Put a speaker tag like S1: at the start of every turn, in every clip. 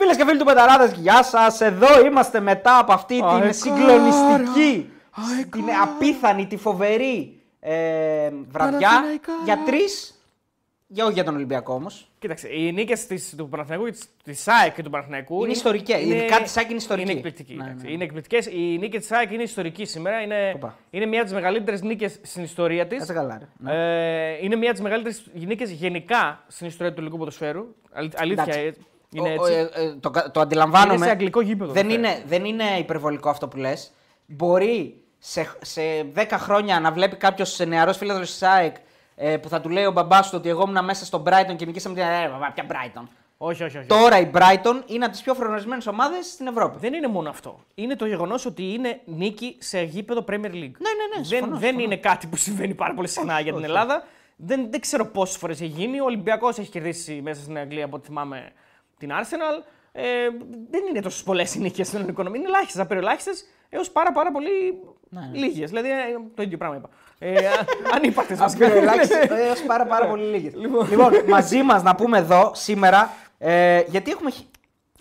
S1: Φίλες και φίλοι του Betarades, γεια σας. Εδώ είμαστε μετά από αυτή την
S2: Αεκάρα.
S1: συγκλονιστική,
S2: Αεκάρα.
S1: την απίθανη, τη φοβερή ε, βραδιά
S2: Παναθηναϊκά.
S1: για τρεις. Για όχι για τον Ολυμπιακό όμως.
S2: Κοίταξε, οι νίκες του Παναθηναϊκού, της ΑΕΚ και του Παναθηναϊκού.
S1: Είναι ιστορικές. Ειδικά της ΑΕΚ είναι ιστορική.
S2: Είναι εκπληκτική.
S1: Ναι,
S2: εντάξει.
S1: ναι.
S2: Είναι εκπληκτικές. Η νίκη της ΑΕΚ είναι ιστορική σήμερα. Είναι,
S1: Οπα.
S2: είναι μια από τις μεγαλύτερες νίκες στην ιστορία της.
S1: Κάτσε καλά. ρε. Ναι.
S2: Ε, είναι μια από τις μεγαλύτερες νίκες γενικά στην ιστορία του ελληνικού ποδοσφαίρου. Αλ- Αλήθεια
S1: Εντάξει.
S2: Ε, είναι
S1: Ο- ο-
S2: έτσι.
S1: ε, ε, το, κα- το αντιλαμβάνομαι.
S2: Είναι σε αγγλικό γήπεδο.
S1: δεν,
S2: το φέρει.
S1: είναι, δεν είναι υπερβολικό αυτό που λες. Μπορεί σε, σε 10 χρόνια να βλέπει κάποιος νεαρός φίλος της ΣΑΕΚ ε, που θα του λέει ο μπαμπάς του ότι εγώ ήμουν μέσα στο Brighton και νικήσαμε την. Ε, μπαμπά, ποια Brighton;
S2: Όχι, όχι, όχι.
S1: Τώρα η Brighton είναι από τις πιο φρονισμένες ομάδες στην Ευρώπη.
S2: Δεν είναι μόνο αυτό. Είναι το γεγονός ότι είναι νίκη σε γήπεδο Premier League.
S1: Ναι, ναι, ναι. συμφωνώ,
S2: δεν, δεν
S1: συμφωνώ.
S2: είναι κάτι που συμβαίνει πάρα πολύ συχνά για την Ελλάδα. Δεν, δεν ξέρω πόσες φορές έχει γίνει. Ο Ολυμπιακός έχει κερδίσει μέσα στην Αγγλία από ό,τι θυμάμαι την Arsenal. Ε, δεν είναι τόσες πολλές οι νίκες στην ελληνική οικονομία. Είναι ελάχιστες, απεριολάχιστε έως πάρα, πάρα πολύ
S1: Ναι,
S2: λίγες. Δηλαδή ε, το ίδιο πράγμα είπα. Ε, ανύπαρκτε
S1: Έως πάρα, πάρα πολύ λίγες. Λοιπόν, μαζί μας να πούμε εδώ σήμερα. Ε, γιατί έχουμε. χι-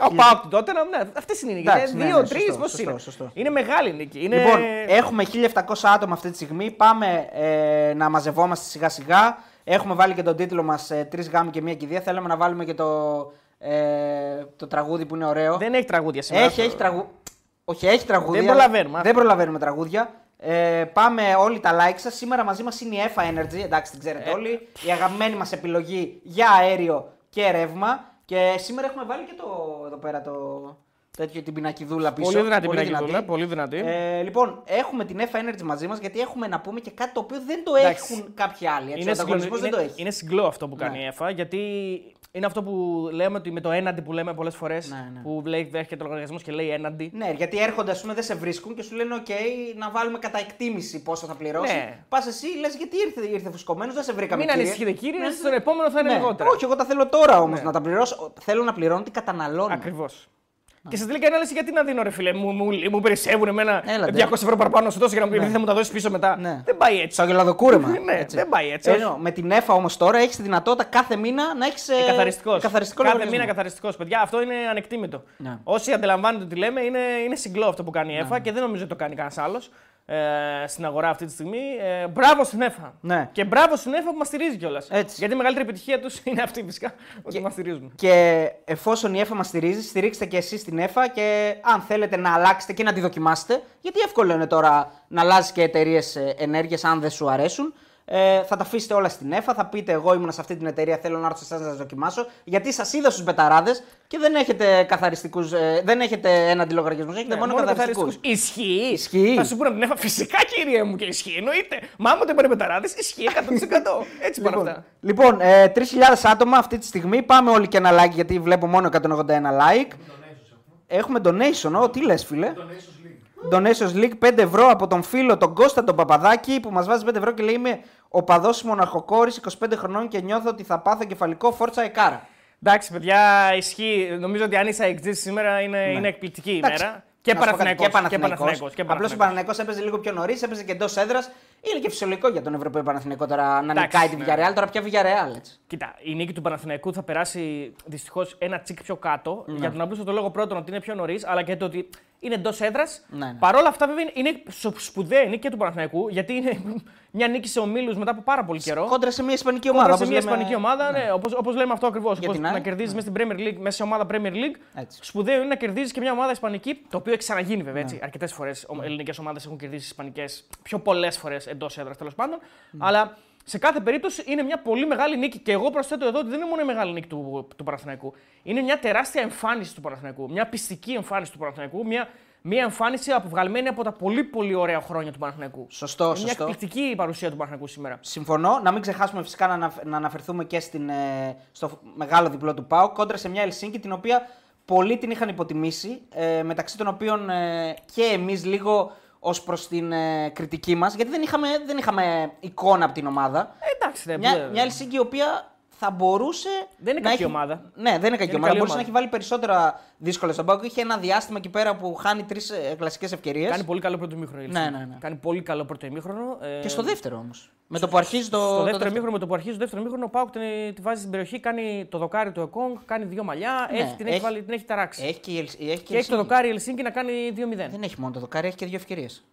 S2: Ο Πάοκ την τότε, ναι, αυτές είναι οι νίκες.
S1: Εντάξει, ναι, ναι,
S2: Δύο-τρει,
S1: σωστό,
S2: πώς
S1: σωστό,
S2: είναι.
S1: σωστό.
S2: Είναι μεγάλη νίκη. Είναι...
S1: Λοιπόν, έχουμε 1700 άτομα αυτή τη στιγμή. Πάμε ε, να μαζευόμαστε σιγά σιγά. Έχουμε βάλει και τον τίτλο μας ε, Τρεις γάμοι και μία κηδεία. Θέλαμε να βάλουμε και το, ε, το τραγούδι που είναι ωραίο.
S2: Δεν έχει τραγούδια σήμερα.
S1: έχει, έχει τραγούδι. Όχι, έχει τραγούδια.
S2: Δεν προλαβαίνουμε.
S1: Δεν προλαβαίνουμε τραγούδια. Ε, πάμε όλοι τα like σας. Σήμερα μαζί μας είναι η EFA Energy. Εντάξει, την
S2: Ε.
S1: ξέρετε όλοι. Η αγαπημένη μας επιλογή για αέριο και ρεύμα. Και σήμερα έχουμε βάλει και το, εδώ πέρα το, τέτοιο, την πινακιδούλα πίσω.
S2: Πολύ δυνατή πινακιδούλα, πολύ δυνατή.
S1: Ε, λοιπόν, έχουμε την EFA Energy μαζί μας γιατί έχουμε να πούμε και κάτι το οποίο δεν το
S2: Εντάξει.
S1: έχουν κάποιοι άλλοι. Έτσι,
S2: Είναι,
S1: ο
S2: συγκλονι-
S1: ανταγωνισμός δεν
S2: είναι,
S1: το έχει.
S2: είναι συγκλό αυτό που κάνει
S1: Ναι.
S2: η ΕΦΑ, γιατί είναι αυτό που λέμε ότι με το έναντι που λέμε πολλές φορές.
S1: Ναι, ναι.
S2: Που λέει, έρχεται ο λογαριασμός και λέει έναντι.
S1: Ναι, γιατί έρχονται, ας πούμε, δεν σε βρίσκουν και σου λένε: OK, να βάλουμε κατά εκτίμηση πόσο θα πληρώσει.
S2: Ναι.
S1: Πας εσύ, λες γιατί ήρθε, ήρθε φουσκωμένος, δεν σε βρήκαμε.
S2: Μην
S1: κύριε.
S2: ανησυχείτε, κύριε,
S1: Ναι.
S2: στον επόμενο θα είναι
S1: Ναι.
S2: λιγότερα.
S1: Όχι, εγώ τα θέλω τώρα όμως
S2: Ναι.
S1: να τα πληρώσω. Θέλω να πληρώνω τι καταναλώνω.
S2: Ακριβώς. Και σε τελική ανάλυση, γιατί να δίνω ρε φίλε, μου, μου, μου περισσεύουν εμένα
S1: Έλατε.
S2: 200 ευρώ παραπάνω να σου δώσω για να μου θα μου τα δώσεις πίσω μετά.
S1: Ναι.
S2: Δεν πάει έτσι.
S1: Στο αγελαδοκούρεμα.
S2: Ναι,
S1: έτσι.
S2: δεν πάει έτσι,
S1: Ενώ, με την ΕΦΑ όμως τώρα έχεις τη δυνατότητα κάθε μήνα να έχεις.
S2: Καθαριστικό.
S1: καθαριστικό
S2: Κάθε
S1: λογαριασμό.
S2: μήνα καθαριστικό. Παιδιά, αυτό είναι ανεκτήμητο.
S1: Ναι.
S2: Όσοι αντιλαμβάνονται τι λέμε, είναι, είναι συγκλό αυτό που κάνει η ΕΦΑ και δεν νομίζω ότι το κάνει κανένας άλλος ε, στην αγορά αυτή τη στιγμή. Ε, μπράβο στην ΕΦΑ.
S1: Ναι.
S2: Και μπράβο στην ΕΦΑ που μας στηρίζει κιόλας.
S1: Έτσι.
S2: Γιατί η μεγαλύτερη επιτυχία τους είναι αυτή φυσικά. Ότι μας στηρίζουν.
S1: Και εφόσον η ΕΦΑ μας στηρίζει, στηρίξτε και εσείς την ΕΦΑ και αν θέλετε να αλλάξετε και να τη δοκιμάσετε, γιατί εύκολο είναι τώρα να αλλάζεις και εταιρείες ενέργεια αν δεν σου αρέσουν. Ε, θα τα αφήσετε όλα στην ΕΦΑ, θα πείτε εγώ ήμουν σε αυτή την εταιρεία, θέλω να έρθω σε εσάς να σας δοκιμάσω. Γιατί σας είδα στους μπεταράδες και δεν έχετε καθαριστικούς, ε, δεν έχετε έναντι λογαριασμούς, έχετε
S2: Ναι,
S1: μόνο,
S2: μόνο
S1: καθαριστικούς.
S2: καθαριστικούς. Ισχύει.
S1: Ισχύει.
S2: Θα σου πούνε από την ΕΦΑ, φυσικά κύριε μου και ισχύει. Εννοείται. Μα άμα το είπαν οι μεταράδε, ισχύει 100%. Έτσι πάνε αυτά.
S1: Λοιπόν, ε, 3.000 άτομα αυτή τη στιγμή. Πάμε όλοι και ένα like γιατί βλέπω μόνο 181 like. Έχουμε donation, oh, τι λες φίλε; Donations League 5 ευρώ από τον φίλο τον Κώστα τον Παπαδάκη που μας βάζει 5 ευρώ και λέει είμαι ο παδός μοναχοκόρης 25 χρονών και νιώθω ότι θα πάθω κεφαλικό φόρτσα εκάρα.
S2: Εντάξει, παιδιά, ισχύει. Νομίζω ότι αν είσαι αεξή σήμερα είναι, είναι εκπληκτική η
S1: Ναι. Εντάξει,
S2: μέρα. Και
S1: να σου πω κάτι,
S2: Παναθηναϊκός.
S1: Και Παναθηναϊκός.
S2: Και
S1: Απλώς ο
S2: Παναθηναϊκός.
S1: Παναθηναϊκός έπαιζε λίγο πιο νωρίς, έπαιζε και εντός έδρας. Είναι και φυσιολογικό για τον Ευρωπαίο Παναθηναϊκό τώρα να
S2: Εντάξει,
S1: νικάει τη
S2: ναι.
S1: Villarreal. Τώρα πια Villarreal έτσι.
S2: Κοίτα, η νίκη του Παναθηναϊκού θα περάσει δυστυχώς ένα τσικ πιο κάτω.
S1: Ναι.
S2: Για τον απλούστο το λόγο πρώτον ότι είναι πιο νωρίς, αλλά και το ότι είναι εντός έδρας.
S1: Ναι, ναι.
S2: Παρ' όλα αυτά, βέβαια, είναι σπου- σπουδαία η νίκη και του Παναθηναϊκού, γιατί είναι μια νίκη σε ομίλους μετά από πάρα πολύ καιρό.
S1: Κόντρα σε μια Ισπανική
S2: Κόντρα
S1: ομάδα.
S2: σε
S1: όπως
S2: μια
S1: λέμε-
S2: ισπανική ομάδα, ναι, όπως, όπως λέμε αυτό ακριβώς.
S1: Για την
S2: να
S1: άλλη,
S2: κερδίζεις μέσα στην Premier League, μέσα σε ομάδα Premier League.
S1: Έτσι.
S2: Σπουδαίο είναι να κερδίζεις και μια ομάδα ισπανική, το οποίο έχει ξαναγίνει βέβαια
S1: Ναι.
S2: έτσι. Αρκετές φορές ελληνικές ομάδες έχουν κερδίσει ισπανικές, πιο πολλές φορές εντός έδρας τέλος πάντων. Αλλά σε κάθε περίπτωση είναι μια πολύ μεγάλη νίκη. Και εγώ προσθέτω εδώ ότι δεν είναι μόνο η μεγάλη νίκη του, του Παναθηναϊκού. Είναι μια τεράστια εμφάνιση του Παναθηναϊκού. Μια πιστική εμφάνιση του Παναθηναϊκού. Μια, μια εμφάνιση αποβγαλμένη από τα πολύ πολύ ωραία χρόνια του Παναθηναϊκού.
S1: Σωστό,
S2: Είναι μια
S1: σωστό.
S2: εκπληκτική η παρουσία του Παναθηναϊκού σήμερα.
S1: Συμφωνώ. Να μην ξεχάσουμε φυσικά να, αναφ- να αναφερθούμε και στην, ε, στο μεγάλο διπλό του ΠΑΟ κόντρα σε μια Ελσίνκη την οποία πολλοί την είχαν υποτιμήσει. Ε, μεταξύ των οποίων ε, και εμείς λίγο ως προς την ε, κριτική μας. Γιατί δεν είχαμε, δεν είχαμε εικόνα από την ομάδα.
S2: Ε, εντάξει, δεν
S1: Μια,
S2: βέβαια.
S1: μια Ελσίνκη η οποία θα μπορούσε.
S2: Δεν είναι
S1: να
S2: κακή
S1: έχει...
S2: ομάδα.
S1: Ναι, δεν είναι κακή
S2: Είναι
S1: ομάδα.
S2: καλή
S1: Μπορούσε να
S2: ομάδα.
S1: έχει βάλει περισσότερα δύσκολα στον πάγκο. Είχε ένα διάστημα εκεί πέρα που χάνει τρεις κλασικές ευκαιρίες.
S2: Κάνει πολύ καλό πρώτο ημίχρονο. η
S1: Ναι,
S2: Ελσίνκη.
S1: ναι, ναι.
S2: Κάνει πολύ καλό πρώτο ημίχρονο. ε,
S1: Και στο δεύτερο όμως. Με το που αρχίζει το.
S2: Στο
S1: το
S2: δεύτερο
S1: δεύτερο.
S2: ημίχρονο, με το που αρχίζει το δεύτερο ημίχρονο, ο Πάουκ την, τη βάζει στην περιοχή, κάνει το δοκάρι του Εκόνγκ, κάνει δύο μαλλιά,
S1: Ναι,
S2: έχει, την, έχει,
S1: έχει-
S2: βάλει, την έχει ταράξει.
S1: Έχει και, η Ελσ- έχει και,
S2: και
S1: η
S2: έχει το
S1: Ελσίνκη.
S2: δοκάρι η Ελσίνκη να κάνει 2-0.
S1: Δεν έχει μόνο το δοκάρι, έχει και δύο ευκαιρίες.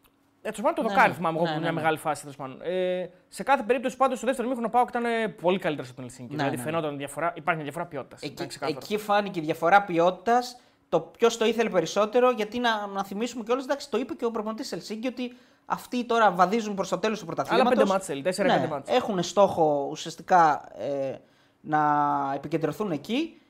S2: Έτσι, πάνω το
S1: Ναι,
S2: δοκάρι
S1: ναι.
S2: θυμάμαι εγώ
S1: Ναι,
S2: που
S1: ναι,
S2: μια
S1: ναι.
S2: μεγάλη φάση τέλος πάντων. Ε, σε κάθε περίπτωση πάντως στο δεύτερο ημίχρονο ο Πάουκ ήταν ε, πολύ καλύτερος από τον Ελσίνκη.
S1: Ναι,
S2: δηλαδή
S1: ναι.
S2: φαινόταν διαφορά, υπάρχει μια διαφορά ποιότητας.
S1: Εκεί, εκεί φάνηκε η διαφορά ποιότητας. Το ποιος το ήθελε περισσότερο, γιατί να, να θυμίσουμε κιόλας, εντάξει, το είπε και ο προπονητής Ελσίνκη ότι αυτοί τώρα βαδίζουν προς το τέλος του πρωταθλήματος.
S2: πέντε μάτς θέλει, τέσσερα-πέντε μάτς.
S1: Έχουν στόχο ουσιαστικά ε, να επικεντρωθούν εκεί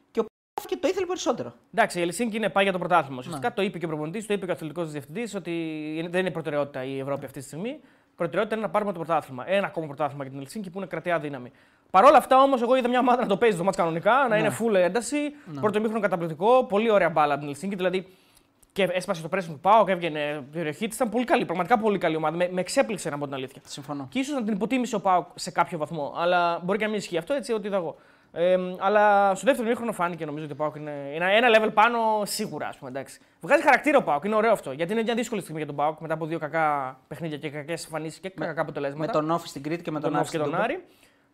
S1: και ο Πάουκ το ήθελε περισσότερο.
S2: Εντάξει, η Ελσίνκη είναι πάει για το πρωτάθλημα. Ουσιαστικά
S1: Ναι.
S2: το είπε και ο προπονητής, το είπε και ο αθλητικός διευθυντής ότι είναι- δεν είναι προτεραιότητα η Ευρώπη αυτή τη στιγμή. Προτεραιότητα είναι να πάρουμε το πρωτάθλημα. Ένα ακόμα πρωτάθλημα για την Ελσίνκη που είναι κρατέα δύναμη. Παρ' όλα αυτά όμως, εγώ είδα μια ομάδα να το παίζει το μάτς κανονικά,
S1: Ναι.
S2: να είναι full ένταση. Πρώτο μήχρονο καταπληκτικό, πολύ ωραία μπάλα από την Ελσίνκη. Δηλαδή και έσπασε το πρέσβη του Πάο και έβγαινε η περιοχή της. Ήταν πολύ καλή, πραγματικά πολύ καλή ομάδα. Με, με εξέπληξε να πω την αλήθεια.
S1: Συμφωνώ.
S2: Και ίσως να την υποτίμησε ο Πάοκ σε κάποιο βαθμό. Αλλά μπορεί και να μην ισχύει αυτό, έτσι ό,τι είδα εγώ. Ε, αλλά στο δεύτερο μήχρονο φάνηκε νομίζω ότι ο Πάοκ είναι, είναι ένα level πάνω σίγουρα. Ας πούμε, εντάξει. Βγάζει χαρακτήρα ο Πάοκ, είναι ωραίο αυτό. Γιατί είναι μια δύσκολη στιγμή για τον Πάοκ μετά από δύο κακά παιχνίδια και κακές εμφανίσεις και κακά
S1: Με
S2: αποτελέσματα.
S1: τον Όφη στην Κρήτη και με τον,
S2: τον
S1: Άρη
S2: Όφη και
S1: στην
S2: τον
S1: Τούμπα.
S2: Άρη.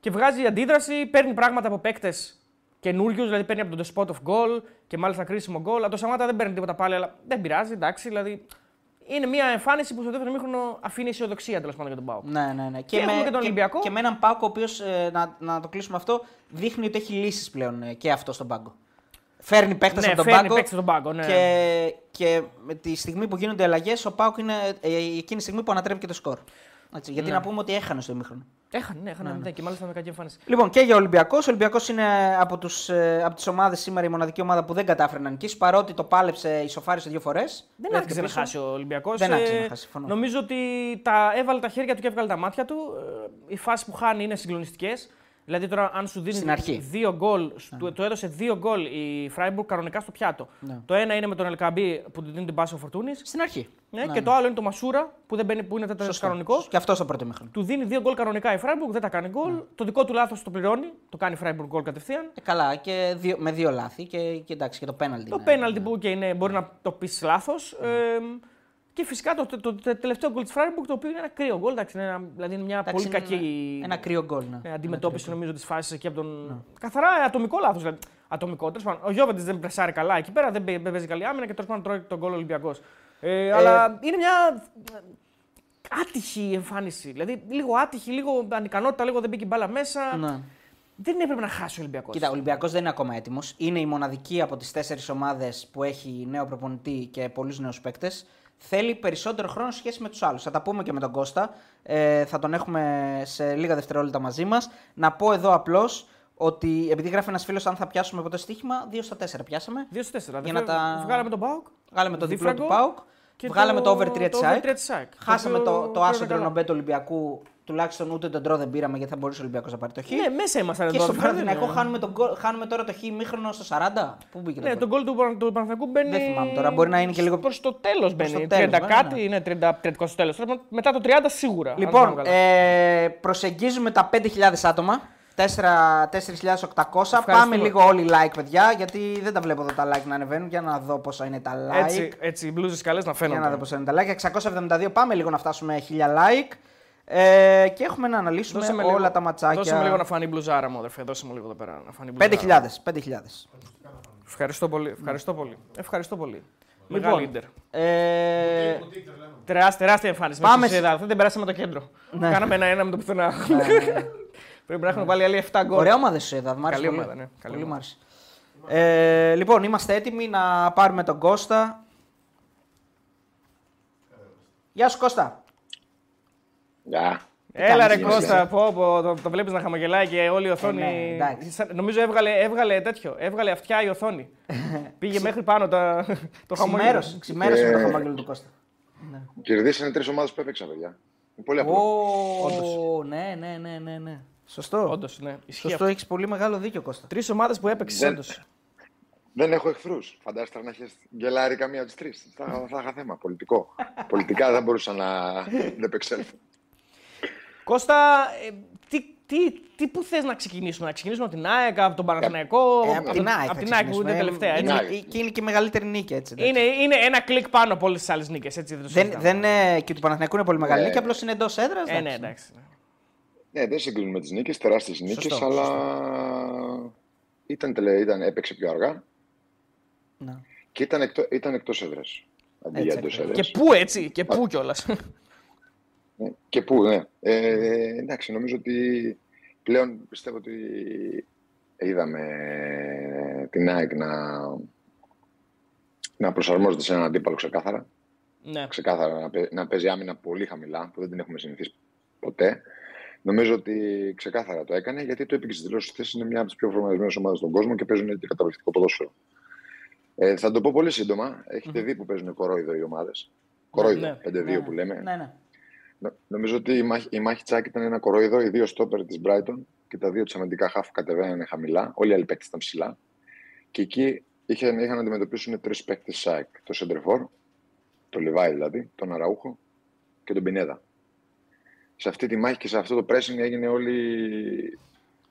S2: Και βγάζει αντίδραση, παίρνει πράγματα από παίκτες καινούριους, δηλαδή παίρνει από τον The Spot of Goal και μάλιστα κρίσιμο γκολ. Αλλά το Σαμάτα δεν παίρνει τίποτα πάλι, αλλά δεν πειράζει, εντάξει. Δηλαδή είναι μια εμφάνιση που στο δεύτερο μήχρονο αφήνει αισιοδοξία τέλος πάντων για τον Πάοκ.
S1: Ναι, ναι, ναι.
S2: Και έχουμε και τον Ολυμπιακό.
S1: Και, με έναν Πάοκ ο οποίος, να, να το κλείσουμε αυτό, δείχνει ότι έχει λύσεις πλέον ε, και αυτό στον πάγκο. Φέρνει παίκτες
S2: Ναι,
S1: από τον
S2: φέρνει
S1: πάγκο.
S2: παίκτες από τον πάγκο, ναι.
S1: Και, και με τη στιγμή που γίνονται αλλαγές, ο Πάοκ είναι ε, εκείνη τη στιγμή που ανατρέπει και το σκορ. Έτσι, γιατί
S2: Ναι.
S1: να πούμε ότι έχανε στο ημίχρονο.
S2: Έχανε, ναι, έχανε μηδέν και μάλιστα με κακή εμφάνιση.
S1: Λοιπόν, και για Ολυμπιακός. Ο Ολυμπιακός είναι από, τους, ε, από τις ομάδες σήμερα η μοναδική ομάδα που δεν κατάφερε να νικήσει παρότι το πάλεψε, ισοφάρισε δύο φορές.
S2: Δεν άξιζε να χάσει ο Ολυμπιακός.
S1: Δεν άξιζε να χάσει, συμφωνώ.
S2: Νομίζω ότι τα έβαλε τα χέρια του και έβγαλε τα μάτια του. Ε, Οι φάσεις που χάνει είναι συγκλονιστικές. Δηλαδή τώρα, αν σου δίνει
S1: Στην αρχή.
S2: δύο γκολ, του, του έδωσε δύο γκολ η Φράιμπουργκ κανονικά στο πιάτο.
S1: Ναι.
S2: Το ένα είναι με τον Ελκαμπή που του δίνει την πάσα ο Φορτούνης.
S1: Στην αρχή.
S2: Ναι, και το άλλο είναι του Μασούρα που, δεν μπαίνει, που είναι τέταρτος
S1: Σωστό.
S2: κανονικός.
S1: Και αυτός στο πρώτο ημίχρονο.
S2: Του δίνει δύο γκολ κανονικά η Φράιμπουργκ, δεν τα κάνει γκολ. Το δικό του λάθος το πληρώνει. Το κάνει η Φράιμπουργκ γκολ κατευθείαν.
S1: Ε, καλά, και δύο, με δύο λάθη και, και εντάξει, και το πέναλτι.
S2: Το
S1: είναι.
S2: πέναλτι που και είναι, μπορεί να το πεις λάθος. Ε, και φυσικά το, το, το τελευταίο γκολ της Φράιμπουργκ το οποίο είναι ένα κρύο γκολ. εντάξει, Είναι, ένα, δηλαδή είναι μια
S1: Εντάξει,
S2: πολύ
S1: είναι
S2: κακή
S1: Ένα, ένα κρύο γκολ. Ναι.
S2: ε, αντιμετώπιση νομίζω της φάσης εκεί από τον. Καθαρά ατομικό λάθος. Δηλαδή. Ατομικό. Τέλος πάντων, ο Γιώβεντη δεν πρεσάρει καλά εκεί πέρα, δεν, παί- δεν παίζει καλή άμυνα και τέλος πάντων τρώει τον γκολ Ολυμπιακός. Ε, αλλά είναι μια ε, άτυχη εμφάνιση. Δηλαδή λίγο άτυχη, λίγο ανικανότητα, λίγο δεν μπήκε η μπάλα μέσα.
S1: Ναι.
S2: Δεν έπρεπε να χάσει ο Ολυμπιακός.
S1: Κοίτα, ο Ολυμπιακός δεν είναι ακόμα έτοιμος. Είναι η μοναδική από τις τέσσερις ομάδες που έχει νέο προπονητή και πολλούς νέους παίκτες. Θέλει περισσότερο χρόνο σε σχέση με τους άλλους. Θα τα πούμε και με τον Κώστα. Ε, θα τον έχουμε σε λίγα δευτερόλεπτα μαζί μας. Να πω εδώ απλώς ότι επειδή γράφει ένας φίλος, αν θα πιάσουμε ποτέ στοίχημα, 2 στα 4 πιάσαμε.
S2: 2 4.
S1: Για
S2: Για
S1: να τα-
S2: Βγάλαμε τον Πάοκ.
S1: Βγάλαμε το διπλό του
S2: Δίφραγκο
S1: Πάουκ.
S2: και
S1: Βγάλαμε το,
S2: το-
S1: over 3
S2: το
S1: τη
S2: over
S1: ΑΕΚ.
S2: 3 της ΑΕΚ, το
S1: Χάσαμε
S2: οποίο
S1: το, το
S2: πήγαμε
S1: άσο
S2: καλά.
S1: τρενομπέ του Ολυμπιακού. Τουλάχιστον ούτε τον τρό δεν πήραμε γιατί θα μπορούσε ο Ολυμπιακός να πάρει το χ.
S2: Ναι, μέσα ήμασταν
S1: και
S2: εδώ.
S1: στο
S2: δεν είναι-
S1: Παναθηναϊκό χάνουμε, τον γκολ- χάνουμε τώρα το χ μήχρονο στο 40. Πού μπήκε το
S2: Ναι,
S1: γκολ;
S2: τον γκολ του, Πανα- του Παναθηναϊκού μπαίνει.
S1: Δεν θυμάμαι τώρα, μπορεί να είναι και λίγο-
S2: Προς το τέλος μπαίνει.
S1: το
S2: 30
S1: τέλος, βέβαια,
S2: κάτι,
S1: ναι.
S2: είναι 30, 30 στο τέλος. Μετά το 30 σίγουρα. αν
S1: Λοιπόν,
S2: θυμάμαι καλά.
S1: ε, προσεγγίζουμε τα 5.000 άτομα. 4.800. Πάμε λίγο όλοι like, παιδιά, γιατί δεν τα βλέπω εδώ τα like να ανεβαίνουν. Για να δω πόσα είναι τα like.
S2: Έτσι, έτσι οι μπλούζες καλές να
S1: Για
S2: φαίνονται.
S1: να δω πόσα είναι τα like. 672. Πάμε λίγο να φτάσουμε 1000 like. Ε, και έχουμε να αναλύσουμε
S2: Δώσε με
S1: όλα
S2: λίγο-
S1: τα ματσάκια.
S2: Δώσε με λίγο να φανεί η μπλουζάρα μου, αδερφέ. Δώσε μου λίγο εδώ πέρα να φανεί η μπλουζάρα.
S1: 5.000. 5.000.
S2: Ευχαριστώ πολύ. Ευχαριστώ πολύ. Ευχαριστώ πολύ.
S1: Λοιπόν,
S2: Μεγάλη ίντερ.
S1: Ε,
S2: Τεράστια, τεράστια εμφάνιση.
S1: Πάμε
S2: Πάμε
S1: σε-
S2: σε Δεν την περάσαμε το κέντρο.
S1: Ναι.
S2: Κάναμε ένα-ένα με το πουθενά. Πρέπει να έχουμε βάλει άλλοι 7 γκολ.
S1: ωραία ομάδα σου είδα. Μ' άρεσε
S2: Καλή
S1: πολύ.
S2: ομάδα, ναι. Καλή
S1: Πολύ μ'
S2: ομάδα.
S1: άρεσε. Ε, λοιπόν, είμαστε έτοιμοι να πάρουμε τον Κώστα. Γεια σου Κώστα.
S3: Γεια.
S2: Έλα ρε
S1: κάνεις,
S2: Κώστα, πω, πω, το, το βλέπεις να χαμογελάει και όλη η οθόνη.
S1: ναι, εντάξει.
S2: Σαν- νομίζω έβγαλε, έβγαλε τέτοιο, έβγαλε αυτιά η οθόνη. Πήγε μέχρι πάνω τα, το χαμόγελο.
S1: Ξημέρωσε, ξημέρωσε με το
S3: Ε,
S1: χαμόγελο του Κώστα.
S3: Κερδίσανε τρεις ομάδες που έπαιξαν, παιδιά. Είναι πολύ απλό.
S1: Ω, ναι, ναι, ναι, ναι, ναι. Σωστό.
S2: Όντως, ναι. Ισχύει
S1: Σωστό,
S2: αυτό.
S1: έχεις πολύ μεγάλο δίκιο Κώστα.
S2: Τρεις ομάδες που έπαιξες,
S3: Δεν-
S2: όντως.
S3: Δεν έχω εχθρούς. Φαντάζεσαι να έχεις γκελάρει καμία από τις τρεις. Θα, θα είχα θέμα. Πολιτικό. Πολιτικά δεν μπορούσα να δεν επεξέλθω.
S2: Κώστα, ε, τι, τι, τι που θες να ξεκινήσουμε, να ξεκινήσουμε από την ΑΕΚ, από τον Παναθηναϊκό.
S1: Ε, από την ΑΕΚ.
S2: Από
S1: θα
S2: την ΑΕΚ που είναι
S1: ξεκινήσουμε.
S2: τελευταία.
S1: Είναι,
S2: έτσι.
S3: Ναι.
S1: και είναι και η μεγαλύτερη νίκη έτσι. εντάξει.
S2: Είναι, είναι ένα κλικ πάνω από όλες τις άλλες νίκες. Δεν, το
S1: Δεν,
S2: συζητάμε.
S1: δεν, ε, και του Παναθηναϊκού είναι πολύ μεγάλη
S3: Ναι.
S1: νίκη, απλώς είναι εντός έδρας.
S2: Ε, ναι, εντάξει.
S3: Ναι, δεν συγκρίνουμε τις νίκες, τεράστιες νίκες,
S1: Σωστό,
S3: αλλά ήταν, τελε- ήταν, έπαιξε πιο αργά
S1: Ναι.
S3: και ήταν, εκτό, ήταν εκτός έδρας. Αντί
S1: Έτσι
S3: για εντός
S1: ακριβώς.
S3: έδρας.
S2: Και πού έτσι, και πού κιόλας.
S3: Ναι, Και πού, ναι. Ε, εντάξει, νομίζω ότι πλέον πιστεύω ότι είδαμε την ΑΕΚ να, να προσαρμόζεται σε έναν αντίπαλο ξεκάθαρα.
S2: ναι.
S3: Ξεκάθαρα να, παί- να παίζει άμυνα πολύ χαμηλά, που δεν την έχουμε συνηθίσει ποτέ. Νομίζω ότι ξεκάθαρα το έκανε γιατί το είπε και στι δηλώσεις χθες. Είναι μια από τις πιο φορμαρισμένε ομάδες στον κόσμο και παίζουν και καταπληκτικό ποδόσφαιρο. Ε, θα το πω πολύ σύντομα. Έχετε δει που παίζουν κορόιδο οι ομάδες. Κορόιδο,
S2: Ναι.
S3: 5-2
S1: Ναι,
S3: που λέμε.
S1: Ναι, ναι.
S3: Νο- Νομίζω ότι η μάχη, η μάχη τσάκ ήταν ένα κορόιδο. Οι δύο στόπερ της Brighton και τα δύο της αμυντικά χάφ κατεβαίνανε χαμηλά. Όλοι οι άλλοι παίκτες ήταν ψηλά. Και εκεί είχαν, είχαν να αντιμετωπίσουν τρεις παίκτες ΣΑΕΚ. Το Σεντερφόρ, το Λιβάη δηλαδή, τον Αραούχο και τον Πινέδα. Σε αυτή τη μάχη και σε αυτό το pressing έγινε όλη
S1: το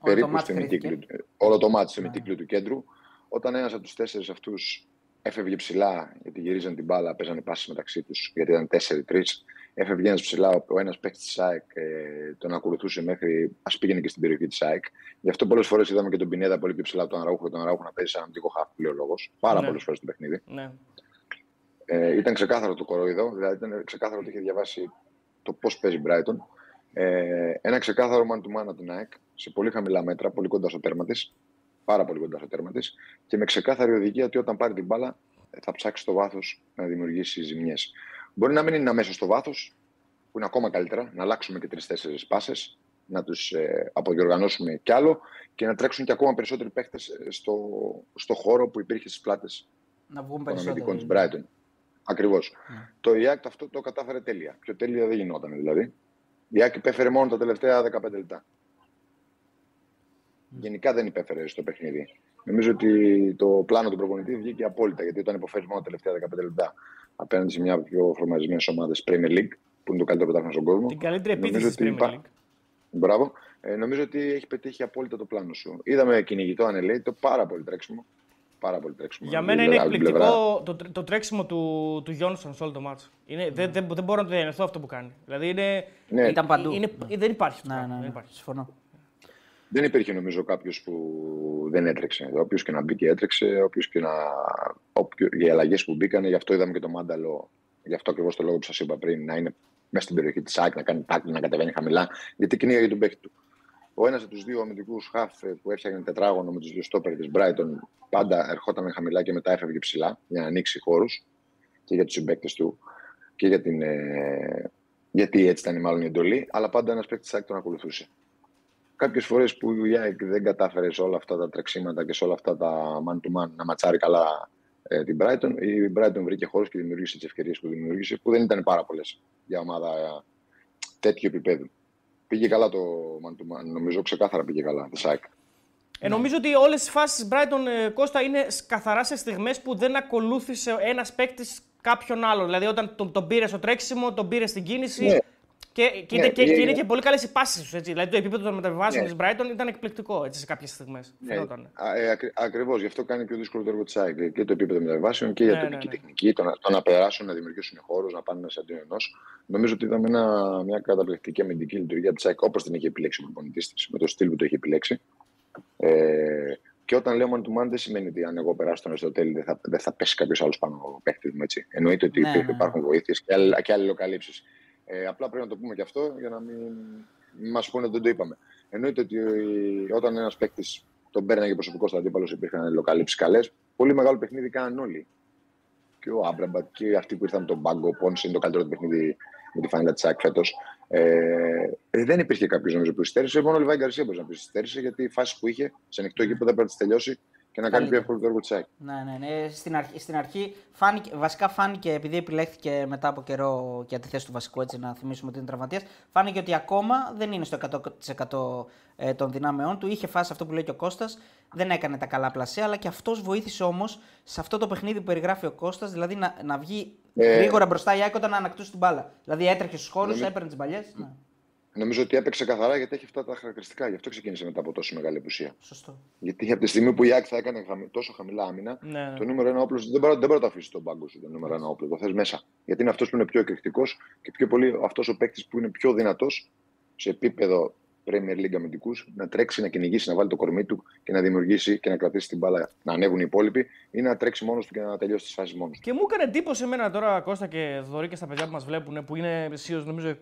S3: περίπου
S1: μάτς
S3: στο
S1: κρίθηκε.
S3: ημικύκλιο, του- όλο το μάτι στο
S1: Ναι.
S3: ημικύκλιο του κέντρου. Όταν ένας από τους τέσσερις αυτούς έφευγε ψηλά, γιατί γυρίζαν την μπάλα, παίζανε πάσει μεταξύ τους, γιατί ήταν 4-3. Έφευγε ένας ψηλά, ο ένας παίκτης της ΑΕΚ ε, τον ακολουθούσε μέχρι ας πήγαινε και στην περιοχή της ΑΕΚ. Γι' αυτό πολλές φορές είδαμε και τον Πινέδα πολύ πιο ψηλά από τον Αραούχο και τον Αραούχο να παίζει σαν αντικό χάφ, που λέει ο λόγος. Πάρα
S2: Ναι.
S3: πολλές φορές στο παιχνίδι.
S2: ναι.
S3: Ε, ήταν ξεκάθαρο το κορόιδο, δηλαδή ήταν ξεκάθαρο ότι είχε διαβάσει το πώς παίζει η Brighton. Ε, ένα ξεκάθαρο man to man από την ΑΕΚ σε πολύ χαμηλά μέτρα, πολύ κοντά στο τέρμα της. Πάρα πολύ κοντά στο τέρμα της. Και με ξεκάθαρη οδηγία ότι όταν πάρει την μπάλα ε, θα ψάξει στο βάθος να δημιουργήσει ζημιές. Μπορεί να μην είναι αμέσως στο βάθος, που είναι ακόμα καλύτερα, να αλλάξουμε και τρει-τέσσερι πάσες, να τους ε, αποδιοργανώσουμε κι άλλο και να τρέξουν και ακόμα περισσότεροι παίχτες στο, στο χώρο που υπήρχε στις πλάτες
S1: Να βγουν
S3: των αμυντικών της
S1: περισσότερο.
S3: Brighton. Ακριβώς.
S1: Ναι.
S3: Το ΙΑΚ αυτό το κατάφερε τέλεια. Πιο τέλεια δεν γινόταν δηλαδή. Η ΙΑΚ υπέφερε μόνο τα τελευταία 15 λεπτά. Γενικά δεν υπέφερε στο παιχνίδι. Νομίζω ότι το πλάνο του προπονητή βγήκε απόλυτα γιατί όταν υποφέρει μόνο τα τελευταία 15 λεπτά απέναντι σε μια από τι πιο φορμαρισμένε ομάδες Premier League, που είναι το καλύτερο πρωτάθλημα στον κόσμο.
S2: Την καλύτερη
S3: νομίζω
S2: επίθεση της
S3: ότι
S2: Premier
S3: υπά-
S2: League.
S3: Μπράβο. Ε, νομίζω ότι έχει πετύχει απόλυτα το πλάνο σου. Είδαμε κυνηγητό ανελέη, το πάρα πολύ τρέξιμο. Πάρα πολύ τρέξιμο.
S2: Για
S3: Από
S2: μένα
S3: την
S2: είναι
S3: πλευρά- από την πλευρά-
S2: εκπληκτικό το, τρέ- το τρέξιμο του, του Γιόνσον σε όλο το μάτσο. Είναι, δεν, δεν, δεν μπορώ να το διανοηθώ αυτό που κάνει. Δηλαδή είναι,
S3: Ναι,
S1: Ήταν παντού.
S2: είναι, δεν υπάρχει αυτό.
S1: Ναι,
S2: το
S1: ναι,
S2: πράγμα,
S1: ναι.
S2: Δεν υπάρχει.
S1: Συμφωνώ.
S3: Δεν υπήρχε νομίζω κάποιος που δεν έτρεξε. Όποιος και να μπήκε έτρεξε, όποιος και να. Όποιο... Οι αλλαγές που μπήκαν, γι' αυτό είδαμε και το μάνταλο, γι' αυτό ακριβώς το λόγο που σας είπα πριν, να είναι μέσα στην περιοχή της ΑΕΚ, να κάνει τάκλι, να κατεβαίνει χαμηλά, γιατί κυνήγαγε τον παίκτη του. Ο ένας από τους δύο αμυντικούς χαφ που έφτιαχνε τετράγωνο με τους δύο στόπερ της Brighton πάντα ερχόταν χαμηλά και μετά έφευγε ψηλά για να ανοίξει χώρους και για τους συμπαίκτες του και για την. Ε... Γιατί έτσι ήταν μάλλον η εντολή, αλλά πάντα ένας παίκτης της ΑΕΚ τον ακολουθούσε κάποιες φορές που η ΑΕΚ δεν κατάφερε σε όλα αυτά τα τρεξίματα και σε όλα αυτά τα man to man να ματσάρει καλά ε, την Brighton, η Brighton βρήκε χώρους και δημιούργησε τις ευκαιρίες που δημιούργησε, που δεν ήταν πάρα πολλές για ομάδα ε, τέτοιου επίπεδου. Πήγε καλά το man to man, νομίζω ξεκάθαρα πήγε καλά τη ΑΕΚ.
S2: Ε, νομίζω ότι όλες οι φάσεις της Brighton ε, Κώστα είναι σ- καθαρά σε στιγμές που δεν ακολούθησε ένας παίκτης κάποιον άλλον. Δηλαδή, όταν τον, τον πήρε στο τρέξιμο, τον πήρε στην κίνηση.
S3: Ναι.
S2: Και, και,
S3: Ναι,
S2: είναι, και,
S3: ναι,
S2: και είναι
S3: ναι.
S2: και πολύ καλές οι πάσει τους. Δηλαδή, το επίπεδο των μεταβιβάσεων
S3: Ναι.
S2: της Brighton ήταν εκπληκτικό έτσι, σε κάποιες στιγμές.
S3: Ναι,
S2: Φαινόταν.
S3: ε, Ακριβώς, γι' αυτό κάνει πιο δύσκολο το έργο της ΑΕΚ και το επίπεδο μεταβάσεων και για
S2: Ναι,
S3: τοπική
S2: ναι, ναι.
S3: τεχνική, το να, το να περάσουν, να δημιουργήσουν χώρους, να πάνε μέσα αντίον ενός. Νομίζω ότι είδαμε ένα, μια καταπληκτική αμυντική λειτουργία της ΑΕΚ όπως την είχε επιλέξει ο προπονητής της, με το στυλ που το είχε επιλέξει. Ε, και όταν λέω man to man δεν σημαίνει ότι αν εγώ περάσω τον Αριστοτέλη δεν θα, δεν θα πέσει κάποιος άλλος πάνω από παίχτη μου. Έτσι. Εννοείται ότι
S1: Ναι,
S3: υπήρχε-
S1: ναι, ναι.
S3: υπάρχουν βοήθειες και, αλλ- και αλληλοκαλύψει. Ε, απλά πρέπει να το πούμε και αυτό για να μην μας πούνε ότι δεν το είπαμε. Εννοείται ότι ε, όταν ένας παίκτης τον παίρναγε προσωπικό στο αντίπαλο, υπήρχαν αλληλοκαλύψει καλές. Πολύ μεγάλο παιχνίδι κάναν όλοι. Και ο Άμπραμπατ και αυτοί που ήρθαν με τον Πάγκο, ο Πόνσε είναι το καλύτερο του παιχνίδι με τη φανέλα της ΑΕΚ φέτος. Ε, ε, δεν υπήρχε κάποιος νομίζω που υστέρησε. Μόνο ο Λιβάη Γκαρσία μπορεί να πει υστέρησε γιατί οι φάσει που είχε σε ανοιχτό γήπεδο έπρεπε να τι τελειώσει και να κάνει πιο
S1: Καλύτερα.
S3: εύκολο το έργο της ΑΕΚ.
S1: Ναι, ναι, ναι. Στην αρχή, στην αρχή φάνηκε, βασικά φάνηκε, επειδή επιλέχθηκε μετά από καιρό για τη θέση του βασικού, έτσι να θυμίσουμε ότι είναι τραυματίας, φάνηκε ότι ακόμα δεν είναι στο 100% ε, των δυνάμεών του. Είχε φάσει αυτό που λέει και ο Κώστας, δεν έκανε τα καλά πλασία, αλλά και αυτός βοήθησε όμως σε αυτό το παιχνίδι που περιγράφει ο Κώστας, δηλαδή να, να βγει
S3: Ε,
S1: γρήγορα μπροστά η ΑΕΚ όταν ανακτούσε την μπάλα. Δηλαδή έτρεχε στους χώρους,
S3: νομίζω-
S1: έπαιρνε τις παλιέ. Ναι.
S3: Νομίζω ότι έπαιξε καθαρά γιατί έχει αυτά τα χαρακτηριστικά. Γι' αυτό ξεκίνησε μετά από τόσο μεγάλη απουσία.
S1: Σωστό.
S3: Γιατί από τη στιγμή που η Άκη θα έκανε χαμη- τόσο χαμηλά άμυνα,
S2: Ναι.
S3: το νούμερο ένα όπλος δεν μπορεί, δεν μπορεί να το αφήσει στον πάγκο σου το νούμερο ένα όπλο. Το θες μέσα. Γιατί είναι αυτός που είναι πιο εκρηκτικός και πιο πολύ αυτός ο παίκτης που είναι πιο δυνατός σε επίπεδο Premier League αμυντικούς να τρέξει, να κυνηγήσει, να βάλει το κορμί του και να δημιουργήσει και να κρατήσει την μπάλα, να ανέβουν οι υπόλοιποι ή να τρέξει μόνος του και να τελειώσει τις φάσεις μόνος του.
S2: Και μου έκανε εντύπωση εμένα τώρα Κώστα και Δωρή και στα παιδιά που μας βλέπουν που είναι αισίω νομίζω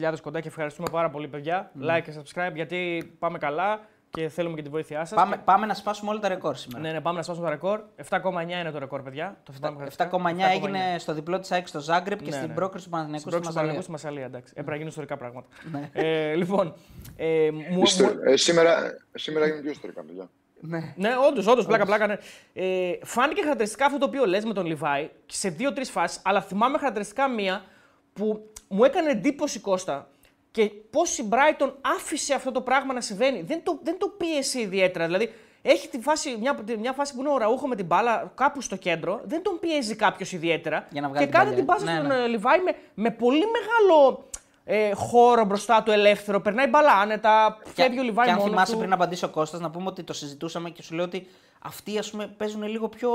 S2: 6.500 κοντά και ευχαριστούμε πάρα πολύ παιδιά. Like και subscribe γιατί πάμε καλά και θέλουμε και τη βοήθειά σας.
S1: Πάμε, πάμε να σπάσουμε όλα τα ρεκόρ σήμερα.
S2: Ναι, ναι, πάμε να σπάσουμε το ρεκόρ. 7,9 είναι το ρεκόρ, παιδιά. Το θυμάμαι
S1: 7,9 έγινε στο διπλό της ΑΕΚ στο Ζάγκρεπ και
S2: Ναι,
S1: στην
S2: ναι.
S1: πρόκριση του Παναθηναϊκού
S2: Στην
S1: στη
S2: πρώτη του
S1: Μασαλία.
S2: Παναγικού στη Μασαλία, εντάξει. Έπρεπε να γίνουν ιστορικά πράγματα.
S1: Ναι.
S2: ε, λοιπόν, ε, μου,
S3: Ιστο-
S2: μου-
S3: ε, σήμερα, σήμερα είναι πιο ιστορικά, παιδιά.
S1: Ναι.
S2: Ναι, όντως, όντως, πλάκα, πλάκα. Ναι. Ε, φάνηκε χαρακτηριστικά αυτό το οποίο λες με τον Λιβάη σε δύο-τρεις φάσεις, αλλά θυμάμαι χαρακτηριστικά μία που μου έκανε εντύπωση Κώστα και πώς η Brighton άφησε αυτό το πράγμα να συμβαίνει. Δεν το, δεν το πίεσε ιδιαίτερα. Δηλαδή, έχει τη φάση, μια, μια φάση που είναι ο Ραούχο με την μπάλα κάπου στο κέντρο, δεν τον πιέζει κάποιος ιδιαίτερα.
S1: Για να βγάλει
S2: και
S1: την
S2: κάνει
S1: παλιά.
S2: την πάσα
S1: Ναι,
S2: στον
S1: ναι.
S2: ε, Λιβάη με, με πολύ μεγάλο ε, χώρο μπροστά του ελεύθερο. Περνάει μπάλα άνετα, φεύγει ο Λιβάη
S1: και αν
S2: μόνος
S1: θυμάσαι
S2: του.
S1: πριν απαντήσει ο Κώστας, να πούμε ότι το συζητούσαμε και σου λέω ότι αυτοί ας πούμε, παίζουν λίγο πιο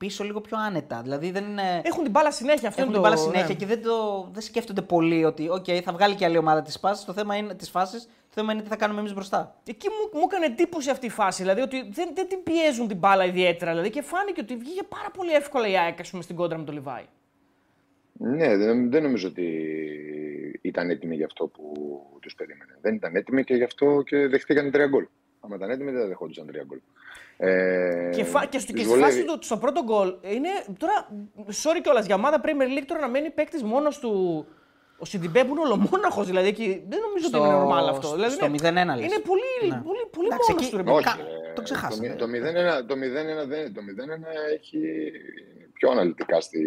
S1: πίσω, λίγο πιο άνετα. Δηλαδή δεν είναι.
S2: Έχουν την μπάλα συνέχεια. Αυτό
S1: Έχουν
S2: είναι
S1: την
S2: το-
S1: μπάλα συνέχεια
S2: ναι.
S1: και δεν, το, δεν σκέφτονται πολύ ότι okay, θα βγάλει και άλλη ομάδα τη φάση. Το θέμα είναι τη φάση. Το θέμα είναι τι θα κάνουμε εμείς μπροστά.
S2: Εκεί μου, μου έκανε εντύπωση αυτή η φάση. Δηλαδή ότι δεν, δεν την πιέζουν την μπάλα ιδιαίτερα. Δηλαδή και φάνηκε ότι βγήκε πάρα πολύ εύκολα η ΑΕΚ ας πούμε, στην κόντρα με τον Λιβάη.
S3: Ναι, δεν, δεν νομίζω ότι ήταν έτοιμοι για αυτό που τους περίμενε. Δεν ήταν έτοιμοι και γι' αυτό και δεχτήκαν τρία γκολ. Αν ήταν έτοιμοι, δεν θα δεχόντουσαν τρία γκολ. Ε,
S2: και, φα... και, στο, και
S3: τους
S2: στη φάση
S3: βολεύει.
S2: του, στο πρώτο γκολ είναι τώρα. Sorry κιόλας για ομάδα Premier League τώρα να μένει παίκτης μόνος του. Ο Σιντιμπέ που είναι ολομόναχος, δηλαδή εκεί δεν νομίζω
S1: Στο-
S2: ότι είναι normal αυτό.
S1: στο-
S2: δηλαδή,
S1: στο
S2: είναι-
S1: 0-1 λες.
S2: Είναι πολύ,
S1: Ναι.
S2: πολύ, πολύ
S1: Εντάξει,
S2: μόνος
S1: εκεί-
S2: του. ρε παιδί.
S3: Όχι,
S1: Κα-
S3: ε,
S1: το ξεχάσαμε.
S3: Το, μη- το 0-1 το 0-1 δεν, το 0-1 έχει πιο αναλυτικά στη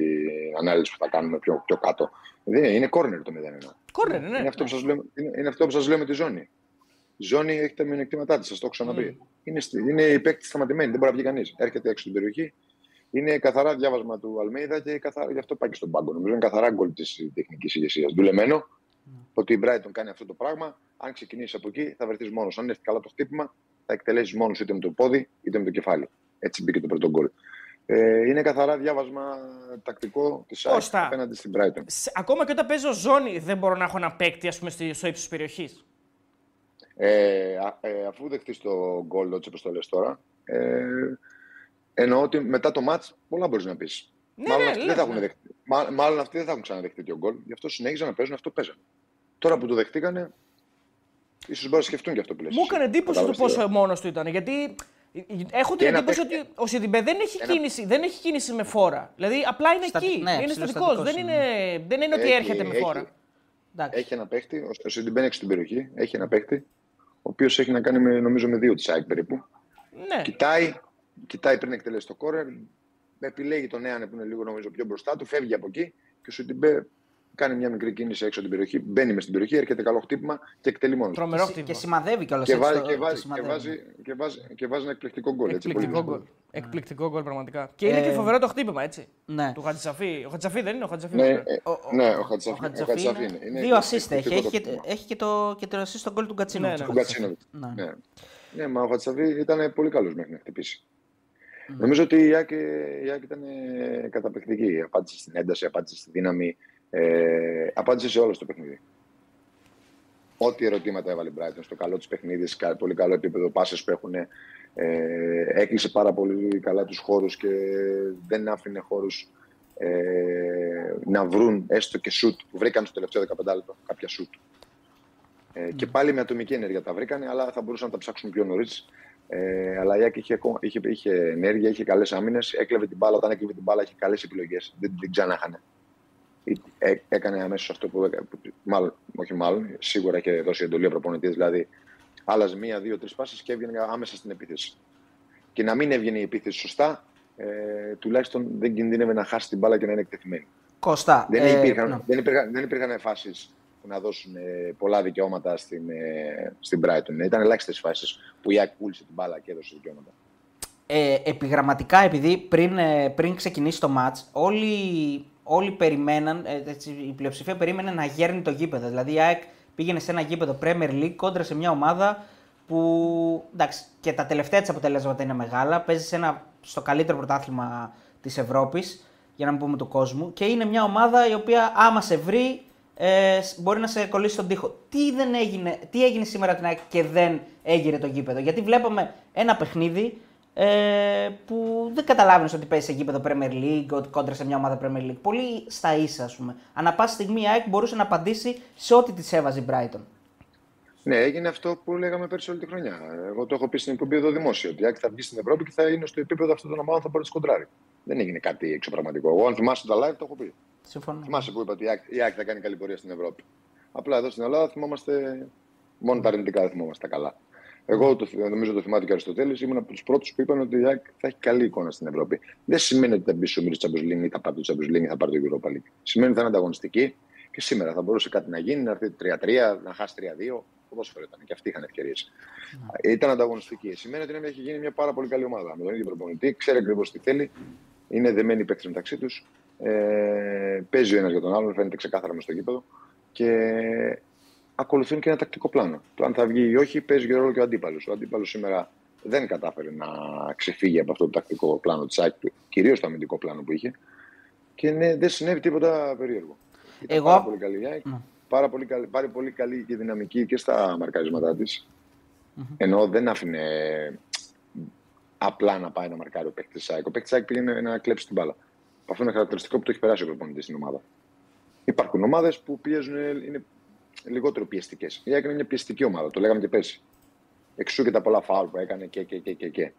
S3: ανάλυση που θα κάνουμε πιο, πιο κάτω. Δεν, είναι corner το 0-1.
S2: Κόρνερ, ναι.
S3: Είναι, αυτό που σας λέω, είναι, είναι αυτό που σας λέω με τη ζώνη. Η ζώνη έχει τα μειονεκτήματά της, σας το έχω ξαναπεί. Είναι, στη- είναι η παίκτη σταματημένη, δεν μπορεί να βγει κανείς. Έρχεται έξω στην περιοχή. Είναι καθαρά διάβασμα του Αλμέιδα και καθαρά, γι' αυτό πάει και στον πάγκο. Νομίζω είναι καθαρά γκολ της τεχνικής ηγεσίας. Δουλεμένο ότι η Brighton κάνει αυτό το πράγμα. Αν ξεκινήσεις από εκεί, θα βρεθείς μόνος. Αν έρθεις καλά το χτύπημα, θα εκτελέσεις μόνος είτε με το πόδι είτε με το κεφάλι. Έτσι μπήκε το πρώτο γκολ. Ε, είναι καθαρά διάβασμα τακτικό της ΑΕΚ
S2: Κώστα.
S3: απέναντι στην Brighton.
S2: Σε- Ακόμα και όταν παίζω ζώνη, δεν μπορώ να έχω ένα παίκτη ας πούμε, στη- στο ύψος της περιοχής.
S3: Ε, α- ε, αφού δεχτείς το γκολ, έτσι όπως το λες τώρα, ε, εννοώ ότι μετά το match πολλά μπορείς να πεις.
S2: Ναι,
S3: μάλλον,
S2: ναι,
S3: αυτοί
S2: λες,
S3: δεν θα έχουν
S2: ναι.
S3: δεχτεί, μα- μάλλον αυτοί δεν θα έχουν ξαναδεχτεί το γκολ, γι' αυτό συνέχιζαν να παίζουν αυτό που παίζανε. Τώρα που το δεχτήκανε, ίσως μπορείς να σκεφτούν και αυτό που λες.
S2: Μου έκανε εντύπωση το πόσο μόνος του ήταν. Γιατί έχω την
S3: ένα
S2: εντύπωση
S3: παίκτη-
S2: ότι ο Σιντιμπέ δεν έχει,
S3: ένα-
S2: κίνηση, δεν έχει κίνηση με φόρα. Δηλαδή απλά είναι
S1: Στατι-
S2: εκεί.
S1: ναι,
S2: είναι
S1: ψηλοστατικός
S2: στατικός. Δεν
S1: είναι.
S2: είναι, δεν είναι ότι
S3: Έχει-
S2: έρχεται με
S3: έχει-
S2: φόρα.
S1: Εντάξει.
S3: Έχει ένα παίχτη, ο- ο Σιντιμπέν έχει στην περιοχή, έχει ένα παίχτη, ο οποίος έχει να κάνει με, νομίζω με δύο τη ΑΕΚ περίπου.
S2: Ναι.
S3: Κοιτάει, κοιτάει πριν εκτελέσει το κόρερ, επιλέγει τον Έανε που είναι λίγο νομίζω πιο μπροστά του, φεύγει από εκεί και ο Σιντιμπέ κάνει μια μικρή κίνηση έξω από την περιοχή, μπαίνει μες στην περιοχή, έρχεται καλό χτύπημα και εκτελεί μόνος. του.
S2: Τρομερό
S1: Και
S2: χτύπημα.
S1: σημαδεύει κιόλας.
S3: Και, βάζει, και, βάζει, και, βάζει, και, βάζει, και βάζει ένα εκπληκτικό γκολ. έτσι, πολύ
S2: Εκπληκτικό
S3: δύσκολο.
S2: γκολ. Εκπληκτικό γκολ πραγματικά. Και είναι
S1: Ε,
S2: και φοβερό το χτύπημα, έτσι.
S1: Ναι.
S2: Του Χατζησαφή. Ο Χατζησαφή δεν είναι ο Χατζησαφή.
S3: Ναι,
S2: βέβαια.
S3: ε,
S1: Ο- ο-
S3: ναι, ο
S1: Ο
S3: Χατζησαφή ο
S1: Χατζησαφή
S3: Χατζησαφή
S1: είναι-
S3: είναι. είναι
S1: Δύο assist έχει.
S3: εκπληκτικό
S1: Έχει
S3: το
S1: και,
S3: χτύπημα.
S1: έχει και το, και το assist στον γκολ του Κατσίνο.
S2: Ναι, ναι.
S3: Του Κατσίνοβιτς.
S1: Ναι.
S3: Ναι. ναι, μα ο Χατσαβή ήταν πολύ καλός μέχρι να χτυπήσει. Νομίζω ότι η Άκη, η Άκη ήταν ε, καταπληκτική. Απάντησε στην ένταση, απάντησε στη δύναμη, ε, απάντησε σε όλο το παιχνίδι. Ό,τι ερωτήματα έβαλε η Brighton στο καλό της παιχνίδις, σε κα- πολύ καλό επίπεδο, πάσες που έχουν. Ε, έκλεισε πάρα πολύ καλά τους χώρους και δεν άφηνε χώρους ε, να βρουν έστω και σουτ που βρήκαν στο τελευταίο 15 λεπτό κάποια σουτ. Ε, Και πάλι με ατομική ενέργεια τα βρήκανε, αλλά θα μπορούσαν να τα ψάξουν πιο νωρίς. Ε, αλλά η Άκη είχε, ακόμα- είχε, είχε ενέργεια, είχε καλές άμυνες, έκλεβε την μπάλα. Όταν έκλεβε την μπάλα, είχε καλές επιλογές. Δεν την ξανάχανε. Ε, έκανε αμέσως αυτό που έκανε. που- Μάλλον, όχι μάλλον, σίγουρα είχε δώσει εντολή ο προπονητής. Δηλαδή, άλλαζε μία, δύο, τρεις πάσει και έβγαινε άμεσα στην επίθεση. Και να μην έβγαινε η επίθεση σωστά, ε, τουλάχιστον δεν κινδύνευε να χάσει την μπάλα και να είναι εκτεθειμένη.
S1: Κώστα.
S3: Δεν,
S1: ε,
S3: υπήρχαν,
S1: ναι.
S3: δεν, υπήρχαν, δεν υπήρχαν φάσεις που να δώσουν ε, πολλά δικαιώματα στην, ε, στην Brighton. Ήταν ελάχιστες φάσεις που η Άκη πούλησε την μπάλα και έδωσε δικαιώματα.
S1: ε, επιγραμματικά, επειδή πριν, ε, πριν ξεκινήσει το μάτς, όλοι, όλοι περιμέναν, ε, έτσι, η πλειοψηφία περίμενε να γέρνει το γήπεδο. Δηλαδή η ΑΕΚ πήγαινε σε ένα γήπεδο Premier League κόντρα σε μια ομάδα που εντάξει, και τα τελευταία της αποτελέσματα είναι μεγάλα. Παίζει σε ένα, στο καλύτερο πρωτάθλημα της Ευρώπης, για να μην πούμε του κόσμου. Και είναι μια ομάδα η οποία άμα σε βρει ε, μπορεί να σε κολλήσει στον τοίχο. Τι, δεν έγινε, τι έγινε σήμερα την ΑΕΚ και δεν έγινε το γήπεδο; Γιατί βλέπαμε ένα παιχνίδι ε, που δεν καταλάβαινες ότι παίζει σε γήπεδο Premier League, ότι κόντρα σε μια ομάδα Premier League. Πολύ στα ίσα, ας πούμε. Ανά πάση στιγμή η ΑΕΚ μπορούσε να απαντήσει σε ό,τι της έβαζε η Brighton.
S3: Ναι, έγινε αυτό που λέγαμε πέρσι όλη τη χρονιά. Εγώ το έχω πει στην εκπομπή εδώ δημόσιο. Ότι η ΑΕΚ θα βγει στην Ευρώπη και θα είναι στο επίπεδο αυτών των ομάδων θα μπορεί να σκοντράρει. Δεν έγινε κάτι εξωπραγματικό. Εγώ, αν θυμάσαι τα live, το έχω πει.
S1: Συμφωνώ.
S3: Θυμάσαι που είπα ότι η ΑΕΚ θα κάνει καλή πορεία στην Ευρώπη. Απλά εδώ στην Ελλάδα θυμόμαστε μόνο τα αρνητικά, δεν θυμόμαστε τα καλά. Εγώ το, νομίζω το θυμάται και ο Αριστοτέλης. Ήμουν από τους πρώτους που είπαν ότι η ΑΕΚ θα έχει καλή εικόνα στην Ευρώπη. Δεν σημαίνει ότι θα μπει στο Μύρι Champions ή θα πάρει το Champions League ή θα πάρει το Europa League. Σημαίνει ότι θα είναι ανταγωνιστική και σήμερα θα μπορούσε κάτι να γίνει, να έρθει 3-3, να χάσει 3-2. Ποδόσφαιρο ήταν και αυτοί είχαν ευκαιρίες. Mm. Ήταν ανταγωνιστική. Σημαίνει ότι έχει γίνει μια πάρα πολύ καλή ομάδα. Με τον ίδιο προπονητή, ξέρει ακριβώς τι θέλει. Είναι δεμένοι παίκτες μεταξύ τους. Ε, παίζει ο ένας για τον άλλον, φαίνεται ξεκάθαρα μες στο γήπεδο. Και ακολουθούν και ένα τακτικό πλάνο. Το αν θα βγει ή όχι παίζει και ρόλο και ο αντίπαλος. Ο αντίπαλος σήμερα δεν κατάφερε να ξεφύγει από αυτό το τακτικό πλάνο της ΑΕΚ, κυρίως το αμυντικό πλάνο που είχε. Και ναι, δεν συνέβη τίποτα περίεργο. Ήταν Εγώ... πάρα πολύ καλή η ΑΕΚ. Ναι. Πάρα πολύ, καλή, πάρα πολύ καλή και δυναμική και στα μαρκαρίσματά της. Mm-hmm. Ενώ δεν άφηνε απλά να πάει να μαρκάρει ο παίκτης της ΑΕΚ. Ο παίκτης της ΑΕΚ πήγαινε να κλέψει την μπάλα. Αυτό είναι χαρακτηριστικό που το έχει περάσει ο προπονητής στην ομάδα. Υπάρχουν ομάδες που πιέζουν, είναι λιγότερο πιεστικές. Η ΑΕΚ είναι μια πιεστική ομάδα, το λέγαμε και πέρσι. Εξού και τα πολλά φάουλ που έκανε και, και, και, και, και.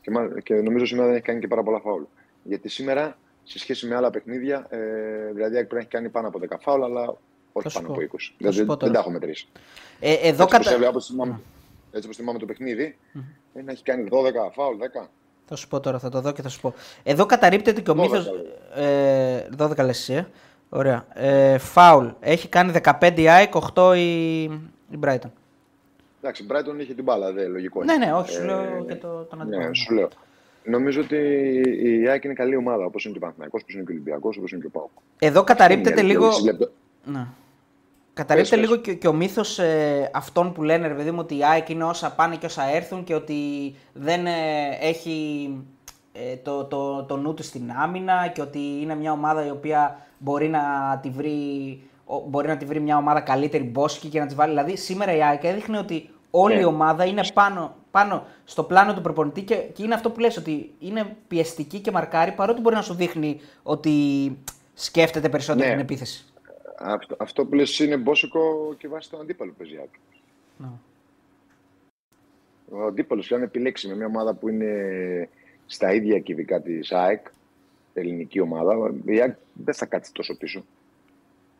S3: Και, και νομίζω σήμερα δεν έχει κάνει και πάρα πολλά φάουλ. Γιατί σήμερα, σε σχέση με άλλα παιχνίδια, ε, δηλαδή η ΑΕΚ πρέπει να έχει κάνει πάνω από 10 φάουλ, αλλά όχι πάνω από 20. Δηλαδή δεν τα έχω μετρήσει.
S1: Ε, εδώ
S3: έτσι, κατα... όπως θυμάμαι, έτσι όπως θυμάμαι το παιχνίδι, mm. να έχει κάνει 12 φάουλ, 10.
S1: Θα σου πω τώρα, θα το δω και θα σου πω. Εδώ καταρρύπτεται και ο μύθο. Ε, 12 λες, ε. Ωραία. Ε, φάουλ. Έχει κάνει 15 η ΑΕΚ, 8 η, η Brighton.
S3: Εντάξει, η Brighton είχε την μπάλα, δεν λογικό.
S1: Ναι, ναι, όχι, σου λέω ε, και το, τον
S3: αντίπαλο. Ναι, σου λέω. Νομίζω ότι η ΑΕΚ είναι καλή ομάδα, όπως είναι και ο Παναθηναϊκός, όπως είναι και ο Ολυμπιακός, όπως είναι και ο Πάοκ.
S1: Εδώ καταρρύπτεται λίγο. Ναι. Καταρρύπτεται λίγο και, και ο μύθος ε, αυτών που λένε, ρε παιδί μου, ότι η ΑΕΚ είναι όσα πάνε και όσα έρθουν και ότι δεν ε, έχει ε, το, το, το νου του στην άμυνα και ότι είναι μια ομάδα η οποία μπορεί να τη βρει, μπορεί να τη βρει μια ομάδα καλύτερη μπόσκη και να της βάλει. Δηλαδή σήμερα η ΑΕΚ έδειχνε ότι όλη η ναι. ομάδα είναι πάνω, πάνω στο πλάνο του προπονητή και, και είναι αυτό που λες ότι είναι πιεστική και μαρκάρει παρότι μπορεί να σου δείχνει ότι σκέφτεται περισσότερο ναι. την επίθεση.
S3: Αυτό, αυτό που λες είναι μπόσικο και βάσει τον αντίπαλο παίζει η ναι. Ο αντίπαλος, αν επιλέξει με μια ομάδα που είναι στα ίδια κυβικά της ΑΕΚ, ελληνική ομάδα, η ΑΕΚ δεν θα κάτσει τόσο πίσω.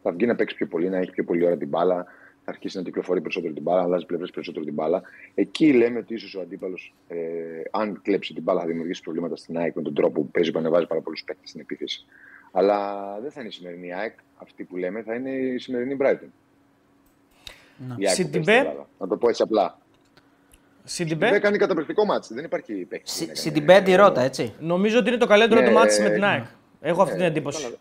S3: Θα βγει να παίξει πιο πολύ, να έχει πιο πολύ ώρα την μπάλα, θα αρχίσει να κυκλοφορεί περισσότερο την μπάλα, να αλλάζει πλευρές περισσότερο την μπάλα. Εκεί λέμε ότι ίσως ο αντίπαλος, ε, αν κλέψει την μπάλα, θα δημιουργήσει προβλήματα στην ΑΕΚ με τον τρόπο που παίζει, που ανεβάζει πάρα πολλούς παίκτες στην επίθεση. Αλλά δεν θα είναι η σημερινή ΑΕΚ αυτή που λέμε, θα είναι η σημερινή Brighton.
S2: Να.
S3: Να το πω έτσι απλά.
S2: Σιντιμπέ
S3: κάνει καταπληκτικό ματς. Δεν υπάρχει παίκτη.
S1: Σιντιμπέ αντερώτα, έτσι.
S2: Νομίζω ότι είναι το καλύτερο του ματς με την ΑΕΚ. Έχω αυτή την εντύπωση.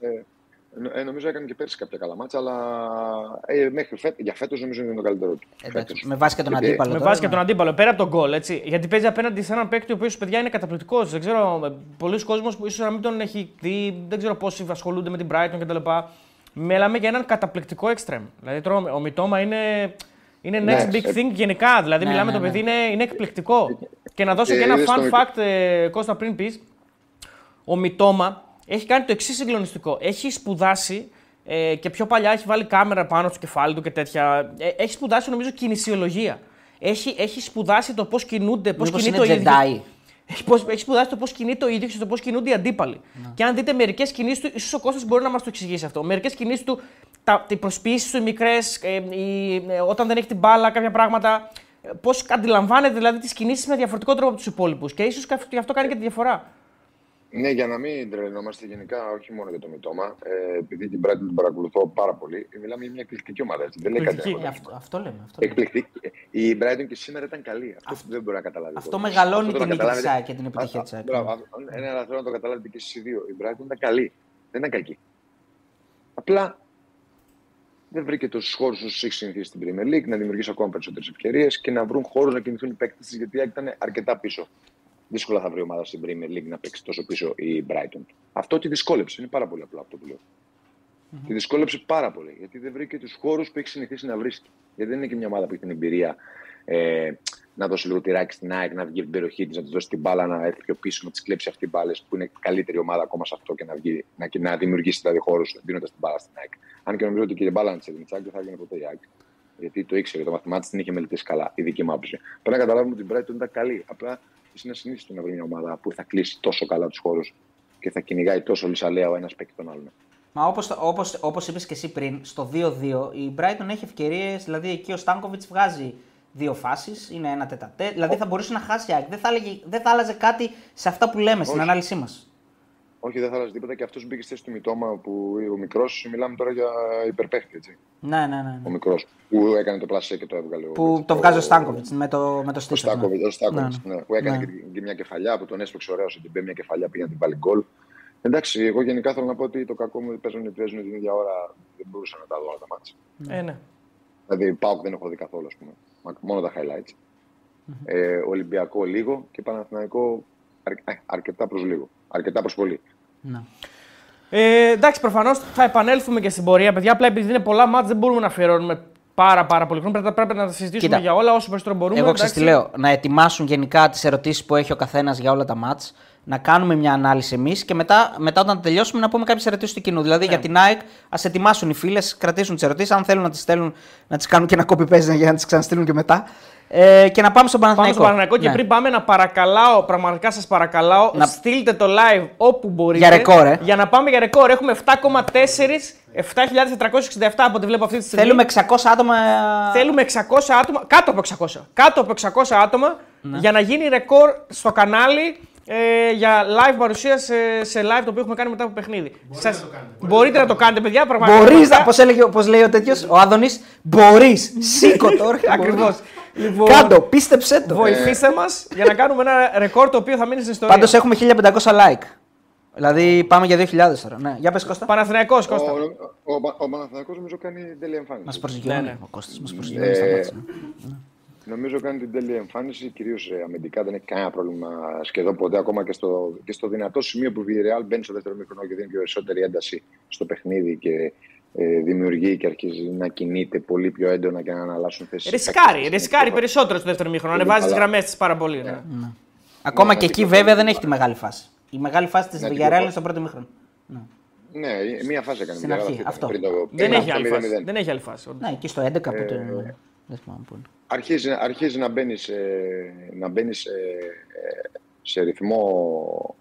S3: Ε, νομίζω έκανε και πέρσι κάποια καλά ματς, αλλά ε, μέχρι φέτος, για φέτος νομίζω είναι το καλύτερο του.
S1: με βάση και τον αντίπαλο.
S2: Με βάση και τον αντίπαλο, πέρα από το γκολ. Έτσι, γιατί παίζει απέναντι σε έναν παίκτη ο οποίος παιδιά είναι καταπληκτικός. Δεν ξέρω, πολλοί κόσμοι που ίσως να μην τον έχει δει, δεν ξέρω πόσοι ασχολούνται με την Brighton κτλ. Μιλάμε για έναν καταπληκτικό extreme. Δηλαδή τώρα ο Μιτόμα είναι είναι ναι, next big thing γενικά. Δηλαδή, ναι, μιλάμε ναι, το παιδί είναι, είναι εκπληκτικό. Και να δώσω και, ένα fun fact, ε, Κώστα, πριν πεις. Ο Μιτόμα έχει κάνει το εξής συγκλονιστικό. Έχει σπουδάσει ε, και πιο παλιά έχει βάλει κάμερα πάνω στο κεφάλι του και τέτοια. Ε, έχει σπουδάσει, νομίζω, κινησιολογία. Έχει, έχει σπουδάσει το πώς κινούνται, πώς κινείται ο ίδιος. Έχει, έχει σπουδάσει το πώς κινείται ο ίδιο και το πώς κινούνται οι αντίπαλοι. Να. Και αν δείτε μερικές κινήσεις του, ίσως ο Κώστας μπορεί να μας το εξηγήσει αυτό. Μερικές κινήσεις του τα, οι προσποιήσεις του οι μικρές, ε, ε, όταν δεν έχει την μπάλα, κάποια πράγματα. Ε, Πώς αντιλαμβάνεται δηλαδή τις κινήσεις με διαφορετικό τρόπο από τους υπόλοιπους. Και ίσως αυτό κάνει και τη διαφορά.
S3: Ναι, για να μην τρελνόμαστε γενικά, όχι μόνο για το Μητώμα, ε, επειδή την Brighton την παρακολουθώ πάρα πολύ, μιλάμε για μια εκπληκτική ομάδα. Έτσι. Δεν λέει κάτι
S1: ε, αυτό, αυτό λέμε. Αυτό
S3: Εκπληκτική. Η Brighton και σήμερα ήταν καλή. Αυτό, αυτό δεν μπορεί να καταλάβει.
S1: Αυτό μεγαλώνει την νίκη τη και την επιτυχία της
S3: Ένα αλλά θέλω να το καταλάβετε και εσείς οι δύο. Η Brighton ήταν καλή. Δεν ήταν κακή. Απλά δεν βρήκε τους χώρους που έχει συνηθίσει στην Premier League, να δημιουργήσει ακόμα περισσότερες ευκαιρίες και να βρουν χώρους να κινηθούν οι παίκτες της, γιατί ήταν αρκετά πίσω. Δύσκολα θα βρει ομάδα στην Premier League να παίξει τόσο πίσω η Brighton. Αυτό τη δυσκόλεψε. Είναι πάρα πολύ απλό αυτό που λέω. Mm-hmm. Τη δυσκόλεψε πάρα πολύ. Γιατί δεν βρήκε τους χώρους που έχει συνηθίσει να βρίσκει. Γιατί δεν είναι και μια ομάδα που έχει την εμπειρία ε, να δώσει λίγο τυράκι στην ΑΕΚ, να βγει την περιοχή της, να της δώσει την μπάλα, να έρθει πιο πίσω, να της κλέψει αυτή την μπάλα που είναι καλύτερη ομάδα ακόμα σε αυτό και να, βγει, να, να δημιουργήσει δηλαδή χώρους δίνοντας την μπάλα στην ΑΕΚ. Αν και νομίζω ότι και η μπάλα της Τσάκ δεν θα γίνει ποτέ η ΑΕΚ. Γιατί το ήξερε, το μαθημά της την είχε μελετήσει καλά, η δική μου άποψη. Πρέπει να καταλάβουμε ότι η Brighton ήταν καλή. Απλά είναι συνήθιστο να βρει μια ομάδα που θα κλείσει τόσο καλά τους χώρους και θα κυνηγάει τόσο λυσαλέα ο ένας παίκτη τον άλλον.
S1: Μα όπως όπως, όπως είπες και εσύ πριν, στο 2-2 η Brighton έχει ευκαιρίες, δηλαδή εκεί ο Στάνκοβιτ βγάζει δύο φάσεις, είναι ένα τετατέ. Δηλαδή θα μπορούσε να χάσει η Δεν θα, έλεγε, δεν θα άλλαζε κάτι σε αυτά που λέμε Όχι. στην ανάλυση μας.
S3: Όχι, δεν θα άλλαζε τίποτα και αυτός μπήκε στη θέση του Μητώμα που ο μικρός, μιλάμε τώρα για υπερπαίχτη. Έτσι.
S1: Ναι, ναι, ναι. ναι.
S3: Ο μικρός που έκανε το πλασέ και το έβγαλε.
S1: Που το, βγάζει ο Στάνκοβιτς με το, με το
S3: Ο Στάνκοβιτς, ναι. ναι, ναι. ναι. που έκανε ναι. και μια κεφαλιά που τον έσπρωξε ωραίος σε την μια κεφαλιά πήγε να την βάλει γκολ. Εντάξει, εγώ γενικά θέλω να πω ότι το κακό μου παίζουν οι παίζουν την ίδια ώρα δεν μπορούσα να τα δω όλα τα μάτια.
S2: Ε, ναι.
S3: Δηλαδή, πάω δεν έχω δει καθόλου, ας πούμε. Μόνο τα highlights. Ε, Ολυμπιακό λίγο και Παναθηναϊκό αρκετά προς λίγο. Αρκετά προς πολύ.
S2: Ναι. Ε, εντάξει, προφανώς θα επανέλθουμε και στην πορεία. Παιδιά, απλά επειδή είναι πολλά μάτια, δεν μπορούμε να αφιερώνουμε πάρα, πάρα πολύ χρόνο. Πρέπει, πρέπει να τα συζητήσουμε Κοίτα, για όλα όσο περισσότερο μπορούμε.
S1: Εγώ ξέρω τι λέω. Να ετοιμάσουν γενικά τις ερωτήσεις που έχει ο καθένας για όλα τα μάτια να κάνουμε μια ανάλυση εμείς και μετά, μετά όταν τελειώσουμε να πούμε κάποιες ερωτήσεις του κοινού. Δηλαδή yeah. για ναι. την ΑΕΚ, ας ετοιμάσουν οι φίλες, κρατήσουν τις ερωτήσεις. Αν θέλουν να τις στέλνουν, να τις κάνουν και ένα copy paste για να τις ξαναστείλουν και μετά. Ε, και να πάμε στον Παναθηναϊκό.
S2: Πάμε στον Παναθηναϊκό ναι. και πριν πάμε να παρακαλάω, πραγματικά σας παρακαλάω, να... στείλτε το live όπου μπορείτε.
S1: Για ρεκόρ, ε.
S2: Για να πάμε για ρεκόρ. Έχουμε 7,4 7.467 από ό,τι βλέπω αυτή τη στιγμή.
S1: Θέλουμε 600 άτομα.
S2: Θέλουμε 600 άτομα. Κάτω από 600. Κάτω από 600 άτομα ναι. για να γίνει ρεκόρ στο κανάλι ε, για live παρουσία σε, σε, live το οποίο έχουμε κάνει μετά από παιχνίδι.
S4: Μπορείτε, Σας... να, το κάνετε.
S2: Μπορείτε να το κάνετε, παιδιά. Πραγματικά.
S1: Μπορείς, όπω λέει ο τέτοιος, ο Άδωνη, μπορείς. Σήκω τώρα.
S2: Ακριβώς.
S1: Λοιπόν, Κάντο, πίστεψε το.
S2: Βοηθήστε μας για να κάνουμε ένα ρεκόρ το οποίο θα μείνει στην ιστορία.
S1: Πάντως έχουμε 1500 like. Δηλαδή πάμε για 2000 τώρα. Ναι. Για πες Κώστα.
S2: Παναθηναϊκός Κώστα. Ο,
S3: ο, ο, ο Παναθηναϊκός νομίζω κάνει τέλεια εμφάνιση.
S1: Μας προσγειώνει ναι, ναι. ο Κώστας. Μας προσγειώνει ε, στα
S3: Νομίζω κάνει την τέλεια εμφάνιση, κυρίως ε, αμυντικά δεν έχει κανένα πρόβλημα σχεδόν ποτέ. Ακόμα και στο, και στο δυνατό σημείο που η Real μπαίνει στο δεύτερο μικρό και δίνει περισσότερη ένταση στο παιχνίδι και ε, δημιουργεί και αρχίζει να κινείται πολύ πιο έντονα και να αναλάσσουν θέσεις.
S2: Ρισκάρει, ρισκάρει περισσότερο στο δεύτερο μήχρονο. Ανεβάζει τις γραμμές της πάρα πολύ. Ναι.
S1: Ναι. Ακόμα και εκεί βέβαια δεν έχει τη μεγάλη φάση. Η μεγάλη φάση της Villarreal είναι στο πρώτο μήχρονο.
S3: Ναι. Ναι, μία φάση έκανε.
S1: Στην αρχή, αυτό.
S2: Πριν το, δεν, έχει άλλη φάση. δεν έχει άλλη φάση.
S1: Ναι, εκεί στο 11 που το. Δεν
S3: θυμάμαι πολύ αρχίζει, αρχίζει να μπαίνεις σε, να μπαίνεις σε, σε ρυθμό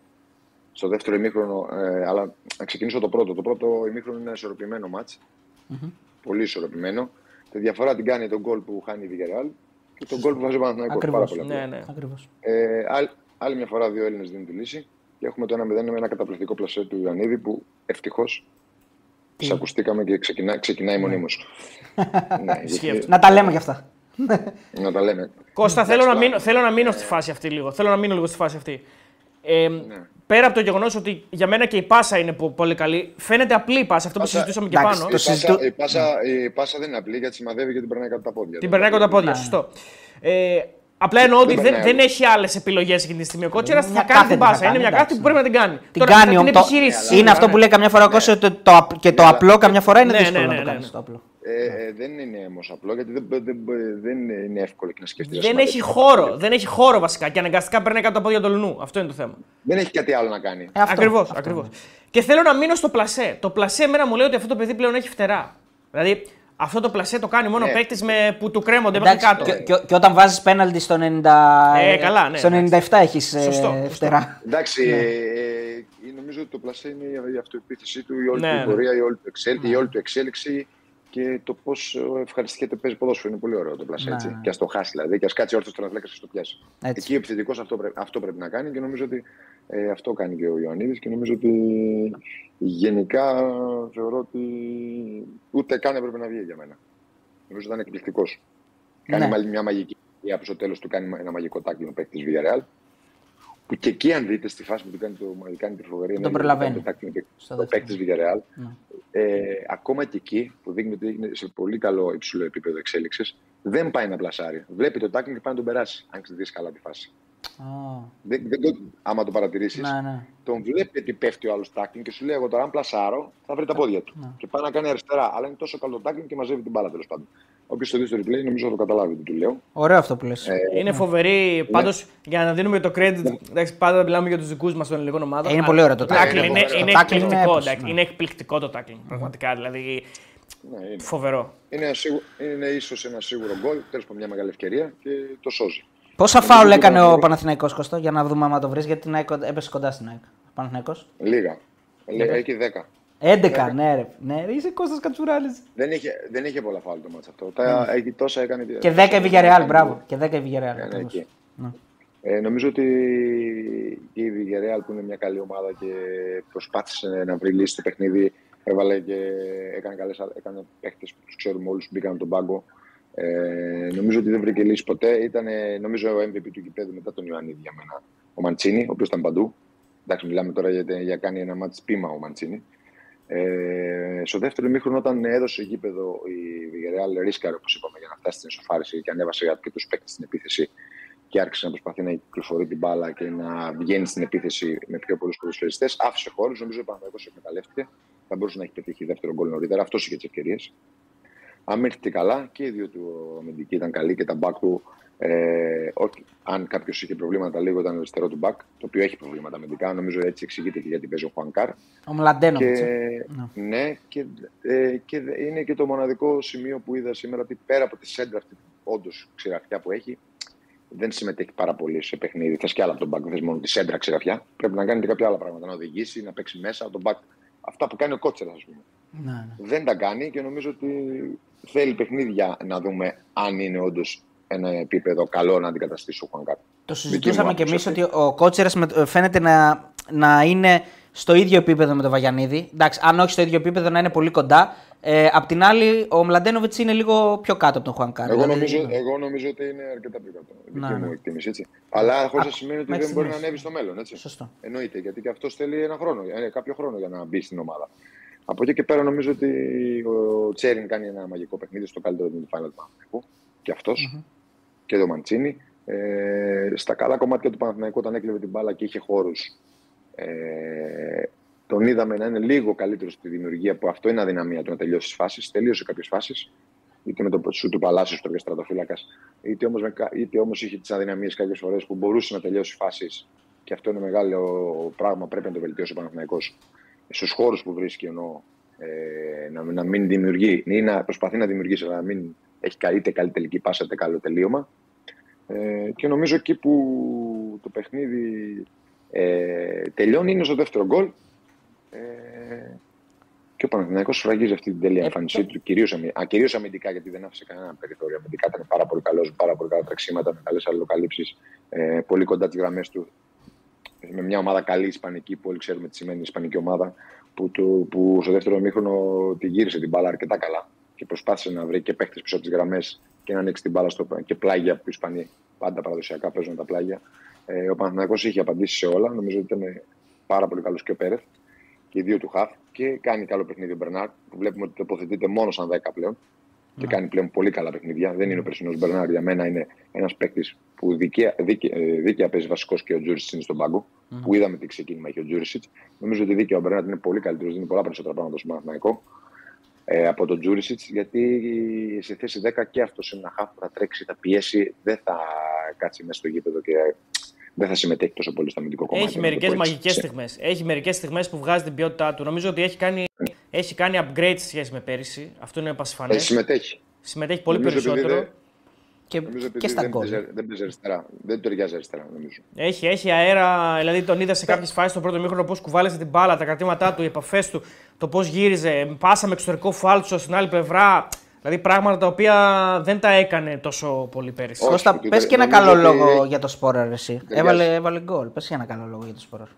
S3: στο δεύτερο ημίχρονο, ε, αλλά να ξεκινήσω το πρώτο. Το πρώτο ημίχρονο είναι ένα ισορροπημένο μάτς, mm-hmm. πολύ ισορροπημένο. Τη διαφορά την κάνει τον γκολ που χάνει η Villarreal και τον γκολ που βάζει ο Παναθηναϊκός. Πάρα πολύ
S2: ναι, ναι.
S3: Ε, άλλη, άλλη μια φορά δύο Έλληνες δίνουν τη λύση και έχουμε το 1-0 με ένα καταπληκτικό πλασέ του Ιωαννίδη που ευτυχώς ακουστήκαμε και ξεκινά, ξεκινάει ναι. μονίμως.
S1: ναι, να τα λέμε γι' αυτά.
S3: να τα λέμε.
S2: Κώστα, θέλω να, μείνω, θέλω να μείνω στη φάση αυτή λίγο. Θέλω να μείνω λίγο στη φάση αυτή. Ε, ναι. Πέρα από το γεγονός ότι για μένα και η πάσα είναι πολύ καλή, φαίνεται απλή η πάσα, αυτό που συζητούσαμε και πάνω.
S3: Η πάσα, η, πάσα, η πάσα δεν είναι απλή γιατί σημαδεύει και την περνάει κάτω τα πόδια.
S2: Την περνάει κάτω τα πόδια, ναι. σωστό. Ε, Απλά εννοώ ότι δεν, δεν έχει άλλες επιλογές εκείνη τη στιγμή. Ο Κότσερα θα κάνει την πάσα. Είναι μια κάτι που πρέπει να την κάνει.
S1: Την Τώρα, κάνει όμως. Είναι αυτό που λέει καμιά φορά ο Κότσερα και το απλό καμιά φορά είναι δύσκολο να το κάνεις το απλό.
S3: Ε, ε, δεν είναι όμως απλό γιατί δεν, δεν, δεν είναι εύκολο και να σκεφτείς.
S2: Δεν έχει χώρο. Δεν έχει χώρο βασικά και αναγκαστικά παίρνει κάτω τα πόδια του Λουνού. Αυτό είναι το θέμα.
S3: Δεν έχει κάτι άλλο να κάνει.
S2: Ε, ακριβώς. Ακριβώς. Και θέλω να μείνω στο πλασέ. Το πλασέ εμένα μου λέει ότι αυτό το παιδί πλέον έχει φτερά. Δηλαδή αυτό το πλασέ το κάνει μόνο ναι. παίκτης που του κρέμονται μέχρι κάτω.
S1: Και, και, και όταν βάζεις πέναλτι στο 90, ε, καλά, ναι, στο 97 έχεις ε, φτερά.
S3: Εντάξει, ναι. ε, νομίζω ότι το πλασέ είναι η αυτοεπίθεσή του, η όλη ναι, του πορεία, η όλη του, εξέλιξη, η όλη του εξέλιξη και το πώς ευχαριστιέται παίζει ποδόσφαιρο. Είναι πολύ ωραίο το πλασέ. Έτσι. Ναι. Και ας το χάσει δηλαδή, και ας κάτσει όρθιος στον αθλέκα και το πιάσει. Έτσι. Εκεί ο επιθετικός αυτό, πρέ, αυτό πρέπει να κάνει και νομίζω ότι ε, αυτό κάνει και ο Ιωαννίδης και νομίζω ότι γενικά θεωρώ ότι ούτε καν έπρεπε να βγει για μένα. Νομίζω ότι ήταν εκπληκτικός. Ναι. Κάνει μια μαγική. Ή από το τέλος του κάνει ένα μαγικό τάκλινο παίκτης τη Villarreal. Που και εκεί, αν δείτε στη φάση που του κάνει, το, κάνει τη φοβερή
S1: τον προλαβαίνει.
S3: Το παίκτης τη Villarreal. Ναι. Ε, ακόμα και εκεί, που δείχνει ότι είναι σε πολύ καλό υψηλό επίπεδο εξέλιξης, δεν πάει να πλασάρει. Βλέπει το τάκλινγκ και πάει να τον περάσει, αν ξέρει καλά τη φάση. Oh. Δεν, δεν το, άμα το παρατηρήσεις, ναι, ναι. τον βλέπει ότι πέφτει ο άλλος τάκλινγκ και σου λέει: Εγώ τώρα, αν πλασάρω, θα βρει τα πόδια του. Ναι. Και πάει να κάνει αριστερά. Αλλά είναι τόσο καλό το τάκλινγκ και μαζεύει την μπάλα τέλος πάντων. Όποιος το δει στο replay, νομίζω θα το καταλάβει τι του λέω.
S1: Ωραίο αυτό που λες.
S2: Ε, είναι φοβερή. Ναι. Πάντως, για να δίνουμε το credit, ναι. εντάξει, πάντα μιλάμε για τους δικούς μας των ελληνικών ομάδων.
S1: Ε, είναι πολύ ωραίο το tackling.
S2: Είναι, είναι, είναι, εκπληκτικό, είναι, είναι εκπληκτικό το tackling. Πραγματικά. Δηλαδή, ναι, είναι. Φοβερό.
S3: Είναι, είναι ίσως ένα σίγουρο γκολ, τέλος πάντων μια μεγάλη ευκαιρία και το σώζει.
S1: Πόσα φάουλ έκανε ο Παναθηναϊκός Κωστό για να δούμε αν το βρεις, γιατί την ΑΕΚ έπεσε κοντά στην ΑΕΚ. Παναθηναϊκός.
S3: Λίγα. Λίγα, έχει 10.
S1: 11, ναι, ρε. Ναι, ρε, είσαι Κώστας Κατσουράλης.
S3: Δεν είχε, δεν είχε πολλά φάουλ το μάτς αυτό. Τα, έχει, τόσα έκανε.
S1: Και 10 η Villarreal, μπράβο. Και 10 η Villarreal. Ναι, ναι,
S3: ναι. Ε, νομίζω ότι η Villarreal που είναι μια καλή ομάδα και προσπάθησε να βρει λύση στο παιχνίδι, έβαλε και έκανε καλές, έκανε παίχτες που τους ξέρουμε όλους που μπήκαν τον πάγκο. Ε, νομίζω ότι δεν βρήκε λύση ποτέ. Ήταν νομίζω ο MVP του κυπέδου μετά τον Ιωαννίδη για μένα. Ο Μαντσίνη, ο οποίος ήταν παντού. Εντάξει, μιλάμε τώρα για, για κάνει ένα μάτι πείμα ο Μαντσίνη. Ε, στο δεύτερο μήχρονο, όταν έδωσε γήπεδο η Βιγερεάλ, ρίσκαρε όπως είπαμε για να φτάσει στην εσωφάρηση και ανέβασε αρκετούς παίκτες στην επίθεση και άρχισε να προσπαθεί να κυκλοφορεί την μπάλα και να βγαίνει στην επίθεση με πιο πολλούς ποδοσφαιριστές. Άφησε χώρους, νομίζω ότι ο Παναγιώ εκμεταλλεύτηκε. Θα μπορούσε να έχει πετύχει δεύτερο γκολ νωρίτερα. Αυτός είχε τις ευκαιρίες. Αν έρθει καλά και οι δύο του αμυντικοί ήταν καλοί και τα μπακ του. Ε, όχι, αν κάποιος είχε προβλήματα λίγο ήταν το αριστερό του μπακ, το οποίο έχει προβλήματα αμυντικά. Νομίζω έτσι εξηγείται και γιατί παίζει ο Χουάνκαρ.
S1: Ο Μλαντένοβιτς.
S3: Και, ναι, ναι και, ε, και είναι και το μοναδικό σημείο που είδα σήμερα ότι πέρα από τη σέντρα αυτή, όντως ξυραφιά που έχει, δεν συμμετέχει πάρα πολύ σε παιχνίδι. Θα σκιάλα από τον μπακ, δεν μόνο τη σέντρα ξυραφιά. Πρέπει να κάνει και κάποια άλλα πράγματα. Να οδηγήσει, να παίξει μέσα. Τον μπακ, αυτά που κάνει ο κότσερα, ας πούμε. Ναι, ναι. Δεν τα κάνει και νομίζω ότι θέλει παιχνίδια να δούμε αν είναι όντως ένα επίπεδο καλό να αντικαταστήσει ο Χουανκάρ.
S1: Το συζητούσαμε κι εμείς ότι ο Κότσερα φαίνεται να, να είναι στο ίδιο επίπεδο με τον Βαγιανίδη. Εντάξει, αν όχι στο ίδιο επίπεδο, να είναι πολύ κοντά. Ε, απ' την άλλη, ο Μλαντένοβιτς είναι λίγο πιο κάτω από τον Χουανκάρ.
S3: Εγώ, δηλαδή... νομίζω, εγώ νομίζω ότι είναι αρκετά πιο κάτω. Δική να, μου ναι. εκτίμηση. Έτσι. Αλλά χωρί να σημαίνει ότι δεν μπορεί να ανέβει στο μέλλον. Έτσι.
S1: Σωστό.
S3: Εννοείται, γιατί και αυτός θέλει ένα χρόνο, ε, κάποιο χρόνο για να μπει στην ομάδα. Από εκεί και πέρα νομίζω ότι ο Τσέριν κάνει ένα μαγικό παιχνίδι στο καλύτερο του Final του Παναθηναϊκού. Και αυτός mm-hmm. και το Μαντσίνη. Ε, στα καλά κομμάτια του Παναθηναϊκού όταν έκλεβε την μπάλα και είχε χώρους. Ε, τον είδαμε να είναι λίγο καλύτερος στη δημιουργία που αυτό είναι αδυναμία του να τελειώσεις τι φάσεις. Τελείωσε κάποιες φάσεις. Είτε με το σου του Παλάσιος του στρατοφύλακας, είτε όμως είτε όμως είχε τις αδυναμίες κάποιες φορές που μπορούσε να τελειώσει φάσεις. Και αυτό είναι μεγάλο πράγμα. Πρέπει να το βελτιώσει ο Παναθηναϊκός στους χώρους που βρίσκει ενώ ε, να, να μην δημιουργεί ή να προσπαθεί να δημιουργήσει, αλλά να μην έχει είτε καλή τελική πάσα είτε καλό τελείωμα. Ε, και νομίζω εκεί που το παιχνίδι ε, τελειώνει είναι στο δεύτερο γκολ. Ε, και ο Παναθηναϊκός σφραγίζει αυτή την τέλεια εμφάνισή του, κυρίως αμυντικά, γιατί δεν άφησε κανένα περιθώριο. Αμυντικά ήταν πάρα πολύ καλός, πάρα πολύ καλά τρεξίματα, με καλέ αλληλοκαλύψεις, ε, πολύ κοντά τις γραμμές του με μια ομάδα καλή Ισπανική, που όλοι ξέρουμε τι σημαίνει Ισπανική ομάδα, που, του, που στο δεύτερο μήχρονο τη γύρισε την μπάλα αρκετά καλά και προσπάθησε να βρει και παίχτε πίσω από τις γραμμές και να ανοίξει την μπάλα στο, και πλάγια που οι Ισπανοί πάντα παραδοσιακά παίζουν τα πλάγια. Ε, ο Παναθηναϊκός είχε απαντήσει σε όλα. Νομίζω ότι ήταν πάρα πολύ καλός και ο Πέρεθ και οι δύο του Χαφ και κάνει καλό παιχνίδι ο Μπερνάρ που βλέπουμε ότι τοποθετείται μόνο σαν 10 πλέον και κάνει πλέον πολύ καλά παιχνίδια. Δεν είναι ο περσινός Μπερνάρ. Για μένα είναι ένας παίκτης που δίκαια, δίκαια, δίκαια παίζει βασικός και ο Τζούρισιτς είναι στον πάγκο. Mm. Που είδαμε τι ξεκίνημα έχει ο Τζούρισιτς. Νομίζω ότι δίκαια ο Μπερνάρ είναι πολύ καλύτερος, δίνει πολλά περισσότερα πράγματα στο Μαθηναϊκό ε, από τον Τζούρισιτς. Γιατί σε θέση 10 και αυτό είναι ένα χάφ που θα τρέξει, θα πιέσει, δεν θα κάτσει μέσα στο γήπεδο και δεν θα συμμετέχει τόσο πολύ στο αμυντικό κομμάτι.
S2: Έχει μερικές μαγικές στιγμές. Έχει μερικές στιγμές που βγάζει την ποιότητά του. Νομίζω ότι έχει κάνει, έχει κάνει upgrade σε σχέση με πέρυσι. Αυτό είναι επασφανέ.
S3: Έχει συμμετέχει.
S2: Συμμετέχει πολύ νομίζω περισσότερο.
S1: Και, και στα γκολ.
S3: Δεν παίζει αριστερά. Δεν ταιριάζει αριστερά, νομίζω.
S2: Έχει, έχει αέρα. Δηλαδή τον είδα σε κάποιες φάσεις στο πρώτο μήχρονο πώς κουβάλεσε την μπάλα, τα κρατήματά του, οι επαφές του, το πώς γύριζε. Πάσα με εξωτερικό φάλτσο στην άλλη πλευρά. Δηλαδή πράγματα τα οποία δεν τα έκανε τόσο πολύ πέρυσι.
S1: Κώστα, πες και ένα καλό λόγο για το σπόρα, εσύ. Έβαλε, έβαλε γκολ. Πες και ένα καλό λόγο για το σπόρα.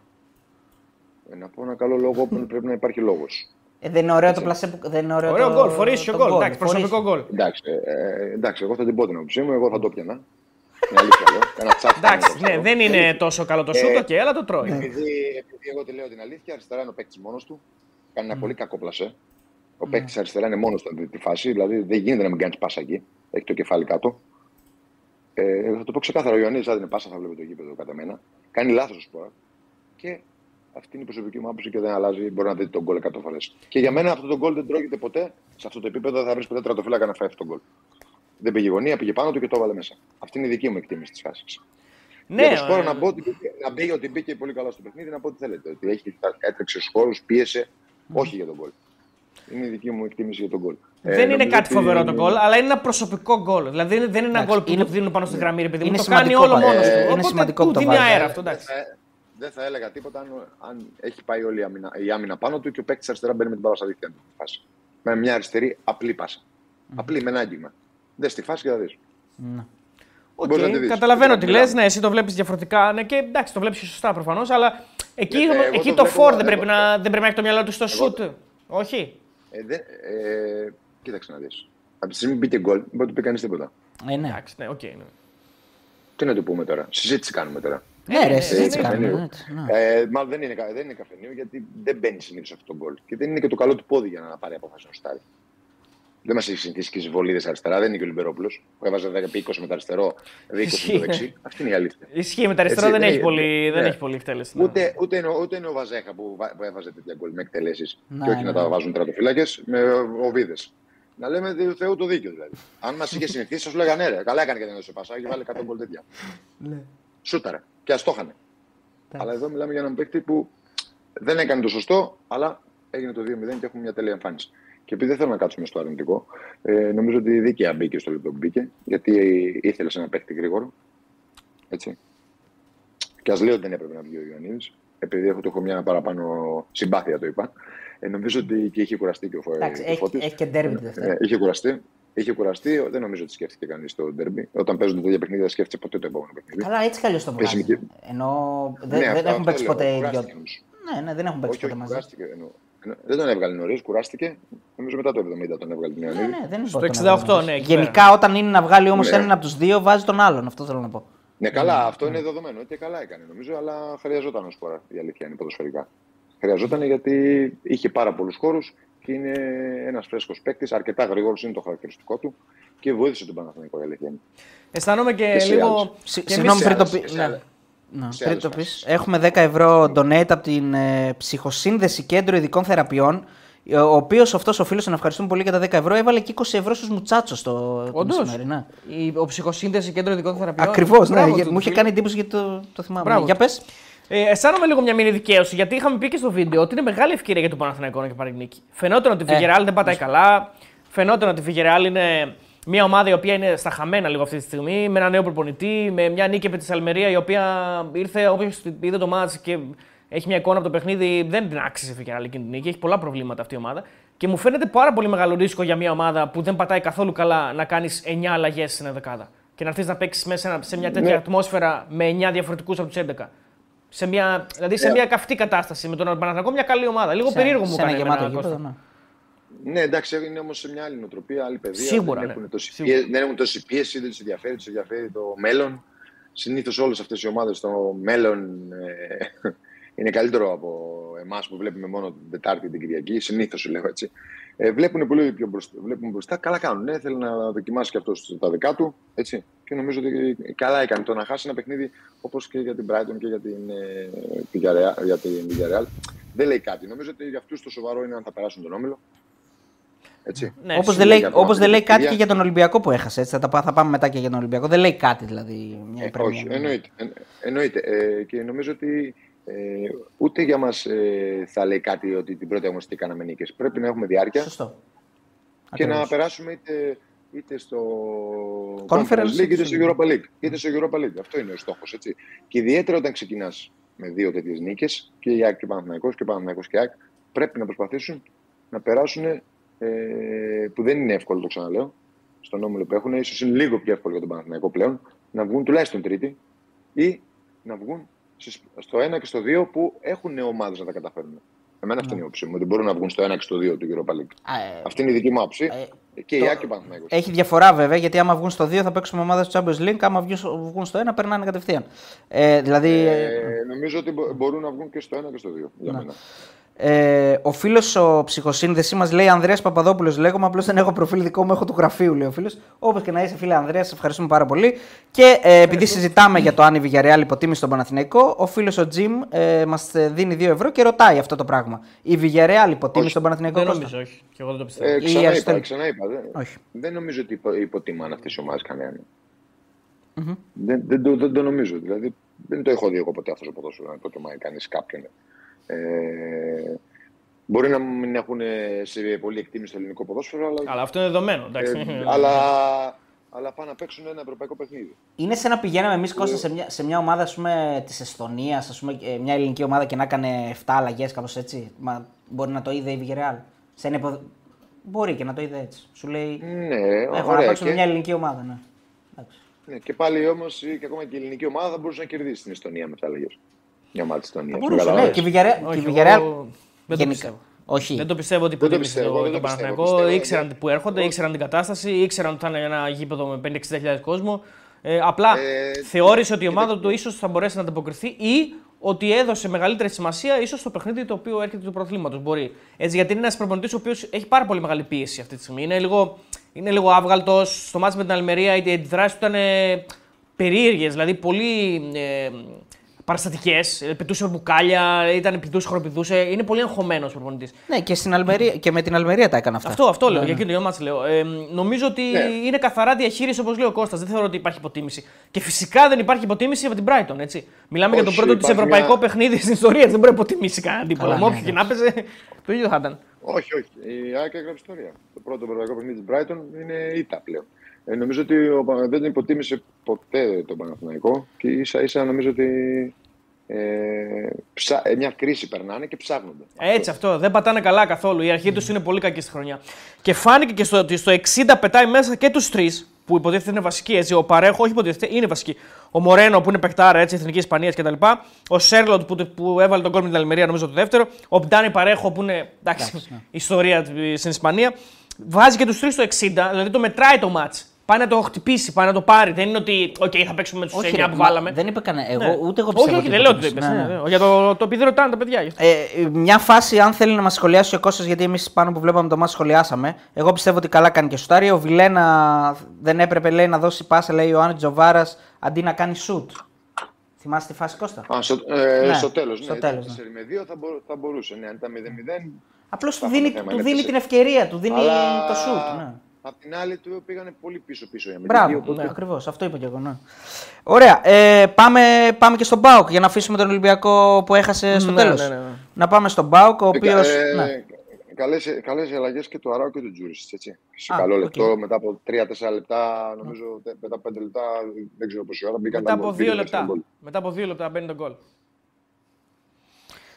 S3: Ε, να πω ένα καλό λόγο που πρέπει να υπάρχει λόγος.
S1: Ε, δεν είναι ωραίο το πλασέ που. Δεν είναι ωραίο,
S2: ωραίο γκολ, ο γκολ. Εντάξει, προσωπικό γκολ.
S3: Εντάξει, ε, εντάξει, εγώ θα την πω την άποψή μου, εγώ θα το πιανα. Είναι αλήθεια, λέω. Ένα τσάφ.
S2: Εντάξει, ναι, δεν είναι τόσο καλό το σούτ, και αλλά το τρώει.
S3: Επειδή, επειδή εγώ τη λέω την αλήθεια, αριστερά είναι ο παίκτης μόνος του. Κάνει ένα πολύ κακό πλασέ. Ο mm. παίκτης αριστερά είναι μόνος του τη φάση, δηλαδή δεν γίνεται να μην κάνεις πάσα εκεί. Έχει το κεφάλι κάτω. Ε, θα το πω ξεκάθαρα, ο Ιωαννίδης δεν είναι πάσα, θα βλέπει το γήπεδο κατά μένα. Κάνει λάθος σπορά. Και αυτή είναι η προσωπική μου άποψη και δεν αλλάζει. Μπορεί να δείτε τον γκολ 100 φορές. Και για μένα αυτό το γκολ δεν τρώγεται ποτέ. Σε αυτό το επίπεδο δεν θα βρεις ποτέ τρατοφύλακα να φάει αυτό το γκολ. Δεν πήγε γωνία, πήγε πάνω του και το έβαλε μέσα. Αυτή είναι η δική μου εκτίμηση της φάσης. Ναι, για το σπόρο, ε... να, πω ότι, να μπει ότι μπήκε πολύ καλά στο παιχνίδι, να πω ότι θέλετε. Ότι έχει, έτρεξε στους χώρους, πίεσε, mm. όχι για τον γκολ. Είναι η δική μου εκτίμηση για τον γκολ.
S2: Δεν ε, είναι κάτι φοβερό το γκολ, αλλά είναι ένα προσωπικό γκολ. Δηλαδή δεν είναι ένα γκολ που είναι... το δίνουν πάνω στη γραμμή, επειδή είναι το κάνει όλο μόνος του.
S1: Είναι Οπότε σημαντικό που το
S2: δίνει αέρα αυτό. Εντάξει.
S3: Δεν θα έλεγα τίποτα αν, αν έχει πάει όλη η άμυνα, η άμυνα πάνω του και ο παίκτης αριστερά μπαίνει με την μπάλα στα δίκτυα του. Με μια αριστερή απλή πάσα. Mm. Απλή με ένα άγγιγμα. Δεν στη φάση και θα δεις.
S2: Mm. Okay, καταλαβαίνω τι λες. Ναι, εσύ το βλέπεις διαφορετικά. Ναι, και εντάξει, το βλέπεις σωστά προφανώς, αλλά εκεί, ε, εκεί το, το φόρ δεν, πρέπει να, δεν πρέπει να έχει το μυαλό του στο σουτ. Όχι.
S3: Ε, δε, ε, κοίταξε να δεις. Από τη στιγμή που μπήκε γκολ, δεν μπορεί να πει κανείς τίποτα.
S2: Ε, ναι. Εντάξει, ναι, okay, ναι.
S3: Τι να το πούμε τώρα. Συζήτηση κάνουμε τώρα.
S1: Ναι, ρε, συζήτηση κάνουμε.
S3: Ναι. Ε, μάλλον δεν είναι, δεν είναι καφενείο γιατί δεν μπαίνει συνήθω αυτό το γκολ. Και δεν είναι και το καλό του πόδι για να πάρει απόφαση να στάρει. Δεν μας έχει συνηθίσει και βολίδες αριστερά, δεν είναι και ο Λιμπερόπουλος που έβαζε 10 20 με το αριστερό, 20 με το δεξί. Αυτή είναι η αλήθεια.
S2: Ισχύει με τα αριστερά, δεν, έχει πολύ, δεν έχει πολύ εκτέλεση.
S3: Ούτε, ούτε, είναι, ούτε είναι ο Βαζέχα που, που έβαζε τέτοια γκολ με εκτελέσεις και όχι να τα βάζουν τρατοφύλακε με οβίδε. Να λέμε του Θεού το δίκιο δηλαδή. Αν μας είχε συνηθίσει, θα σου λέγανε ναι, καλά έκανε και δεν έδωσε πασά και βάλε 100 γκολ τέτοια. Σούταρα και αστόχανε. Αλλά εδώ μιλάμε για έναν παίκτη που δεν έκανε το σωστό, αλλά έγινε το 2-0 και έχουμε μια τέλεια εμφάνιση. Και επειδή δεν θέλω να κάτσουμε στο αρνητικό, ε, νομίζω ότι δίκαια μπήκε στο λεπτό που μπήκε, γιατί ήθελε ένα παίχτη γρήγορο. Έτσι. Και ας λέω ότι δεν έπρεπε να βγει ο Ιωαννίδης, επειδή έχω, το έχω μια παραπάνω συμπάθεια, το είπα. Ε, νομίζω ότι και είχε κουραστεί και ο
S1: Εντάξει, έχει, έχει και ντέρμπι
S3: ε, είχε κουραστεί. Είχε κουραστεί, δεν νομίζω ότι σκέφτηκε κανείς το ντέρμπι. Όταν παίζουν τέτοια παιχνίδια, δεν σκέφτεται ποτέ το επόμενο παιχνίδι.
S1: Καλά, έτσι κι το βγάζει. Ενώ δεν, ναι, δεν έχουν παίξει ποτέ ίδιο. Ναι, ναι, δεν έχουν παίξει ποτέ μαζί.
S3: Δεν τον έβγαλε νωρίς, κουράστηκε. Νομίζω μετά το 70 τον έβγαλε την
S1: Ιωαννίδη. Ναι, ναι, δεν είναι
S2: Στο 68, ναι.
S1: Γενικά, όταν είναι να βγάλει όμως ναι. έναν από τους δύο, βάζει τον άλλον. Αυτό θέλω να πω.
S3: Ναι, καλά, αυτό είναι δεδομένο. Και καλά έκανε νομίζω, αλλά χρειαζόταν ως φορά η αλήθεια είναι ποδοσφαιρικά. Χρειαζόταν γιατί είχε πάρα πολλούς χώρους και είναι ένας φρέσκος παίκτης, αρκετά γρήγορος είναι το χαρακτηριστικό του και βοήθησε τον Παναθηναϊκό η αλήθεια είναι.
S2: Αισθάνομαι και, και λίγο.
S1: Συγγνώμη, πριν το πει. Ναι, πριν το πεις, έχουμε 10 ευρώ donate από την ε, Ψυχοσύνδεση Κέντρο Ειδικών Θεραπείων. Ο οποίος αυτός ο φίλος, να ευχαριστούμε πολύ για τα 10 ευρώ, έβαλε και 20 ευρώ στους μουτσάτσος το, το μεσημέρι. Ναι.
S2: Ο Ψυχοσύνδεση Κέντρο Ειδικών Θεραπείων.
S1: Ακριβώς, ναι. Μου είχε κάνει εντύπωση γιατί το, το θυμάμαι. Μπράβο. Για πες.
S2: Ε, αισθάνομαι λίγο μια μήνυ δικαίωση γιατί είχαμε πει και στο βίντεο ότι είναι μεγάλη ευκαιρία για τον Παναθηναϊκό και πάρει νίκη. Φαινόταν ότι η Βιγεράλ ε, δεν πατάει καλά. Φαινόταν ότι η Βιγεράλ είναι μια ομάδα η οποία είναι στα χαμένα λίγο αυτή τη στιγμή, με ένα νέο προπονητή, με μια νίκη από τη Σαλμερία η οποία ήρθε, όποιο είδε το μάτς και έχει μια εικόνα από το παιχνίδι, δεν την άξιζε η Βιγεράλ εκείνη την νίκη. Έχει πολλά προβλήματα αυτή η ομάδα. Και μου φαίνεται πάρα πολύ μεγάλο ρίσκο για μια ομάδα που δεν πατάει καθόλου καλά να κάνεις 9 αλλαγές στην δεκάδα. Και να έρθεις να παίξεις μέσα σε μια τέτοια ναι. ατμόσφαιρα με 9 διαφορετικούς από τους 11 σε μια, δηλαδή σε yeah. μια καυτή κατάσταση με τον Παναθηναϊκό, μια καλή ομάδα. Λίγο σε, περίεργο μου κάνει
S1: εμένα, γήπεδο, ναι.
S3: ναι, εντάξει, είναι όμως σε μια άλλη νοοτροπία, άλλη παιδεία.
S2: Σίγουρα.
S3: Δεν, ναι. έχουν τόση Σίγουρα. Πίεση, δεν έχουν τόση πίεση, δεν τους ενδιαφέρει, τους ενδιαφέρει το μέλλον. Συνήθως όλες αυτές οι ομάδες στο μέλλον ε, είναι καλύτερο από εμάς που βλέπουμε μόνο την Τετάρτη την Κυριακή. Συνήθως λέω έτσι. Ε, βλέπουν πολύ πιο μπροστά, βλέπουν μπροστά. Καλά κάνουν. Ναι, θέλει να δοκιμάσει και αυτός τα δικά του. Έτσι. Και νομίζω ότι καλά έκανε το να χάσει ένα παιχνίδι όπως και για την Brighton και για την, ε, για την Villarreal. Δεν λέει κάτι. Νομίζω ότι για αυτούς το σοβαρό είναι αν θα περάσουν τον όμιλο.
S1: Έτσι. Ναι, Όπως δεν λέει, όπως δεν λέει κάτι και για τον Ολυμπιακό που έχασε. Έτσι, θα, θα πάμε μετά και για τον Ολυμπιακό. Δεν λέει κάτι δηλαδή.
S3: Μια ε, όχι, εννοείται. εννοείται. Ε, και νομίζω ότι ε, ούτε για μας ε, θα λέει κάτι ότι την πρώτη αγωνιστική κάναμε νίκες. Πρέπει να έχουμε διάρκεια.
S1: Σωστό.
S3: Και να περάσουμε είτε, είτε στο Conference League είτε στο Europa League. Είτε στο Europa League. Αυτό είναι ο στόχος. Και ιδιαίτερα όταν ξεκινάς με δύο τέτοιες νίκες, και η ΑΕΚ και ο Παναθηναϊκός και ο Παναθηναϊκός και η ΑΕΚ, πρέπει να προσπαθήσουν να περάσουν. Ε, που δεν είναι εύκολο, το ξαναλέω, στον όμιλο που έχουν. ίσως είναι λίγο πιο εύκολο για τον Παναθηναϊκό πλέον, να βγουν τουλάχιστον τρίτη ή να βγουν στο 1 και στο 2 που έχουν ομάδες να τα καταφέρουν. Εμένα αυτή είναι η όψη μου. Ότι μπορούν να βγουν στο 1 και στο 2 του Europa League. Ε, αυτή είναι η δική μου άποψη. Ε, Και η Άκη Παναθηναϊκός.
S1: Έχει διαφορά βέβαια γιατί άμα βγουν στο 2 θα παίξουμε ομάδα του Champions League. Άμα βγουν- βγουν στο 1 περνάνε κατευθείαν. Ε, δηλαδή.
S3: Ε, νομίζω ότι μπο- μπορούν να βγουν και στο 1 και στο 2. Για μένα.
S1: Ε, ο φίλος ο ψυχοσύνδεσης μας λέει Ανδρέας Παπαδόπουλος. Λέγομαι, απλώς δεν έχω προφίλ δικό μου, έχω του γραφείου, λέει ο φίλος. Όπως και να είσαι, φίλε Ανδρέας, σε ευχαριστούμε πάρα πολύ. Και ε, επειδή συζητάμε για το αν η Villarreal υποτίμησε στον Παναθηναϊκό, ο φίλος ο Τζιμ ε, μας δίνει 2 ευρώ και ρωτάει αυτό το πράγμα. Η Villarreal υποτίμησε
S3: Όχι.
S1: τον Παναθηναϊκό.
S2: Δεν
S1: Κώστα;
S2: νομίζω, όχι. Και εγώ δεν το πιστεύω.
S3: Ε,
S1: Ή
S3: ξανά, είπα,
S1: Αριστοτέλη.
S3: ξανά είπα. Δεν,
S1: Όχι.
S3: δεν νομίζω ότι υπο, υποτιμάνε αυτές οι ομάδες κανέναν. Δεν, δεν, το, δεν το νομίζω. Δηλαδή, δεν το έχω δει εγώ ποτέ αυτός το ποδόσφαιρο να υποτιμάει κανείς κάποιον. Ε, μπορεί να μην έχουν σε πολύ εκτίμηση το ελληνικό ποδόσφαιρο, αλλά,
S2: Αλλά αυτό είναι δεδομένο. Εντάξει.
S3: ε, αλλά, αλλά πάνε να παίξουν ένα ευρωπαϊκό παιχνίδι.
S1: Είναι σαν να πηγαίναμε εμείς Κώστα σε μια, σε μια ομάδα της Εστονίας, μια ελληνική ομάδα και να έκανε 7 αλλαγές, κάπως έτσι. Μα μπορεί να το είδε η Villarreal. Σε ένα υπο- Μπορεί και να το είδε έτσι. Σου λέει.
S3: Ναι,
S1: Έχω να
S3: ωραία.
S1: παίξω με
S3: Και,
S1: μια ελληνική ομάδα. Ναι. Εντάξει.
S3: ναι, και πάλι όμως και ακόμα και η ελληνική ομάδα θα μπορούσε να κερδίσει την Εστονία με 7 αλλαγές. Μια ομάδα τη Εστονία.
S1: Θα μπορούσε, ναι. Και η Villarreal.
S2: Όχι,
S1: και η Villarreal
S2: εγώ δεν το
S1: γενικά.
S2: πιστεύω.
S1: Όχι.
S2: Δεν το πιστεύω ότι
S3: Δεν το
S2: υποτίμησε
S3: πιστεύω,
S2: το,
S3: δεν
S2: το
S3: το πιστεύω,
S2: Παναθηναϊκό.
S3: πιστεύω,
S2: Ήξεραν
S3: ναι.
S2: που έρχονται, ήξεραν την κατάσταση, ήξεραν ότι θα είναι ένα γήπεδο με 50-60.000 κόσμο. Ε, απλά
S3: Ε,
S2: θεώρησε ότι η ομάδα του ίσως θα μπορέσει να ανταποκριθεί ή ότι έδωσε μεγαλύτερη σημασία ίσως στο παιχνίδι το οποίο έρχεται του πρωταθλήματο. Μπορεί. Έτσι, γιατί είναι ένας προπονητής ο οποίος έχει πάρα πολύ μεγάλη πίεση αυτή τη στιγμή. Είναι λίγο, είναι λίγο άβγαλτος. Στο μάτι με την Αλμερία οι αντιδράσεις του ήταν ε, περίεργες. Δηλαδή πολύ ε, παραστατικές. Πετούσε μπουκάλια, ήταν πηδούσε, χοροπηδούσε. Είναι πολύ αγχωμένος ο προπονητής.
S1: Ναι, και, στην Αλμερία, και με την Αλμερία τα έκανε αυτά.
S2: Αυτό, αυτό λέω. Για εκείνο το μάτς λέω. Ε, νομίζω ότι
S3: Ναι.
S2: είναι καθαρά διαχείριση όπως λέει ο Κώστας. Δεν θεωρώ ότι υπάρχει υποτίμηση. Και φυσικά δεν υπάρχει υποτίμηση από την Brighton. Έτσι. Μιλάμε για το
S3: Όχι,
S2: πρώτο της
S3: υπάρχει
S2: ευρωπαϊκό
S3: μια-
S2: παιχνίδι στην ιστορία. Δεν μπορεί να υποτιμήσει κανέναν τίποτα.
S1: Καλά,
S2: Με
S1: ναι,
S2: όποιο και να παίζει, το ίδιο θα ήταν.
S3: Όχι, όχι. Η ΑΕΚ έγραψε ιστορία. Το πρώτο ευρωπαϊκό παιχνίδι της Brighton είναι ήττα πλέον. Ε, νομίζω ότι ο, Πα- δεν υποτίμησε ποτέ τον Παναθηναϊκό και ίσα ίσα νομίζω ότι ε, ψα, ε, μια κρίση περνάνε και ψάχνονται.
S2: Έτσι αυτό. Δεν πατάνε καλά καθόλου. Η αρχή τους είναι πολύ κακή στη χρονιά. Και φάνηκε και στο, ότι στο 60 πετάει μέσα και τους τρεις που υποτίθεται είναι βασικοί. Έτσι. Ο Παρέχο, όχι υποτίθεται, είναι βασική. Ο Μορένο που είναι παικτάρα έτσι, εθνικής Ισπανίας κτλ. Ο Σόρλοθ που, που έβαλε το γκολ με την Αλμερία, νομίζω το δεύτερο. Ο Ντάνι Παρέχο που είναι εντάξει,
S1: ναι.
S2: ιστορία στην Ισπανία. Βάζει και τους τρεις στο 60, δηλαδή το μετράει το match. Πάει να το χτυπήσει, πάει να το πάρει. Δεν είναι ότι, οκέι, θα παίξουμε με τους 9
S1: Όχι, ρε,
S2: που
S1: μα
S2: βάλαμε.
S1: Δεν είπε κανένα. Εγώ,
S2: Ναι.
S1: ούτε εγώ
S2: όχι,
S1: πιστεύω.
S2: όχι,
S1: ότι
S2: δεν λέω ότι το
S1: υποτίμησε.
S2: είπες.
S1: Ναι, ναι.
S2: Για το, το επειδή ρωτάνε τα παιδιά. γι' αυτό.
S1: Ε, μια φάση, αν θέλει να μας σχολιάσει ο Κώστας, γιατί εμείς πάνω που βλέπαμε το μα σχολιάσαμε. Εγώ πιστεύω ότι καλά κάνει και σουτάρει. Ο Βιλένα δεν έπρεπε λέει, να δώσει πάσα, λέει ο Άννη Τζοβάρα, αντί να κάνει σουτ. Θυμάστε τη φάση Κώστα;
S3: Α, στο, ε,
S1: Ναι,
S3: στο τέλος.
S1: στο
S3: Ναι,
S1: τέλος,
S3: ήταν
S1: ναι.
S3: 4 με 2 θα, μπο, θα μπορούσε. Ναι, αν ήταν 0-0.
S1: Απλώς του
S3: θα
S1: δίνει,
S3: είχαμε θέμα,
S1: του
S3: είναι
S1: δίνει
S3: τέσσερα.
S1: την ευκαιρία, του δίνει
S3: Αλλά
S1: το σουτ. Ναι.
S3: Απ' την άλλη του πήγανε πολύ πίσω-πίσω οι αμυντικοί.
S1: Μπράβο,
S3: οπότε-
S1: ναι, ακριβώς. Αυτό είπα και εγώ. Ναι. Ωραία. Ε, πάμε, πάμε και στον ΠΑΟΚ για να αφήσουμε τον Ολυμπιακό που έχασε στο
S2: Ναι,
S1: τέλος.
S2: ναι, ναι, ναι.
S1: Να πάμε στον ΠΑΟΚ, ο
S3: Ε,
S1: οποίος.
S3: ε,
S1: ναι.
S3: Καλές, καλές οι αλλαγές και του Αράο και του Τζούρισιτς, έτσι. Σε
S1: Α,
S3: καλό
S1: οκ.
S3: λεπτό, μετά από 3-4 λεπτά, νομίζω τε- μετά από 5 λεπτά, δεν ξέρω πόση ώρα, μπήκαν
S2: Μετά
S3: τα
S2: από
S3: γκολ,
S2: δύο
S3: μπήκαν τα
S2: λεπτά.
S3: γκολ.
S2: Μετά από δύο λεπτά μπαίνει το γκολ.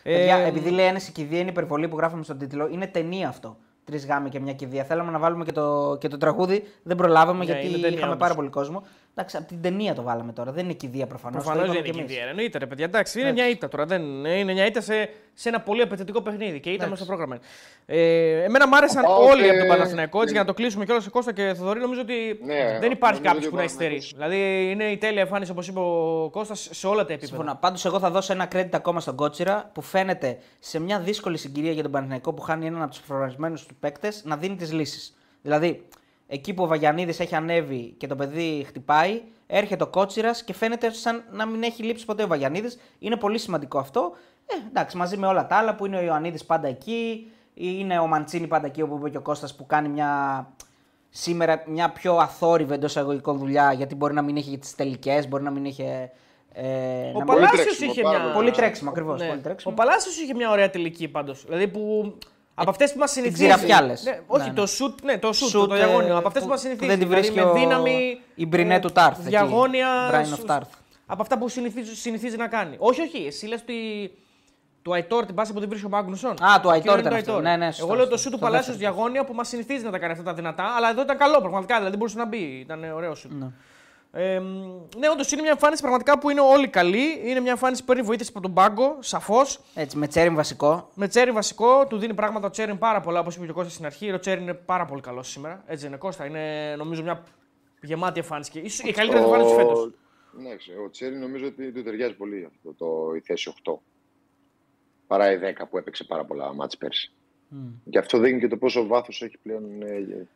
S1: Παιδιά,
S2: Ε,
S1: επειδή λέει ένα η κηδεία είναι υπερβολή που γράφουμε στον τίτλο, είναι ταινία αυτό. Τρεις γάμοι και μια κηδεία. Θέλαμε να βάλουμε και το, και το τραγούδι, δεν προλάβαμε
S2: Ναι,
S1: γιατί
S2: είναι ταινία
S1: είχαμε
S2: όντως.
S1: πάρα πολύ κόσμο. Εντάξει, από την ταινία το βάλαμε τώρα. Δεν είναι κηδεία προφανώς.
S2: Προφανώς δεν είναι κηδεία. Εννοείται, ρε παιδιά. Εντάξει, είναι μια ήττα τώρα. Δεν, είναι μια ήττα σε, σε ένα πολύ απαιτητικό παιχνίδι και ήττα μέσα στο πρόγραμμα. Ε, εμένα μου άρεσαν
S3: Πάω
S2: όλοι
S3: και-
S2: από τον Παναθηναϊκό. Έτσι, για να το κλείσουμε κιόλας σε Κώστας και Θοδωρή, νομίζω ότι
S3: Ναι,
S2: δεν υπάρχει
S3: νομίζω
S2: κάποιος
S3: ότι
S2: που
S3: ο
S2: να υστερεί.
S3: Παναθηναϊκός-
S2: Δηλαδή είναι η τέλεια εμφάνιση, όπως είπε ο Κώστας, σε όλα τα επίπεδα.
S1: Συμφωνώ. Πάντως, εγώ θα δώσω ένα credit ακόμα στον Κότσιρα που φαίνεται σε μια δύσκολη συγκυρία για τον Παναθηναϊκό που χάνει έναν από τους προγραμματισμένους του παίκτες να δίνει τις λύσεις. Δηλαδή, εκεί που ο Βαγιανίδης έχει ανέβει και το παιδί χτυπάει, έρχεται ο Κότσιρας και φαίνεται σαν να μην έχει λείψει ποτέ ο Βαγιανίδης. Είναι πολύ σημαντικό αυτό. Ε, εντάξει, μαζί με όλα τα άλλα που είναι ο Ιωαννίδης πάντα εκεί, είναι ο Μαντσίνη πάντα εκεί, όπου είπε και ο Κώστας που κάνει μια σήμερα μια πιο αθόρυβη εντός εισαγωγικών δουλειά, γιατί μπορεί να μην είχε τις τελικές, μπορεί να μην είχε. Ε,
S2: Ο
S1: να-
S2: Παλάσιος
S3: τρέξιμο,
S2: είχε
S3: πάρα
S2: μια.
S3: πολύ.
S1: Πολύ τρέξιμο, ακριβώς.
S2: Ναι.
S1: Πολύ τρέξιμο.
S2: Ο Παλάσιος είχε μια ωραία τελική πάντως. Δηλαδή που. Από αυτές που μας συνηθίζει.
S1: ξηραφιά λες.
S2: Ναι, όχι,
S1: Ναι,
S2: το
S1: ναι.
S2: σουτ, ναι, το σουτ,
S1: Σουτ,
S2: το διαγώνιο.
S1: ε,
S2: Από αυτές που,
S1: που-
S2: μας
S1: που
S2: συνηθίζει.
S1: δεν τη
S2: δηλαδή,
S1: βρίσκει
S2: με
S1: ο-
S2: δύναμη.
S1: η Μπρινέ
S2: ε,
S1: του Τάρθ εκεί.
S2: Διαγώνια.
S1: Brian
S2: σου-
S1: of Tarth.
S2: Από αυτά που συνηθίζει, συνηθίζει να κάνει. Όχι, όχι. Εσύ λες ότι. Του Αϊτόρ την πάση που την βρίσκει ο Μάγνουσον.
S1: Α, του Αϊτόρ
S2: Εκείνο είναι
S1: ήταν
S2: το
S1: αυτό.
S2: Αϊτόρ.
S1: Ναι, ναι, σωστό,
S2: Εγώ λέω το
S1: σωστό.
S2: σουτ του
S1: Στο
S2: Παλάσιος
S1: δεύτερο.
S2: διαγώνια που μας συνηθίζει να τα κάνει αυτά τα δυνατά, αλλά εδώ ήταν καλό πραγματικά. Δηλαδή δεν μπορούσε να μπει. Ήταν ωραίο σουτ.
S1: Ναι.
S2: Ε, ναι, όντως είναι μια εμφάνιση πραγματικά που είναι όλοι καλοί. Είναι μια εμφάνιση που παίρνει βοήθεια από τον πάγκο, σαφώς.
S1: Έτσι, με Τσέριν βασικό.
S2: Με Τσέριν βασικό, του δίνει πράγματα ο Τσέριν πάρα πολλά, όπως είπε και ο Κώστας στην αρχή. Ο Τσέριν είναι πάρα πολύ καλός σήμερα. Έτσι είναι, Κώστα. Είναι νομίζω μια γεμάτη εμφάνιση. Και ίσως η καλύτερη εμφάνιση φέτος.
S3: Ναι, ο Τσέριν νομίζω ότι του ταιριάζει πολύ αυτό το, η θέση 8. Παρά η 10 που έπαιξε πάρα πολλά μάτς πέρσι. Mm. Και αυτό δείχνει και το πόσο βάθος έχει πλέον ε,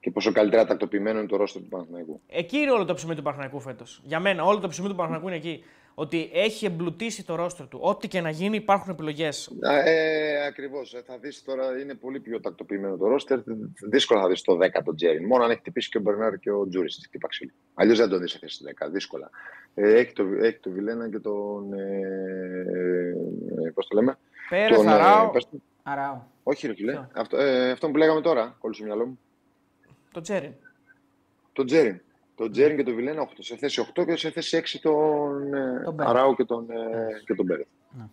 S3: και πόσο καλύτερα τακτοποιημένο είναι το ρόστο του Παναθηναϊκού.
S2: Εκεί είναι όλο το ψωμί του Παναθηναϊκού φέτος. Για μένα, όλο το ψωμί του Παναθηναϊκού είναι εκεί. Ότι έχει εμπλουτίσει το ρόστο του. Ό,τι και να γίνει, υπάρχουν επιλογές.
S3: Ε, Ακριβώς. Ε, θα δεις τώρα, είναι πολύ πιο τακτοποιημένο το ρόστερ. Δύσκολα θα δεις το 10 τον Τζέριν. Μόνο αν έχει χτυπήσει και ο Μπερνάρ και ο Τζούρις στη χτύπαξη. Αλλιώς δεν τον δεις σε θέση 10. Δύσκολα. Ε, έχει, το, έχει το Βιλένα και τον. Ε, ε, Πώς το λέμε.
S2: Πέρες, τον, Αράο. Ε,
S1: Αράο.
S3: Όχι, ρε φίλε. Αυτό, ε, αυτό που λέγαμε τώρα, κόλλησε στο μυαλό μου.
S2: Το Τζέριν.
S3: Το Τζέριν. Το Τζέριν και το Βιλένα 8. Σε θέση 8 και σε θέση 6 τον, ε, τον Αράου και τον, ε, και τον Μπέρεθ.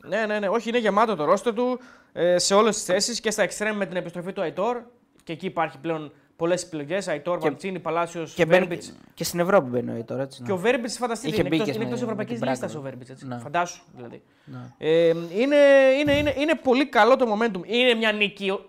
S2: Ναι, ναι, ναι. Όχι, είναι γεμάτο το ρόστο του ε, σε όλες τις θέσεις και στα εξτρέμ με την επιστροφή του Αϊτόρ. Και εκεί υπάρχει πλέον πολλές επιλογές. Αϊτόρ, Μαντσίνη, Παλάσιος,
S1: και, Βέρμπιτς. και στην Ευρώπη μπαίνει ο Αϊτόρ. Έτσι,
S2: ναι. Και ο Βέρμπιτς, φανταστείτε, είναι εκτό ευρωπαϊκής λίστας ο Βέρμπιτς. Ναι. Φαντάσου δηλαδή. Ναι. Ε, είναι, είναι, είναι, είναι πολύ καλό το momentum. Είναι μια νίκη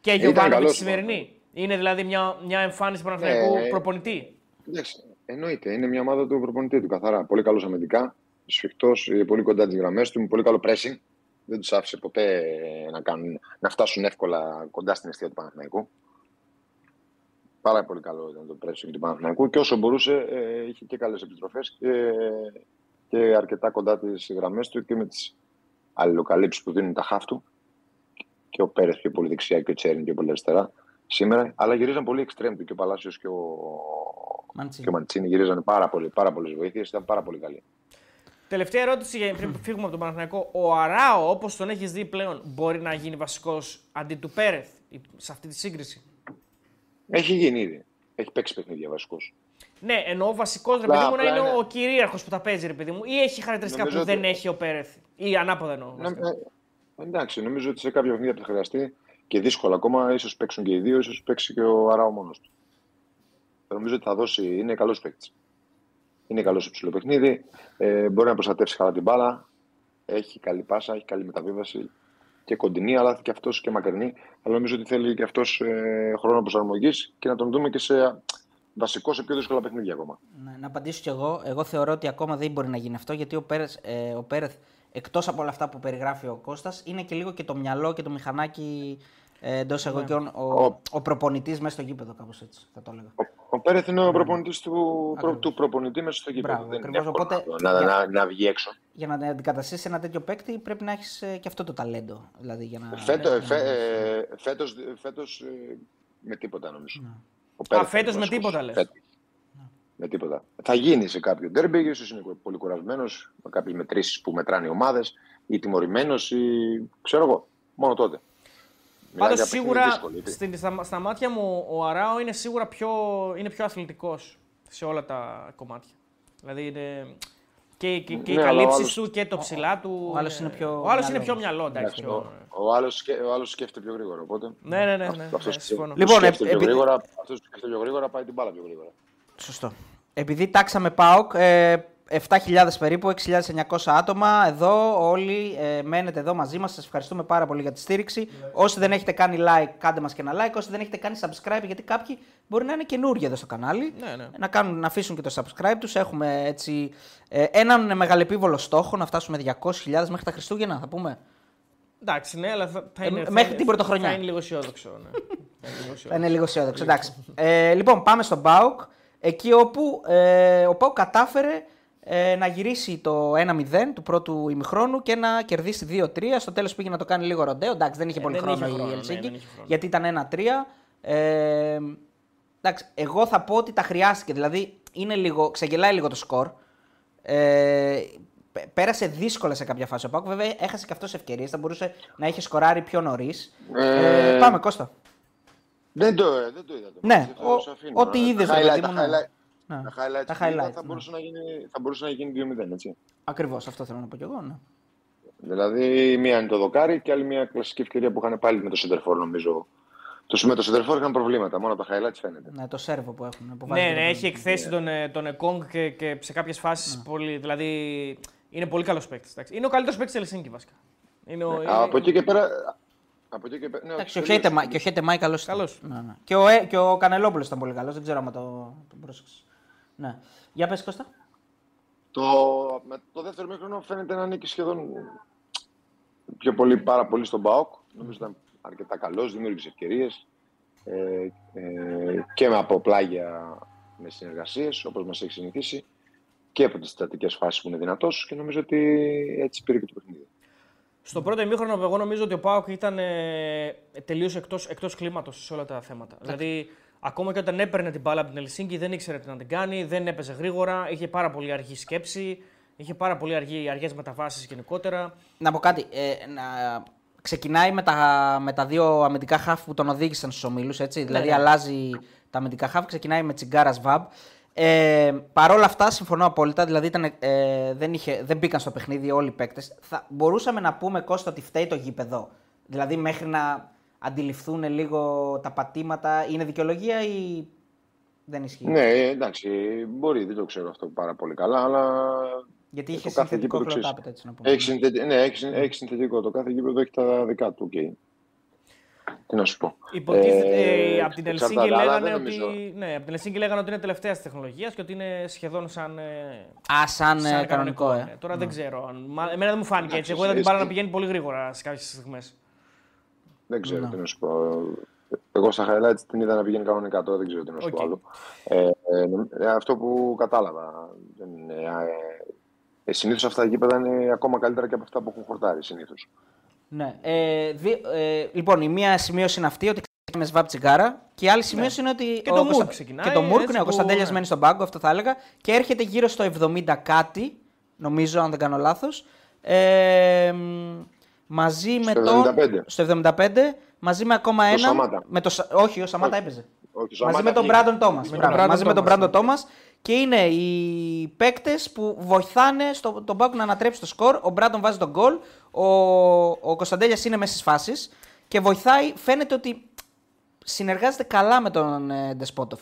S2: και Γιωβάνοβιτ σημερινή. Είναι δηλαδή μια, μια εμφάνιση Παναθηναϊκού ναι, προπονητή.
S3: Εντάξει, εννοείται. Είναι μια ομάδα του προπονητή του καθαρά. Πολύ καλός αμυντικά, σφιχτός, πολύ κοντά τις γραμμές του, με πολύ καλό pressing. Δεν τους άφησε ποτέ να, κάνουν, να φτάσουν εύκολα κοντά στην αιστεία του Παναθηναϊκού. Πάρα πολύ καλό ήταν το pressing του Παναθηναϊκού και όσο μπορούσε ε, είχε και καλές επιστροφές και, και αρκετά κοντά τις γραμμές του και με τις αλληλοκαλύψεις που δίνουν τα χάφτου. Και ο Πέρεθ πιο πολύ δεξιά και ο Τσέριν πιο πολύ αριστερά σήμερα, αλλά γυρίζαν πολύ εξτρέμ και ο Παλάσιος και ο Μαντσίνη. Και ο Μαντσίνη γυρίζαν πάρα πολύ, πάρα πολλές βοήθειες, ήταν πάρα πολύ καλή.
S2: Τελευταία ερώτηση για πριν φύγουμε από τον Παναθηναϊκό. Ο Αράο, όπως τον έχεις δει πλέον, μπορεί να γίνει βασικός αντί του Πέρεθ σε αυτή τη σύγκριση;
S3: Έχει γίνει ήδη. Έχει παίξει παιχνίδια βασικός.
S2: Ναι, εννοώ βασικός ρε παιδί μου να είναι ο κυρίαρχος που τα παίζει, ρε παιδί μου, ή έχει χαρακτηριστικά νομίζω που ότι... δεν έχει ο Πέρεθ. Ή ανάποδα εννοώ. Ναι,
S3: εντάξει, νομίζω ότι σε κάποια παιχνίδια που θα χρειαστεί και δύσκολα ακόμα, ίσως παίξουν και οι δύο, ίσως παίξει και ο Αράο μόνος του. Νομίζω ότι θα δώσει, είναι καλός παίκτης. Είναι καλός σε ψηλό παιχνίδι, ε, μπορεί να προστατεύσει καλά την μπάλα, έχει καλή πάσα, έχει καλή μεταβίβαση και κοντινή, αλλά και αυτός και μακρινή. Αλλά νομίζω ότι θέλει και αυτός ε, χρόνο προσαρμογής και να τον δούμε και σε βασικό σε πιο δύσκολα παιχνίδια ακόμα.
S1: Ναι, να απαντήσω κι εγώ. Εγώ θεωρώ ότι ακόμα δεν μπορεί να γίνει αυτό γιατί ο Πέρεθ, ε, ο Πέρεθ εκτός από όλα αυτά που περιγράφει ο Κώστας, είναι και λίγο και το μυαλό και το μηχανάκι ε, εντός εγωγικών ναι. ο, ο, ο προπονητής μέσα στο γήπεδο, κάπως έτσι θα το έλεγα.
S3: Ο, ο Πέρεθ είναι ο προπονητής του, προ, του προπονητή μέσα στο γήπεδο. Μπράβο, δεν είναι οπότε, να, να, να, να, βγει έξω.
S1: Για να αντικαταστήσει ένα τέτοιο παίκτη πρέπει να έχεις ε, και αυτό το ταλέντο. Δηλαδή, για να,
S3: Φέτο, ναι, φέ, ε, φέτος, φέτος, ε, με τίποτα νομίζω.
S2: Ναι. Α, φέτος με τίποτα λες. Φέτος
S3: με τίποτα. Θα γίνει σε κάποιο ντέρμπι, ίσως είναι πολύ κουρασμένος, με κάποιες μετρήσεις που μετράνε οι ομάδες, ή τιμωρημένος, ή ξέρω εγώ. Μόνο τότε.
S2: Πάντως σίγουρα στην, στα, στα, μάτια μου ο Αράο είναι σίγουρα πιο, είναι πιο αθλητικός σε όλα τα κομμάτια. Δηλαδή είναι. Και, και, και ναι, οι καλύψεις του και το ψηλά του.
S1: Ο άλλος είναι πιο,
S2: ο άλλος είναι πιο μυαλό. Εντάξει, πιο...
S3: Ο, ο άλλος σκέφτεται πιο γρήγορα. Οπότε...
S2: Ναι, ναι, ναι. ναι, ναι,
S3: ναι λοιπόν, σκέφτεται πιο γρήγορα, αυτός που σκέφτεται πιο γρήγορα πάει την μπάλα πιο γρήγορα.
S1: Σωστό. Επειδή τάξαμε ΠΑΟΚ, ε, 7.000 περίπου, 6.900 άτομα. Εδώ όλοι ε, μένετε εδώ μαζί μας. Σας ευχαριστούμε πάρα πολύ για τη στήριξη. Όσοι δεν έχετε κάνει like, κάντε μας και ένα like. Όσοι δεν έχετε κάνει subscribe, γιατί κάποιοι μπορεί να είναι καινούργοι εδώ στο κανάλι.
S2: Ναι, ναι.
S1: Να, κάνουν, να αφήσουν και το subscribe τους. Έχουμε έτσι ε, έναν μεγαλεπίβολο στόχο να φτάσουμε 200.000 μέχρι τα Χριστούγεννα, θα πούμε.
S2: Εντάξει, ναι, αλλά θα, είναι.
S1: Ε, μέχρι την πρωτοχρονιά.
S2: Θα είναι λίγο αισιόδοξο. Ναι.
S1: θα είναι λίγο αισιόδοξο. Εντάξει. Ε, λοιπόν, πάμε στον Μπάουκ. Εκεί όπου ε, ο Πάου κατάφερε ε, να γυρίσει το 1-0 του πρώτου ημιχρόνου και να κερδίσει 2-3. Στο τέλος πήγε να το κάνει λίγο ροντέο. Εντάξει, δεν είχε ε, πολύ χρόνο η Ελσίνκη, ναι, γιατί ήταν 1-3. Ε, εντάξει, εγώ θα πω ότι τα χρειάστηκε. Δηλαδή, είναι λίγο, ξεγελάει λίγο το σκορ. Ε, πέρασε δύσκολα σε κάποια φάση ο Πάουκ. Βέβαια, έχασε και αυτός ευκαιρίες. Θα μπορούσε να έχει σκοράρει πιο νωρίς. Ε, ε, πάμε, Κώστα.
S3: Δεν το, δεν το είδα. Το
S1: ναι, ό,τι είδες.
S3: Τα, highlight, τα, highlight, ναι. τα highlights, τα highlights θα, ναι. μπορούσε να γίνει, θα μπορούσε να γίνει 2-0, έτσι.
S1: Ακριβώς, αυτό θέλω να πω κι εγώ. Ναι.
S3: Δηλαδή, μία είναι το δοκάρι και άλλη μία κλασική ευκαιρία που είχαν πάλι με το Σεντερφόρ, νομίζω, Το, με το Σεντερφόρ είχαν προβλήματα, μόνο τα highlights φαίνεται.
S1: Ναι, το σέρβο που έχουν. Που
S2: ναι, ναι, έχει εκθέσει τον, ε, τον Εκόνγκ και, και σε κάποιες φάσεις ναι. πολύ. Δηλαδή είναι πολύ καλός παίκτης. Είναι ο καλύτερος παίκτης της Ελσίνκη βασικά. Είναι ο...
S3: ναι, από εκεί και πέρα. Από εκεί και πέρα. Ναι,
S1: και, ο Χέιτε, και ο Χέιτε Μάη καλός. Ναι, ναι. Και ο, ε, και ο Κανελόπουλος ήταν πολύ καλός. Δεν ξέρω αν το, το πρόσεξες. Ναι. Για πες Κώστα.
S3: Το, με το δεύτερο μήχρονο φαίνεται να ανήκει σχεδόν πιο πολύ, πάρα πολύ στον Μπαόκ. Νομίζω ήταν αρκετά καλός, δημιούργησε ευκαιρίες ε, ε, και με από πλάγια με συνεργασίες όπως μας έχει συνηθίσει και από τις στατικέ φάσεις που είναι δυνατός και νομίζω ότι έτσι πήρε και το παιχνίδι.
S2: Στο πρώτο ημίχρονο, εγώ νομίζω ότι ο Πάοκ ήταν ε, τελείως εκτός εκτός κλίματο σε όλα τα θέματα. Δηλαδή, ακόμα και όταν έπαιρνε την μπάλα από την Ελσίνκη, δεν ήξερε τι να την κάνει, δεν έπαιζε γρήγορα, είχε πάρα πολύ αργή σκέψη, είχε πάρα πολύ αργή, αργές μεταβάσεις γενικότερα.
S1: Να πω κάτι, ε, να... ξεκινάει με τα, με τα δύο αμυντικά χαφ που τον οδήγησαν στους ομίλους. Ναι, δηλαδή, ναι. αλλάζει τα αμυντικά χαφ, ξεκινάει με τσιγκάρα Βαμπ. Ε, Παρ' όλα αυτά, συμφωνώ απόλυτα. Δηλαδή, ήταν, ε, δεν, είχε, δεν μπήκαν στο παιχνίδι όλοι οι παίκτες. Μπορούσαμε να πούμε Κώστα ότι φταίει το γήπεδο. Δηλαδή, μέχρι να αντιληφθούν λίγο τα πατήματα, είναι δικαιολογία ή δεν ισχύει;
S3: Ναι, εντάξει, μπορεί, δεν το ξέρω αυτό πάρα πολύ καλά, αλλά.
S1: Γιατί είχε συνθετικό κλωτάπετ, έτσι να πούμε.
S3: Έχει, συνθετικό, ναι, έχει, έχει συνθετικό. Το κάθε γήπεδο έχει τα δικά του. Okay. Τι να σου πω.
S2: Υποτίθεται ε, από την Ελσίνκη λέγανε ότι. Ναι, από την Ελσίνκη λέγανε ότι είναι τελευταία τεχνολογίας και ότι είναι σχεδόν σαν. Ε,
S1: Α, σαν, σαν κανονικό, κανονικό, ε.
S2: Ναι, τώρα mm. δεν ξέρω. Εμένα δεν μου φάνηκε έτσι. Εγώ είδα την μπάλα να πηγαίνει πολύ γρήγορα σε κάποιες στιγμές.
S3: Δεν ξέρω τι να σου πω. Εγώ στα highlights την είδα να πηγαίνει κανονικά τώρα, δεν ξέρω τι να σου πω άλλο. Ε, ε, αυτό που κατάλαβα. Ε, συνήθως αυτά τα γήπεδα είναι ακόμα καλύτερα και από αυτά που έχουν χορτάρει συνήθως.
S1: Ναι. Ε, δι, ε, λοιπόν, η μία σημείωση είναι αυτή ότι ξεκινάει με σβάπ τσιγκάρα και η άλλη ναι. σημείωση ναι. είναι ότι.
S2: Και το Μουρκ ξεκινάει.
S1: Και το Μουρκ, ναι, ο Κωνσταντέλιας ναι. μένει στον πάγκο, αυτό θα έλεγα. Και έρχεται γύρω στο 70 κάτι, νομίζω, αν δεν κάνω λάθος. Ε, μαζί
S3: στο
S1: με
S3: 75.
S1: το. Στο 75, μαζί με ακόμα
S3: το
S1: ένα.
S3: Σαμάτα.
S1: Με το, όχι, ο Σαμάτα έπαιζε.
S3: Όχι,
S1: μαζί με τον Μπράντον Τόμας. Μαζί με τον Μπράντον Τόμας και είναι οι παίκτες που βοηθάνε στο, τον Πάουκ να ανατρέψει το σκορ. Ο Μπράντον βάζει τον γκολ. Ο, ο Κωνσταντέλιας είναι μέσα στις φάσεις και βοηθάει. Φαίνεται ότι συνεργάζεται καλά με τον ε, Ντεσπότοφ.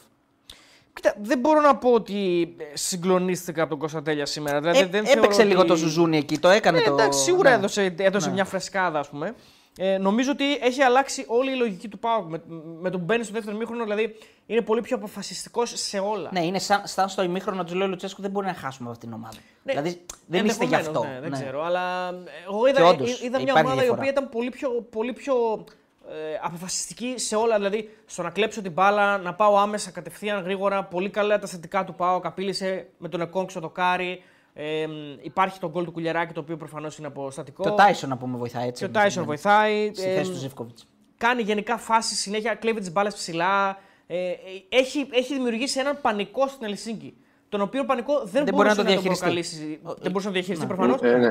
S2: Κοίτα, δεν μπορώ να πω ότι συγκλονίστηκα από τον Κωνσταντέλια σήμερα. Δηλαδή,
S1: ε,
S2: δεν
S1: έπαιξε
S2: ότι...
S1: λίγο το ζουζούνι εκεί, το έκανε
S2: ναι,
S1: το.
S2: Εντάξει, σίγουρα
S1: ναι.
S2: έδωσε, έδωσε
S1: Ναι.
S2: μια φρεσκάδα, ας πούμε. Ε, νομίζω ότι έχει αλλάξει όλη η λογική του Πάουκ με, με τον μπαίνει στο δεύτερο μήχρονο. Δηλαδή είναι πολύ πιο αποφασιστικός σε όλα.
S1: Ναι, είναι σαν, σαν στο ημίχρονο του λέει ο Λουτσέσκου δεν μπορεί να χάσουμε αυτή την ομάδα.
S2: Ναι,
S1: δηλαδή δεν είστε γι' αυτό.
S2: Ναι, δεν
S1: Ναι.
S2: ξέρω, αλλά εγώ είδα,
S1: όντως,
S2: είδα μια
S1: υπάρχει
S2: ομάδα
S1: διαφορά.
S2: η οποία ήταν πολύ πιο, πολύ πιο ε, αποφασιστική σε όλα. Δηλαδή στο να κλέψω την μπάλα, να πάω άμεσα κατευθείαν γρήγορα. Πολύ καλά τα στατικά του πάω. Καπήλησε με τον Εκόνξο το κάρι. Ε, υπάρχει το γκολ του Κουλιαράκη το οποίο προφανώς είναι από στατικό.
S1: Και ο Τάισον να πούμε βοηθάει έτσι.
S2: Και ο Τάισον βοηθάει.
S1: Στη
S2: Ε,
S1: θέση του Ζεύκοβιτ.
S2: κάνει γενικά φάσεις συνέχεια, κλέβει τις μπάλες ψηλά. Ε, ε, έχει, έχει δημιουργήσει έναν πανικό στην Ελσίνκη. Τον οποίο πανικό δεν,
S1: Δεν μπορεί
S2: μπορούσε
S1: να το
S2: τον
S1: διαχειριστεί.
S2: προκαλέσει. Δεν μπορούσε να το διαχειριστεί
S1: Ναι.
S2: προφανώς.
S3: Ε, ναι.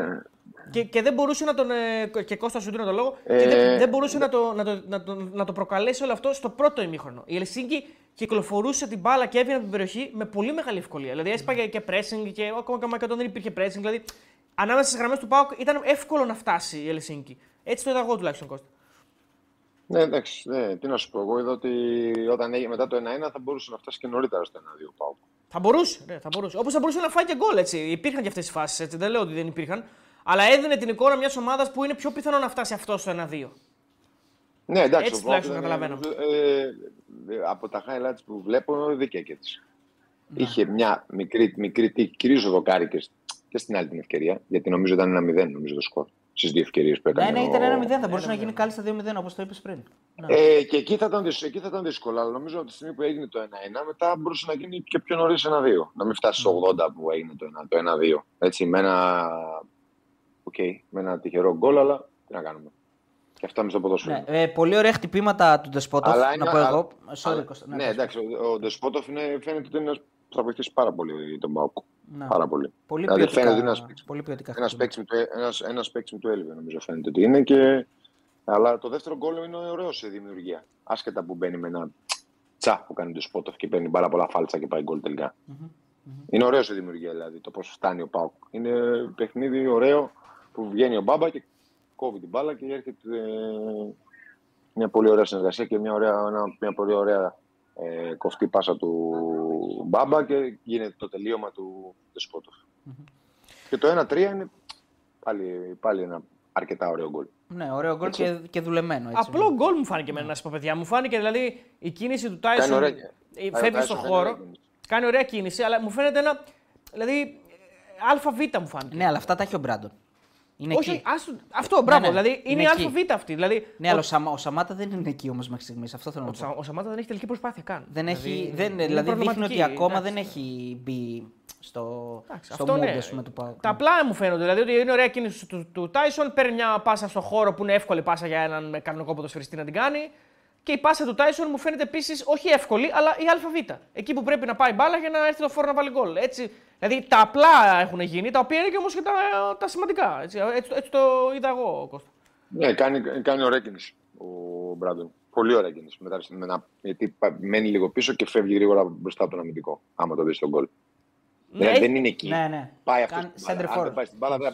S2: Και, και δεν μπορούσε να τον. ε, Και Κώστα σου δίνω το λόγο.
S3: Ε,
S2: και δεν, δεν μπορούσε να το, να, το, να, το, να το προκαλέσει όλο αυτό στο πρώτο ημίχρονο. Η Ελσίνκη κυκλοφορούσε την μπάλα και έβγαινε από την περιοχή με πολύ μεγάλη ευκολία. Δηλαδή έσπαγε και pressing και ακόμα, ακόμα και όταν δεν υπήρχε pressing. Δηλαδή ανάμεσα στις γραμμές του Πάουκ ήταν εύκολο να φτάσει η Ελσίνκη. Έτσι το είδα εγώ τουλάχιστον Κώστα.
S3: Ναι, εντάξει, ναι, τι να σου πω. Εγώ είδα ότι όταν έγινε μετά το 1-1 θα μπορούσε να φτάσει και νωρίτερα στο 1-2 πάω.
S2: Θα μπορούσε, ναι, θα μπορούσε. Όπως θα μπορούσε να φάει και γκολ έτσι. Υπήρχαν και αυτές οι φάσεις, έτσι. Δεν λέω ότι δεν υπήρχαν. Αλλά έδινε την εικόνα μιας ομάδας που είναι πιο πιθανό να φτάσει αυτό στο 1-2.
S3: Ναι, εντάξει,
S2: Έτσι
S3: ο Πάοκ
S2: τουλάχιστον
S3: ήταν,
S2: καταλαβαίνω.
S3: ε, ε, από τα highlights που βλέπω, δίκαια και έτσι. Είχε μια μικρή, μικρή τύχη, κυρίως ο Δοκάρη και, και στην άλλη την ευκαιρία, γιατί νομίζω ήταν ένα 0 νομίζω το σκορ στις δύο ευκαιρίες που έκανε.
S1: Ναι, ναι,
S3: ο-
S1: ήταν ένα 0. Θα μπορούσε να γίνει κάλλιστα 2-0 όπως το είπες πριν. Ναι.
S3: Ε, και εκεί θα, ήταν, δύσκολο- εκεί θα ήταν δύσκολο, αλλά νομίζω από τη στιγμή που έγινε το 1-1, μετά μπορούσε να γίνει και πιο νωρίς 1-2. Να μην φτάσει στο 80 που έγινε το 1- το 1-2. Έτσι, με ένα, okay, με ένα τυχερό γκολ, αλλά τι να κάνουμε. Και αυτά με στο ποδόσφαιρο.
S1: Ναι, ε, πολύ ωραία χτυπήματα του Ντεσπότοφ.
S3: Αλλά
S1: Να
S3: είναι-
S1: πω
S3: αλλά-
S1: εγώ. Sorry,
S3: Αλλά-
S1: Κώστα.
S3: ναι,
S1: Κώστα.
S3: εντάξει, ο, ο Ντεσπότοφ είναι, φαίνεται ότι είναι ένας που θα βοηθήσει πάρα πολύ τον Μπάουκ.
S1: Ναι.
S3: Πάρα πολύ.
S1: Πολύ
S3: Δηλαδή,
S1: ποιοτικά,
S3: φαίνεται ότι είναι ένας παίκτης-
S1: πολύ ποιοτικά
S3: Ένας
S1: χτυπήματα.
S3: παίκτης μου, το- ένας, ένας παίκτης μου του έλειπε, νομίζω φαίνεται ότι είναι. Και... Αλλά το δεύτερο γκολ είναι ωραίος σε δημιουργία. Άσχετα που μπαίνει με ένα τσα που κάνει το Σπότοφ και παίρνει πάρα πολλά φάλτσα και πάει γκολ τελικά. Είναι ωραίος σε δημιουργία δηλαδή το πώ φτάνει ο Πάουκ. Είναι παιχνίδι ωραίο που βγαίνει ο Μπάμπα και κόβει την μπάλα και έρχεται ε, μια πολύ ωραία συνεργασία και μια, ωραία, μια πολύ ωραία ε, κοφτή πάσα του Μπάμπα και γίνεται το τελείωμα του δεσποτοφ Και το 1-3 είναι πάλι, πάλι ένα αρκετά ωραίο γκολ.
S1: Ναι, ωραίο γκολ και, και δουλεμένο. Έτσι.
S2: Απλό γκολ μου φάνηκε εμένα, να σα πω παιδιά. Μου φάνηκε δηλαδή η κίνηση του Τάισον. Φεύγει στον χώρο. Κάνει ωραία κίνηση, αλλά μου φαίνεται ένα. Δηλαδή, ΑΒ μου φάνηκε.
S1: Ναι, αλλά αυτά τα έχει ο Μπράντον.
S2: Είναι Όχι, εκεί. Άστο, αυτό, μπράβο. Ναι, ναι. Δηλαδή είναι, είναι ΑΒ αυτή. Δηλαδή,
S1: ναι, ο... αλλά ο, Σαμα, ο Σαμάτα δεν είναι εκεί όμως μέχρι στιγμής. Αυτό θέλω να
S2: πω. Ο, ο Σαμάτα δεν έχει τελική προσπάθεια καν.
S1: Δεν έχει, δηλαδή, δεν, δηλαδή δείχνει ότι ακόμα δεν έχει μπει στο, Εντάξει, στο αυτό ναι. του Πάουκ.
S2: Τα απλά μου φαίνονται. Δηλαδή ότι είναι ωραία κίνηση του, του Τάισον, παίρνει μια πάσα στο χώρο που είναι εύκολη πάσα για έναν κανονικό ποδοσφαιριστή να την κάνει. Και η πάσα του Τάισον μου φαίνεται επίσης όχι εύκολη, αλλά η ΑΒ. Εκεί που πρέπει να πάει μπάλα για να έρθει το φόρο να βάλει γκολ. Έτσι, δηλαδή τα απλά έχουν γίνει, τα οποία είναι και όμως και τα, τα σημαντικά. Έτσι, έτσι, έτσι, το είδα εγώ, Κώστα.
S3: Ναι, κάνει, κάνει ωραία κίνηση ο Μπράντον. Πολύ ωραία κίνηση. Μετά, με γιατί μένει λίγο πίσω και φεύγει γρήγορα μπροστά από τον αμυντικό, άμα το δεις στον γκολ. Ναι, δεν είναι εκεί.
S1: Ναι, ναι.
S3: Πάει αυτός. Αν δεν πάει στην μπάλα, δεν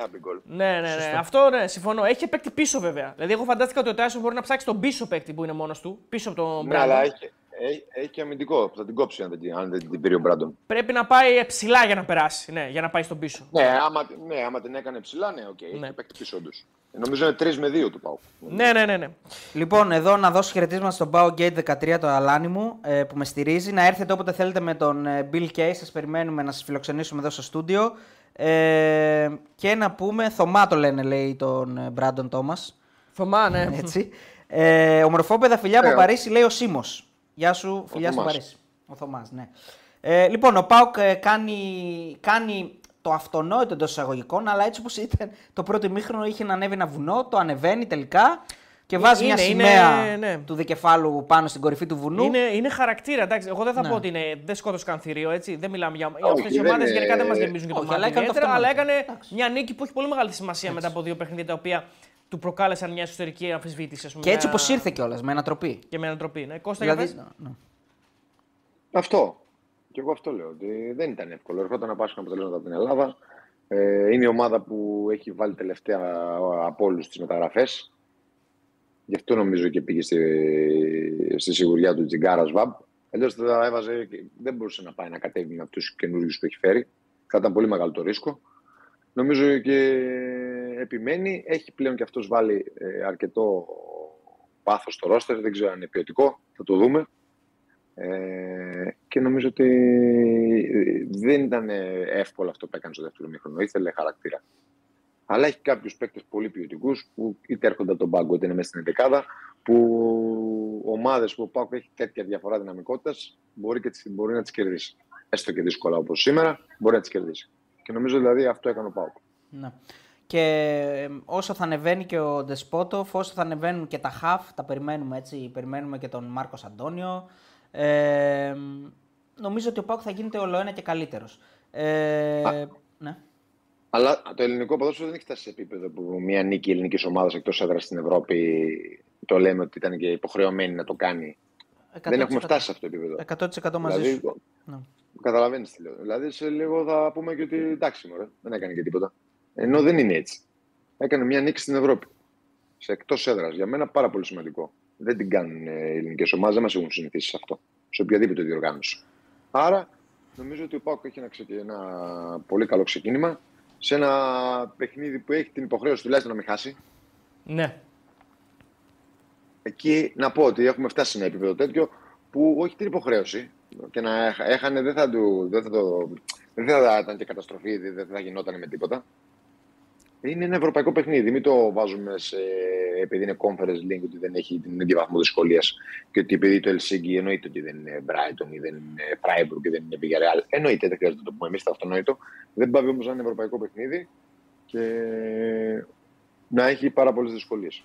S3: θα πει γκολ.
S2: Ναι, ναι, ναι. Αυτό ναι, συμφωνώ. Έχει παίκτη πίσω βέβαια. Δηλαδή, εγώ φαντάστηκα ότι ο Τάσο μπορεί να ψάξει τον πίσω παίκτη που είναι μόνος του. Πίσω από τον
S3: Ναι, αλλά έχει, έχει, έχει και αμυντικό. Θα την κόψει αν δεν, αν δεν την πήρε ο Μπράντον.
S2: Πρέπει να πάει ψηλά για να περάσει. Ναι, για να πάει στον πίσω.
S3: Ναι, άμα, ναι, άμα την έκανε ψηλά, ναι, ok. Okay. Ναι. Έχει παίκτη πίσω όντως. Νομίζω είναι 3 με 2 του ΠΑΟ.
S2: Ναι, ναι, ναι, ναι.
S1: Λοιπόν, εδώ να δώσω χαιρετίσματα στον ΠΑΟ Gate 13, το αλάνι μου, ε, που με στηρίζει. Να έρθετε όποτε θέλετε με τον ε, Bill Kay. Σας περιμένουμε να σας φιλοξενήσουμε εδώ στο στούντιο. Ε, και να πούμε, Θωμά το λένε, λέει τον Μπράντον Τόμας.
S2: Θωμά, ναι.
S1: Έτσι. Ε, ομορφόπαιδα φιλιά από Παρίσι, λέει ο Σίμω. Γεια σου, φιλιά στο Παρίσι. Ο Θωμάς, ναι. Ε, λοιπόν, ο Πάουκ κάνει, κάνει το αυτονόητο εντός εισαγωγικών, αλλά έτσι όπως ήταν το πρώτο ημίχρονο είχε να ανέβει ένα βουνό, το ανεβαίνει τελικά και βάζει είναι, μια σημαία είναι, ναι. του δικεφάλου πάνω στην κορυφή του βουνού.
S2: Είναι, είναι χαρακτήρα. Εντάξει, εγώ δεν θα ναι. πω ότι είναι, δεν σκότωσε καν θηρίο, έτσι. Δεν μιλάμε για. Αυτές οι ομάδες γενικά δεν μας γεμίζουν και το μάτι. Αλλά, αλλά έκανε μια νίκη που έχει πολύ μεγάλη σημασία μετά από δύο παιχνίδια τα οποία του προκάλεσαν μια εσωτερική αμφισβήτηση.
S1: Και έτσι όπως ήρθε κιόλας, με ανατροπή.
S2: Και με ανατροπή. Ναι. Κώστα, δηλαδή,
S3: ναι. Αυτό. Και εγώ αυτό λέω, ότι δεν ήταν εύκολο. Ερχόταν να πάσχουν αποτελέσματα από την Ελλάδα. Ε, είναι η ομάδα που έχει βάλει τελευταία από όλους τις μεταγραφές. Γι' αυτό νομίζω και πήγε στη, στη σιγουριά του Τζιγκάρα Βαμπ. Αλλιώ θα έβαζε, δεν μπορούσε να πάει να κατέβει με αυτούς τους καινούριους που έχει φέρει. Θα ήταν πολύ μεγάλο το ρίσκο. Νομίζω και επιμένει. Έχει πλέον και αυτός βάλει ε, αρκετό πάθος στο ρόστερ. Δεν ξέρω αν είναι ποιοτικό. Θα το δούμε. Ε, και νομίζω ότι δεν ήταν εύκολο αυτό που έκανε στο δεύτερο μήχρονο. Ήθελε χαρακτήρα. Αλλά έχει κάποιους παίκτες πολύ ποιοτικούς που είτε έρχονται από τον πάγκο είτε είναι μέσα στην δεκάδα. Που ομάδες που ο Πάκο έχει τέτοια διαφορά δυναμικότητας μπορεί, μπορεί να τις κερδίσει. Έστω και δύσκολα όπως σήμερα, μπορεί να τις κερδίσει. Και νομίζω δηλαδή αυτό έκανε ο Πάκο.
S1: Ναι. Και όσο θα ανεβαίνει και ο Ντεσπότοφ, όσο θα ανεβαίνουν και τα χαφ, τα περιμένουμε έτσι. Περιμένουμε και τον Μάρκος Αντώνιο. Ε, νομίζω ότι ο Πάουκ θα γίνεται όλο ένα και καλύτερος. Ε, ναι.
S3: Αλλά το ελληνικό ποδόσφαιρο δεν έχει φτάσει σε επίπεδο που μια νίκη ελληνικής ομάδας εκτός έδρας στην Ευρώπη το λέμε ότι ήταν και υποχρεωμένη να το κάνει. 100%. Δεν έχουμε φτάσει σε αυτό το
S1: επίπεδο. 100% μαζί δηλαδή, σου. Ναι.
S3: Καταλαβαίνεις τι λέω. Δηλαδή σε λίγο θα πούμε και ότι εντάξει, μωρέ, δεν έκανε και τίποτα. Ενώ δεν είναι έτσι. Έκανε μια νίκη στην Ευρώπη. Σε εκτός έδρας. Για μένα πάρα πολύ σημαντικό. Δεν την κάνουν οι ελληνικές ομάδες, δεν μας έχουν συνηθίσει σε αυτό. Σε οποιαδήποτε διοργάνωση. Άρα νομίζω ότι ο Πάκο έχει ένα, ένα πολύ καλό ξεκίνημα σε ένα παιχνίδι που έχει την υποχρέωση τουλάχιστον να μην χάσει.
S2: Ναι.
S3: Εκεί να πω ότι έχουμε φτάσει σε ένα επίπεδο τέτοιο που όχι την υποχρέωση και να έχανε δεν θα, του, δεν θα, το, δεν θα ήταν και καταστροφή, δεν θα γινόταν με τίποτα. Είναι ένα ευρωπαϊκό παιχνίδι. Μην το βάζουμε σε, επειδή είναι conference link ότι δεν έχει την ίδια βαθμό δυσκολίας και ότι επειδή το Ελσίγκη εννοείται ότι δεν είναι Brighton ή δεν είναι Freiburg ή δεν είναι Villarreal. Εννοείται, δεν χρειάζεται να το πούμε εμείς, το αυτονόητο. Δεν πάει όμως να είναι ευρωπαϊκό παιχνίδι και να έχει πάρα πολλές δυσκολίες.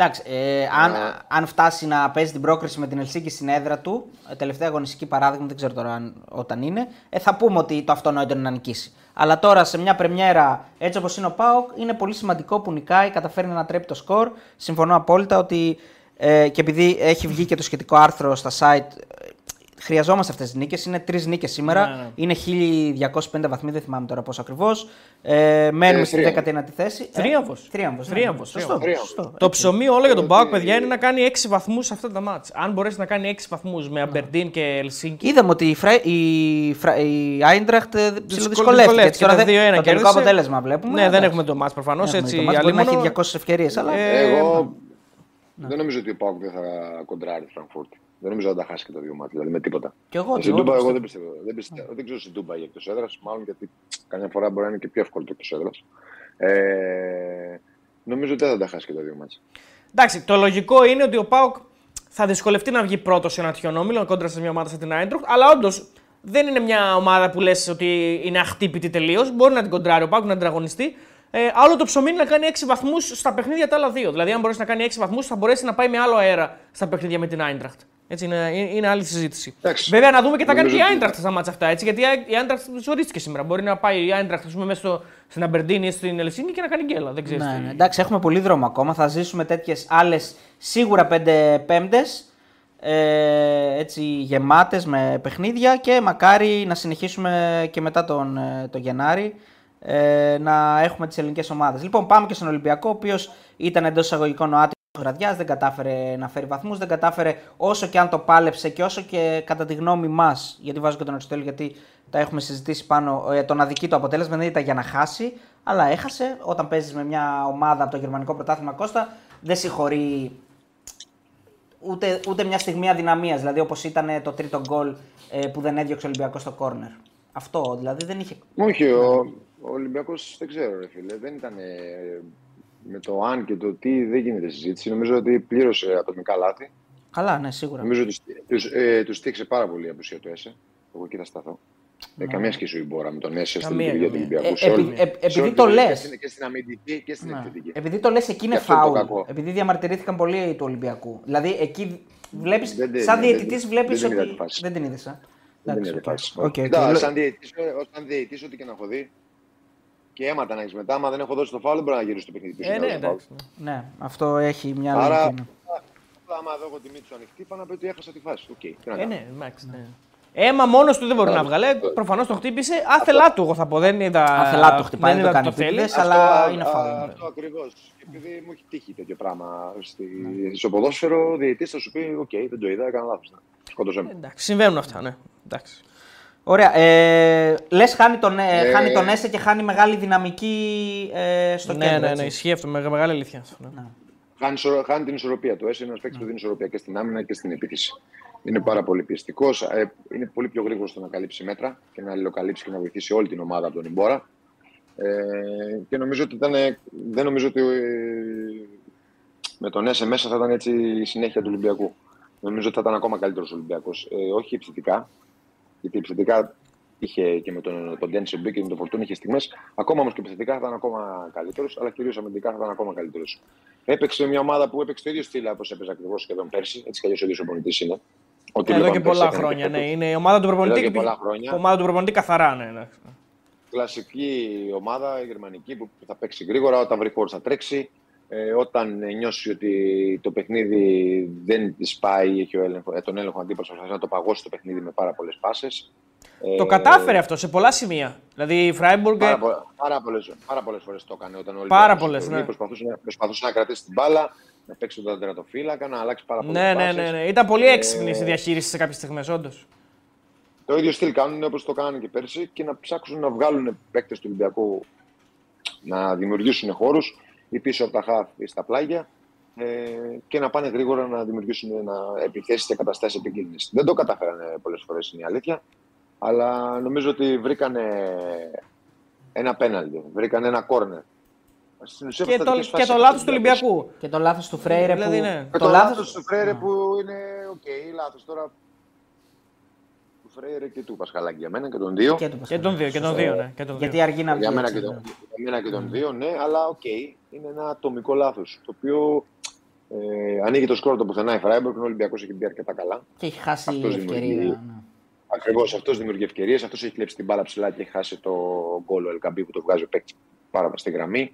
S1: Εντάξει, ε, αν, αν φτάσει να παίζει την πρόκριση με την Ελσίκη στην έδρα του, ε, τελευταία αγωνιστική παράδειγμα, δεν ξέρω τώρα αν, όταν είναι, ε, θα πούμε ότι το αυτονόητο είναι να νικήσει. Αλλά τώρα σε μια πρεμιέρα έτσι όπως είναι ο Πάοκ, είναι πολύ σημαντικό που νικάει, καταφέρνει να τρέπει το σκορ. Συμφωνώ απόλυτα ότι ε, και επειδή έχει βγει και το σχετικό άρθρο στα site, χρειαζόμαστε αυτές τις νίκες. Είναι τρεις νίκες σήμερα.
S2: Ναι, ναι.
S1: Είναι 1250 βαθμοί, δεν θυμάμαι τώρα πόσο ακριβώς. Ε, μένουμε
S3: Ε,
S1: στη
S3: θρίαμβος.
S1: 19η θέση.
S2: Θρίαμβος.
S1: Ε, θρίαμβος, ναι.
S2: Θρίαμβος,
S1: Σωστό.
S3: θρίαμβος.
S1: σωστό.
S2: Το ψωμί όλο για τον
S3: Ότι-
S2: Πάοκ, παιδιά, είναι να κάνει 6 βαθμούς σε αυτά τα μάτς. Αν μπορέσει να κάνει 6 βαθμούς με Αμπερντίν και Ελσίνκι.
S1: Είδαμε ότι η, Φρα... η, Φρα... η Άιντραχτ ε, ψηλοδυσκολεύτηκε.
S2: δυσκολεύτηκε.
S1: Έτσι, τώρα
S2: Τα
S1: δεν-
S2: 2-1
S1: Το τελικό
S2: κέρδισε.
S1: αποτέλεσμα βλέπουμε.
S2: Ναι, δεν
S1: εντάξει.
S2: έχουμε το μάτς προφανώς.
S1: Δεν έχουμε
S2: Έτσι,
S1: το μάτς, μπορεί να
S2: αλίμονο.
S1: έχει 200 ευκαιρίες, αλλά.
S2: Ε,
S3: Εγώ δεν νομίζω ότι ο Πάουκ δεν θα κοντράρει τη Φραγκφούρτη. Δεν νομίζω ότι θα τα χάσει και τα δύο μάτια, δηλαδή με τίποτα.
S1: Κι εγώ,
S3: Στην
S1: κι εγώ
S3: Τούμπα,
S1: το
S3: εγώ δεν
S1: πιστεύω.
S3: πιστεύω. Δεν, πιστεύω. δεν ξέρω στην Τούμπα για εκτός έδρας, μάλλον γιατί καμιά φορά μπορεί να είναι και πιο εύκολο το εκτός έδρας. Ε, νομίζω ότι δεν θα τα χάσει και τα δύο μάτια.
S2: Εντάξει, το λογικό είναι ότι ο Πάοκ θα δυσκολευτεί να βγει πρώτος σε ένα τυχιονόμιλο κόντρα σε μια ομάδα σαν την Άιντροχτ. Αλλά όντως δεν είναι μια ομάδα που λες ότι είναι αχτύπητη τελείως. Μπορεί να την κοντράρει ο Πάοκ, να την αγωνιστεί. Ε, άλλο το ψωμί είναι να κάνει 6 βαθμούς στα παιχνίδια τα άλλα δύο. Δηλαδή, αν μπορέσει να κάνει 6 βαθμούς, θα μπορέσει να πάει με άλλο αέρα στα παιχνίδια με την Άιντραχτ. Έτσι είναι, είναι είναι άλλη συζήτηση.
S3: Εντάξει.
S2: Βέβαια, να δούμε και τι θα κάνει και η
S3: Νομίζω ότι-
S2: Άιντραχτ στα μάτσα αυτά. Έτσι, γιατί η Άιντραχτ ζορίστηκε σήμερα. Μπορεί να πάει η Άιντραχτ ας πούμε, μέσα στο, στην Αμπερντίνη ή στην Ελσίνη και να κάνει γκέλα. Δεν ξέρεις.
S1: Ναι, ναι. Εντάξει, έχουμε πολύ δρόμο ακόμα. Θα ζήσουμε τέτοιες άλλες σίγουρα πέντε πέμπτες. Ε, έτσι γεμάτες με παιχνίδια και μακάρι να συνεχίσουμε και μετά τον, ε, τον Γενάρη ε, να έχουμε τις ελληνικές ομάδες. Λοιπόν πάμε και στον Ολυμπιακό ο οποίος ήταν εντός εισαγωγικών ο άτιμος γραδιάς, δεν κατάφερε να φέρει βαθμούς, δεν κατάφερε όσο και αν το πάλεψε και όσο και κατά τη γνώμη μας, γιατί βάζω και τον Αριστοτέλη γιατί τα έχουμε συζητήσει πάνω, ε, τον αδική το αποτέλεσμα δεν ήταν για να χάσει, αλλά έχασε. Όταν παίζεις με μια ομάδα από το γερμανικό πρωτάθλημα Κώστα, δεν συγχωρεί ούτε, ούτε μια στιγμή αδυναμίας. Δηλαδή, όπως ήταν το τρίτο γκολ ε, που δεν έδιωξε ο Ολυμπιακός στο κόρνερ. Αυτό δηλαδή δεν είχε.
S3: Όχι, ο, ο Ολυμπιακός δεν ξέρω, ρε φίλε. Δεν ήταν. Ε, με το αν και το τι δεν γίνεται συζήτηση. Νομίζω ότι πλήρωσε ατομικά λάθη.
S1: Καλά, ναι, σίγουρα.
S3: Νομίζω ότι τους, ε, τους στήξε πάρα πολύ η απουσία του ΕΣΕ. Εγώ εκεί θα σταθώ. Ε, καμία σχέση η Μπόρα με τον ΕΣΕ στην
S2: Καμία,
S3: λειτουργία του
S2: καμία.
S3: Ολυμπιακού.
S1: Ε,
S3: σε όλη-
S1: επει- ε,
S3: σε
S1: επειδή
S3: όλη
S1: το
S3: τη ζωή,
S1: λες.
S3: και στην- Και στην αμυντική και στην
S1: Ναι.
S3: επιθετική.
S1: Επειδή το λες, εκεί είναι
S3: Και αυτό είναι το
S1: φάουλ.
S3: κακό.
S1: Επειδή διαμαρτυρήθηκαν πολύ του Ολυμπιακού. Δηλαδή, εκεί βλέπει.
S3: Δεν την-
S1: Σαν
S3: δεν-
S1: διαιτητής
S3: δεν-
S1: βλέπεις
S3: δεν την είδα
S1: ότι.
S3: τη φάση.
S1: Δεν την είδες. Ε;
S3: Δεν
S1: Εντάξει,
S3: είναι
S1: οκ.
S3: φάση.
S1: Ok, ok.
S3: Κοίτα,
S1: Λε-
S3: Σαν διαιτητής, ε, όταν διαιτητής, ό,τι και να έχω δει, και αίματα να έχεις μετά, άμα δεν έχω δώσει το φάουλ, δεν μπορώ να γυρίσω το παιχνίδι πίσω.
S2: Ε,
S3: να
S2: ναι,
S3: δώσω φάουλ.
S2: εντάξει.
S1: Ναι, αυτό έχει μια
S3: Άρα,
S1: λογική. ναι.
S3: απλά, άμα δω εγώ τη μύτη σου ανοιχτή, πάω να πει ότι έχασα τη φάση. Οκ, τι να
S2: Ε,
S3: κάνω.
S2: ναι, εντάξει. Ναι. Αίμα μόνος του δεν μπορεί να βγάλει. Προφανώς το χτύπησε. Άθελά του, εγώ θα πω. Δεν είδα.
S1: Άθελά του χτυπάει, δεν
S2: είδα
S1: το κάνει
S2: ότι θέλει.
S1: επίτηδες. αλλά
S3: Αυτό-
S1: είναι
S3: α,
S1: φάουλ.
S3: Αυτό ακριβώς. Επειδή μου έχει τύχει τέτοιο πράγμα στη, στο ποδόσφαιρο, ο διαιτητής θα σου πει: Οκ, δεν το είδα, έκανα λάθος. Σκότωσέ με.
S2: Εντάξει, συμβαίνουν αυτά, ναι. Εντάξει.
S1: Ωραία. Ε, Λες, χάνει, τον, ε,
S3: Ε,
S1: χάνει τον Έσε και χάνει μεγάλη δυναμική ε, στο
S2: Ναι,
S1: κέντρο.
S2: ναι,
S1: έτσι.
S2: ναι, ισχύει αυτό. Με- Μεγάλη αλήθεια. αυτό, ναι.
S3: Χάνει, ισορο- χάνει την ισορροπία του. Έσε είναι ένας παίκτης που δίνει ισορροπία και στην άμυνα και στην επίθεση. Είναι πάρα πολύ πιεστικός. είναι πολύ πιο γρήγορος στο να καλύψει μέτρα και να αλληλοκαλύψει και να βοηθήσει όλη την ομάδα από τον Εμπόρα. Ε, και νομίζω ότι ήταν, δεν νομίζω ότι ε, με τον Έσε μέσα θα ήταν έτσι η συνέχεια του Ολυμπιακού. Νομίζω ότι θα ήταν ακόμα καλύτερος ο Ολυμπιακός. Ε, όχι επιθετικά, γιατί επιθετικά είχε και με τον, τον Ντένσε Μπίκ και με τον Φορτούν είχε στιγμές. Ακόμα όμως και επιθετικά θα ήταν ακόμα καλύτερος, αλλά κυρίως αμυντικά θα ήταν ακόμα καλύτερος. Έπαιξε μια ομάδα που έπαιξε το ίδιο στυλ όπως έπαιζε ακριβώς σχεδόν πέρσι. Έτσι κι αλλιώς ο ίδιος οπονητή είναι. Ό,τι
S2: Εδώ
S3: βλέπαμε
S2: και πολλά
S3: πέρσι έκανε
S2: χρόνια,
S3: και
S2: ναι.
S3: φέτος.
S2: Είναι η ομάδα του προπονητή.
S3: Εδώ και
S2: και
S3: πολλά
S2: πι-
S3: χρόνια.
S2: Ομάδα του προπονητή καθαρά, ναι. εντάξει.
S3: Κλασική ομάδα, η γερμανική, που θα παίξει γρήγορα, όταν βρει χώρο θα τρέξει. Ε, όταν νιώσει ότι το παιχνίδι δεν της πάει, έχει ο έλεγχο, ε, τον έλεγχο αντίπαλος, θα να το παγώσει το παιχνίδι με πάρα πολλές πάσες.
S2: Το κατάφερε αυτό σε πολλά σημεία. Δηλαδή η Φράιμπουργκ.
S3: Πάρα, πο- πάρα, πολλές, πάρα πολλές φορές το έκανε όταν όλοι
S2: Πάρα πολλές, ναι.
S3: προσπαθούσε, να- προσπαθούσε να κρατήσει την μπάλα, να παίξει τον τερατοφύλακα, να αλλάξει πάρα πολλές
S2: Ναι, ναι,
S3: πάσεις.
S2: ναι, ναι. Ήταν πολύ
S3: Ε,
S2: έξυπνη στη διαχείριση σε κάποιες στιγμές, όντως.
S3: Το ίδιο στυλ κάνουν όπως το κάνανε και πέρσι και να ψάξουν να βγάλουν παίκτες του Ολυμπιακού να δημιουργήσουν χώρους ή πίσω από τα χαφ ή στα πλάγια ε, και να πάνε γρήγορα να δημιουργήσουν να επιθέσεις και καταστάσεις επικίνδυνες. Δεν το κατάφεραν πολλές φορές, είναι η αλήθεια, αλλά νομίζω ότι βρήκανε ένα πέναλτι, βρήκανε ένα κόρνερ. Στην ουσία,
S2: Και το,
S3: στατικές
S2: και
S3: φάσεις
S2: το
S3: έπαιξε
S2: λάθο του
S3: ο Ολυμπιακός.
S2: Ολυμπιακού.
S1: Και το λάθος του Φρέιρε
S2: Δηλαδή,
S1: που.
S2: ναι.
S3: Και
S1: Το
S3: το
S1: λάθο
S3: λάθος του Φρέιρε που είναι οκ, λάθος τώρα. Του Φρέιρε και του Πασχαλάκη για μένα και των δύο.
S1: Και, του
S2: Και τον δύο, και τον δύο, ναι. Και τον δύο.
S1: Γιατί αργεί να βγει.
S3: Για μένα,
S1: έτσι,
S3: και τον,
S1: ναι.
S3: για μένα και τον δύο, ναι, αλλά οκ, είναι ένα ατομικό λάθος. Το οποίο ε, ανοίγει το σκόρ από το πουθενά η Φράιμπουργκ, ο Ολυμπιακός έχει μπει αρκετά καλά.
S1: Και έχει χάσει
S3: Αυτός
S1: ευκαιρία.
S3: δημιουργεί.
S1: ναι.
S3: Ακριβώς αυτός δημιουργεί ευκαιρίες. Αυτός έχει κλέψει την μπάλα ψηλά και έχει χάσει το γκολ ο Ελκαμπή που το βγάζει ο παίκτης πάρα στη γραμμή.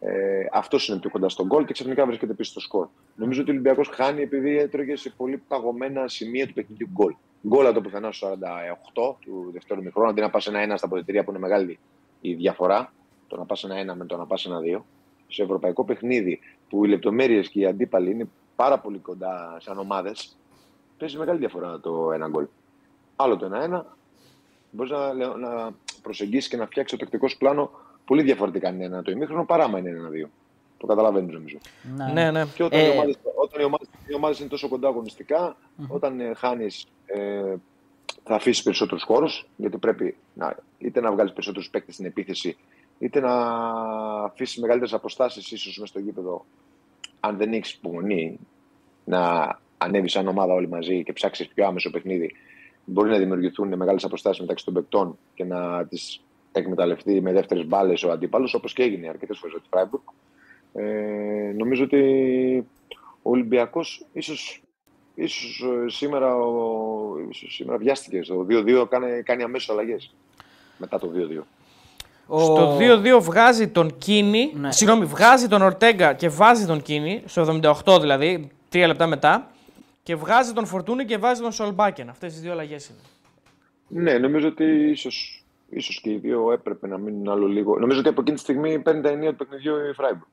S3: Ε, αυτός είναι πιο κοντά στο γκολ και ξαφνικά βρίσκεται πίσω στο σκορ. Νομίζω ότι ο Ολυμπιακός χάνει επειδή έτρωγε σε πολύ παγωμένα σημεία του παιχνιδιού γκολ. γκολ το πουθενά στο 48 του δεύτερου μικρόνου, αντί να πας ένα-ένα στα αποδητήρια που είναι μεγάλη η διαφορά, το να πας ένα-ένα με το να πας ένα-δύο. Σε ευρωπαϊκό παιχνίδι που οι λεπτομέρειες και οι αντίπαλοι είναι πάρα πολύ κοντά σαν ομάδες, παίζει μεγάλη διαφορά το ένα γκολ. Άλλο το ένα-ένα, μπορείς να, να προσεγγίσεις και να φτιάξεις το τεκτικό σου πλάνο πολύ διαφορετικά είναι ένα το ημίχρονο παρά με είναι ένα-δύο. Το καταλαβαίνεις νομίζω.
S2: Ναι, ναι. ναι.
S3: Και όταν, ε... οι ομάδες, όταν οι, ομάδες, οι ομάδες είναι τόσο κοντά αγωνιστικά, mm-hmm. όταν ε, χάνεις, ε, θα αφήσεις περισσότερους χώρους, γιατί πρέπει να, είτε να βγάλεις περισσότερους παίκτες στην επίθεση, είτε να αφήσεις μεγαλύτερες αποστάσεις ίσως μέσα στο γήπεδο, αν δεν έχεις υπομονή να ανέβεις σαν ομάδα όλοι μαζί και ψάξεις πιο άμεσο παιχνίδι. Μπορεί να δημιουργηθούν μεγάλες αποστάσεις μεταξύ των παικτών και να τις εκμεταλλευτεί με δεύτερες μπάλες ο αντίπαλος, όπως και έγινε αρκετές φορές ο Φράιμπουργκ. Ε, νομίζω ότι ο Ολυμπιακός ίσως ίσως ε, σήμερα, ίσως σήμερα βιάστηκες. Στο 2-2 κάνει, κάνει αμέσως αλλαγές μετά το 2-2.
S2: Ο... Στο 2-2 βγάζει τον Κίνη, ναι. συγγνώμη, βγάζει τον Ορτέγκα και βάζει τον Κίνη, στο 78 δηλαδή, τρία λεπτά μετά, και βγάζει τον Φορτούνη και βάζει τον Σολμπάκεν. Αυτές τι δύο αλλαγές είναι.
S3: Ναι, νομίζω ότι ίσως ίσως και οι δύο έπρεπε να μείνουν άλλο λίγο. Νομίζω ότι από εκείνη τη στιγμή παίρνει τα ενία του παιχνιδιού η Φράιμπουργκ.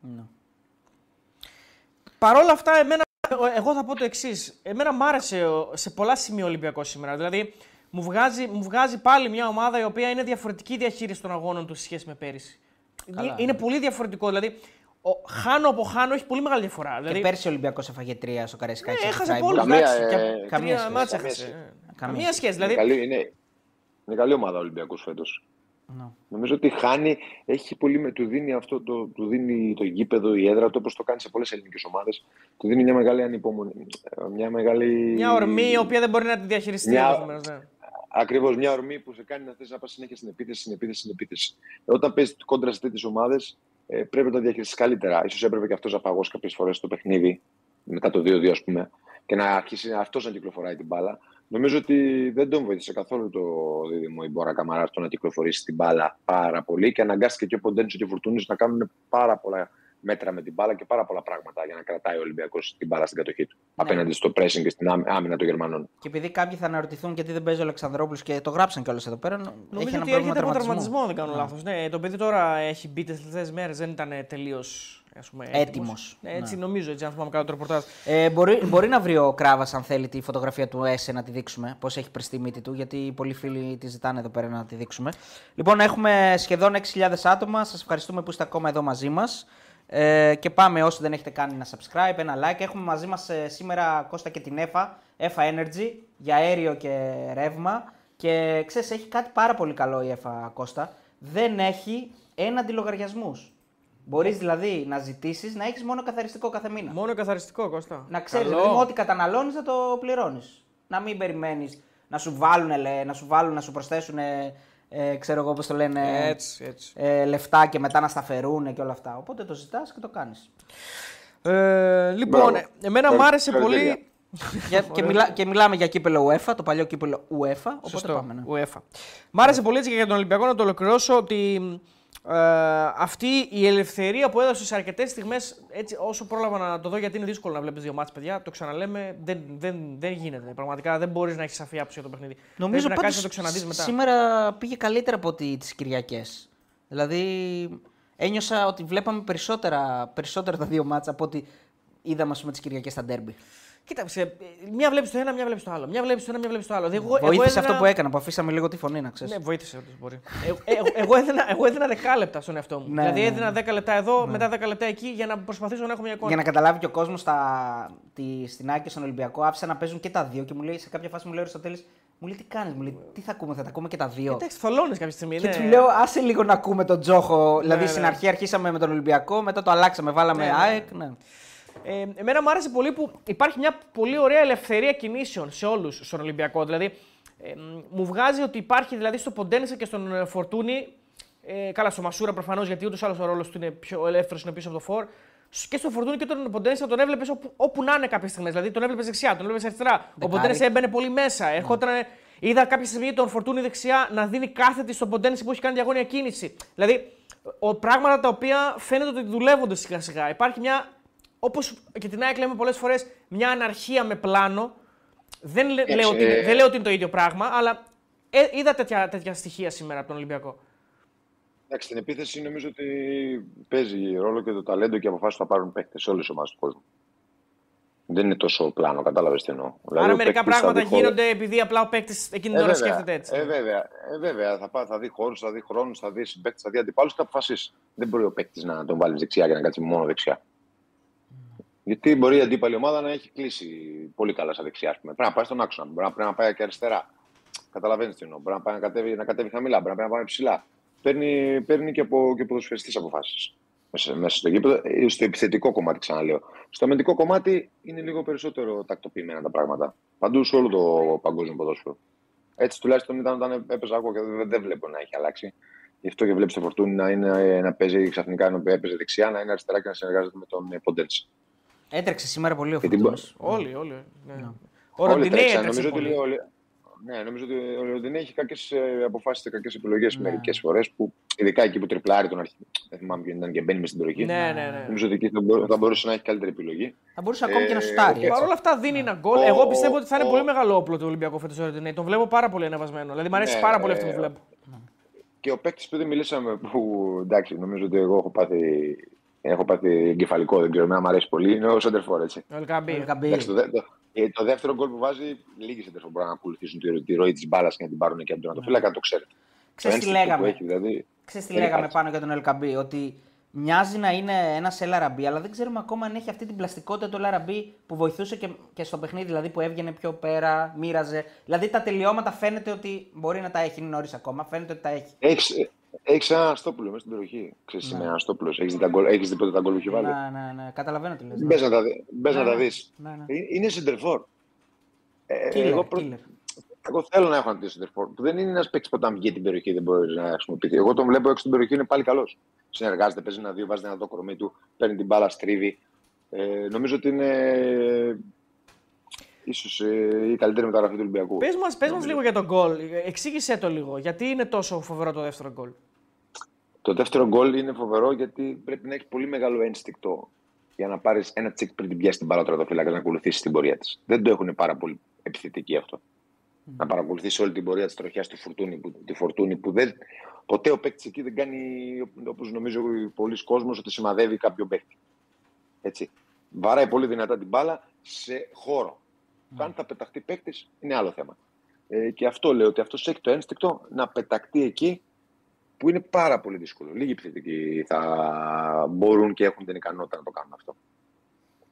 S3: Ναι.
S2: Παρ' όλα αυτά, εμένα, εγώ θα πω το εξής. Εμένα μου άρεσε σε πολλά σημεία ο Ολυμπιακός σήμερα. Δηλαδή, μου βγάζει, μου βγάζει πάλι μια ομάδα η οποία είναι διαφορετική διαχείριση των αγώνων τους σε σχέση με πέρυσι. Καλά, είναι ναι. πολύ διαφορετικό. Δηλαδή, ο, χάνω από χάνω έχει πολύ μεγάλη διαφορά.
S1: Και δηλαδή... πέρσι ο Ολυμπιακός έφαγε τρία στο Καρέσικα.
S2: Ναι, έχασε πολλού.
S1: Καμία,
S2: ε, καμία, σχέση. Καμία, καμία σχέση. Δηλαδή... Είναι,
S3: καλή, είναι, είναι καλή ομάδα ο Ολυμπιακός φέτος. No. Νομίζω ότι χάνει, έχει πολύ με, του δίνει αυτό, το, του δίνει το γήπεδο, η έδρα του, όπως το κάνει σε πολλές ελληνικές ομάδες. Του δίνει μια μεγάλη ανυπομονή. Μια, μεγάλη...
S2: μια ορμή η οποία δεν μπορεί να τη διαχειριστεί. Μια... Ναι.
S3: Ακριβώς, μια ορμή που σε κάνει να θες να πας συνέχεια στην επίθεση, στην επίθεση, στην επίθεση. Όταν παίζει κόντρα σε τέτοιες ομάδες, ε, πρέπει να τα διαχειριστείς καλύτερα. σω έπρεπε και αυτός να παγώσει κάποιες φορές το παιχνίδι, μετά το 2-2, ας πούμε, και να αρχίσει αυτός να κυκλοφοράει την μπάλα. Νομίζω ότι δεν τον βοήθησε καθόλου το δίδυμο η Μπόρα Καμαρά στο να κυκλοφορήσει την μπάλα πάρα πολύ και αναγκάστηκε και ο Ποντέντσο και ο Φουρτούνη να κάνουν πάρα πολλά μέτρα με την μπάλα και πάρα πολλά πράγματα για να κρατάει ο Ολυμπιακός την μπάλα στην κατοχή του. Ναι. Απέναντι στο pressing και στην άμυνα των Γερμανών.
S1: Και επειδή κάποιοι θα αναρωτηθούν γιατί δεν παίζει ο Αλεξανδρόπουλος και το γράψαν κιόλας εδώ πέρα.
S2: Νομίζω έχει ότι έρχεται από τραυματισμό, δεν κάνω ναι. λάθος. Ναι, το παιδί τώρα έχει μπει τις τελευταίες μέρες, δεν ήταν τελείως
S1: Έτοιμος.
S2: Ναι, έτσι ναι. νομίζω, έτσι, αν θυμάμαι καλά το ρεπορτάζ.
S1: Ε, μπορεί, μπορεί να βρει ο Κράβας, αν θέλει, τη φωτογραφία του Έσε να τη δείξουμε. Πώς έχει πρεστεί η μύτη του, γιατί πολλοί φίλοι τη ζητάνε εδώ πέρα να τη δείξουμε. Λοιπόν, έχουμε σχεδόν 6.000 άτομα. Σας ευχαριστούμε που είστε ακόμα εδώ μαζί μας. Ε, και πάμε όσοι δεν έχετε κάνει ένα subscribe, ένα like. Έχουμε μαζί μας ε, σήμερα Κώστα και την ΕΦΑ, ΕΦΑ Energy, για αέριο και ρεύμα. Και ξέρεις, έχει κάτι πάρα πολύ καλό η ΕΦΑ Κώστα. Δεν έχει έναντι λογαριασμού. Μπορείς δηλαδή να ζητήσεις να έχεις μόνο καθαριστικό κάθε μήνα.
S2: Μόνο καθαριστικό, Κώστα.
S1: Να ξέρεις δηλαδή, ό,τι καταναλώνεις να το πληρώνεις. Να μην περιμένεις να σου βάλουν, να σου, βάλουν, να σου προσθέσουν ε, ξέρω εγώ πώς το λένε,
S2: έτσι, έτσι.
S1: Ε, λεφτά και μετά να σταφερούν και όλα αυτά. Οπότε το ζητάς και το κάνεις.
S2: Ε, λοιπόν, Μπράβο. εμένα μου άρεσε πολύ.
S1: για, και, μιλά, και μιλάμε για κύπελο UEFA, το παλιό κύπελο UEFA. Οπότε Σωστό, πάμε. Ναι.
S2: UEFA. Μ' άρεσε πολύ έτσι και για τον Ολυμπιακό να το ολοκληρώσω ότι ε, αυτή η ελευθερία που έδωσε σε αρκετές στιγμές, όσο πρόλαβα να το δω, γιατί είναι δύσκολο να βλέπεις δύο μάτς, παιδιά, το ξαναλέμε, δεν, δεν, δεν γίνεται. Πραγματικά δεν μπορείς να έχεις σαφή άποψη για το παιχνίδι.
S1: Νομίζω ότι να το ξαναδείς μετά. Σήμερα πήγε καλύτερα από ότι τις Κυριακές. Δηλαδή, ένιωσα ότι βλέπαμε περισσότερα, περισσότερα τα δύο μάτσα από ότι είδαμε τις Κυριακές στα ντέρμπι.
S2: Κοίταξε, μια βλέπεις το ένα, μια βλέπεις το άλλο. Μια βλέπεις το ένα, μια βλέπεις το άλλο.
S1: Εγώ, βοήθησε εγώ έδινα... αυτό που έκανα, που αφήσαμε λίγο τη φωνή, να ξέρεις.
S2: Ναι, βοήθησε όντω μπορεί. ε, ε, εγώ, έδινα, εγώ έδινα 10 λεπτά στον εαυτό μου. Ναι, δηλαδή ναι, έδινα 10 ναι. λεπτά εδώ, ναι. μετά 10 λεπτά εκεί για να προσπαθήσω να έχω μια εικόνα.
S1: Για να καταλάβει και ο κόσμος στην Άκη στον Ολυμπιακό, άφησα να παίζουν και τα δύο και μου λέει σε κάποια φάση μου λέει ο τέλο. Μου λέει τι κάνεις, μου λέει τι θα ακούμε, θα τα ακούμε και τα δύο.
S2: Εντάξει, θολώνεις κάποια στιγμή.
S1: Και ναι. του λέω άσε λίγο να ακούμε τον Τζόχο. Δηλαδή στην αρχή αρχίσαμε με τον Ολυμπιακό, μετά το αλλάξαμε, βάλαμε ΑΕΚ. Ναι.
S2: Ε, εμένα μου άρεσε πολύ που υπάρχει μια πολύ ωραία ελευθερία κινήσεων σε όλους στον Ολυμπιακό. Δηλαδή, ε, μου βγάζει ότι υπάρχει δηλαδή στο Ποντένισα και στον ε, Φορτούνη. Ε, καλά, στο Μασούρα προφανώς γιατί ούτως άλλο ο ρόλος του είναι πιο ελεύθερος, είναι πίσω από το φόρ. Και στο Φορτούνη και τον Ποντένισα τον έβλεπες όπου, όπου να είναι κάποιες στιγμές. Δηλαδή τον έβλεπες δεξιά, τον έβλεπες αριστερά. Ο Ποντένισα έμπαινε πολύ μέσα. Mm. Ερχόταν, είδα κάποια στιγμή τον Φορτούνη δεξιά να δίνει κάθετη στον Ποντένισα που έχει κάνει διαγώνια κίνηση. Δηλαδή, ο, πράγματα τα οποία φαίνεται ότι δουλεύονται σιγά σιγά. Υπάρχει μια Όπως και την ΑΕΚ λέμε πολλές φορές, μια αναρχία με πλάνο. Δεν, λέ-
S3: Εντάξει,
S2: λέω ότι, είναι-
S3: ε,
S2: δεν λέω ότι είναι το ίδιο πράγμα, αλλά ε, είδα τέτοια, τέτοια στοιχεία σήμερα από τον Ολυμπιακό.
S3: Εντάξει, στην επίθεση νομίζω ότι παίζει ρόλο και το ταλέντο και οι αποφάσεις που θα πάρουν παίχτε σε όλες τις ομάδες του κόσμου. Δεν είναι τόσο πλάνο, κατάλαβες τι εννοώ. Δηλαδή,
S2: Άρα
S3: ο
S2: μερικά
S3: παίκτης θα
S2: πράγματα
S3: δει χώρο-
S2: γίνονται επειδή απλά ο παίκτης εκείνη την
S3: Ε,
S2: ώρα
S3: βέβαια,
S2: σκέφτεται έτσι.
S3: Ε, βέβαια, ε, βέβαια. Θα, πά, θα δει χώρους, θα δει χρόνους, θα δει συμπαίκτες, θα δει αντιπάλους και θα αποφασίσει. Δεν μπορεί ο παίκτης να τον βάλει δεξιά και να κάτσει μόνο δεξιά. Γιατί μπορεί η αντίπαλη ομάδα να έχει κλείσει πολύ καλά στα δεξιά. ας πούμε. Πρέπει να πάει στον άξονα, μπορεί να, πρέπει να πάει και αριστερά. Καταλαβαίνεις τι εννοώ. Μπορεί να, πάει να, κατέβει, να κατέβει χαμηλά, μπορεί να πάει να πάει ψηλά. Παίρνει, παίρνει και από και ποδοσφαιριστές αποφάσεις. Μέσα, μέσα στο γήπεδο, ε, στο επιθετικό κομμάτι, ξαναλέω. Στο αμυντικό κομμάτι είναι λίγο περισσότερο τακτοποιημένα τα πράγματα. Παντού σε όλο το παγκόσμιο ποδόσφαιρο. Έτσι τουλάχιστον ήταν όταν έπαιζα εγώ και δεν, δεν βλέπω να έχει αλλάξει. Γι' αυτό και βλέπεις το φορτούνι να, είναι, να παίζει ξαφνικά ενώ έπαιζε δεξιά, να είναι αριστερά και να συνεργάζεται με τον Ποντένση.
S1: Έτρεξε σήμερα πολύ ο
S3: Γιατί μπο-
S1: Φορτούνης.
S2: Όλοι, όλοι. Ναι. Ο
S3: Όλοι
S2: Ροντινέη
S3: τρέξαν.
S2: έτρεξε
S3: Νομίζω ότι
S2: πολύ.
S3: λέει όλοι- Ναι, νομίζω ότι ο Ροντινέη έχει κακές αποφάσεις και κακές επιλογές
S1: Ναι.
S3: μερικές φορές. Που ειδικά εκεί που τριπλάρει τον αρχή. Δεν θυμάμαι ποιον ήταν και μπαίνει μες στην περιοχή.
S2: Ναι, ναι, ναι.
S3: Νομίζω ότι εκεί θα, μπορούσε, θα μπορούσε να έχει καλύτερη επιλογή.
S1: Θα μπορούσε ακόμη και να
S3: Ε,
S1: σουτάρει.
S3: ο-
S1: έτσι.
S2: Παρ' όλα αυτά δίνει ένα γκολ.
S3: Ο-
S2: Εγώ πιστεύω ότι θα είναι
S3: ο-
S2: πολύ μεγάλο όπλο του Ολυμπιακού φέτος ο Ροντινέη. Τον βλέπω πάρα πολύ ανεβασμένο. Δηλαδή μου αρέσει
S3: Ναι,
S2: πάρα πολύ αυτό που
S3: ε,
S2: βλέπω.
S3: Και ο παίκτης που δεν μιλήσαμε, που εντάξει, νομίζω ότι εγώ έχω πάθει, έχω πάθει εγκεφαλικό, δεν ξέρω, εμένα μου αρέσει πολύ, είναι ο Σέντερφορ, έτσι.
S2: Ο Ελκαμπή.
S1: Ελκαμπή.
S3: Εντάξει, το, δε- το, ε, το δεύτερο γκολ που βάζει, λίγοι Σέντερφορ μπορούν να ακολουθήσουν τη, τη ροή της μπάλας και να την πάρουν και από τον ατοφύλακα, το ξέρετε.
S1: Ξέρεις
S3: Το
S1: τι
S3: ένστικτο που
S1: λέγαμε.
S3: έχει, δηλαδή,
S1: Ξέρεις τι
S3: δεν
S1: λέγαμε
S3: υπάρχει.
S1: πάνω για τον Ελκαμπή, ότι μοιάζει να είναι ένας Ελαραμπή, αλλά δεν ξέρουμε ακόμα αν έχει αυτή την πλαστικότητα του Ελαραμπή που βοηθούσε και, και στο παιχνίδι, δηλαδή που έβγαινε πιο πέρα, μοίραζε. Δηλαδή τα τελειώματα φαίνεται ότι μπορεί να τα έχει, είναι νωρίς ακόμα, φαίνεται ότι τα έχει.
S3: Έχεις, έχεις ένα Αστόπουλο μέσα στην περιοχή. Ξέρεις
S1: Ναι.
S3: σήμερα ένα Αστόπουλος. Έχεις δει, τα γκολ- έχεις δει ποτέ τα γκολ που έχει βάλει;
S1: Ναι, ναι, ναι, καταλαβαίνω τι λες. ναι.
S3: Μπες να τα, δει- μπες
S1: Ναι,
S3: να τα
S1: ναι.
S3: δεις.
S1: Ναι, ναι.
S3: Ε, Είναι σεντερφόρ. Ε,
S1: Killer,
S3: εγώ, προ-
S1: killer.
S3: εγώ θέλω να έχω ένα τέτοιο σεντερφόρ. Που δεν είναι ένας παίκτης που όταν βγει την περιοχή δεν μπορεί να χρησιμοποιηθεί. Εγώ τον βλέπω έξω στην περιοχή είναι πάλι καλός. Συνεργάζεται, παίζει ένα δύο, βάζει ένα το κορμί του, παίρνει την μπάλα, στρίβει. Ε, νομίζω ότι είναι ίσως η καλύτερη μεταγραφή του Ολυμπιακού.
S2: Πες μας, πες μας
S3: Νομίζω.
S2: λίγο για τον γκολ. Εξήγησέ το λίγο. Γιατί είναι τόσο φοβερό το δεύτερο γκολ;
S3: Το δεύτερο γκολ είναι φοβερό γιατί πρέπει να έχει πολύ μεγάλο ένστικτο για να πάρεις ένα τσικ πριν την πιάσει την μπάλα τώρα φύλακα να ακολουθήσεις την πορεία της. Δεν το έχουν πάρα πολύ επιθετική αυτό. Να παρακολουθήσει όλη την πορεία της τροχιάς του φορτούνη, που, τη φορτούνη που δεν. Ποτέ ο παίκτης εκεί δεν κάνει όπως νομίζω πολλοί κόσμος ότι σημαδεύει κάποιον παίκτη. Έτσι. Βαράει πολύ δυνατά την μπάλα σε χώρο. Mm. Αν θα πεταχτεί παίκτης είναι άλλο θέμα. Ε, και αυτό λέω ότι αυτός έχει το ένστικτο να πεταχτεί εκεί που είναι πάρα πολύ δύσκολο. Λίγοι επιθετικοί θα μπορούν και έχουν την ικανότητα να το κάνουν αυτό.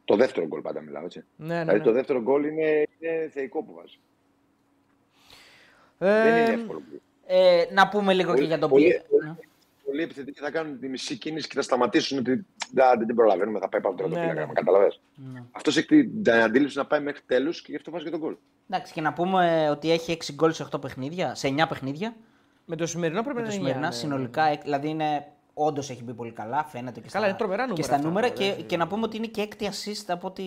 S3: Το δεύτερο γκολ πάντα μιλάω, έτσι.
S2: Ναι, ναι,
S3: Δηλαδή
S2: ναι.
S3: το δεύτερο γκολ είναι, είναι θεϊκό που βάζει.
S2: Ε,
S3: Δεν είναι εύκολο.
S1: Ε, να πούμε λίγο και για τον
S3: πολύ,
S1: Πιέ.
S3: Πολύ, πολλοί επιθετικοί θα κάνουν τη μισή κίνηση και θα σταματήσουν ότι «Ντα, δεν την προλαβαίνουμε, θα πάει πάνω από τον
S2: Ναι,
S3: τερματοφύλακα.
S2: ναι.
S3: Ναι, Καταλαβες.
S1: Ναι.
S3: Αυτός έχει την αντίληψη να πάει μέχρι τέλους και γι' αυτό βάζει και τον γκολ.
S1: Εντάξει, και να πούμε ότι έχει 6 γκολ σε 8 παιχνίδια, σε 9 παιχνίδια.
S2: Με το σημερινό πρέπει
S1: Με
S2: να
S1: το
S2: είναι
S1: σημερινά
S2: εννιά, ναι.
S1: συνολικά, ε, δηλαδή είναι. Όντως έχει μπει πολύ καλά, φαίνεται και
S2: Καλά,
S1: στα,
S2: είναι τρομερά
S1: και
S2: νούμερα
S1: στα
S2: αυτά,
S1: νούμερα.
S2: τώρα,
S1: Και,
S2: έτσι.
S1: και να πούμε ότι είναι και έκτη assist από ότι.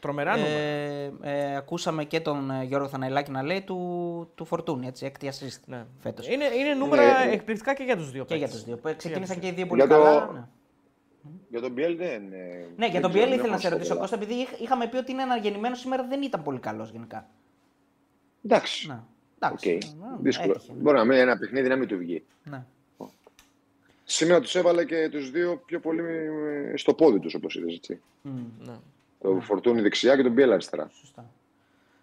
S2: Τρομερά νούμερα.
S1: ε, ε, ακούσαμε και τον ε, Γιώργο Θαναϊλάκη να λέει του, του Φορτούνη. Έτσι, έκτη assist
S2: Ναι.
S1: φέτος.
S2: Είναι, είναι νούμερα
S3: Ναι.
S2: εκπληκτικά και για τους δύο
S1: Και για
S2: παίκτες.
S1: τους δύο. Ξεκίνησαν και οι δύο πολύ
S3: Για το-
S1: καλά. Ναι.
S3: Για τον Biel δεν. ε,
S1: Ναι, για
S3: δεν
S1: τον
S3: ξέρω,
S1: Biel
S3: δεν
S1: ήθελα να
S3: έχω
S1: σε ρωτήσω,
S3: πολλά.
S1: Κώστα, επειδή είχ- είχαμε πει ότι είναι αναγεννημένος σήμερα, δεν ήταν πολύ καλός γενικά.
S3: Εντάξει.
S1: Ναι.
S3: Οκ.
S1: Εντάξει. ναι,
S3: Δύσκολο.
S1: έτυχε, ναι.
S3: Μπορεί να μην ένα παιχνίδι να μην του βγει.
S1: Ναι.
S3: Σήμερα τους έβαλε και τους δύο πιο πολύ ε, στο πόδι τους, όπως είδες. Έτσι.
S1: Μμ,
S2: Ναι.
S3: Το Φορτούνη δεξιά και τον Biel αριστερά.
S1: Σωστά.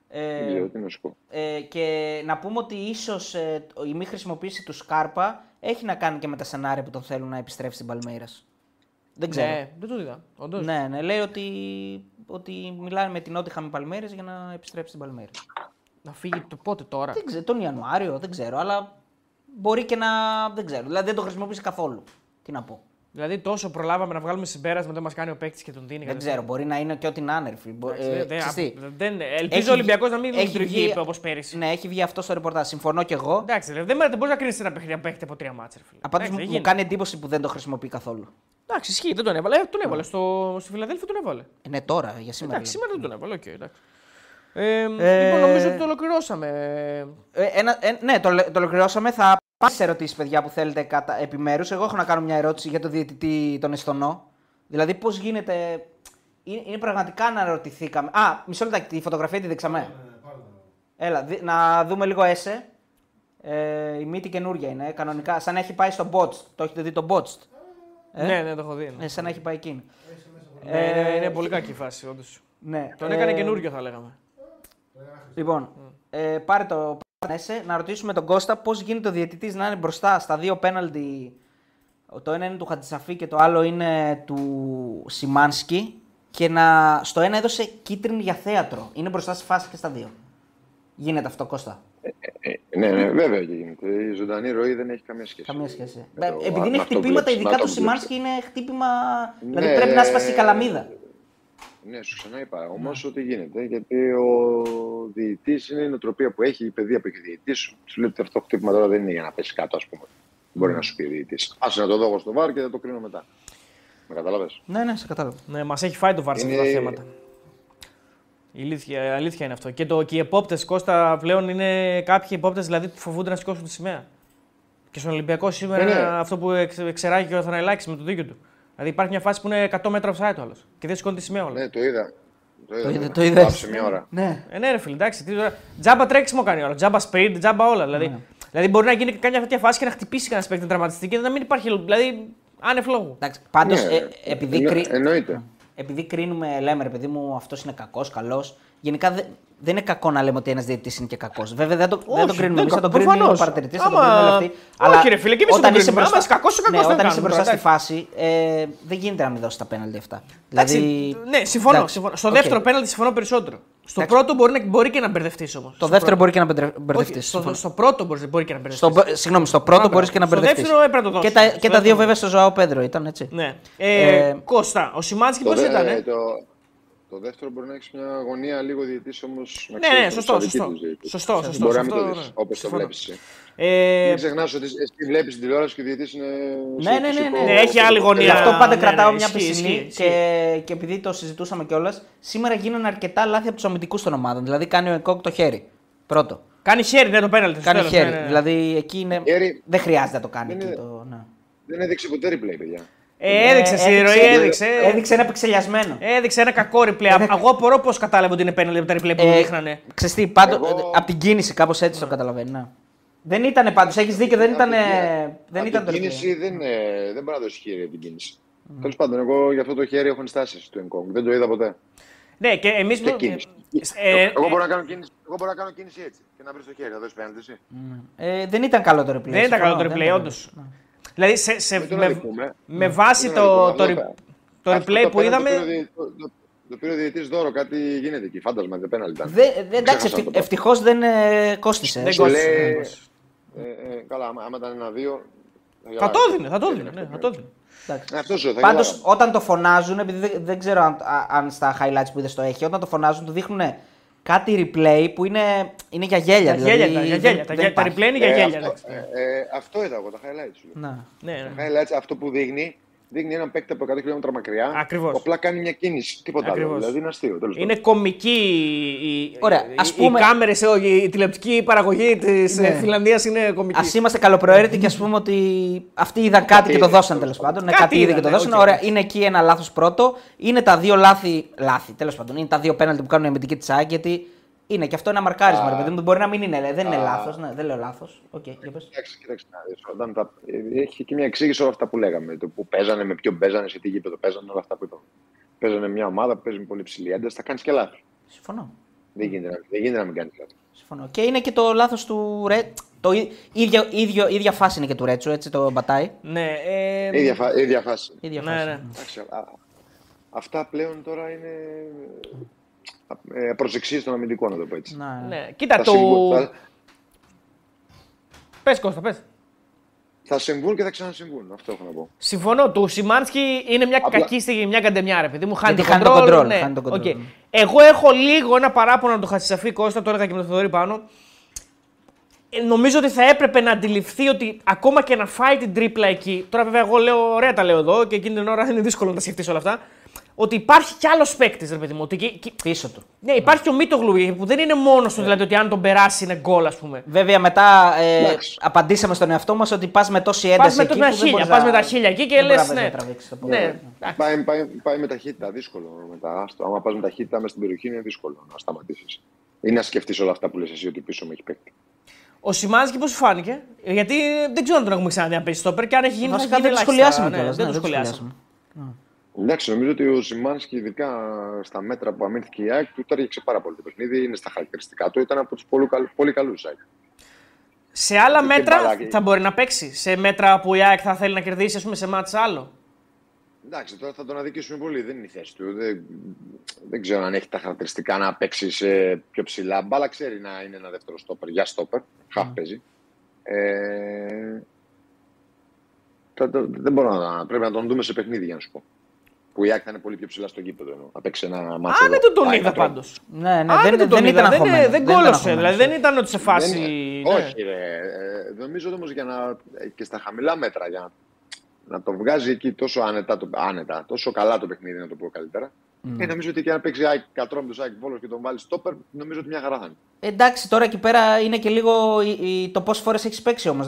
S3: Δεν
S1: Ε,
S3: ξέρω τι να σου πω.
S1: ε, και να πούμε ότι ίσως ε, η μη χρησιμοποίηση του Σκάρπα έχει να κάνει και με τα σενάρια που τον θέλουν να επιστρέψει στην Παλμέιρας. Δεν ξέρω.
S2: Ναι, δεν το είδα. Όντως.
S1: Ναι, ναι, λέει ότι, ότι μιλάνε με την Νότιχαμ Παλμέρες για να επιστρέψει στην Παλμέρα.
S2: Να φύγει το πότε τώρα;
S1: Δεν ξέρω, τον Ιανουάριο, δεν ξέρω, αλλά μπορεί και να. Δεν ξέρω. Δηλαδή δεν το χρησιμοποίησε καθόλου. Τι να πω.
S2: Δηλαδή τόσο προλάβαμε να βγάλουμε συμπέρασμα δεν μας κάνει ο παίκτης και τον δίνει.
S1: Δεν
S2: κατευθείαν.
S1: ξέρω, μπορεί να είναι και ό,τι να είναι. ρε φίλε. Μπο-
S2: Εντάξει,
S1: ε,
S2: δεν-
S1: ξέρεις τι,
S2: δεν- Ελπίζω
S1: Έχει
S2: ο Ολυμπιακός
S1: βγει-
S2: να μην
S1: έχει
S2: λειτουργεί
S1: βγει-
S2: όπως πέρυσι.
S1: Ναι, έχει βγει αυτός στο ρεπορτάζ. Συμφωνώ κι εγώ.
S2: Εντάξει, δηλαδή, δεν δεν μπορείς να κρίνεις ένα παιχνίδι αν παίχτε από τρία μάτσε.
S1: Απάντω μου, μου κάνει εντύπωση που δεν το χρησιμοποιεί καθόλου.
S2: Εντάξει, ισχύει, δεν τον έβαλε. Ε, τον έβαλε. Στο, στη Φιλαδέλφια τον έβαλε.
S1: Ε, ναι, τώρα, για σήμερα.
S2: Εντάξει,
S1: λέω.
S2: σήμερα δεν τον έβαλε. οκ, εντάξει. Ε, Λοιπόν, νομίζω ότι το ολοκληρώσαμε.
S1: Ε, ένα, ε, ναι, το, το ολοκληρώσαμε. Θα πάω σε ερωτήσεις, παιδιά, που θέλετε κατά επιμέρους. Εγώ έχω να κάνω μια ερώτηση για τον διαιτητή τον Εσθονό. Δηλαδή, πώς γίνεται. Είναι, είναι πραγματικά αναρωτηθήκαμε. Α, μισό λεπτάκι, τη φωτογραφία τη δείξαμε. Έλα, δι- να δούμε λίγο ΕΣΕ. Ε, η μύτη καινούρια είναι, ε, κανονικά. Σαν να έχει πάει στο Botst. Το έχετε δει το Botst. Ε;
S2: Ναι, ναι, το έχω δει. ναι.
S1: Ε, σαν να έχει πάει εκείνη.
S2: Ναι, ναι, είναι πολύ κακή η φάση, όντως.
S1: Ναι.
S2: Τον
S1: ε,
S2: έκανε καινούριο, θα λέγαμε.
S1: Λοιπόν, ε, πάρε το ΕΣΕ, να ρωτήσουμε τον Κώστα πώς γίνεται ο διαιτητής να είναι μπροστά στα δύο πέναλτι. Το ένα είναι του Χατζησαφή και το άλλο είναι του Σιμάνσκι. Και να, στο ένα έδωσε κίτρινη για θέατρο. Είναι μπροστά στη φάση και στα δύο. Γίνεται αυτό, Κώστα;
S3: Ε, ναι, ναι, βέβαια και γίνεται. Η ζωντανή ροή δεν έχει καμία σχέση.
S1: Καμία σχέση.
S3: με
S1: Ε,
S3: το-
S1: Επειδή
S3: με
S1: είναι
S3: αυτό που
S1: χτυπήματα,
S3: βλέπεις, με
S1: ειδικά
S3: αυτό
S1: του
S3: που
S1: Σιμάνσκι είναι χτύπημα.
S3: Ναι,
S1: δηλαδή πρέπει να σπάσει η
S3: ε,
S1: καλαμίδα.
S3: Ναι, σου ξαναείπα. Όμως
S1: Ναι.
S3: ότι γίνεται, γιατί ο διαιτητής είναι η νοοτροπία που έχει, η παιδεία που έχει ο διαιτητής. Σου λέει ότι αυτό το χτύπημα τώρα δεν είναι για να πέσει κάτω, ας πούμε. Μπορεί να σου πει ο διαιτητής. Άσε να το δω εγώ στο βάρ και θα το κρίνω μετά. Με κατάλαβες;
S1: Ναι, ναι, σε κατάλαβα.
S2: Ναι, μας έχει φάει το βάρ σε αυτά τα
S3: Είναι-
S2: θέματα. Η αλήθεια, η αλήθεια είναι αυτό. Και, το, και οι επόπτες Κώστα πλέον είναι κάποιοι επόπτες δηλαδή που φοβούνται να σηκώσουν τη σημαία. Και στον Ολυμπιακό σήμερα
S3: Ναι, ναι.
S2: είναι αυτό που εξ, εξεράγει και ο Θαναϊλάκη με το δίκιο του. Δηλαδή υπάρχει μια φάση που είναι 100 μέτρα offside ο άλλος και δεν σηκώνει τη σημαία όλα.
S3: Ναι, το είδα. Το είδα.
S1: Το είδε-
S3: ναι.
S1: το είδες.
S3: Άφησε μια ώρα.
S1: Ναι.
S2: Ε, ναι, ρε φίλε, εντάξει. Τι, τώρα, τζάμπα τρέξιμο κάνει όλα. Τζάμπα speed, τζάμπα όλα. Δηλαδή,
S1: Ναι.
S2: δηλαδή μπορεί να γίνει κάποια τέτοια φάση και να χτυπήσει κανένας παίκτη να τραυματιστεί και να μην υπάρχει. Δηλαδή, άνευ λόγου.
S1: Εντάξει, πάντως
S3: Ναι,
S1: ε, επειδή,
S3: εννο-
S1: κρι-
S3: εννοείται.
S1: επειδή κρίνουμε, λέμε ρε παιδί μου, αυτός είναι κακός, καλός. Γενικά δε- δεν είναι κακό να λέμε ότι ένας διαιτητής είναι και κακός. Βέβαια δεν, το, δεν
S2: Όχι,
S1: τον κρίνουμε
S2: δεν
S1: εμείς, θα τον
S2: κα-
S1: κρίνουν οι
S2: προφανώς.
S1: παρατηρητές, θα τον
S2: Άμα-
S1: κρίνουν όλοι αυτοί.
S2: Όχι, ρε φίλε, και εμείς θα τον κρίνουμε. Άμα είσαι κακός, είσαι κακός,
S1: ναι,
S2: δεν
S1: όταν είσαι
S2: κάνουμε
S1: μπροστά
S2: τώρα,
S1: στη φάση, ε, δεν γίνεται να μην δώσεις τα πέναλτι αυτά.
S2: Εντάξει,
S1: Δηλαδή,
S2: ναι, συμφωνώ.
S1: εντάξει,
S2: συμφωνώ. Στο
S1: οκ.
S2: δεύτερο πέναλτι συμφωνώ περισσότερο. Στο
S1: Εντάξει.
S2: πρώτο μπορεί, να, μπορεί και να μπερδευτείς όμως.
S1: Το δεύτερο μπορεί και να μπερδευτείς.
S2: στο, στο πρώτο μπορεί, μπορεί και να μπερδευτείς.
S1: Στο, συγγνώμη, στο πρώτο
S2: Μπράβο.
S1: μπορείς και να
S2: Στο
S1: μπερδευτείς.
S2: δεύτερο έπρεπε να το
S1: Και
S2: δώσεις.
S1: τα,
S2: Στο
S1: και τα
S2: δεύτερο.
S1: δύο βέβαια στο Ζωάο Πέντρο ήταν έτσι.
S2: Ναι. Ε,
S1: Ε,
S2: Κώστα, ο Σιμάνσκι
S3: Το,
S2: πώς
S3: δε-
S2: ήταν.
S3: Ε,
S2: Ε;
S3: το, το δεύτερο μπορεί να έχεις μια αγωνία λίγο διαιτητή όμως.
S2: Ναι, ναι, σωστό, σωστό. Σωστό, σωστό.
S3: Μπορεί να μην
S2: σωστό,
S3: το
S2: ναι.
S3: δει όπως το
S2: Συμφωνώ.
S3: βλέπεις.
S2: Ε,
S3: Μην ξεχνάς ότι εσύ βλέπεις την τηλεόραση και ο διαιτητή είναι.
S1: Ναι, ναι, ναι,
S3: φυσικό-
S1: ναι.
S2: Ναι, έχει άλλη γωνία.
S1: Γι' αυτό πάντα
S2: ναι,
S1: κρατάω
S2: ναι,
S1: μια
S2: ισχύει,
S1: πισινή
S2: ισχύει,
S1: και, και επειδή το συζητούσαμε κιόλας, σήμερα γίνανε αρκετά λάθη από τους αμυντικούς των ομάδων. Δηλαδή κάνει ο Εκόκ το χέρι. Πρώτο.
S2: κάνει χέρι, ναι, το πέναλτι. στο
S1: Κάνει
S2: τέλος,
S1: χέρι.
S2: ναι, ναι, ναι.
S1: Δηλαδή εκεί είναι.
S3: Χέρι.
S1: Δεν χρειάζεται να το κάνει
S3: Δεν
S1: εκεί.
S3: είναι-
S1: Το, ναι.
S3: Δεν έδειξε ποτέ replay, παιδιά.
S2: Ε, έδειξε στη ροή, έδειξε.
S1: Έδειξε ένα επεξελιασμένο.
S2: Έδειξε ένα κακό replay. Εγώ απορώ πώ κατάλαβε ότι είναι πέναλτι από τα replay που
S1: Ε,
S2: μου δείχνανε.
S1: Ξέρεις τι, πάντω,
S3: Εγώ-
S1: από την κίνηση κάπως έτσι το καταλαβαίνει. Ναι. Δεν ήταν πάντως, έχεις δίκιο, δεν ήταν. Δεν
S3: Από
S1: ήταν το
S3: την
S1: replay.
S3: κίνηση δεν, ε, δεν μπορεί να δώσει χέρι από την κίνηση. Τέλος πάντων, εγώ για αυτό το χέρι έχω ενστάσεις του Εγκόγκ. Δεν το είδα ποτέ.
S2: Ναι, και εμείς.
S3: Και κίνηση.
S2: Ε,
S3: εγώ, μπορώ να κάνω κίνηση, εγώ μπορώ να κάνω κίνηση έτσι και να βρεις το χέρι. Θα δώσεις πέναλτι εσύ.
S1: Ε, δεν ήταν καλό το replay.
S2: Δεν ήταν καλό το
S1: συμφωνώ,
S2: replay,
S1: δεν
S2: όντως.
S1: Ήταν.
S2: Δηλαδή, σε, σε,
S3: Δεν τον
S2: με,
S3: αδικούμε.
S2: με βάση
S3: Δεν
S2: το,
S3: τον
S2: το,
S3: αδικούμε.
S2: re-
S3: Αυτό
S2: το
S3: Αυτό
S2: replay
S3: το
S2: που
S3: πέναλτι
S2: είδαμε.
S3: Το πήρε ο δι- το- το- το πήρε ο διαιτής δώρο, κάτι γίνεται εκεί. Φάντασμα, δεν πέναλτι ήταν.
S1: Δε- δε- εντάξει,
S3: Ξέχασα να το πω.
S1: ευτυχώς δεν ε, κόστησε.
S2: Δεν
S3: Σου
S2: κόστησε,
S3: λέει,
S2: δεν κόστησε.
S3: ε, ε, καλά, άμα, άμα ήταν ένα-δύο.
S2: Θα το έδινε, θα το έδινε. Ναι, θα το έδινε.
S1: Εντάξει.
S3: Ναι, αυτό σου θα
S1: Πάντως,
S3: γελάγαμε.
S1: όταν το φωνάζουν, επειδή δεν, δεν ξέρω αν, α- αν στα highlights που είδες το έχει, όταν το φωνάζουν, του δείχνουν κάτι replay που είναι, είναι για γέλια.
S2: Για
S1: δηλαδή,
S2: γέλια, τα- για
S1: δεν-
S2: γέλια. Τα
S1: δεν
S2: γέ- Τα
S1: υπάρχει.
S2: replay είναι για
S3: Ε,
S2: γέλια.
S3: αυτό,
S2: εντάξει.
S3: ε, ε, αυτό είδα εγώ, τα highlights σου. λέω.
S1: Να.
S2: Ναι, ναι.
S3: Τα highlights, αυτό που δείχνει, δείχνει έναν παίκτη από 100 χιλιόμετρα μακριά.
S2: Ακριβώς.
S3: Που απλά κάνει μια κίνηση. Τίποτα άλλο.
S2: Ακριβώς.
S3: Δηλαδή είναι αστείο. τέλος
S2: Είναι κομική η,
S1: Ωραία,
S2: η,
S1: ας
S2: οι
S1: πούμε-
S2: κάμερες, ε, η, η τηλεοπτική παραγωγή της
S1: Ναι.
S2: ε, Φιλανδίας είναι κομική.
S1: Α είμαστε καλοπροαίρετοι και ας πούμε ότι αυτοί είδαν κάτι και το
S3: είδε,
S1: δώσαν
S3: τέλος
S1: τέλος πάντων. Ναι,
S2: Κάτι
S1: κάτι είδε και
S2: είδανε,
S1: το δώσαν.
S2: οκ.
S1: Ωραία, είναι εκεί ένα λάθος πρώτο. Είναι τα δύο λάθη. Λάθη, τέλος πάντων. Είναι τα δύο πέναλτι που κάνουν οι αμυντικοί της ΑΕΚ γιατί είναι και αυτό ένα μαρκάρισμα.
S3: Α.
S1: Ρε, παιδί μου. Μπορεί να μην είναι, δεν είναι
S3: Α.
S1: λάθος. Ναι, δεν λέω λάθος. Οκ, για πες.
S3: Κοίταξε, κοίταξε να δεις, όταν τα... ε, Έχει και μια εξήγηση όλα αυτά που λέγαμε. Το που παίζανε, με ποιον παίζανε, σε τι γήπεδο παίζανε, όλα αυτά που είπαμε. Παίζανε μια ομάδα που παίζει με πολύ ψηλή ένταση, θα κάνεις και λάθη.
S1: Συμφωνώ.
S3: Δεν γίνεται, να- δεν γίνεται να μην κάνεις λάθη.
S1: Συμφωνώ. Και είναι και το λάθος του Ρε. Το ί- ίδιο, ίδιο, ίδια φάση είναι και του Ρέτσου, έτσι το πατάει.
S2: Ναι, ε,
S3: ίδια, φα... ίδια φάση.
S1: Ίδια
S2: Ναι,
S1: φάση.
S2: ναι.
S3: Εντάξει, α- αυτά πλέον τώρα είναι ε, προσεξίες των αμυντικών, να το πω έτσι.
S1: Ναι, ναι.
S2: ναι. Κοίτα,
S3: Θα,
S2: το...
S3: συμβούν, θα,
S2: Πες Κώστα, πες.
S3: θα συμβούν και θα ξανασυμβούν. Αυτό έχω να πω.
S2: Συμφωνώ. Του Σιμάνσκι είναι μια
S3: Απλά-
S2: κακή στιγμή, μια καντεμιά, ρε παιδί μου. Χάνει
S1: Γιατί
S2: το
S1: χάνει το
S2: control.
S1: control,
S2: ναι.
S1: χάνει το control,
S2: Ok.
S1: ναι.
S2: Εγώ έχω λίγο ένα παράπονο να το Χατζησαφί Κώστα, το έλεγα και με τον Θοδωρή πάνω. Ε, νομίζω ότι θα έπρεπε να αντιληφθεί ότι ακόμα και να φάει την τρίπλα εκεί. Τώρα, βέβαια, εγώ λέω, ωραία τα λέω εδώ και εκείνη την ώρα είναι δύσκολο να τα σκεφτείς όλα αυτά. Ότι υπάρχει κι άλλος παίκτης, ρε παιδί μου. Ότι, και- και-
S1: Πίσω του.
S2: ναι, υπάρχει και ο Μίτογλου που δεν είναι μόνος του, δηλαδή ότι αν τον περάσει είναι γκολ, ας πούμε.
S1: Βέβαια μετά ε,
S3: Εντάξει.
S1: απαντήσαμε στον εαυτό μας ότι πας με τόση
S2: Πας
S1: ένταση.
S2: με,
S1: εκεί
S2: το, με τα
S1: που δεν
S2: χίλια,
S1: μπορείς
S2: πας με
S1: να-
S2: τα χίλια εκεί και
S1: δεν
S2: λες.
S1: μπορείς να
S2: Ναι,
S1: τραβήξεις το
S2: ναι,
S1: πόδι.
S2: εντάξει.
S3: Πάει, πάει, πάει με ταχύτητα, δύσκολο μετά. Άστο. Άμα πας με ταχύτητα μέσα στην περιοχή είναι δύσκολο να σταματήσεις. ή να σκεφτείς όλα αυτά που λες εσύ ότι πίσω με έχει παίκτη.
S2: Ο Σιμάνσκι πώς σου φάνηκε, Γιατί δεν ξέρω αν τον έχουμε ξαναδεί να παίζει στόπερ και αν έχει γίνει.
S1: Βασικά
S2: θα γίνει
S1: δεν το
S2: ελάχιστα.
S1: σχολιάσαμε
S2: Ναι,
S1: κιόλας,
S2: δεν
S1: ναι,
S2: το
S1: δεν το
S2: σχολιάσαμε.
S3: Εντάξει, νομίζω ότι ο Σιμάνσκι, ειδικά στα μέτρα που αμήνθηκε η ΑΕΚ, του το έριξε πάρα πολύ το παιχνίδι. Είναι στα χαρακτηριστικά του. Ήταν από τους πολύ, καλ, πολύ καλούς ΑΕΚ.
S2: Σε άλλα
S3: Και
S2: μέτρα
S3: μπαλάκι.
S2: θα μπορεί να παίξει; Σε μέτρα που η ΑΕΚ θα θέλει να κερδίσει, ας πούμε, σε μάτς άλλο;
S3: Εντάξει, τώρα θα τον αδικήσουμε πολύ. Δεν είναι η θέση του. Δεν, δεν ξέρω αν έχει τα χαρακτηριστικά να παίξει σε πιο ψηλά. Μπάλα ξέρει να είναι ένα δεύτερο στόπερ. Για στόπερ. Χαφ παίζει. Ε, θα το- δεν μπορώ να. Πρέπει να τον δούμε σε παιχνίδι για να σου πω. Που η ΑΕΚ θα είναι πολύ πιο ψηλά στο γήπεδο. εννοώ. Θα παίξει ένα μάτσο.
S2: Α, δεν τον, τον είδα πάντως.
S1: Ναι, ναι,
S2: Α,
S1: δεν,
S2: δεν,
S1: δεν,
S2: τον είδα.
S1: ήταν
S2: δεν,
S1: αγχωμένος.
S2: δεν
S1: ήταν
S2: κόλωσε.
S1: αγχωμένος.
S2: Δηλαδή δεν ήταν ότι σε φάση. ναι.
S3: Όχι, ρε. Ε, νομίζω όμως για να. και στα χαμηλά μέτρα για να, να το βγάζει εκεί τόσο άνετα, το, άνετα, τόσο καλά το παιχνίδι, να το πω καλύτερα. Ε, νομίζω ότι και αν παίξει ΑΕΚ Κατρόμητο, ΑΕΚ Βόλος και τον βάλει στόπερ, νομίζω ότι μια χαρά θα είναι.
S1: Εντάξει, τώρα εκεί πέρα είναι και λίγο η- η- το πόσες φορές έχεις παίξει όμως.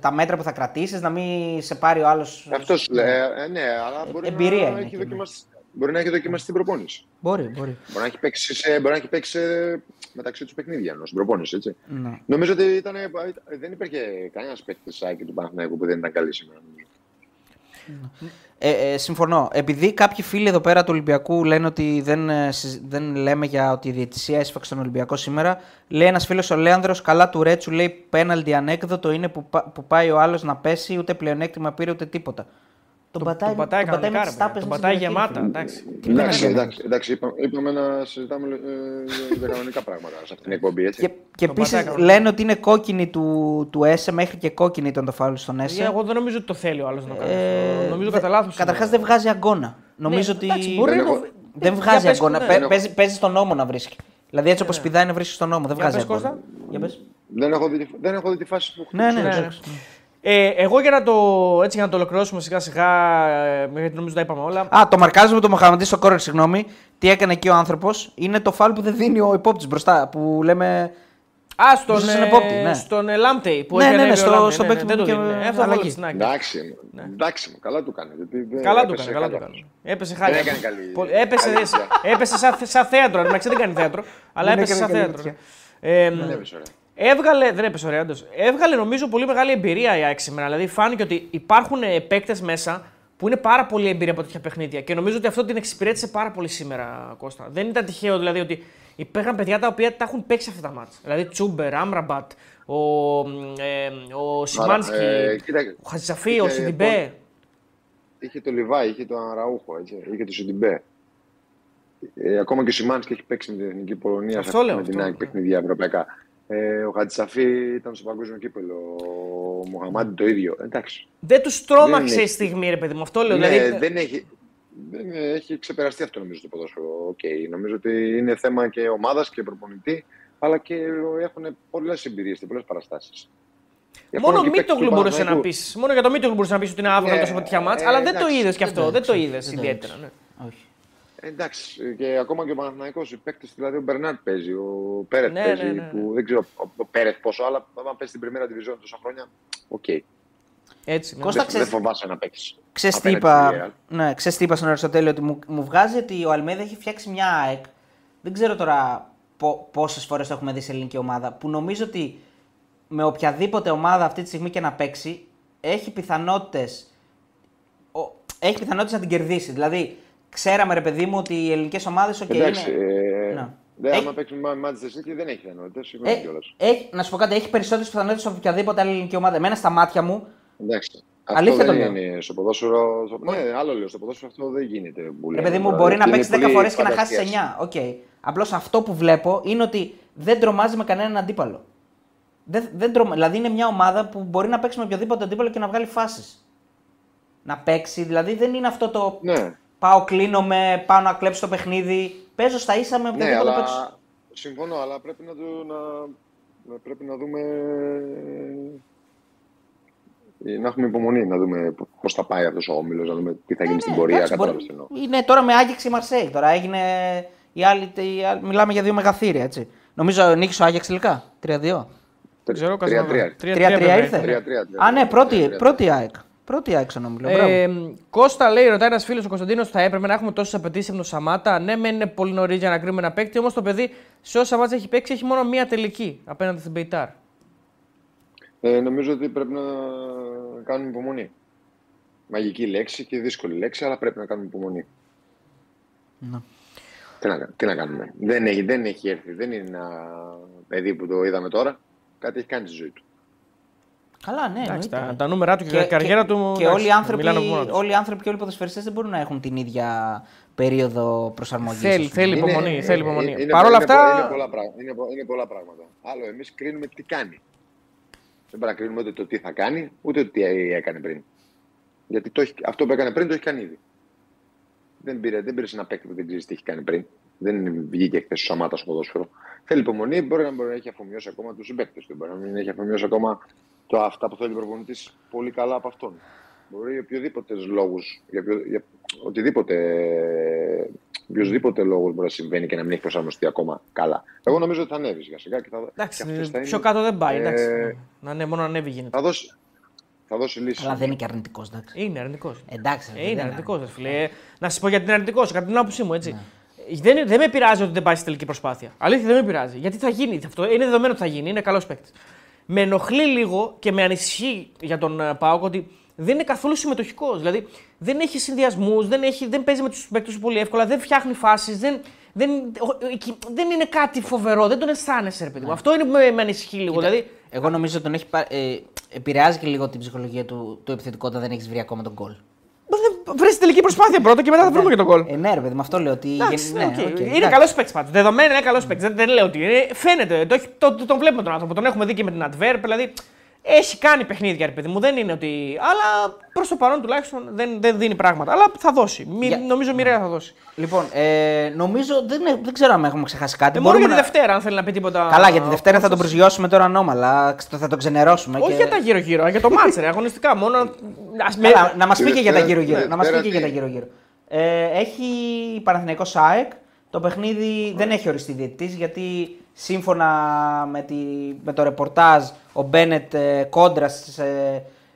S1: Τα μέτρα που θα κρατήσεις, να μην σε πάρει ο άλλο.
S3: Αυτός ε, ναι, αλλά μπορεί
S1: Εμπειρία
S3: να,
S1: είναι
S3: έχει
S1: και, ναι.
S3: δοκιμάσει, μπορεί να έχει δοκιμάσει την προπόνηση.
S1: Μπορεί, μπορεί.
S3: Μπορεί να έχει παίξει, σε, μπορεί να έχει παίξει σε- μεταξύ τους παιχνίδια ενό στην προπόνηση. Έτσι.
S1: Ναι.
S3: Νομίζω ότι ήταν, δεν υπήρχε κανένας παίκτης τη ΑΕΚ και του Παναθηναϊκού που δεν ήταν καλή σήμερα. Νομίζω.
S1: Ε, ε, συμφωνώ. Επειδή κάποιοι φίλοι εδώ πέρα του Ολυμπιακού λένε ότι δεν, ε, συζ- δεν λέμε για ότι η διαιτησία έσφαξε τον Ολυμπιακό σήμερα, λέει ένας φίλος ο Λέανδρος, καλά του Ρέτσου λέει πέναλτι ανέκδοτο είναι που, πα- που πάει ο άλλος να πέσει, ούτε πλεονέκτημα πήρε ούτε τίποτα. Τον πατάει,
S2: Τον πατάει
S1: τον πατάει με
S2: κανονικά,
S1: τις
S2: ρε
S1: τάπες
S2: παιδί. Τον
S1: μέσα
S2: πατάει
S1: στην
S2: γεμάτα.
S1: περιοχή.
S2: Εντάξει.
S3: Εντάξει,
S1: πέναλτι
S3: εντάξει, εντάξει είπα- είπαμε να συζητάμε ε, για κανονικά πράγματα σε αυτήν την εκπομπή. Έτσι.
S1: Και, και
S2: Τον
S1: επίσης
S2: πατάει κανονικά.
S1: λένε ότι είναι κόκκινη του, του Έσε, μέχρι και κόκκινη ήταν το φάουλ στον Έσε.
S2: Ε, Εγώ δεν νομίζω ότι το θέλει ο άλλος να κάνει.
S1: Ε,
S2: αυτό. Νομίζω
S1: δε-
S2: κατά λάθος.
S1: Καταρχάς δεν βγάζει αγκώνα. Νομίζω ότι
S2: εντάξει, μπορεί
S3: Δεν
S2: να το-
S3: έχω-
S1: δεν
S2: Για
S1: βγάζει
S2: πες,
S1: αγκώνα.
S2: ναι,
S1: Παι-
S3: ναι.
S1: παίζει, παίζει στον νόμο να βρίσκει. Δηλαδή έτσι όπως πηδάει να βρίσκει στον νόμο. Δεν
S2: Για
S1: βγάζει
S2: πες,
S1: αγκώνα.
S2: Κώστα.
S1: Για πες.
S3: Δεν, έχω δει, δεν έχω δει τη φάση που
S1: Ναι, ναι,
S3: χτύπησε.
S1: Εντάξει.
S2: Ε, εγώ για να, το, έτσι, για να το ολοκληρώσουμε σιγά σιγά, ε, γιατί νομίζω τα είπαμε όλα.
S1: Α, το μαρκάζουμε το Μοχαμαντή στο κόρνερ, συγγνώμη. Τι έκανε εκεί ο άνθρωπος; Είναι το φάλ που δεν δίνει ο υπόπτης μπροστά. Που λέμε.
S2: Α, στον,
S1: Στον
S2: ε,
S1: επόπτη, ναι.
S2: στον ε, Λάμπτεϊ που
S1: Ναι,
S2: έχει
S1: ναι, ναι,
S2: ανέβει ο
S1: στο-
S2: Λάμπτεϊ,
S1: στο
S2: ναι,
S1: παίκτη
S2: ναι,
S1: που
S2: δεν το
S1: και
S2: δίνει. Ε, Αυτό θα
S1: αλλαγή.
S2: βάλει στην άκρη.
S3: Εντάξει, εντάξει μου, καλά του κάνει. Γιατί δεν
S2: Καλά του
S3: έπεσε
S2: έκανε, καλά του
S3: χάλια.
S2: έκανε. Έπεσε
S3: Δεν
S2: χάλια.
S3: έκανε καλή.
S2: Πολύ- Έπεσε,
S3: καλή
S2: σε-
S3: δουλειά.
S2: έπεσε σαν, σαν θέατρο. Εντάξει, δεν κάνει θέατρο, αλλά
S1: Δεν
S2: έπεσε
S1: έκανε
S2: σαν
S1: καλή
S2: θέατρο.
S1: βουτιά.
S2: Ε,
S3: Δεν έπεσε ωραία.
S2: Έβγαλε, δεν έπεσε ωραία, όντως. Έβγαλε νομίζω πολύ μεγάλη εμπειρία η ΑΕΚ σήμερα. Δηλαδή φάνηκε ότι υπάρχουν παίκτες μέσα που είναι πάρα πολύ εμπειρία από τέτοια παιχνίδια. Και νομίζω ότι αυτό την εξυπηρέτησε πάρα πολύ σήμερα, Κώστα. Δεν ήταν τυχαίο δηλαδή ότι υπήρχαν παιδιά τα οποία τα έχουν παίξει αυτά τα ματς. Δηλαδή Τσούμπερ, Άμραμπατ, ο, ε, ο Σιμάνσκι,
S3: ε, κοίτα,
S2: ο Χατζησαφί, ο
S3: είχε
S2: Σιντιμπέ.
S3: Είχε το Λιβάι, είχε το Αραούχο, έτσι, είχε το Σιντιμπέ. Ε, ακόμα και ο Σιμάνσκι έχει παίξει με την Εθνική Πολωνία
S2: Αυτό
S3: σε-
S2: λέω,
S3: με
S2: αυτό
S3: την ΑΕΚ
S2: λέω.
S3: παιχνίδια ευρωπαϊκά. Ε, ο Χατζησαφή ήταν στο παγκόσμιο κύπελο. Ο Μοχαμάντι το ίδιο. Εντάξει.
S2: Δεν τους τρόμαξε
S3: Δεν
S2: η
S3: έχει.
S2: στιγμή, ρε παιδί μου. Αυτό λέω.
S3: Ναι,
S2: δηλαδή,
S3: δεν έχει, δεν έχει ξεπεραστεί αυτό νομίζω το ποδόσφαιρο. Okay. Νομίζω ότι είναι θέμα και ομάδας και προπονητή, αλλά και έχουν πολλές εμπειρίες και πολλές παραστάσεις.
S2: Μόνο Μίτογλου μπορούσε να πεις. Μόνο για το Μίτογλου μπορούσε να πεις ότι είναι άβγαλτο
S3: Ναι,
S2: τόσο από τέτοια μάτσα.
S3: ε,
S2: αλλά δεν το
S3: εντάξει,
S2: είδες κι
S3: δεν
S2: αυτό.
S1: το
S2: Δεν το
S1: είδες,
S2: είδε
S1: δεν το
S2: ιδιαίτερα.
S1: Είδες.
S2: ναι.
S1: Όχι.
S3: Εντάξει, και ακόμα και ο Παναθηναϊκός, οι παίκτες, δηλαδή ο Μπερνάρ παίζει, ο Πέρεθ
S2: Ναι,
S3: παίζει,
S2: ναι, ναι.
S3: που δεν ξέρω ο- ο Πέρεθ πόσο, αλλά αν παίζει στην Primera División τόσα χρόνια, οκ.
S2: Έτσι. ναι.
S1: Κώστα,
S3: Δεν,
S1: ξέρεις-
S3: δεν φοβάσαι να παίξεις.
S1: Ξέρεις τι είπα, ναι, ξέρεις τι είπα στον Αριστοτέλη, ότι μου, μου βγάζει ότι ο Αλμέδα έχει φτιάξει μια ΑΕΚ. Δεν ξέρω τώρα πο, πόσες φορές το έχουμε δει σε ελληνική ομάδα. Που νομίζω ότι με οποιαδήποτε ομάδα αυτή τη στιγμή και να παίξει, έχει πιθανότητε έχει πιθανότητες να την κερδίσει. Δηλαδή, ξέραμε ρε παιδί μου ότι οι ελληνικές ομάδες. Okay,
S3: Εντάξει,
S1: είναι...
S3: ε,
S1: Ναι.
S3: δεν,
S1: Έχει-
S3: άμα παίξουν με Manchester City δεν έχει πιθανότητες, συγγνώμη
S1: Ε,
S3: κιόλας.
S1: έχει, να σου πω κάτι, έχει περισσότερες πιθανότητες από οποιαδήποτε άλλη ελληνική ομάδα. Εμένα στα μάτια μου,
S3: Εντάξει.
S1: Αλήθεια
S3: αυτό
S1: το
S3: δεν
S1: λέω.
S3: είναι στο ποδόσφαιρο. Στο... Ναι, άλλο λέω. Στο ποδόσφαιρο αυτό δεν γίνεται. Που
S1: ρε
S3: λέμε
S1: παιδί μου,
S3: τώρα.
S1: μπορεί να
S3: Είναι
S1: παίξεις 10
S3: πολύ
S1: φορές και να χάσεις
S3: φαντασίας.
S1: 9. Οκ. Απλώς αυτό που βλέπω είναι ότι δεν τρομάζει με κανέναν αντίπαλο. Δεν, δεν τρομα... Δηλαδή είναι μια ομάδα που μπορεί να παίξει με οποιοδήποτε αντίπαλο και να βγάλει φάσεις. Να παίξει, δηλαδή δεν είναι αυτό το.
S3: Ναι,
S1: Πάω, κλείνομαι, πάω να κλέψω το παιχνίδι. Παίζω στα ίσα με
S3: ναι,
S1: οποιοδήποτε
S3: αλλά
S1: παίξω.
S3: συμφωνώ, αλλά πρέπει να, το, να, να- πρέπει να δούμε. ε, Να έχουμε υπομονή, να δούμε πώς θα πάει αυτός ο όμιλος, να δούμε τι θα γίνει στην
S1: Ναι,
S3: πορεία.
S1: εντάξει,
S3: Κατάλαβες
S1: μπορεί-
S3: τι εννοώ.
S1: Είναι τώρα με Άγιαξ η Μαρσέη. Τώρα έγινε. Η άλλη, η άλλη- Μιλάμε για δύο μεγαθύρια, έτσι. Νομίζω νίκησε ο Άγιαξ τελικά. 3-2.
S2: Δεν ξέρω,
S3: Τρία-τρία.
S2: Καζανova.
S1: 3-3 ήρθε.
S3: Τρία-τρία, τρία-τρία.
S1: Α, ναι, πρώτη,
S3: Τρία-τρία.
S1: πρώτη ΑΕΚ. Πρώτη άξιο νομίζω.
S2: Ε, Κώστα λέει, ρωτάει ένας φίλος ο Κωνσταντίνος, θα έπρεπε να έχουμε τόσες απαιτήσεις από τον Σαμάτα; Ναι, μεν είναι πολύ νωρίς για να κρίνουμε ένα παίκτη, όμως το παιδί σε όσα μάτια έχει παίξει έχει μόνο μία τελική απέναντι στην Πεϊτάρ.
S3: Ε, νομίζω ότι πρέπει να κάνουμε υπομονή. Μαγική λέξη και δύσκολη λέξη, αλλά πρέπει να κάνουμε υπομονή.
S1: Να.
S3: Τι να, τι να κάνουμε. Δεν έχει, δεν έχει έρθει. Δεν είναι ένα παιδί που το είδαμε τώρα. Κάτι έχει κάνει στη ζωή του.
S1: Καλά, ναι.
S2: Εντάξει,
S1: εννοείται.
S2: τα, τα νούμερα του και, η καριέρα του.
S1: Και
S2: εντάξει,
S1: όλοι οι, άνθρωποι,
S2: μιλάνε από μόνα τους.
S1: όλοι οι άνθρωποι και όλοι οι ποδοσφαιριστές δεν μπορούν να έχουν την ίδια περίοδο προσαρμογής.
S2: Θέλει,
S1: ας πούμε.
S2: θέλει υπομονή.
S3: Είναι-
S2: θέλει
S3: είναι-
S2: υπομονή.
S3: είναι-
S2: Παρ' όλα
S3: είναι-
S2: αυτά.
S3: Είναι πολλά, πράγματα, είναι, πο- είναι πολλά πράγματα. Άλλο εμείς κρίνουμε τι κάνει. Δεν πρέπει να κρίνουμε ούτε το τι θα κάνει, ούτε το τι έκανε πριν. Γιατί το έχει, αυτό που έκανε πριν το έχει κάνει ήδη. Δεν πήρε, δεν πήρε ένα παίκτη που δεν ξέρεις τι έχει κάνει πριν. Δεν βγήκε χθες ο Σαμάτας στο ποδόσφαιρο. Θέλει υπομονή, μπορεί να, μπορεί να έχει αφομοιώσει ακόμα τους συμπαίκτες του. Μπορεί να μην έχει αφομοιώσει ακόμα το, αυτά που θέλει ο προπονητής πολύ καλά από αυτόν. Μπορεί για οποιοδήποτε λόγους, για, ποιο- για οτιδήποτε, οποιοδήποτε λόγο μπορεί να συμβαίνει και να μην έχει προσαρμοστεί ακόμα καλά. Εγώ νομίζω ότι θα ανέβεις σιγά σιγά και θα,
S2: Εντάξει,
S3: και αυτές θα
S2: πιο
S3: είναι-
S2: κάτω δεν πάει.
S3: Ε,
S2: εντάξει. Να ναι, μόνο ανέβει γίνεται.
S3: θα, δώσει, θα δώσει λύση.
S1: Αλλά δεν είναι και αρνητικός, εντάξει.
S2: Είναι αρνητικός.
S1: Εντάξει,
S2: Ε, είναι
S1: δεν
S2: αρνητικός, ρε φίλε. Ε, Να σας πω γιατί είναι αρνητικός, κατά την άποψή μου, έτσι.
S1: Ναι.
S2: Δεν, δεν με πειράζει ότι δεν πάει στη τελική προσπάθεια. Αλήθεια δεν με πειράζει. Γιατί θα γίνει αυτό. Είναι δεδομένο ότι θα γίνει. Είναι καλός παίκτης. Με ενοχλεί λίγο και με ανησυχεί για τον ε, Πάοκ ότι δεν είναι καθόλου συμμετοχικός. Δηλαδή δεν έχει συνδυασμούς, δεν, έχει, δεν παίζει με τους παίκτες πολύ εύκολα, δεν φτιάχνει φάσεις, δεν, δεν, ο- εκεί- δεν είναι κάτι φοβερό, δεν τον αισθάνεσαι, ρε παιδί μου.
S1: Ναι.
S2: Αυτό είναι που με, με ανησυχεί λίγο. Δηλαδή,
S1: Εγώ νομίζω ότι τον έχει πά- ε, επηρεάζει και λίγο την ψυχολογία του το επιθετικό όταν δεν έχεις βρει ακόμα τον γκολ.
S2: Βρει την τελική προσπάθεια πρώτα και μετά θα βρούμε και τον γκολ.
S1: Ε, ναι, ρε παιδί, με αυτό λέω ότι.
S2: Εντάξει,
S1: ναι,
S2: ok.
S1: ok,
S2: είναι
S1: εντάξει.
S2: καλός παίκτης πάντως. Δεδομένα είναι καλός παίκτης. Δεν, δεν λέω ότι είναι. Φαίνεται. Το, έχει- το, το, τον βλέπουμε τον άνθρωπο. Τον έχουμε δει και με την Antwerp. Δηλαδή έχει κάνει παιχνίδια, ρε παιδί μου. Δεν είναι ότι. Αλλά προς το παρόν τουλάχιστον δεν, δεν δίνει πράγματα. Αλλά θα δώσει. Μη,
S1: Για-
S2: Νομίζω μοιραία θα δώσει.
S1: Λοιπόν, ε, νομίζω δεν, δεν ξέρω αν έχουμε ξεχάσει κάτι.
S2: Ε, μόνο για
S1: Μπορούμε
S2: τη
S1: να-
S2: Δευτέρα, αν θέλει να πει τίποτα.
S1: Καλά, για τη Δευτέρα θα τον προσγειώσουμε τώρα ανώμαλα. ξε- Θα τον ξενερώσουμε.
S2: Όχι
S1: και...
S2: για τα γύρω-γύρω, για το μάτσε, ρε, αγωνιστικά. Μόνο. Ας με...
S1: Καλά, να μας πει
S3: Τη
S1: και για τα
S3: Δευτέρα-
S1: γύρω-γύρω. Να μας πει
S3: Δευτέρα
S1: και για τα
S3: τι;
S1: γύρω-γύρω. Ε, έχει Παναθηναϊκός ΑΕΚ. Το παιχνίδι δεν έχει οριστεί διαιτητής γιατί σύμφωνα με, τη, με το ρεπορτάζ ο Μπένετ ε, κόντρα σε,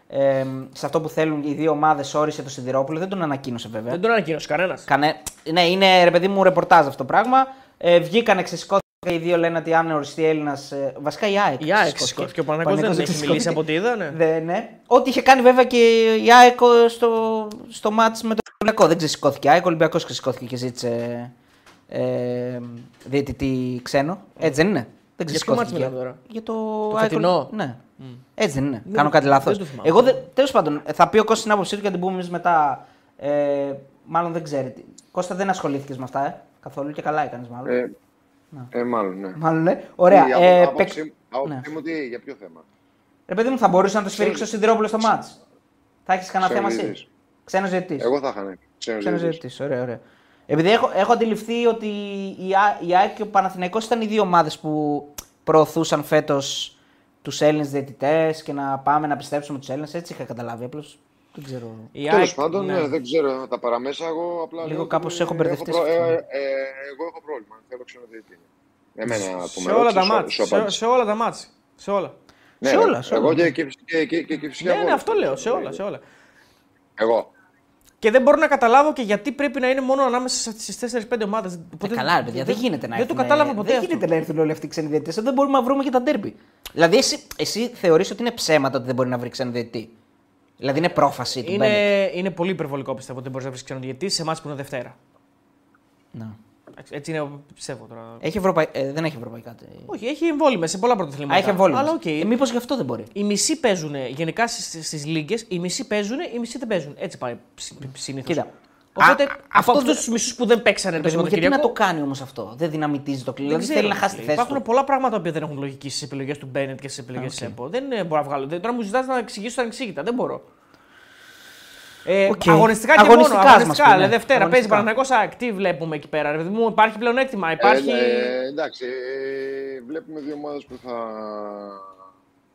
S1: ε, σε αυτό που θέλουν οι δύο ομάδες όρισε το Σιδηρόπουλο. Δεν τον ανακοίνωσε βέβαια.
S2: Δεν τον ανακοίνωσε κανένας.
S1: Κανε... Ναι, είναι ρε παιδί μου ρεπορτάζ αυτό το πράγμα. Ε, βγήκανε, ξεσηκώθηκαν οι δύο λένε ότι αν οριστεί Έλληνας. Ε, βασικά η ΑΕΚ.
S2: Η ΑΕΚ
S1: ξεσηκώθηκε.
S2: σηκώθηκε. Ο Παναγιώτης δεν
S1: Παναθηναϊκός
S2: έχει μιλήσει από ό,τι είδα. Ναι.
S1: Δε, ναι. Ό,τι είχε κάνει βέβαια και η ΑΕΚ στο, στο μάτς με τον Ολυμπιακό. Δεν ξεσηκώθηκε η ΑΕΚ, ο Ολυμπιακός ξεσηκώθηκε και ζήτησε ε, διαιτητή ξένο. Έτσι δεν είναι. Δεν
S2: ποιο
S1: ξεσηκώθηκε.
S2: μάτς μιλάμε τώρα;
S1: Για το,
S2: Το
S1: ΑΕΚ,
S2: φετινό;
S1: Ναι. Έτσι δεν είναι. Κάνω κάτι λάθος.
S2: δεν το θυμάμαι.
S1: Εγώ τέλος πάντων θα πει ο Κώστας την άποψή του και θα την πούμε εμείς μετά. Ε, μάλλον δεν ξέρει. τι. Κώστα δεν ασχολήθηκες με αυτά ε, καθόλου και καλά έκανες μάλλον.
S3: Ε, ε, μάλλον, ναι.
S1: Μάλλον ναι. Ωραία.
S3: Η
S1: Ε,
S3: απο-
S1: παικ-
S3: άποψή- άποψή
S1: ναι.
S3: μου τι, για ποιο θέμα;
S1: Ρε παιδί μου, θα μπορούσε να το σφυρίξεις ο Σιδηρόπουλος στο μάτς. Θα έχεις κανένα θέμα
S3: Ξένος
S1: εσύ;
S3: διαιτητής.
S1: Ξένος διαιτητή.
S3: Εγώ θα είχα ναι. Ξένος
S1: Ξένος
S3: διαιτητής.
S1: διαιτητή. Ωραία, ωραία. Επειδή έχω, έχω αντιληφθεί ότι η, Α- η ΑΕΚ και ο Παναθηναϊκός ήταν οι δύο ομάδες που προωθούσαν φέτος τους Έλληνες διαιτητές και να πάμε να πιστέψουμε τους Έλληνες. Έτσι είχα καταλάβει. Απλώς δεν ξέρω.
S2: Η
S3: Τέλος
S2: ΑΕΚ,
S3: πάντων,
S2: ναι.
S3: ναι, δεν ξέρω τα παραμέσα. Εγώ απλά.
S1: Λίγο
S3: λέω ότι
S1: κάπως έχω μπερδευτεί
S3: προ-
S1: σε αυτό.
S3: ε, ε, εγώ έχω πρόβλημα. Θέλω ξένο διαιτητή. Εμένα που
S2: Σε
S3: με
S2: όλα τα
S3: ρώτησες,
S2: μάτς.
S3: σου
S2: Σε,
S3: απάντησα.
S2: σε όλα τα μάτς. Σε όλα.
S3: Ναι,
S1: σε
S3: ναι,
S1: όλα, σε
S3: Εγώ
S1: όλα.
S3: και, και, και, και, και, και φυσικά
S2: Ναι, ναι,
S3: εγώ.
S2: αυτό λέω. Σε όλα. Σε όλα.
S3: Εγώ.
S2: Και δεν μπορώ να καταλάβω και γιατί πρέπει να είναι μόνο ανάμεσα στι 4-5 ομάδες.
S1: Ε, καλά, ρε παιδιά, δεν γίνεται να
S2: Δεν το
S1: έρθουν-
S2: κατάλαβα ποτέ.
S1: Δεν
S2: αυτό.
S1: γίνεται να έρθουν όλοι αυτοί οι ξένοι διαιτητές. Δεν μπορούμε να βρούμε και τα ντέρμπι. Δηλαδή, εσύ, εσύ θεωρείς ότι είναι ψέματα ότι δεν μπορεί να βρει ξένο διαιτητή; Δηλαδή, είναι πρόφαση του Μπένετ.
S2: Είναι, είναι πολύ υπερβολικό πιστεύω ότι μπορείς να βρεις ξένο διαιτητή σε εμάς που είναι Δευτέρα.
S1: Ναι.
S2: Εντάξει, Έτσι είναι, πιστεύω τώρα.
S1: Έχει Ευρωπαϊ... ε, δεν έχει ευρωπαϊκά. τε-
S2: Όχι, έχει εμβόλιμες σε πολλά πρωταθλήματα.
S1: Α, έχει εμβόλιμες.
S2: Αλλά οκ.
S1: Ε, Μήπως γι' αυτό δεν μπορεί.
S2: Οι μισοί παίζουν γενικά στις λίγκες, οι μισοί παίζουν, οι μισοί δεν παίζουν. Έτσι πάει συνήθως.
S1: Κοίτα.
S2: Οπότε
S1: Α,
S2: από
S1: αυτό
S2: αυτού
S1: δεν-
S2: τους μισούς που δεν παίξανε το
S1: Παιδί μου, γιατί να
S2: Σαββατοκύριακο.
S1: το κάνει όμως αυτό; Δεν δυναμιτίζει το κλίμα.
S2: δεν
S1: Δηλαδή
S2: ξέρω,
S1: θέλει να χάσει τη
S2: φίλε.
S1: θέση
S2: Υπάρχουν
S1: του.
S2: πολλά πράγματα που δεν έχουν λογική στις επιλογές του Μπένετ και στις επιλογές της ΕΠΟ. Δεν ε, μπορώ να βγάλω. Δεν- Τώρα μου ζητάς να εξηγήσω τα ανεξήγητα. Δεν μπορώ. Ε,
S1: Οκ.
S2: Αγωνιστικά και
S1: Αγωνιστικά
S2: μόνο.
S1: ας
S2: Αγωνιστικά.
S1: μας πει, ναι.
S2: δηλαδή, Δευτέρα παίζει
S1: Αγωνιστικά.
S2: ΠΑΟ ΑΕΚ. Τι βλέπουμε εκεί πέρα. Ρε, παιδί μου, υπάρχει πλεονέκτημα. Υπάρχει.
S3: Ε, ε, εντάξει, ε, βλέπουμε δύο ομάδες που θα.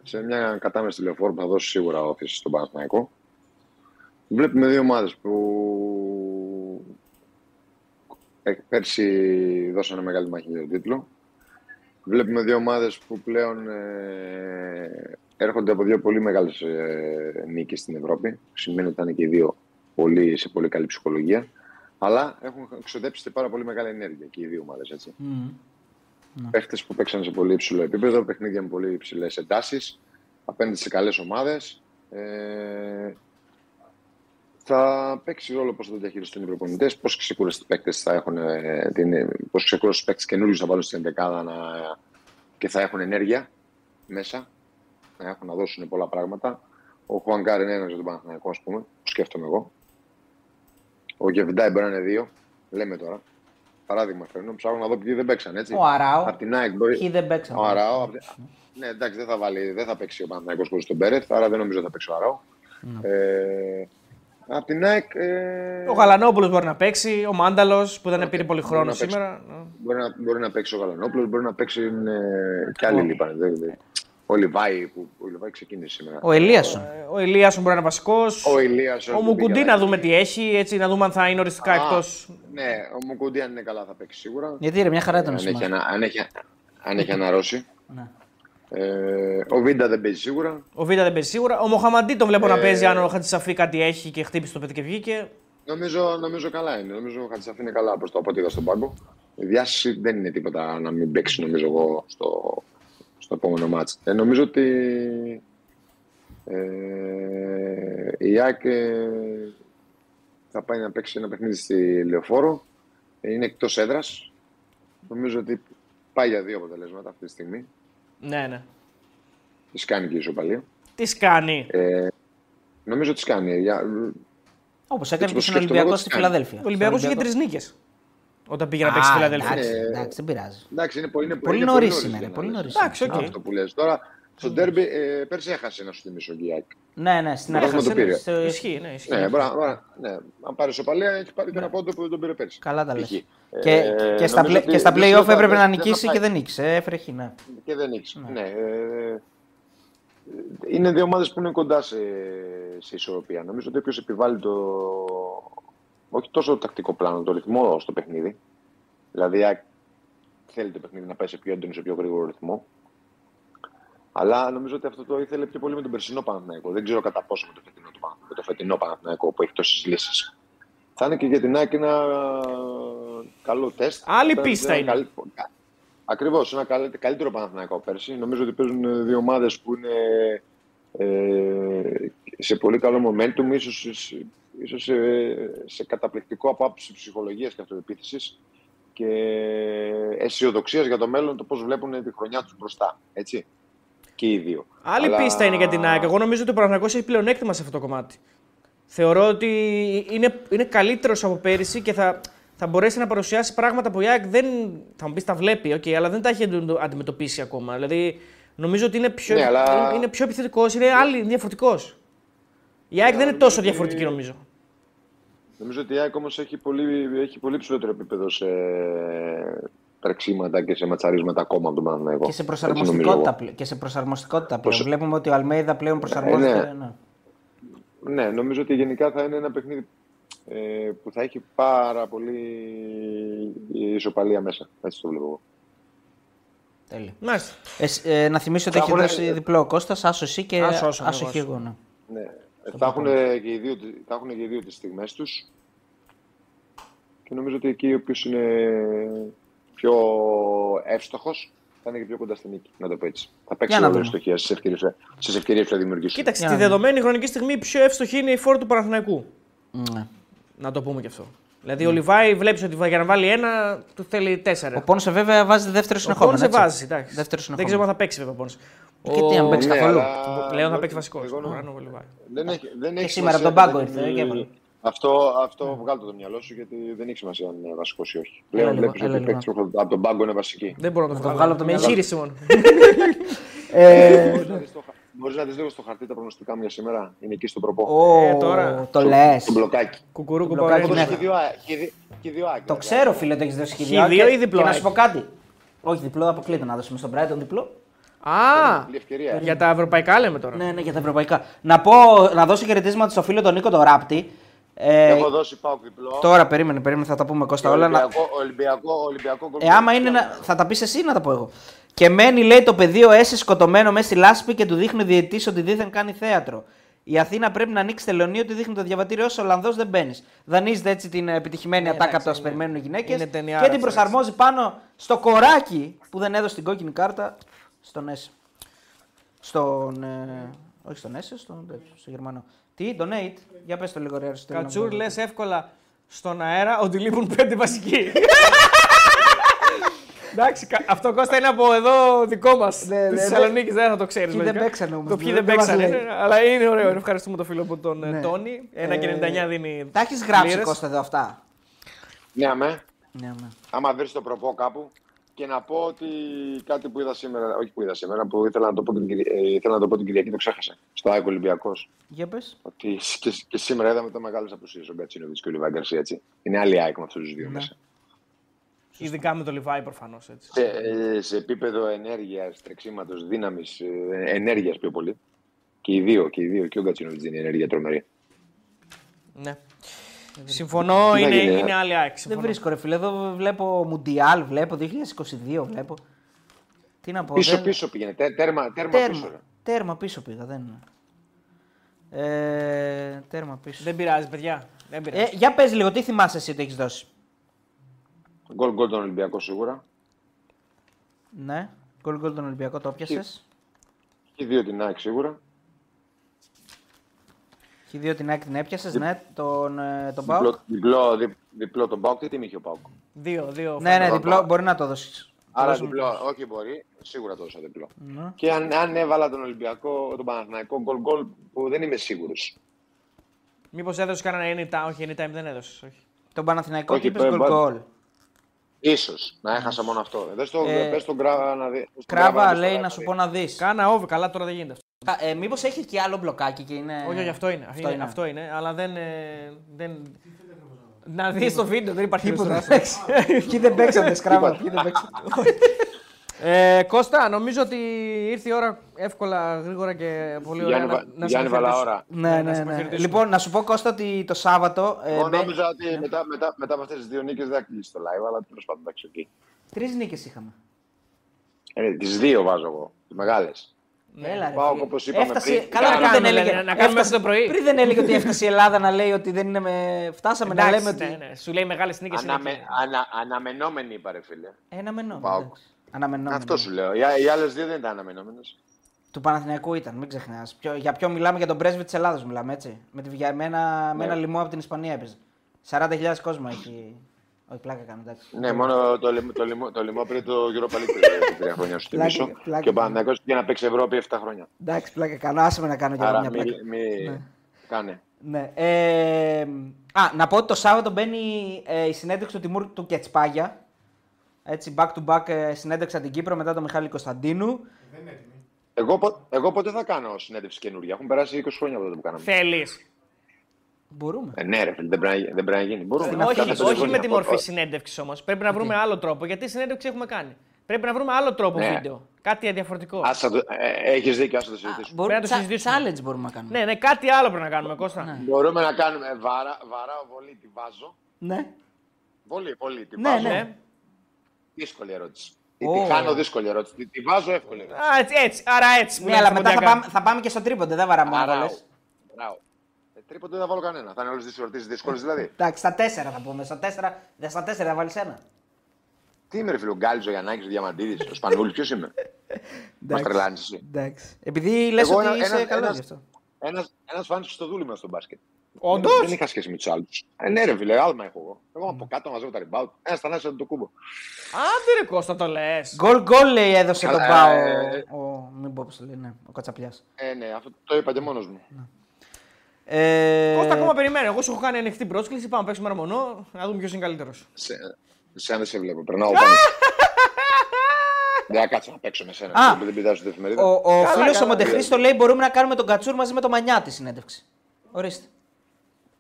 S3: σε μια κατάμεστη Λεωφόρο που θα δώσει σίγουρα ώθηση στον Παναθηναϊκό. Βλέπουμε δύο ομάδες που. ε, πέρσι δώσανε μεγάλη μάχη για τον τίτλο. Βλέπουμε δύο ομάδες που πλέον ε, έρχονται από δύο πολύ μεγάλες ε, νίκες στην Ευρώπη. Σημαίνει ότι ήταν και οι δύο πολύ, σε πολύ καλή ψυχολογία. Αλλά έχουν εξοδέψει πάρα πολύ μεγάλη ενέργεια και οι δύο ομάδες. Mm. Παίχτες που παίξαν σε πολύ υψηλό επίπεδο, παιχνίδια με πολύ υψηλές εντάσεις, απέναντι σε καλές ομάδες. Ε, θα παίξει ρόλο πώς θα το διαχειριστούν οι προπονητές, πώς ξεκούραστοι παίκτες θα έχουν. Ε, πώς ξεκούραστοι παίκτες καινούριους θα βάλουν στην 11 να, και θα έχουν ενέργεια μέσα. Να έχουν να δώσουν πολλά πράγματα. Ο Χουανκάρ είναι ένας για τον Παναθηναϊκό, ας πούμε, που σκέφτομαι εγώ. Ο Γεβιντάι μπορεί να είναι δύο. Λέμε τώρα. Παράδειγμα φέρνω. Ψάχνω να δω ποιοι δεν παίξαν έτσι.
S1: Ο Αράο.
S3: Απ' την ΑΕΚ μπορεί.
S1: Ποιοι δεν παίξαν.
S3: Ο Αράο. Ναι, εντάξει, δεν θα, βάλει, δεν θα παίξει ο Παναθηναϊκός χωρίς τον Μπέρεθ, άρα δεν νομίζω ότι θα παίξει ο Αράο. Ναι. Ε, Απ' την ΑΕΚ. Ε...
S2: Ο Γαλανόπουλος μπορεί να παίξει, ο Μάνταλος που δεν πήρε πολύ χρόνο σήμερα.
S3: Μπορεί να, μπορεί να παίξει ο Γαλανόπουλος, μπορεί να παίξει ε, και άλλοι λείπανε. Ο Λιβάη που ο Λιβάη ξεκίνησε σήμερα.
S1: Ο Ελίασον.
S2: Ο Ελίασον μπορεί να είναι βασικός.
S3: Ο Ελίασον.
S2: Ο Μουκουντή να δούμε τι έχει, έτσι, να δούμε αν θα είναι οριστικά εκτός.
S3: Ναι, ο Μουκουντή αν είναι καλά θα παίξει σίγουρα.
S1: Γιατί ρε, μια χαρά ήταν
S3: αν, έχει, αν, έχει, αν έχει αναρρώσει. Ναι. Ε, ο Βίντα δεν παίζει σίγουρα.
S2: Ο Βίντα δεν παίζει σίγουρα. Ο Μοχαμαντή το βλέπω ε, να παίζει αν ο Χατζησαφή κάτι έχει και χτύπησε το παιδί και βγήκε.
S3: Νομίζω, νομίζω καλά είναι. Νομίζω ο Χατζησαφή είναι καλά προς το από ό,τι είδα στον πάγκο. Η διάσηση δεν είναι τίποτα να μην παίξει νομίζω εγώ στο, στο επόμενο μάτς. Ε, νομίζω ότι ε, η ΑΕΚ ε, θα πάει να παίξει ένα παιχνίδι στη Λεωφόρο. Είναι εκτός έδρας. Νομίζω ότι πάει για δύο αποτελέσματα αυτή τη στιγμή.
S2: Ναι, ναι.
S3: Τη κάνει και η ισοπαλία.
S2: Τις κάνει.
S3: Ε, νομίζω τις κάνει. Για...
S1: Όπως έκανε και στον Ολυμπιακό στη Φιλαδέλφια.
S2: Ο Ολυμπιακός είχε τρεις νίκες. Όταν πήγε να παίξει στη Φιλαδέλφια.
S1: Εντάξει, εντάξει, δεν πειράζει.
S3: Εντάξει, είναι, είναι,
S1: πολύ
S3: είναι
S1: νωρίς είναι. Πολύ νωρίς.
S2: Εντάξει, okay.
S3: Αυτό που λες. Τώρα στο ντέρμπι ε, πέρσι έχασε να σου θυμίσω ο Γκιάκ.
S1: Ναι, ναι, στην αρχή.
S3: το πήρε.
S2: Στο... Ισχύει, ναι. Ισχύει.
S3: Ναι, μπρά, μπρά, ναι. Αν πάρει σοπαλία, έχει πάρει ένα πόντο που δεν τον πήρε πέρσι.
S1: Καλά τα λες. Και, ε, και, στα, play, και στα play-off έπρεπε να νικήσει και δεν νίκησε. Έφερε ναι.
S3: Και δεν νίκησε. Ναι. ναι. Ε, είναι δύο ομάδες που είναι κοντά σε, σε ισορροπία. Νομίζω ότι όποιος επιβάλλει το. Όχι τόσο το τακτικό πλάνο, το ρυθμό στο παιχνίδι. Δηλαδή, θέλει το παιχνίδι να πάει σε πιο έντονο, σε πιο γρήγορο ρυθμό. Αλλά νομίζω ότι αυτό το ήθελε πιο πολύ με τον περσινό Παναθηναϊκό. Δεν ξέρω κατά πόσο με το φετινό, με το φετινό Παναθηναϊκό που έχει τόσες λύσεις. Θα είναι και για την Άκη ένα καλό τεστ.
S2: Άλλη πίστα είναι. Καλύ...
S3: Ακριβώς, ένα καλύτερο Παναθηναϊκό πέρσι. Νομίζω ότι παίζουν δύο ομάδες που είναι ε, σε πολύ καλό momentum, ίσως, ίσως σε, σε καταπληκτικό από άποψη ψυχολογίας και αυτοεπίθεσης και αισιοδοξίας για το μέλλον, το πώς βλέπουν τη χρονιά τους μπροστά. Έτσι και οι δύο.
S2: Άλλη Αλλά... πίστα είναι για την ΑΕΚ. Εγώ νομίζω ότι ο Παναγιακό έχει πλεονέκτημα σε αυτό το κομμάτι. Θεωρώ ότι είναι, είναι καλύτερος από πέρυσι και θα, θα μπορέσει να παρουσιάσει πράγματα που η ΑΕΚ δεν. Θα μου πεις τα βλέπει, okay, αλλά δεν τα έχει αντιμετωπίσει ακόμα. Δηλαδή νομίζω ότι είναι πιο, ναι, αλλά... είναι πιο επιθετικός, είναι άλλη, διαφορετικός. Η ΑΕΚ δεν είναι τόσο διαφορετική νομίζω.
S3: Νομίζω ότι η ΑΕΚ όμως έχει πολύ, έχει πολύ ψηλότερο επίπεδο σε τρεξίματα και σε ματσαρίσματα ακόμα από τον Παναναναϊκό.
S1: Και σε προσαρμοστικότητα, πλέον. Και σε προσαρμοστικότητα πλέον. Προσ... Βλέπουμε ότι ο Αλμέιδα πλέον προσαρμόζεται.
S3: Ε, ναι. ναι. ναι, νομίζω ότι γενικά θα είναι ένα παιχνίδι ε, που θα έχει πάρα πολύ ισοπαλία μέσα. Έτσι το βλέπω εγώ.
S1: Τέλεια. Ε, ε, να θυμίσω ότι έχει δώσει ε, διπλό ο Κώστας, άσο εσύ και άσο, άσο, άσο εγώ. Ναι.
S3: ναι. Θα έχουν, και οι δύο, θα έχουν και οι δύο τις στιγμές τους και νομίζω ότι εκεί ο οποίος είναι πιο εύστοχος, θα είναι και πιο κοντά στην νίκη. Να το πω έτσι. Θα παίξει όλη η ευστοχία στις ευκαιρίες που θα δημιουργήσει.
S2: Κοίταξε, τη δεδομένη χρονική στιγμή η πιο εύστοχη είναι η φόρη του Παναθηναϊκού. Ναι. Να το πούμε και αυτό. Δηλαδή, mm. ο Λιβάη βλέπεις ότι για να βάλει ένα, του θέλει τέσσερα.
S1: Ο Πόνσε βέβαια βάζει δεύτερο συνεχόμενο.
S2: Ο Πόνσε βάζει, εντάξει. Δεύτερο Δεν ξέρω αν θα παίξει βέβαια ο Πόνσε.
S1: Και τι, αν παίξει ναι, καθόλου.
S2: Πλέον θα παίξει βασικός.
S3: Δεν έχει
S1: σήμερα τον πάγκο ήρθε και
S3: αυτό, αυτό βγάλω το μυαλό σου γιατί δεν έχει σημασία αν είναι βασικός ή όχι. Πλέον βλέπεις ότι παίκτης από τον πάγκο είναι βασική.
S2: Δεν μπορώ να το βγάλω από το μυαλό. Εγχείρηση μόνο.
S3: Μπορείς να δει λίγο στο χαρτί τα προγνωστικά μου για σήμερα; Είναι εκεί στο προπό.
S1: Oh, τώρα. Το λες.
S3: Το μπλοκάκι.
S2: Κουκουρού κουμπλοκάκι.
S3: Και δύο άκρη.
S1: Το ξέρω, φίλε, το έχεις δώσει και δύο.
S2: Δύο ή διπλό.
S1: Και να σου πω κάτι. Όχι, διπλό αποκλείται να δώσουμε στον Brighton διπλό.
S2: Α, για τα ευρωπαϊκά λέμε τώρα.
S1: Ναι, ναι, για τα ευρωπαϊκά. Να, πω, να δώσω χαιρετίσματα στο φίλο τον Νίκο τον Ράπτη,
S3: ε, Έχω δώσει πάω διπλό.
S1: Τώρα περίμενε, περίμενε, θα τα πούμε Κώστα όλα.
S3: Ολυμπιακό, Ολυμπιακό, Ολυμπιακό
S1: ε, άμα είναι, να... θα τα πεις εσύ να τα πω εγώ. Και μένει, λέει, το πεδίο έσαι σκοτωμένο μέσα στη λάσπη και του δείχνει ο διαιτητή ότι δίθεν κάνει θέατρο. Η Αθήνα πρέπει να ανοίξει τελωνίο ότι δείχνει το διαβατήριό σου, ο Ολλανδός δεν μπαίνεις. Δανείζεται έτσι την επιτυχημένη
S2: Ναι,
S1: ατάκα
S2: εντάξει,
S1: από το
S2: είναι-
S1: περιμένουν οι γυναίκες
S2: είναι
S1: και
S2: ταινιάρα
S1: την
S2: αυτό,
S1: προσαρμόζει πάνω στο κοράκι που δεν έδωσε την κόκκινη κάρτα στον έσαι. Στον. Ε, όχι στον έσαι, στον, τέτοιο, στο Γερμανό. Τι, τον Νέιτ, για πες το λίγο ρε. Αριστοτέλη, να
S2: Κατσούρ,
S1: μου
S2: λες εύκολα στον αέρα ότι λείπουν πέντε βασικοί. Εντάξει, κα- αυτό Κώστα είναι από εδώ δικό μας.
S1: Ναι,
S2: Της
S1: ναι,
S2: Θεσσαλονίκης δεν θα το ξέρεις.
S1: Ποιοι δεν παίξανε όμως,
S2: Το ποιοι
S1: δεν-
S2: δεν
S1: δεν μας
S2: παίξανε.
S1: λέει.
S2: ναι, Αλλά είναι ωραίο. Ευχαριστούμε το φίλο από τον ε,
S1: Ναι.
S2: Τόνι. Ένα
S1: Ε,
S2: και 99 δίνει.
S1: Τα έχεις γράψει
S2: λίρες.
S1: Κώστα εδώ αυτά;
S3: Ναι, αμέ.
S1: Ναι, ναι.
S3: Άμα βρεις το προπό κάπου και να πω ότι κάτι που είδα σήμερα, όχι που είδα σήμερα, που ήθελα να το πω, και την, Κυρι- ε, ήθελα να το πω την Κυριακή, το ξέχασα. Στο ΑΕΚ Ολυμπιακός.
S1: Για πες.
S3: Ότι και, και σήμερα είδαμε το μεγάλε απουσίες ο Γκατσίνοβιτ και ο Λιβάη Γκαρσία. Έτσι. Είναι άλλη ΑΕΚ με αυτούς τους δύο
S1: Ναι.
S3: μέσα.
S2: Ειδικά με το Λιβάη προφανώς.
S3: Σε, ε, σε επίπεδο ενέργειας, τρεξίματος, δύναμης, ενέργειας πιο πολύ. Και οι δύο, και οι δύο, και ο Γκατσίνοβιτ δίνει ενέργεια τρομερή.
S2: Ναι. Συμφωνώ,
S3: Τι να
S2: είναι,
S3: γίνει, ε;
S2: είναι άλλη ΑΕΚ.
S1: Δεν
S2: συμφωνώ.
S1: βρίσκω ρε φίλε. Εδώ βλέπω Μουντιάλ, βλέπω 2022, βλέπω. Τι να πω.
S3: Πίσω,
S1: δεν-
S3: πίσω πήγαινε. Τέ- τέρμα, τέρμα, πίσω.
S1: Τέρμα,
S3: ρε.
S1: τέρμα πίσω πήγα, δεν είναι. Ε, τέρμα πίσω.
S2: Δεν πειράζει, παιδιά. Δεν πειράζει.
S1: Ε, για πες λίγο, τι θυμάσαι εσύ ότι έχεις δώσει;
S3: Γκολ γκολ τον Ολυμπιακό σίγουρα.
S1: Ναι, γκολ γκολ τον Ολυμπιακό το πιάσες.
S3: Και δύο την ΑΕΚ σίγουρα.
S1: Και δύο την ΑΕΚ την έπιασες, ναι, τον, ε, τον Πάουκ.
S3: Διπλό, διπλό, δι, διπλό τον Πάουκ. Τι τιμή είχε ο Πάουκ.
S2: Δύο, δύο.
S1: Ναι, ναι,
S3: Πάουκ.
S1: διπλό, μπορεί να το δώσεις.
S3: Άρα
S1: Δώσουμε.
S3: διπλό, όχι μπορεί, σίγουρα το έδωσα διπλό.
S1: Ναι.
S3: Και αν, αν έβαλα τον Ολυμπιακό, τον Παναθηναϊκό γκολ γκολ που δεν είμαι σίγουρος.
S2: Μήπως έδωσε κανένα anytime, όχι anytime δεν έδωσες. Όχι.
S1: Τον Παναθηναϊκό
S3: Όχι,
S1: τι είπες
S3: πέ-
S1: γκολ
S3: πέ-
S1: γκολ.
S3: Ίσως να έχασα μόνο αυτό. Δες το,
S1: Ε,
S3: πες τον Κράβα να δει. στον
S1: Κράβα
S3: δεις το
S1: λέει
S3: live
S1: να σου
S3: δει.
S1: πω να δεις.
S2: Κάνα όβι, καλά τώρα δεν γίνεται αυτό.
S1: Α, Ε, μήπως έχεις και άλλο μπλοκάκι και είναι...
S2: Όχι, όχι, αυτό είναι. Αυτό είναι,
S1: είναι.
S2: αυτό είναι αλλά δεν. ε, δεν... Να δεις το βίντεο, δεν υπάρχει
S1: Τίποτα.
S2: ρεστοράν.
S1: εντάξει. Ποιοι δεν παίξατε, σκράβα, ποιοι δεν παίξατε.
S2: Ε, Κώστα, νομίζω ότι ήρθε η ώρα εύκολα, γρήγορα και πολύ ωραία
S3: Γιάννη,
S2: να,
S3: Βα-
S2: να σε
S3: Γιάννη
S2: αποχαιρετήσω.
S3: Βαλαώρα.
S1: Ναι,
S2: να
S1: ναι,
S2: σε
S1: ναι.
S2: αποχαιρετήσουμε.
S1: Λοιπόν, να σου πω Κώστα ότι το Σάββατο. ε,
S3: Εγώ
S1: μπε-
S3: νόμιζα ότι μετά, μετά, μετά από αυτές τις δύο νίκες δεν θα κλείσει το live, αλλά τέλος πάντων εντάξει, οκ.
S1: Τρεις νίκες είχαμε.
S3: Ε, τις δύο βάζω εγώ. Τις μεγάλες.
S1: Έλα, ρε,
S3: Πάω
S1: φίλε.
S3: όπως είπαμε
S1: Έφτασε,
S3: πριν.
S1: Καλά,
S3: Να
S1: πριν δεν
S2: κάνουμε,
S1: έλεγε.
S2: να- να κάνουμε
S1: έφτασε-
S2: το πρωί.
S1: Πριν δεν έλεγε ότι έφτασε η Ελλάδα να λέει ότι δεν είναι με. Φτάσαμε να
S2: Εντάξει,
S1: λέμε ότι.
S2: ναι, ναι. Σου λέει μεγάλες νίκες.
S3: Αναμε, ανα, αναμενόμενη είπα, ρε φίλε.
S1: Αναμενόμενο.
S3: Πάω.
S1: εντάξει. Αναμενόμενος.
S3: Αυτό σου λέω. Οι, οι άλλες δύο δεν ήταν αναμενόμενες.
S1: Του Παναθηναϊκού ήταν, μην ξεχνάς. Για ποιο μιλάμε, για τον πρέσβη της Ελλάδα μιλάμε έτσι. Με, τη, για, με, ένα, με ένα
S3: Ναι.
S1: λοιμό από την Ισπανία έπαιζε. 40.000 κόσμο έχει. Όχι, πλάκα κάνω, εντάξει.
S3: Ναι, μόνο το, λιμ- το, λιμ- το λιμό πήρε το Europa League πριν τρία χρόνια σου
S1: Πλάκα-
S3: θυμίσω.
S1: πλάκα.
S3: Και ο Παναθηναϊκός πήγε να παίξει Ευρώπη 7 χρόνια.
S1: Εντάξει, πλάκα κάνω. Άσε με να κάνω και εγώ
S3: Άρα
S1: μια
S3: μη,
S1: πλάκα.
S3: μη
S1: Ναι.
S3: κάνε.
S1: Ναι. Ε, α, να πω ότι το Σάββατο μπαίνει ε, η συνέντευξη του Τιμούρ του Κετσπάγια. Έτσι, back to back ε, συνέντευξα την Κύπρο μετά τον Μιχάλη Κωνσταντίνου.
S3: Εγώ, πο- εγώ πότε θα κάνω συνέντευξη καινούργια; Έχουν περάσει 20 χρόνια από τότε που κάναμε.
S2: Θέλεις.
S1: Μπορούμε.
S3: Ε, ναι, ρε φίλε, δεν πρέπει, να, δεν πρέπει να γίνει. Μπορούμε.
S1: Στην
S3: να
S2: Όχι,
S3: κάνουμε
S2: όχι
S3: τηλεφωνία.
S2: με τη μορφή συνέντευξης όμως. Πρέπει να βρούμε άλλο τρόπο. Γιατί συνέντευξη έχουμε κάνει; Πρέπει να βρούμε άλλο τρόπο
S3: Ναι.
S2: βίντεο. Κάτι διαφορετικό.
S3: Άσα το, ε, έχεις δίκιο, άσε το συζητήσουμε.
S1: Μπορούμε,
S2: Πρέπει να το
S1: τσα-
S2: συζητήσουμε.
S1: challenge μπορούμε να κάνουμε.
S2: Ναι, ναι, κάτι άλλο πρέπει να κάνουμε, Κώστα.
S1: Ναι.
S3: Μπορούμε να κάνουμε βαρά, βαράω βολή, τη βάζω.
S1: Ναι.
S3: Βολή, βολή, τη
S1: Ναι,
S3: βάζω.
S1: ναι.
S3: Δύσκολη ερώτηση.
S1: Ω.
S3: Τη κάνω δύσκολη ερώτηση. Τη, τη βάζω εύκολη ερώτηση.
S2: Α, έτσι, έτσι, άρα έτσι. που
S1: Ναι,
S2: λένε
S1: αλλά
S2: στα
S1: μετά θα
S2: ποντιακά.
S1: πάμε, θα πάμε και στο τρίποντε, δεν βαράμε μόνο
S3: Βαράω.
S1: βολές.
S3: Βαράω. Ε, τρίποντο δεν θα βάλω κανένα. Θα είναι όλες τις ερωτήσεις δύσκολες δηλαδή.
S1: Εντάξει, στα τέσσερα θα πούμε. Στα τέσσερα, δε- στα τέσσερα θα βάλεις ένα.
S3: Τι είμαι, ρε φίλο, ο Γκάλης, ο Γιαννάκης, ο Διαμαντίδης, ο Σπανούλης, ποιος είμαι; Μας τρελάνεις εσύ.
S1: Εντάξει. Επειδή λες
S3: Εγώ
S1: ότι
S3: ένα-
S1: είσαι
S3: ένας-
S1: καλός
S3: ένας-
S1: γι' αυτό.
S3: Ένας, ένας φάνηκε στο δούλημα στο μπάσκετ.
S2: Όντως;
S3: Δεν, δεν είχα σχέση με τους άλλους. Ε, ναι ρε φίλε, άλμα έχω εγώ. Εγώ από κάτω μαζεύω τα rebound. Ένας θανάσιο το κούμπο.
S2: Άντε ρε Κώστα το λες.
S1: Γκολ γκολ λέει έδωσε
S3: Καλά,
S1: τον Πάο.
S3: ε,
S1: ο- Μην πω πώς το λέει, ναι, ο Κατσαπλιάς.
S3: Ε, ναι, αυτό το είπα και μόνος μου.
S1: Ε,
S2: Κώστα ακόμα περιμένω. Εγώ σου έχω κάνει ανοιχτή πρόσκληση. Πάμε να παίξουμε ένα μονό. Να δούμε ποιος είναι καλύτερος.
S3: Σε, σε δεν σε βλέπω, περνάω πάνω. Δεν θα κάτσω να παίξω με σένα.
S1: Α.
S3: επειδή Δεν πειράζει την εφημερίδα.
S1: Ο, ο φίλος ο
S2: καλά.
S1: Μοντεχρήστο λέει μπορούμε να κάνουμε τον Κατσούρ μαζί με το Μανιάτη συνέντευξη. Ορίστε.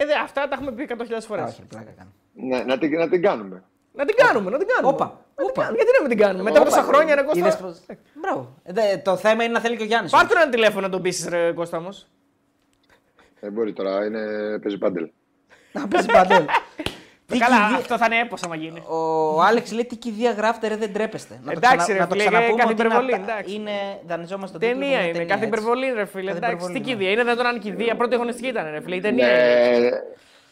S2: Ε, δε, αυτά τα έχουμε πει 100.000 φορές.
S1: Α, Όχι, πλάκα κάνω.
S3: Ναι, να, την, να την κάνουμε.
S2: Να την κάνουμε, να την κάνουμε.
S1: Όπα,
S2: Να την
S1: όπα.
S2: κάνουμε. Γιατί να μην την κάνουμε. Μετά από
S1: Όπα,
S2: τόσα χρόνια, ρε
S1: είδες
S2: Κώστα;
S1: πως- Μπράβο. Ε, δε, το θέμα είναι να θέλει και ο Γιάννης.
S2: Πάρ' του ένα τηλέφωνο να τον πείσει, ρε Κώστα όμω.
S3: Ε, μπορεί τώρα, είναι, παίζει πάντελ.
S1: Να παίζει παντέλ. Τι
S2: Καλά,
S1: κηδεία-
S2: αυτό θα είναι έπος άμα γίνει.
S1: Ο Άλεξ λέει τι κηδεία γράφτε, ρε, δεν τρέπεστε. Να
S2: Εντάξει,
S1: το,
S2: ρε,
S1: να το
S2: φίλε,
S1: ξαναπούμε
S2: κάθε
S1: ότι είναι
S2: υπερβολή,
S1: απ' τα-
S2: εντάξει.
S1: είναι, δανειζόμαστε τον τίτλο
S2: Ταινία
S1: με
S2: είναι.
S1: ταινία,
S2: Κάθε
S1: έτσι.
S2: υπερβολή, ρε φίλε.
S1: Κάθε
S2: Εντάξει,
S1: υπερβολή
S2: τι
S1: είναι.
S2: κηδεία. Είναι δυνατόν να είναι κηδεία. Πρώτη αγωνιστική ήταν, ρε φίλε. Η ταινία είναι.
S3: Ναι,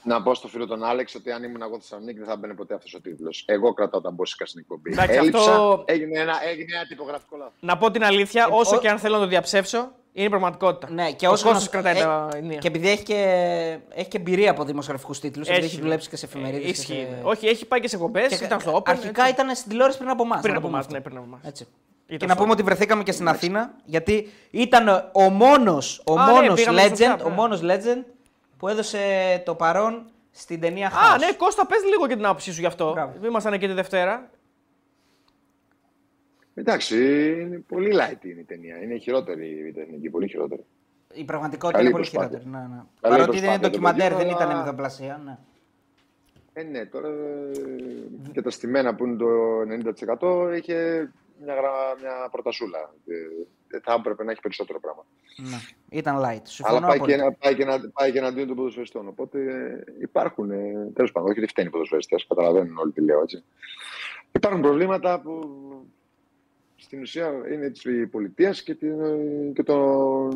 S3: να πω στο φίλο τον Άλεξ ότι αν ήμουν εγώ στη Θεσσαλονίκη δεν θα μπαίνει ποτέ αυτός ο τίτλος. Εγώ κρατάω τα μπόσικα στην εκπομπή.
S2: Εντάξει,
S3: Έλειψα,
S2: αυτό-
S3: έγινε, ένα, έγινε ένα τυπογραφικό λάθος.
S2: Να πω την αλήθεια,
S1: Ε,
S2: όσο
S1: ο-
S2: και αν θέλω να το διαψεύσω, είναι πραγματικότητα.
S1: Ναι, και
S2: ο
S1: όσο
S2: κόσμος
S1: να-
S2: κρατάει
S1: ε,
S2: τα ενία.
S1: Και επειδή έχει και, έχει και εμπειρία από δημοσιογραφικούς τίτλους, επειδή έχει
S2: ναι.
S1: δουλέψει και σε εφημερίδες.
S2: Ισχύει. Όχι, έχει πάει και σε εκπομπές,
S1: Και
S2: ήταν στο Open.
S1: Αρχικά
S2: έτσι.
S1: ήταν στην τηλεόραση πριν από εμάς.
S2: πριν από εμάς. Ναι, πριν από εμάς.
S1: Έτσι.
S2: Ήταν
S1: Και να
S2: στο-
S1: πούμε ότι βρεθήκαμε και στην Αθήνα, γιατί ήταν ο μόνος, ο
S2: Α, ναι,
S1: μόνος
S2: πήγαμε στο
S1: legend,
S2: Snap,
S1: ο
S2: ναι.
S1: μόνος legend που έδωσε το παρόν στην ταινία
S2: Α,
S1: House.
S2: ναι, Κώστα, πες λίγο και την άποψή σου γι' αυτό.
S1: Μπράβο.
S2: Ήμασταν εκεί τη Δευτέρα.
S3: Εντάξει, είναι πολύ light είναι η ταινία. Είναι η χειρότερη η τεχνική, πολύ χειρότερη.
S1: Η πραγματικότητα
S3: Καλή
S1: είναι πολύ
S3: προσπάθεια.
S1: χειρότερη. Ναι, ναι.
S3: Καλή
S1: Παρότι είναι
S3: προσπάθεια το
S1: ντοκιμαντέρ,
S3: παιδί,
S1: δεν
S3: αλλά-
S1: ήταν μυθοπλασία. Ναι.
S3: Ε, ναι, τώρα ε, και τα στημένα που είναι το 90% είχε μια, γρα- μια πρωτασούλα. Ε, θα έπρεπε να έχει περισσότερο πράγμα.
S1: ναι. Ήταν light. Συμφωνώ
S3: Αλλά πάει και,
S1: απόλυτα.
S3: ένα- πάει, και ένα- πάει και εναντίον των ποδοσφαιριστών. Οπότε ε, υπάρχουν. Ε, Τέλος πάντων, όχι ότι φταίνει οι ποδοσφαιριστές, καταλαβαίνουν όλοι τι λέω έτσι. Υπάρχουν προβλήματα που στην ουσία είναι της πολιτείας και, την, ε, και το,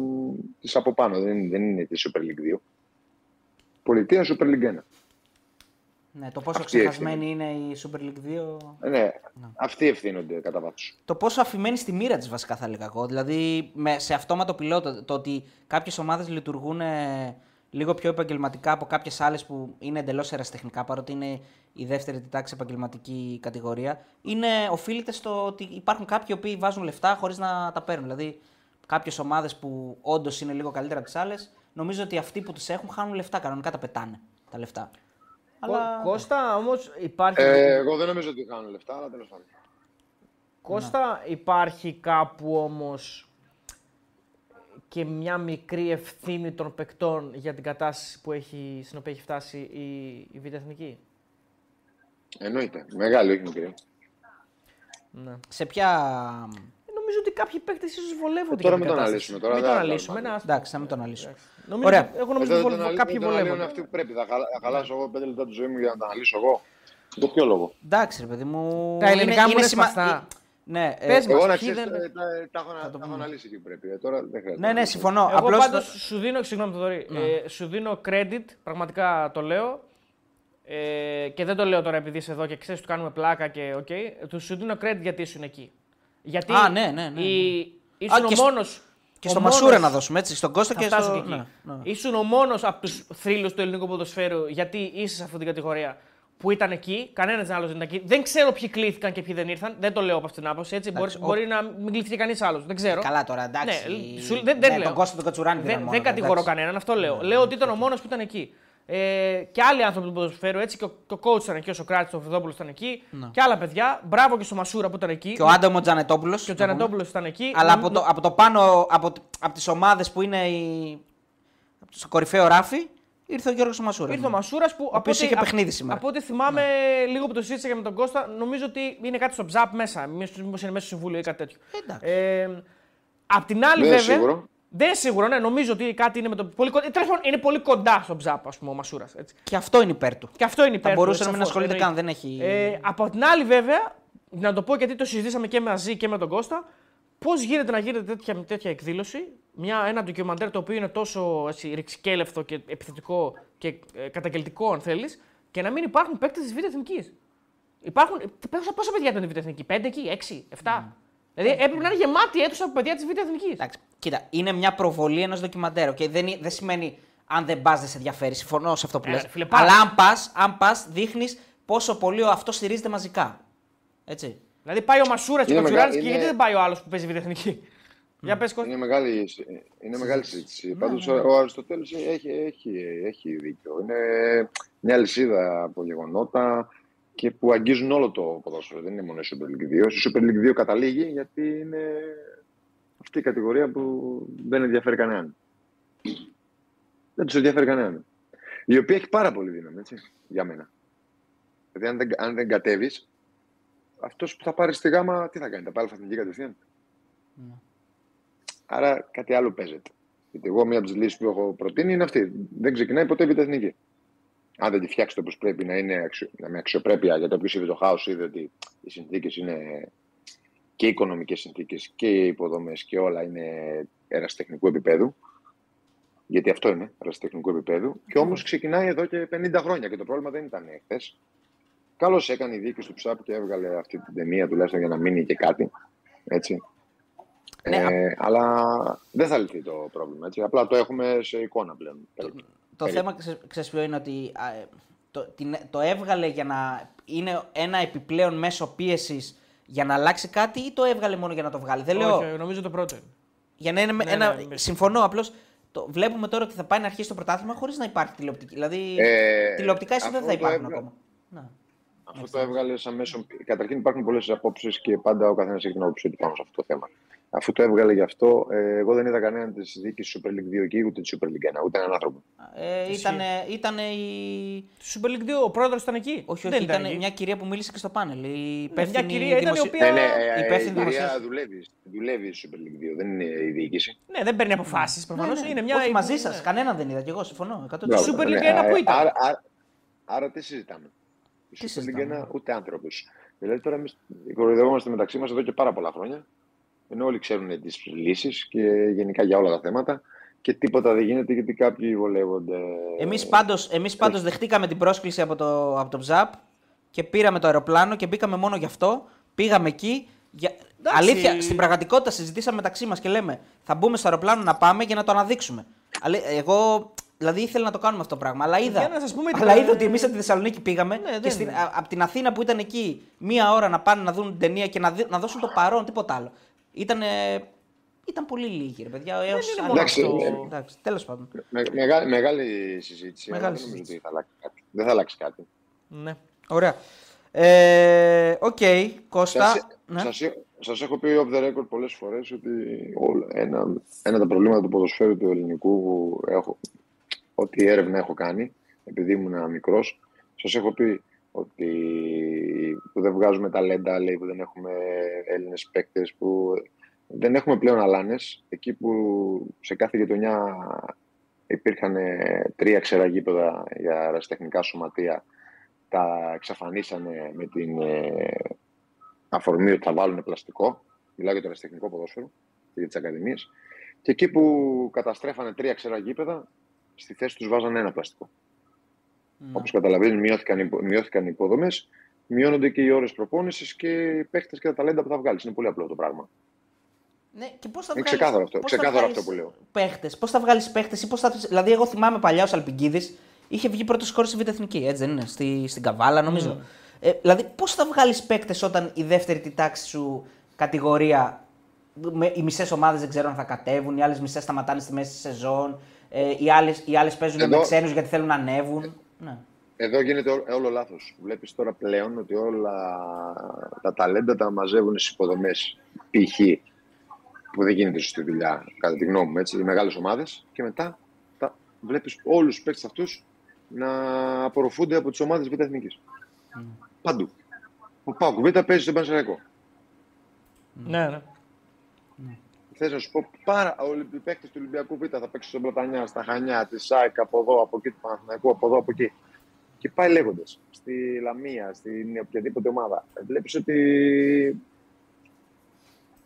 S3: της από πάνω. Δεν, δεν είναι της Super League 2. Πολιτεία Super League 1.
S1: Ναι, το πόσο
S3: Αυτή η
S1: ξεχασμένη είναι η Super League 2.
S3: Ε, Ναι, αυτοί ευθύνονται κατά βάθος.
S1: Το πόσο αφημένη στη μοίρα της βασικά θα έλεγα εγώ. Δηλαδή με, σε αυτόματο πιλότο το ότι κάποιες ομάδες λειτουργούν ε, λίγο πιο επαγγελματικά από κάποιες άλλες που είναι εντελώς ερασιτεχνικά παρότι είναι η δεύτερη τη τάξη επαγγελματική κατηγορία. Είναι, οφείλεται στο ότι υπάρχουν κάποιοι οι οποίοι βάζουν λεφτά χωρίς να τα παίρνουν. Δηλαδή κάποιες ομάδες που όντως είναι λίγο καλύτερα από τις άλλες, νομίζω ότι αυτοί που τις έχουν χάνουν λεφτά. Κανονικά τα πετάνε τα λεφτά. Αλλά...
S2: Κώστα, όμως υπάρχει.
S3: Ε, εγώ δεν νομίζω ότι κάνουν λεφτά, αλλά τέλος πάντων.
S2: Κώστα, υπάρχει κάπου όμως και μια μικρή ευθύνη των παικτών για την κατάσταση που έχει, στην οποία έχει φτάσει η, η Β' Εθνική;
S3: Εννοείται. Μεγάλη, όχι μικρή.
S2: Ναι.
S1: Σε ποια.
S2: Ε, Νομίζω ότι κάποιοι παίκτες ίσως βολεύονται
S3: Τώρα
S2: για
S3: μην
S2: την
S3: τον
S2: κατάσταση.
S3: αναλύσουμε τώρα,
S2: Μην
S3: δεν
S2: τον
S3: θα
S2: αναλύσουμε.
S3: κάνουμε.
S2: ναι, ας-
S1: Εντάξει, να μην τον αναλύσω.
S2: Νομίζω,
S1: Ωραία.
S2: Εγώ νομίζω
S3: Εδώ
S2: ότι
S3: τον
S2: βολε-
S3: αναλύ-
S2: κάποιοι
S3: τον αναλύουν
S2: βολεύονται.
S3: αυτοί που πρέπει. Θα, χαλα- θα χαλάσω εγώ πέντε λεπτά τη ζωή μου για να τα αναλύσω εγώ. Για ποιο λόγο;
S1: Εντάξει, ρε παιδί μου.
S2: Τα ελληνικά μου είναι
S1: σημα-
S2: σπαστά.
S1: ε, Ναι, ε,
S2: Πες μας,
S3: Εγώ να
S2: ποιοι
S3: ξέρεις,
S2: δεν-
S3: τα, τα, έχω, να- τα έχω αναλύσει εκεί που πρέπει. Ε, Τώρα δεν χρειάζεται.
S1: ναι, ναι, συμφωνώ.
S2: Εγώ
S1: Απλώς
S2: πάντως
S1: το-
S2: σου δίνω, συγγνώμη Θοδωρή, ε, σου δίνω credit, πραγματικά το λέω, ε, και δεν το λέω τώρα επειδή είσαι εδώ και ξέρεις ότι κάνουμε πλάκα και οκ, του σου δίνω credit γιατί ήσουν εκεί. Γιατί
S1: Α, ναι, ναι, ναι,
S2: η-
S1: Α,
S2: ήσουν
S1: και
S2: ο
S1: σ-
S2: μόνος...
S1: Και
S2: ο
S1: στο
S2: μόνος-
S1: Μασούρα να δώσουμε έτσι, στον Κώστα
S2: θα
S1: και
S2: φτάσω
S1: στο.
S2: και εκεί.
S1: Ναι, ναι.
S2: Ήσουν ο μόνος από τους θρύλους του ελληνικού ποδοσφαίρου, γιατί είσαι σε αυτή την κατηγορία που ήταν εκεί. Κανένας άλλος δεν ήταν εκεί. Δεν ξέρω ποιοι κλήθηκαν και ποιοι δεν ήρθαν. Δεν το λέω από αυτήν την άποψη. Έτσι. Μπορεί,
S1: Εντάξει, ο-
S2: μπορεί να μην κλήθηκε κανείς άλλος. Δεν ξέρω.
S1: Καλά τώρα, εντάξει.
S2: Ναι, σου- δεν, δεν
S1: ναι,
S2: λέω.
S1: Τον Κώστα τον Κατσουράνη
S2: δεν,
S1: πήραν
S2: δεν
S1: μόνος,
S2: κατηγορώ
S1: εντάξει.
S2: κανέναν, αυτό λέω. λέω ότι ήταν ο μόνος που ήταν εκεί. Ε, και άλλοι άνθρωποι του ποδοσφαίρου έτσι, και ο, και ο coach ήταν εκεί, ο Σοκράτης, ο Φεδόπουλο ήταν εκεί. Και άλλα παιδιά. Μπράβο και στο Μασούρα που ήταν εκεί.
S1: Και ο Άνταμο Τζανετόπουλος.
S2: Και ο Τζανετόπουλος ήταν εκεί.
S1: Αλλά
S2: Νομ-
S1: από το, από το πάνω, από, από τις ομάδες που είναι η... στο κορυφαίο ράφι, ήρθε ο Γιώργος Μασούρα.
S2: Ήρθε ο Μασούρας που. από
S1: οποίος
S2: ό,τι-
S1: είχε
S2: απ-
S1: παιχνίδι σήμερα.
S2: Από ό,τι θυμάμαι, λίγο που το συζήτησα και με τον Κώστα, νομίζω ότι είναι κάτι στο τζαπ μέσα. Μήπως είναι μέσα στο συμβούλιο ή κάτι τέτοιο.
S1: Εντάξει.
S2: Ε, απ' την άλλη,
S3: Δεν είναι
S2: βέβαια.
S3: σίγουρο.
S2: Δεν είναι σίγουρο, ναι. Νομίζω ότι κάτι είναι με το. Πολύ, κοντά- τέλος πάντων, είναι πολύ κοντά στο τζαπ, ας πούμε, ο Μασούρας.
S1: Και αυτό είναι υπέρ του.
S2: Και αυτό είναι υπέρ
S1: Θα
S2: του,
S1: μπορούσε να μην
S2: σαφώς,
S1: ασχολείται
S2: εννοείται.
S1: καν, δεν έχει.
S2: Ε, από την άλλη, βέβαια, να το πω γιατί το συζητήσαμε και μαζί και με τον Κώστα, πώς γίνεται να γίνεται τέτοια, τέτοια εκδήλωση, μια, ένα ντοκιμαντέρ το οποίο είναι τόσο έτσι, ρηξικέλευτο και επιθετικό και ε, καταγγελτικό, αν θέλεις, και να μην υπάρχουν παίκτες της Β' Εθνικής. Υπάρχουν. Πόσα, πόσα παιδιά ήταν η Β' Εθνικής, 5 εκεί, 6, 7. Δηλαδή έπρεπε να είναι γεμάτη αίθουσα από παιδιά της Β' Εθνικής.
S1: Εντάξει, κοίτα, είναι μια προβολή ενός ντοκιμαντέρ. Okay? Δεν, είναι- δεν σημαίνει αν δεν πας, δεν σε ενδιαφέρει. Συμφωνώ σε αυτό που
S2: Ε,
S1: λες.
S2: ρε φίλε, πάρα.
S1: Αλλά αν πας, αν πας, δείχνεις πόσο πολύ αυτός στηρίζεται μαζικά. Έτσι.
S2: Δηλαδή πάει ο Μασούρας και ο
S3: Είναι
S2: Κατσουράνη
S3: μεγα-
S2: και
S3: είναι-
S2: γιατί δεν πάει ο άλλος που παίζει Β' Εθνική; Για πες Κώστα.
S3: Είναι μεγάλη, είναι μεγάλη συζήτηση.
S1: Ναι,
S3: Πάντως ο, ο Αριστοτέλης έχει, έχει, έχει δίκιο. Είναι μια λυσίδα από γεγονότα και που αγγίζουν όλο το ποδόσφαιρο. Δεν είναι μόνο η Super League 2. Η Super League 2 καταλήγει γιατί είναι αυτή η κατηγορία που δεν ενδιαφέρει κανέναν. Δεν τους ενδιαφέρει κανέναν. Η οποία έχει πάρα πολύ δύναμη, έτσι, για μένα. Δηλαδή, αν δεν, αν δεν κατέβεις, αυτός που θα πάρεις στη γάμα, τι θα κάνει, θα πάρει αλφα κατευθείαν.
S1: Ναι.
S3: Άρα κάτι άλλο παίζεται. Γιατί εγώ μία από τις λύσεις που έχω προτείνει είναι αυτή. Δεν ξεκινάει ποτέ η Β' Εθνική. Αν δεν τη φτιάξετε όπως πρέπει να είναι αξιο... με αξιοπρέπεια, γιατί όποιο είδε το χάος είδε ότι οι συνθήκες είναι και οι οικονομικές συνθήκες και οι υποδομές και όλα είναι ερασιτεχνικού επίπεδου. Γιατί αυτό είναι, ερασιτεχνικού επίπεδου. Και όμως ξεκινάει εδώ και 50 χρόνια και το πρόβλημα δεν ήταν χθε. Καλώς έκανε η διοίκηση του ΨΑΠ και έβγαλε αυτή την ταινία τουλάχιστον για να μείνει και κάτι. Έτσι. Ναι, ε, αλλά δεν θα λυθεί το πρόβλημα. Έτσι. Απλά το έχουμε σε εικόνα πλέον.
S1: Το, το θέμα, ξέρεις ποιο είναι ότι το, την, το έβγαλε για να είναι ένα επιπλέον μέσο πίεσης για να αλλάξει κάτι ή το έβγαλε μόνο για να το βγάλει; Δεν
S2: λέω... Όχι, νομίζω το πρώτο.
S1: Για να είναι ναι, ένα... Ναι, συμφωνώ, απλώς το βλέπουμε τώρα ότι θα πάει να αρχίσει το πρωτάθλημα χωρίς να υπάρχει τηλεοπτική. Δηλαδή, ε, τηλεοπτικά εσύ δεν θα υπάρχουν έβγα... ακόμα.
S3: Να. Αυτό το έβγαλε σαν μέσο. Καταρχήν υπάρχουν πολλές απόψεις και πάντα ο καθένας έχει την άποψη του πάνω σε αυτό το θέμα. Αφού το έβγαλε γι' αυτό, ε, εγώ δεν είδα κανέναν της διοίκησης Super League 2 εκεί, ούτε της Super League 1, ούτε έναν άνθρωπο.
S1: Ε, ήταν η.
S2: Super League 2, ο πρόεδρος ήταν εκεί;
S1: Όχι, όχι, ήταν, ήταν μια κυρία που μίλησε και στο πάνελ. Η
S2: ε, μια κυρία ήταν η οποία.
S3: Ναι, ναι, ε, η κυρία δουλεύει, δουλεύει η Super League 2, δεν είναι η διοίκηση.
S2: Ναι, δεν παίρνει αποφάσεις προφανώς. Ναι, ναι. Είναι μια...
S1: Όχι, μαζί σας, κανέναν δεν είδα και εγώ συμφωνώ.
S2: Η Super League 1 που ήταν.
S3: Άρα τι συζητάμε; Η Super League 1 ούτε άνθρωπος. Δηλαδή τώρα εμείς κοροϊδευόμαστε μεταξύ μας εδώ και πάρα πολλά χρόνια ενώ όλοι ξέρουν τις λύσεις και γενικά για όλα τα θέματα και τίποτα δεν γίνεται γιατί κάποιοι βολεύονται.
S1: Εμείς πάντως εμείς πάντως δεχτήκαμε την πρόσκληση από το, από το ΖΑΠ και πήραμε το αεροπλάνο και μπήκαμε μόνο γι' αυτό. Πήγαμε εκεί. Για... Αλήθεια, στην πραγματικότητα συζητήσαμε μεταξύ μας και λέμε θα μπούμε στο αεροπλάνο να πάμε για να το αναδείξουμε. Εγώ Δηλαδή ήθελα να το κάνουμε αυτό το πράγμα. Αλλά είδα, να σας πούμε αλλά είδα ότι εμείς από τη Θεσσαλονίκη πήγαμε ναι, και στην, από την Αθήνα που ήταν εκεί μία ώρα να πάνε να δουν την ταινία και να, να δώσουν το παρόν, τίποτα άλλο. Ήταν, ήταν πολύ λίγοι, ρε παιδιά. Έως
S3: δεν είναι εντάξει,
S1: εντάξει, τέλος πάντων.
S3: Με, μεγάλη, μεγάλη συζήτηση. Μεγάλη δεν νομίζω ότι θα αλλάξει κάτι. Δεν θα αλλάξει κάτι.
S1: Ναι. Ωραία. Ε, OK, okay, Κώστα. Σας,
S3: ναι. σας, σας, έχω πει off the record πολλές φορές ότι όλα, ένα, ένα από τα προβλήματα του ποδοσφαίρου του ελληνικού που έχω, ό,τι έρευνα έχω κάνει, επειδή ήμουν μικρός, σας έχω πει ότι που δεν βγάζουμε ταλέντα, λέει, που δεν έχουμε Έλληνες παίκτες, που δεν έχουμε πλέον αλάνες. Εκεί που σε κάθε γειτονιά υπήρχαν τρία ξερά γήπεδα για αεραστεχνικά σωματεία, τα εξαφανίσανε με την ε, αφορμή ότι θα βάλουν πλαστικό. Μιλάω για το αεραστεχνικό ποδόσφαιρο και για τις ακαδημίες. Και εκεί που καταστρέφανε τρία ξερά γήπεδα, στη θέση τους βάζανε ένα πλαστικό. Mm. Όπως καταλαβαίνεις, μειώθηκαν, μειώθηκαν οι υποδομές, μειώνονται και οι ώρες προπόνησης και οι παίχτες και τα ταλέντα που θα βγάλεις. Είναι πολύ απλό το πράγμα.
S1: Ναι, και πώς θα
S3: Είναι βγάλεις, ξεκάθαρο αυτό, ξεκάθαρο αυτό που λέω.
S1: Παίχτες, πώς θα βγάλεις παίχτες ή πώς θα. Δηλαδή, εγώ θυμάμαι παλιά ο Αλπιγκίδη είχε βγει πρώτος σκόρ στη Β' έτσι δεν είναι, στη, στην Καβάλα νομίζω. Mm. Ε, δηλαδή, πώς θα βγάλεις παίχτες όταν η δεύτερη τη τάξη σου κατηγορία με, οι μισές ομάδες δεν ξέρουν αν θα κατέβουν, οι άλλες μισές σταματάνε στη μέση τη σεζόν, ε, οι άλλες παίζουν Εδώ... με ξένους γιατί θέλουν να ανέβουν. Ναι.
S3: Εδώ γίνεται όλο λάθος. Βλέπεις τώρα πλέον ότι όλα τα ταλέντα τα μαζεύουν στις υποδομές. Π.χ. που δεν γίνεται σωστή δουλειά, κατά τη γνώμη μου, έτσι, οι μεγάλες ομάδες. Και μετά βλέπεις όλους τους παίκτες αυτούς να απορροφούνται από τις ομάδες Β' Εθνικής. Mm. Παντού. Ο Πάουκ Β' παίζει στον Πανσεραϊκό.
S2: Ναι, ναι.
S3: Θες να σου πω, πάρα όλοι οι παίκτες του Ολυμπιακού Β' θα παίξουν στον Πλατανιά, στα Χανιά, τη ΣΑΕΚ, από εδώ, από εκεί, του Παναθηναϊκού, από εδώ, από εκεί. Και πάει λέγοντας. Στη Λαμία, στην οποιαδήποτε ομάδα. Βλέπεις ότι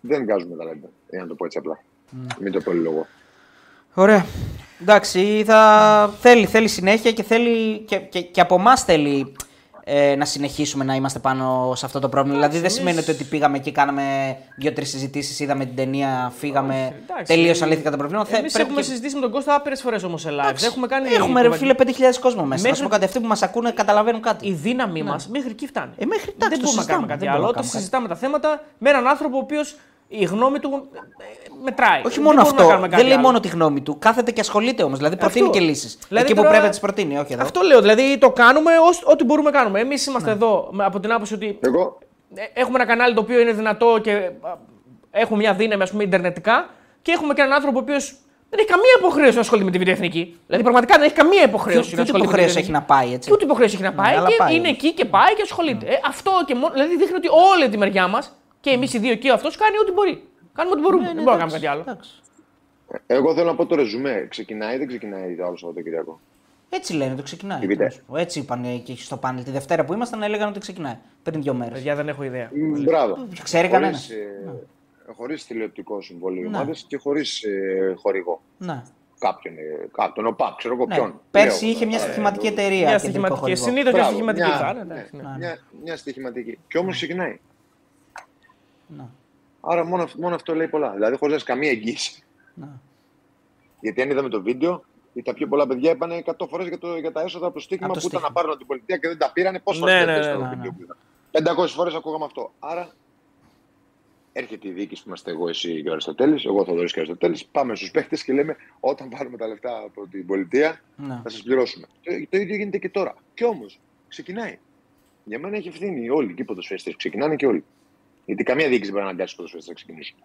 S3: δεν βγάζουμε ταλέντα. Για να το πω έτσι απλά. Mm. Μην το πω λόγο.
S1: Ωραία. Εντάξει, θα... θέλει, θέλει συνέχεια και, θέλει, και, και, και από εμάς θέλει ε, να συνεχίσουμε να είμαστε πάνω σε αυτό το πρόβλημα. δηλαδή δεν σημαίνει ότι πήγαμε και κάναμε δύο-τρεις συζητήσεις, είδαμε την ταινία, φύγαμε, τελείωσαν λύθηκαν τα προβλήματα.
S2: Εμείς έχουμε και... συζητήσει με τον Κώστα άπειρες φορές όμως σε live.
S1: Έχουμε, κάνει... έχουμε ρε, φίλε 5.000 κόσμο μέσα. Μέχρι... Να κάτι, αυτοί που μας ακούνε καταλαβαίνουν κάτι.
S2: Η δύναμή ναι. μας μέχρι εκεί φτάνει.
S1: Ε, μέχρι, δεν
S2: μπορούμε να κάνουμε κάτι άλλο. Όταν συζητάμε τα θέματα με έναν άνθρωπο ο οποίος η γνώμη του ε, μετράει.
S1: Όχι μόνο αυτό. Δεν λέει μόνο τη γνώμη του. Κάθεται και ασχολείται όμως. Δηλαδή προτείνει και λύσεις. Δηλαδή, Εκεί που πρέπει να τις προτείνει. Όχι εδώ.
S2: Αυτό λέω. Δηλαδή το κάνουμε ό,τι μπορούμε να κάνουμε. Εμείς είμαστε ναι. εδώ από την άποψη ότι
S3: Εγώ...
S2: Ε, έχουμε ένα κανάλι το οποίο είναι δυνατό και έχουμε μια δύναμη ας πούμε ιντερνετικά και έχουμε και έναν άνθρωπο ο οποίος δεν έχει καμία υποχρέωση να ασχολείται με τη βιντεοεθνική. Δηλαδή πραγματικά δεν έχει καμία υποχρέωση.
S1: Τι υποχρέωση έχει να πάει έτσι;
S2: Τι υποχρέωση έχει να πάει ναι, και είναι εκεί και πάει και ασχολείται. Ε, αυτό και μόνο. Δηλαδή δείχνει ότι όλη τη μεριά μας και εμείς οι δύο και αυτός κάνει ό,τι μπορεί. Κάνουμε ό,τι μπορούμε. Ναι, ναι, δεν μπορούμε να κάνουμε κάτι άλλο.
S3: Εγώ θέλω να πω το ρεζουμέ. Ξεκινάει ή δεν ξεκινάει το άλλο Σαββατοκυριακό.
S1: Έτσι λένε, το ξεκινάει.
S3: Η Β.
S1: τι να σου πω. Έτσι είπαν και στο πάνελ. Τη Δευτέρα που ήμασταν έλεγαν ότι ξεκινάει. Πριν δύο μέρες.
S2: Παιδιά δεν έχω ιδέα.
S3: Μ, Μπράβο.
S1: Ξέρει κανένα.
S3: Χωρίς, ε, χωρίς τηλεοπτικό συμβόλαιο οι
S1: Ναι.
S3: ομάδες και χωρίς ε, χορηγό.
S1: Ναι.
S3: Κάποιον, ε, κάποιον, ο ΠΑΠ, ξέρω εγώ
S1: ναι.
S3: ποιον.
S1: Πέρσι
S3: Λέω,
S1: είχε μια
S3: ε,
S1: στοιχηματική
S3: ε,
S1: εταιρεία.
S2: Μια
S1: κεντρικό
S2: στοιχηματική.
S1: χορηγό.
S2: Συνήθως μια
S3: Μπράβο,
S2: στοιχηματική
S3: μια-
S2: θα είναι.
S3: ναι,
S2: εντάξει, ναι.
S1: ναι.
S3: Μια, μια στοιχηματική. Και όμως ξεκινάει.
S1: Ναι.
S3: Άρα μόνο, αυ- μόνο αυτό λέει πολλά. Δηλαδή χωρίς καμία εγγύηση.
S1: Ναι.
S3: Γιατί αν είδαμε το βίντεο, τα πιο πολλά παιδιά είπαν 100 φορές για, το- για τα έσοδα από το στοίχημα
S1: Από το
S3: που ήταν να
S1: στοίχημα.
S3: πάρουν την πολιτεία και δεν τα πήρανε. Πώ
S2: Ναι,
S3: θα
S2: ναι, ναι,
S3: στο
S1: ναι,
S3: βίντεο
S1: ναι.
S3: που είδα. 500 φορές ακούγαμε αυτό. Άρα έρχεται η διοίκηση που είμαστε εγώ, εσύ και ο Αριστοτέλης, εγώ θα και ο Αριστοτέλης. Πάμε στους παίχτε και λέμε: Όταν πάρουμε τα λεφτά από την πολιτεία,
S1: Ναι.
S3: θα σας πληρώσουμε. Το, το ίδιο γίνεται και τώρα. Κι όμως ξεκινάει. Για μένα έχει ευθύνη όλοι και οι ποδοσφαιριστές. Ξεκινάνε και όλοι. Γιατί καμία διοίκηση δεν μπορεί να αναγκάσει τους ποδοσφαιριστές να ξεκινήσουν.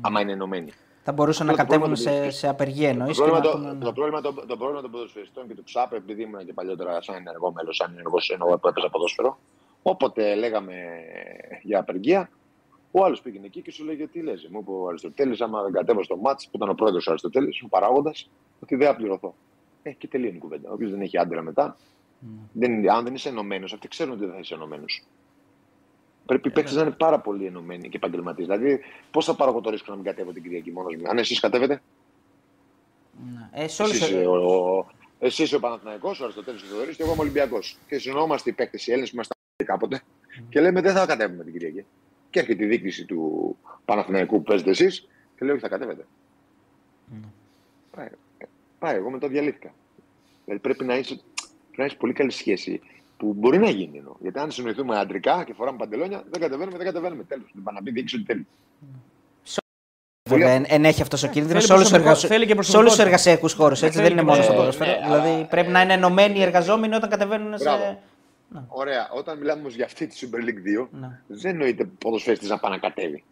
S3: Άμα είναι ενωμένοι.
S1: Θα μπορούσαν να
S3: Αυτό το
S1: κατέβουν
S3: πρόβλημα
S1: σε,
S3: του-
S1: σε απεργία εννοείς.
S3: Το πρόβλημα, το,
S1: ναι.
S3: το, πρόβλημα, το, το πρόβλημα των ποδοσφαιριστών και του ΨΑΠ, επειδή ήμουν και παλιότερα σαν ενεργό μέλος, σαν ενεργό εννοώ που έπαιζα ποδόσφαιρο, όποτε λέγαμε για απεργία, ο άλλος πήγαινε εκεί και σου λέγε τι λες. Μου είπε ο Αριστοτέλης, άμα δεν κατέβω στο μάτς, που ήταν ο πρόεδρος ο Αριστοτέλης, ο παράγοντας, ότι δεν θα πληρωθώ. Ε, και τελείωνε η κουβέντα. Όποιο δεν έχει άντρα μετά, δεν, αν δεν είσαι ενωμένος, αυτοί ξέρουν ότι δεν θα είσαι ενωμένος. Πρέπει οι παίκτες να είναι πάρα πολύ ενωμένοι και επαγγελματίες. Δηλαδή, πώς θα πάρω εγώ το ρίσκο να μην κατέβω την Κυριακή μόνος μου; Αν εσείς κατέβετε,
S1: Ναι. Ε, σε όλες-
S3: εσύ είσαι ο, ο, εσύ είσαι ο Παναθηναϊκός, ο Αριστοτέλης ο Θεοδωρής και εγώ είμαι Ολυμπιακός. Και συνόμαστε οι παίκτες οι Έλληνες που ήμασταν κάποτε και λέμε δεν θα κατέβουμε την Κυριακή. Και έρχεται η διοίκηση του Παναθηναϊκού που παίζετε εσείς και λέει όχι θα κατέβετε. Πάει, πάει, εγώ μετά διαλύθηκα. Δηλαδή πρέπει να είσαι, πρέπει να έχεις πολύ καλή σχέση που μπορεί να γίνει. Εννοώ. Γιατί αν συνοηθούμε αντρικά και φοράμε παντελόνια, δεν κατεβαίνουμε, δεν κατεβαίνουμε. Τέλος. Δεν πάει να πει διοίκηση ότι θέλει.
S1: Βέβαια, εν, εν έχει αυτός ο κίνδυνος
S2: Θέλει
S1: σε όλους τους
S2: προσωπικό-
S1: εργασ...
S2: θέλει και
S1: σε όλους τους
S2: προσωπικότητα.
S1: εργασιακούς χώρους. Έτσι
S2: Θέλει
S1: δεν είναι
S2: και
S1: μόνο στο
S2: προσωπικότητα.
S1: ποδόσφαιρο.
S3: Ναι,
S1: Δηλαδή
S3: α,
S1: πρέπει
S3: ε,
S1: να είναι ενωμένοι οι εργαζόμενοι όταν κατεβαίνουν σε.
S3: Μπράβο. Ωραία. Όταν μιλάμε όμως για αυτή τη Super League 2,
S1: Ναι.
S3: δεν εννοείται ποδοσφαίριστη να πάει να κατέβει.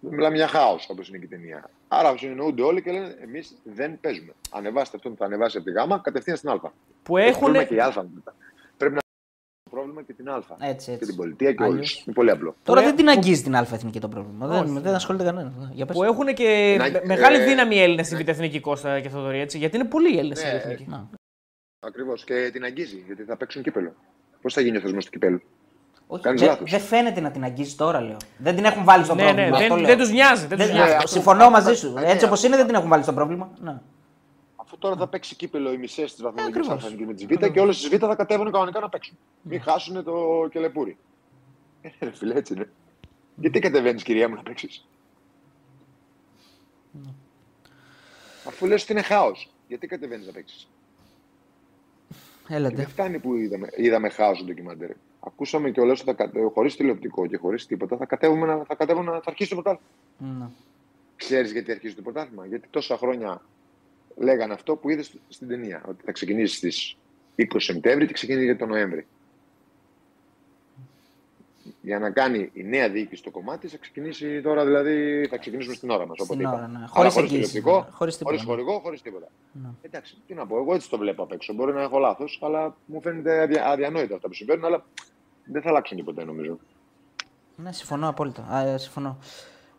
S3: Μιλάμε για χάος, όπως είναι και η ταινία. Άρα συνεννοούνται όλοι και λένε: Εμείς δεν παίζουμε. Ανεβάστε αυτό που θα ανεβάσει από τη Γ, κατευθείαν στην Α.
S2: Που
S3: Έχει
S2: έχουν.
S3: πρόβλημα και η Α μετά. Πρέπει να το πρόβλημα και την Α.
S1: Έτσι,
S3: Και
S1: έτσι.
S3: την πολιτεία και
S1: Αλλιώς.
S3: όλου. Είναι πολύ απλό.
S1: Τώρα
S2: Που
S1: δεν
S2: έ-
S1: την αγγίζει την ΑΕθνική το πρόβλημα. Δεν,
S2: Όχι.
S1: δεν ασχολείται κανένας. Για πες.
S2: Που έχουν και
S3: Να-
S2: με- μεγάλη
S3: ε,
S2: δύναμη οι Έλληνες στην Β' Κώστα και Θοδωρή, έτσι. Γιατί είναι πολλοί οι Έλληνες στην
S3: Ναι,
S2: Β'
S1: Να.
S3: Ακριβώς. Και την αγγίζει, γιατί θα παίξουν κύπελο. Πώς θα γίνει ο θεσμός του κυπέλου.
S1: Όχι,
S3: Κάνεις
S1: δεν
S3: λάθος.
S1: δεν φαίνεται να την αγγίζει τώρα, λέω. Δεν την έχουν βάλει στο
S2: Ναι,
S1: πρόβλημα.
S2: ναι,
S1: αυτό
S2: δεν,
S1: λέω.
S2: δεν τους νοιάζει. Δεν τους
S1: Δεν-
S2: νοιάζει.
S3: αυτό-
S1: Συμφωνώ
S3: αυτό-
S1: μαζί σου.
S3: ναι,
S1: Έτσι όπως
S3: αυτό-
S1: είναι δεν την έχουν βάλει στο πρόβλημα. Ναι.
S3: Αφού τώρα θα παίξει κύπελο οι μισές της βαθμολογικής
S1: ακριβώς.
S3: Α με τη Β και όλες τις Β θα κατέβουν κανονικά να παίξουν. Μην χάσουν το κελεπούρι. Ε, ρε φίλε, έτσι είναι. Γιατί κατεβαίνεις, κυρία μου, να παίξεις; Αφού λες ότι είναι χάος, γιατί κατεβαίνεις να παίξεις;
S1: Έλατε.
S3: Δεν φτάνει που είδαμε, είδαμε χάος στο ντοκιμαντέρ. Ακούσαμε και ότι θα κατε... χωρίς τηλεοπτικό και χωρίς τίποτα θα κατέβουμε να, θα κατέβουμε να θα αρχίσει το πρωτάθλημα.
S1: Ναι.
S3: Ξέρεις γιατί αρχίζει το πρωτάθλημα; Γιατί τόσα χρόνια λέγανε αυτό που είδες στην ταινία. Ότι θα ξεκινήσεις στις 20 Σεπτέμβρη και ξεκινήσει για τον Νοέμβρη. Για να κάνει η νέα διοίκηση το κομμάτι, θα ξεκινήσει τώρα, δηλαδή θα ξεκινήσουμε στην ώρα μας.
S1: Στην ώρα, ναι.
S3: Χωρίς
S1: Χωρίς εγγύηση,
S3: τηλεοπτικό,
S1: ναι. Χωρίς τίποτα,
S3: χωρίς
S1: ναι.
S3: χορηγό, χωρίς τίποτα.
S1: Ναι.
S3: Εντάξει, τι να πω, εγώ έτσι το βλέπω απ' έξω. Μπορεί να έχω λάθος, αλλά μου φαίνεται αδια... αδιανόητα αυτά που συμβαίνουν, αλλά δεν θα αλλάξουν και ποτέ νομίζω.
S1: Ναι, συμφωνώ απόλυτα. Α, ε, συμφωνώ.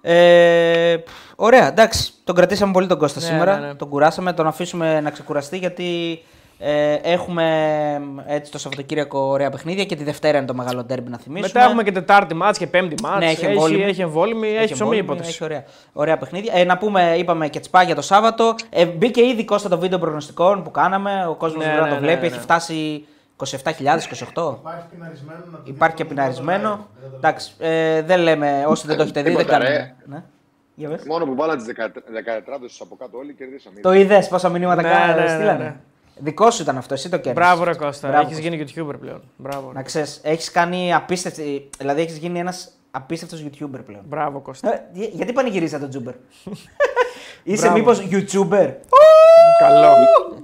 S1: Ε, πφ, ωραία, εντάξει. Τον κρατήσαμε πολύ τον Κώστα
S2: Ναι,
S1: σήμερα.
S2: ναι, ναι.
S1: Τον κουράσαμε, τον αφήσουμε να ξεκουραστεί γιατί ε, έχουμε ε, έτσι το Σαββατοκύριακο ωραία παιχνίδια και τη Δευτέρα είναι το μεγάλο ντέρμπι να θυμίσουμε.
S2: Μετά έχουμε και Τετάρτη μάτς και Πέμπτη μάτς.
S1: Ναι, έχει
S2: έχει,
S1: εμβόλυμη.
S2: έχει εμβόλυμη, έχει, ψωμί
S1: εμβόλυμη,
S2: υπόθεση.
S1: Έχει ωραία, ωραία παιχνίδια. Ε, να πούμε, είπαμε και τσπά για το Σάββατο. Ε, μπήκε ήδη Κώστα το βίντεο προγνωστικών που κάναμε. Ο κόσμος
S2: Ναι,
S1: μπορεί να
S2: ναι,
S1: το
S2: ναι,
S1: βλέπει.
S2: ναι,
S1: Έχει
S2: ναι.
S1: φτάσει 27.000, 28.
S4: Υπάρχει πιναρισμένο να το
S1: Υπάρχει και
S4: δείτε
S1: πειναρισμένο.
S4: online. Δεν θα το
S1: Εντάξει, ε, δεν λέμε όσοι δεν το έχετε δει, δεν
S3: Τίποτα, ρε.
S1: κάνουμε. Ναι. Για πες.
S3: Μόνο που βάλαν τις 14 από κάτω όλοι κερδίσαμε.
S1: Το είδες πόσα μηνύματα
S2: Ναι,
S1: κα-
S2: ναι, ναι,
S1: στείλανε.
S2: ναι.
S1: Δικό σου ήταν αυτό, εσύ το κέρδισες.
S2: Μπράβο, ρε Κώστα.
S1: Μπράβο,
S2: Έχεις
S1: Κώστα.
S2: γίνει YouTuber πλέον. Μπράβο. ρε.
S1: Να ξέρεις, έχεις κάνει απίστευτη. Δηλαδή έχεις γίνει ένας απίστευτος YouTuber πλέον.
S2: Μπράβο, Κώστα.
S1: Ε, για- γιατί πανηγυρίζα τον Τζούμπερ; Είσαι
S2: Μπράβο.
S1: μήπως YouTuber.
S2: Καλό.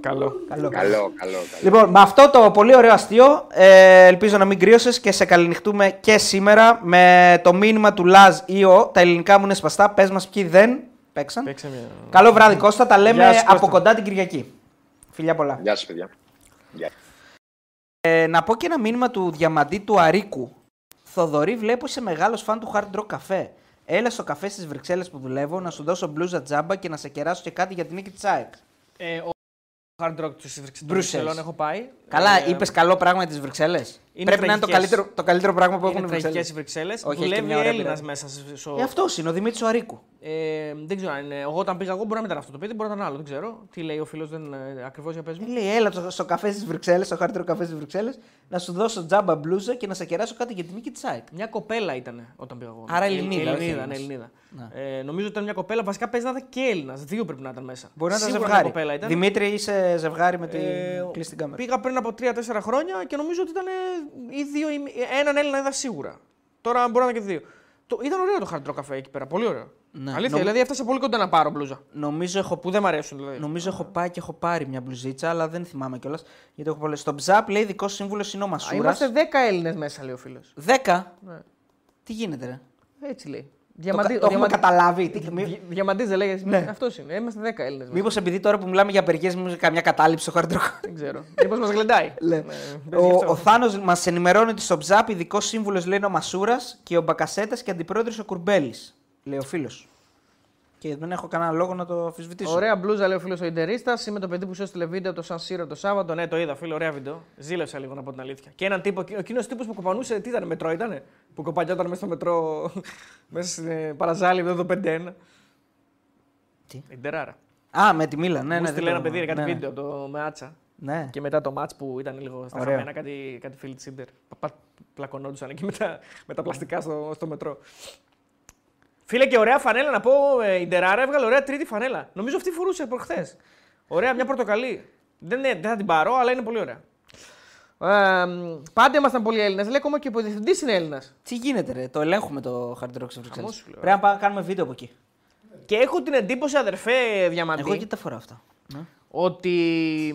S2: Καλό.
S1: Καλό.
S3: Καλό, καλό, καλό.
S1: Λοιπόν, με αυτό το πολύ ωραίο αστείο, ε, ελπίζω να μην κρύωσες και σε καληνυχτούμε και σήμερα με το μήνυμα του Λαζ ή ο. Τα ελληνικά μου είναι σπαστά. Πες μας ποιοι δεν παίξαν.
S2: Παίξε μια.
S1: Καλό βράδυ, Κώστα. Τα λέμε
S2: Γεια σου,
S1: από
S2: Κώστα.
S1: κοντά την Κυριακή. Φιλιά πολλά.
S3: Γεια σα, παιδιά. Γεια.
S1: Ε, να πω και ένα μήνυμα του Διαμαντή του Αρίκου. Θοδωρή, βλέπω είσαι μεγάλος φαν του Hard Rock Café. Έλα στο καφέ στις Βρυξέλλες που δουλεύω να σου δώσω μπλούζα τζάμπα και να σε κεράσω και κάτι για την νίκη της ΑΕΚ.
S2: Ε, ο Hard Rock τη
S1: Brussels.
S2: Βρυξελών έχω πάει.
S1: Καλά,
S2: Ε,
S1: είπες καλό πράγμα για τις Βρυξέλλες. Πρέπει να είναι το
S2: τραγικές.
S1: καλύτερο, το καλύτερο πράγμα που
S2: Είναι
S1: έχουν οι
S2: τραγικές οι
S1: Βρυξέλλες.
S2: Βρυξέλλε.
S1: Όχι, έχει και
S2: Δουλεύει
S1: μια ωραία
S2: Έλληνας
S1: πειρά.
S2: μέσα σε- στο.
S1: Ε, αυτός είναι, ο Δημήτρης Αρίκου.
S2: Ε, δεν ξέρω αν είναι. Εγώ όταν πήγα, εγώ μπορεί να μην ήταν αυτό το παιδί, μπορεί να ήταν άλλο. Δεν ξέρω. Τι λέει ο φίλος, δεν ε, ακριβώς για πες
S1: Ε,
S2: μου.
S1: λέει, έλα στο, στο καφέ στις Βρυξέλλες, στο χάρτερο καφέ στις Βρυξέλλες, να σου δώσω τζάμπα μπλούζα και να σε κεράσω κάτι για την νίκη της ΑΕΚ.
S2: Μια κοπέλα ήταν όταν πήγα εγώ.
S1: Άρα
S2: Ε,
S1: Ελληνίδα, όχι
S2: Ελληνίδα, ναι,
S1: Έλληνας.
S2: Ελληνίδα. Ε, νομίζω ότι ήταν μια κοπέλα. Βασικά παίζει να ήταν και Έλληνας. Δύο πρέπει να ήταν μέσα.
S1: Μπορεί να ήταν
S2: Σίγουρα
S1: ζευγάρι.
S2: Μια κοπέλα ήταν.
S1: Δημήτρη, είσαι ζευγάρι με την
S2: Ε,
S1: κλείσει την κάμερα.
S2: Πήγα πριν από 3-4 χρόνια και νομίζω ότι ήταν ή δύο ή έναν Έλληνα είδα σίγουρα. Τώρα μπορεί να είναι και δύο. Το, ήταν ωραίο το hard rock καφέ εκεί πέρα. Πολύ ωραίο.
S1: Ναι.
S2: Αλήθεια,
S1: Νομ-
S2: δηλαδή έφτασα πολύ κοντά να πάρω μπλούζα.
S1: Νομίζω έχω,
S2: Που δεν μ' αρέσουν δηλαδή.
S1: νομίζω έχω πάει και έχω πάρει μια μπλουζίτσα, αλλά δεν θυμάμαι κιόλας. Γιατί έχω πολλές. Στο Μπζαπ λέει δικός σύμβουλος είναι ο
S2: Α,
S1: Μασούρας.
S2: Είμαστε 10 Έλληνες μέσα, λέει ο φίλος.
S1: 10.
S2: Ναι.
S1: Τι γίνεται, ρε;
S2: Έτσι λέει.
S1: Το, κα-
S2: Διαμαντή,
S1: το έχουμε καταλάβει. Τι... Μη...
S2: Διαμαντή δεν λέγες.
S1: Ναι.
S2: Αυτός είναι. Είμαστε 10 Έλληνες.
S1: Μήπως επειδή τώρα που μιλάμε για απεργίες, μου καμιά κατάληψη στο hard rock.
S2: Δεν ξέρω. Μήπως μας γλεντάει.
S1: Λέ.
S2: Ναι, πες γι'
S1: Ο,
S2: αυτό.
S1: ο Θάνος μας ενημερώνει ότι στο Μπζαπ ειδικός σύμβουλος λέει είναι ο Μασούρας και ο Μπακασέτας και αντιπρόεδρος ο Κουρμπέλης. Λέει ο φίλος. Και δεν έχω κανένα λόγο να το αμφισβητήσω.
S2: Ωραία μπλούζα, λέει ο φίλος ο Ιντερίστας. Είμαι το παιδί που σου έστειλε βίντεο από το Σαν Σύρο το Σάββατο. Ναι, το είδα, φίλο, ωραία βίντεο. Ζήλεψα λίγο να πω την αλήθεια. Και έναν τύπο, ο κοινό τύπος που κοπανούσε, τι ήταν, μετρό ήταν. Που κοπανιόταν μέσα στο μετρό, μέσα στην ε, παραζάλη, εδώ το 5-1.
S1: Τι;
S2: Ιντεράρα.
S1: Α, με τη Μίλα. Ναι,
S2: Μου
S1: ναι.
S2: στείλε
S1: δεν
S2: ένα
S1: το-
S2: παιδί κάτι
S1: ναι, ναι.
S2: βίντεο το με άτσα.
S1: Ναι.
S2: Και μετά το match που ήταν λίγο στα
S1: Ωραίο.
S2: χαμένα, κάτι, κάτι φίλοι τη Ιντερ. Πα- πα- Πλακωνόντουσαν εκεί με τα, με τα πλαστικά στο, στο μετρό. Φίλε και ωραία φανέλα να πω, ε, η Ντεράρα έβγαλε ωραία τρίτη φανέλα. Νομίζω αυτή φορούσε προχθές. Ωραία, μια πορτοκαλί. Δεν, είναι- δεν θα την πάρω, αλλά είναι πολύ ωραία. Ε, πάντα ήμασταν πολλοί Έλληνες. Λέει ακόμα και ο διευθυντής είναι Έλληνας.
S1: Τι γίνεται, ρε; Το ελέγχουμε το Hard Rock στο Βρυξέλλες.
S2: Χαμός, σου λέω.
S1: Πρέπει να πάμε να κάνουμε βίντεο από εκεί.
S2: Και έχω την εντύπωση, αδερφέ Διαμαντή,
S1: Εγώ εκεί τα φοράω αυτά. Ναι.
S2: ότι.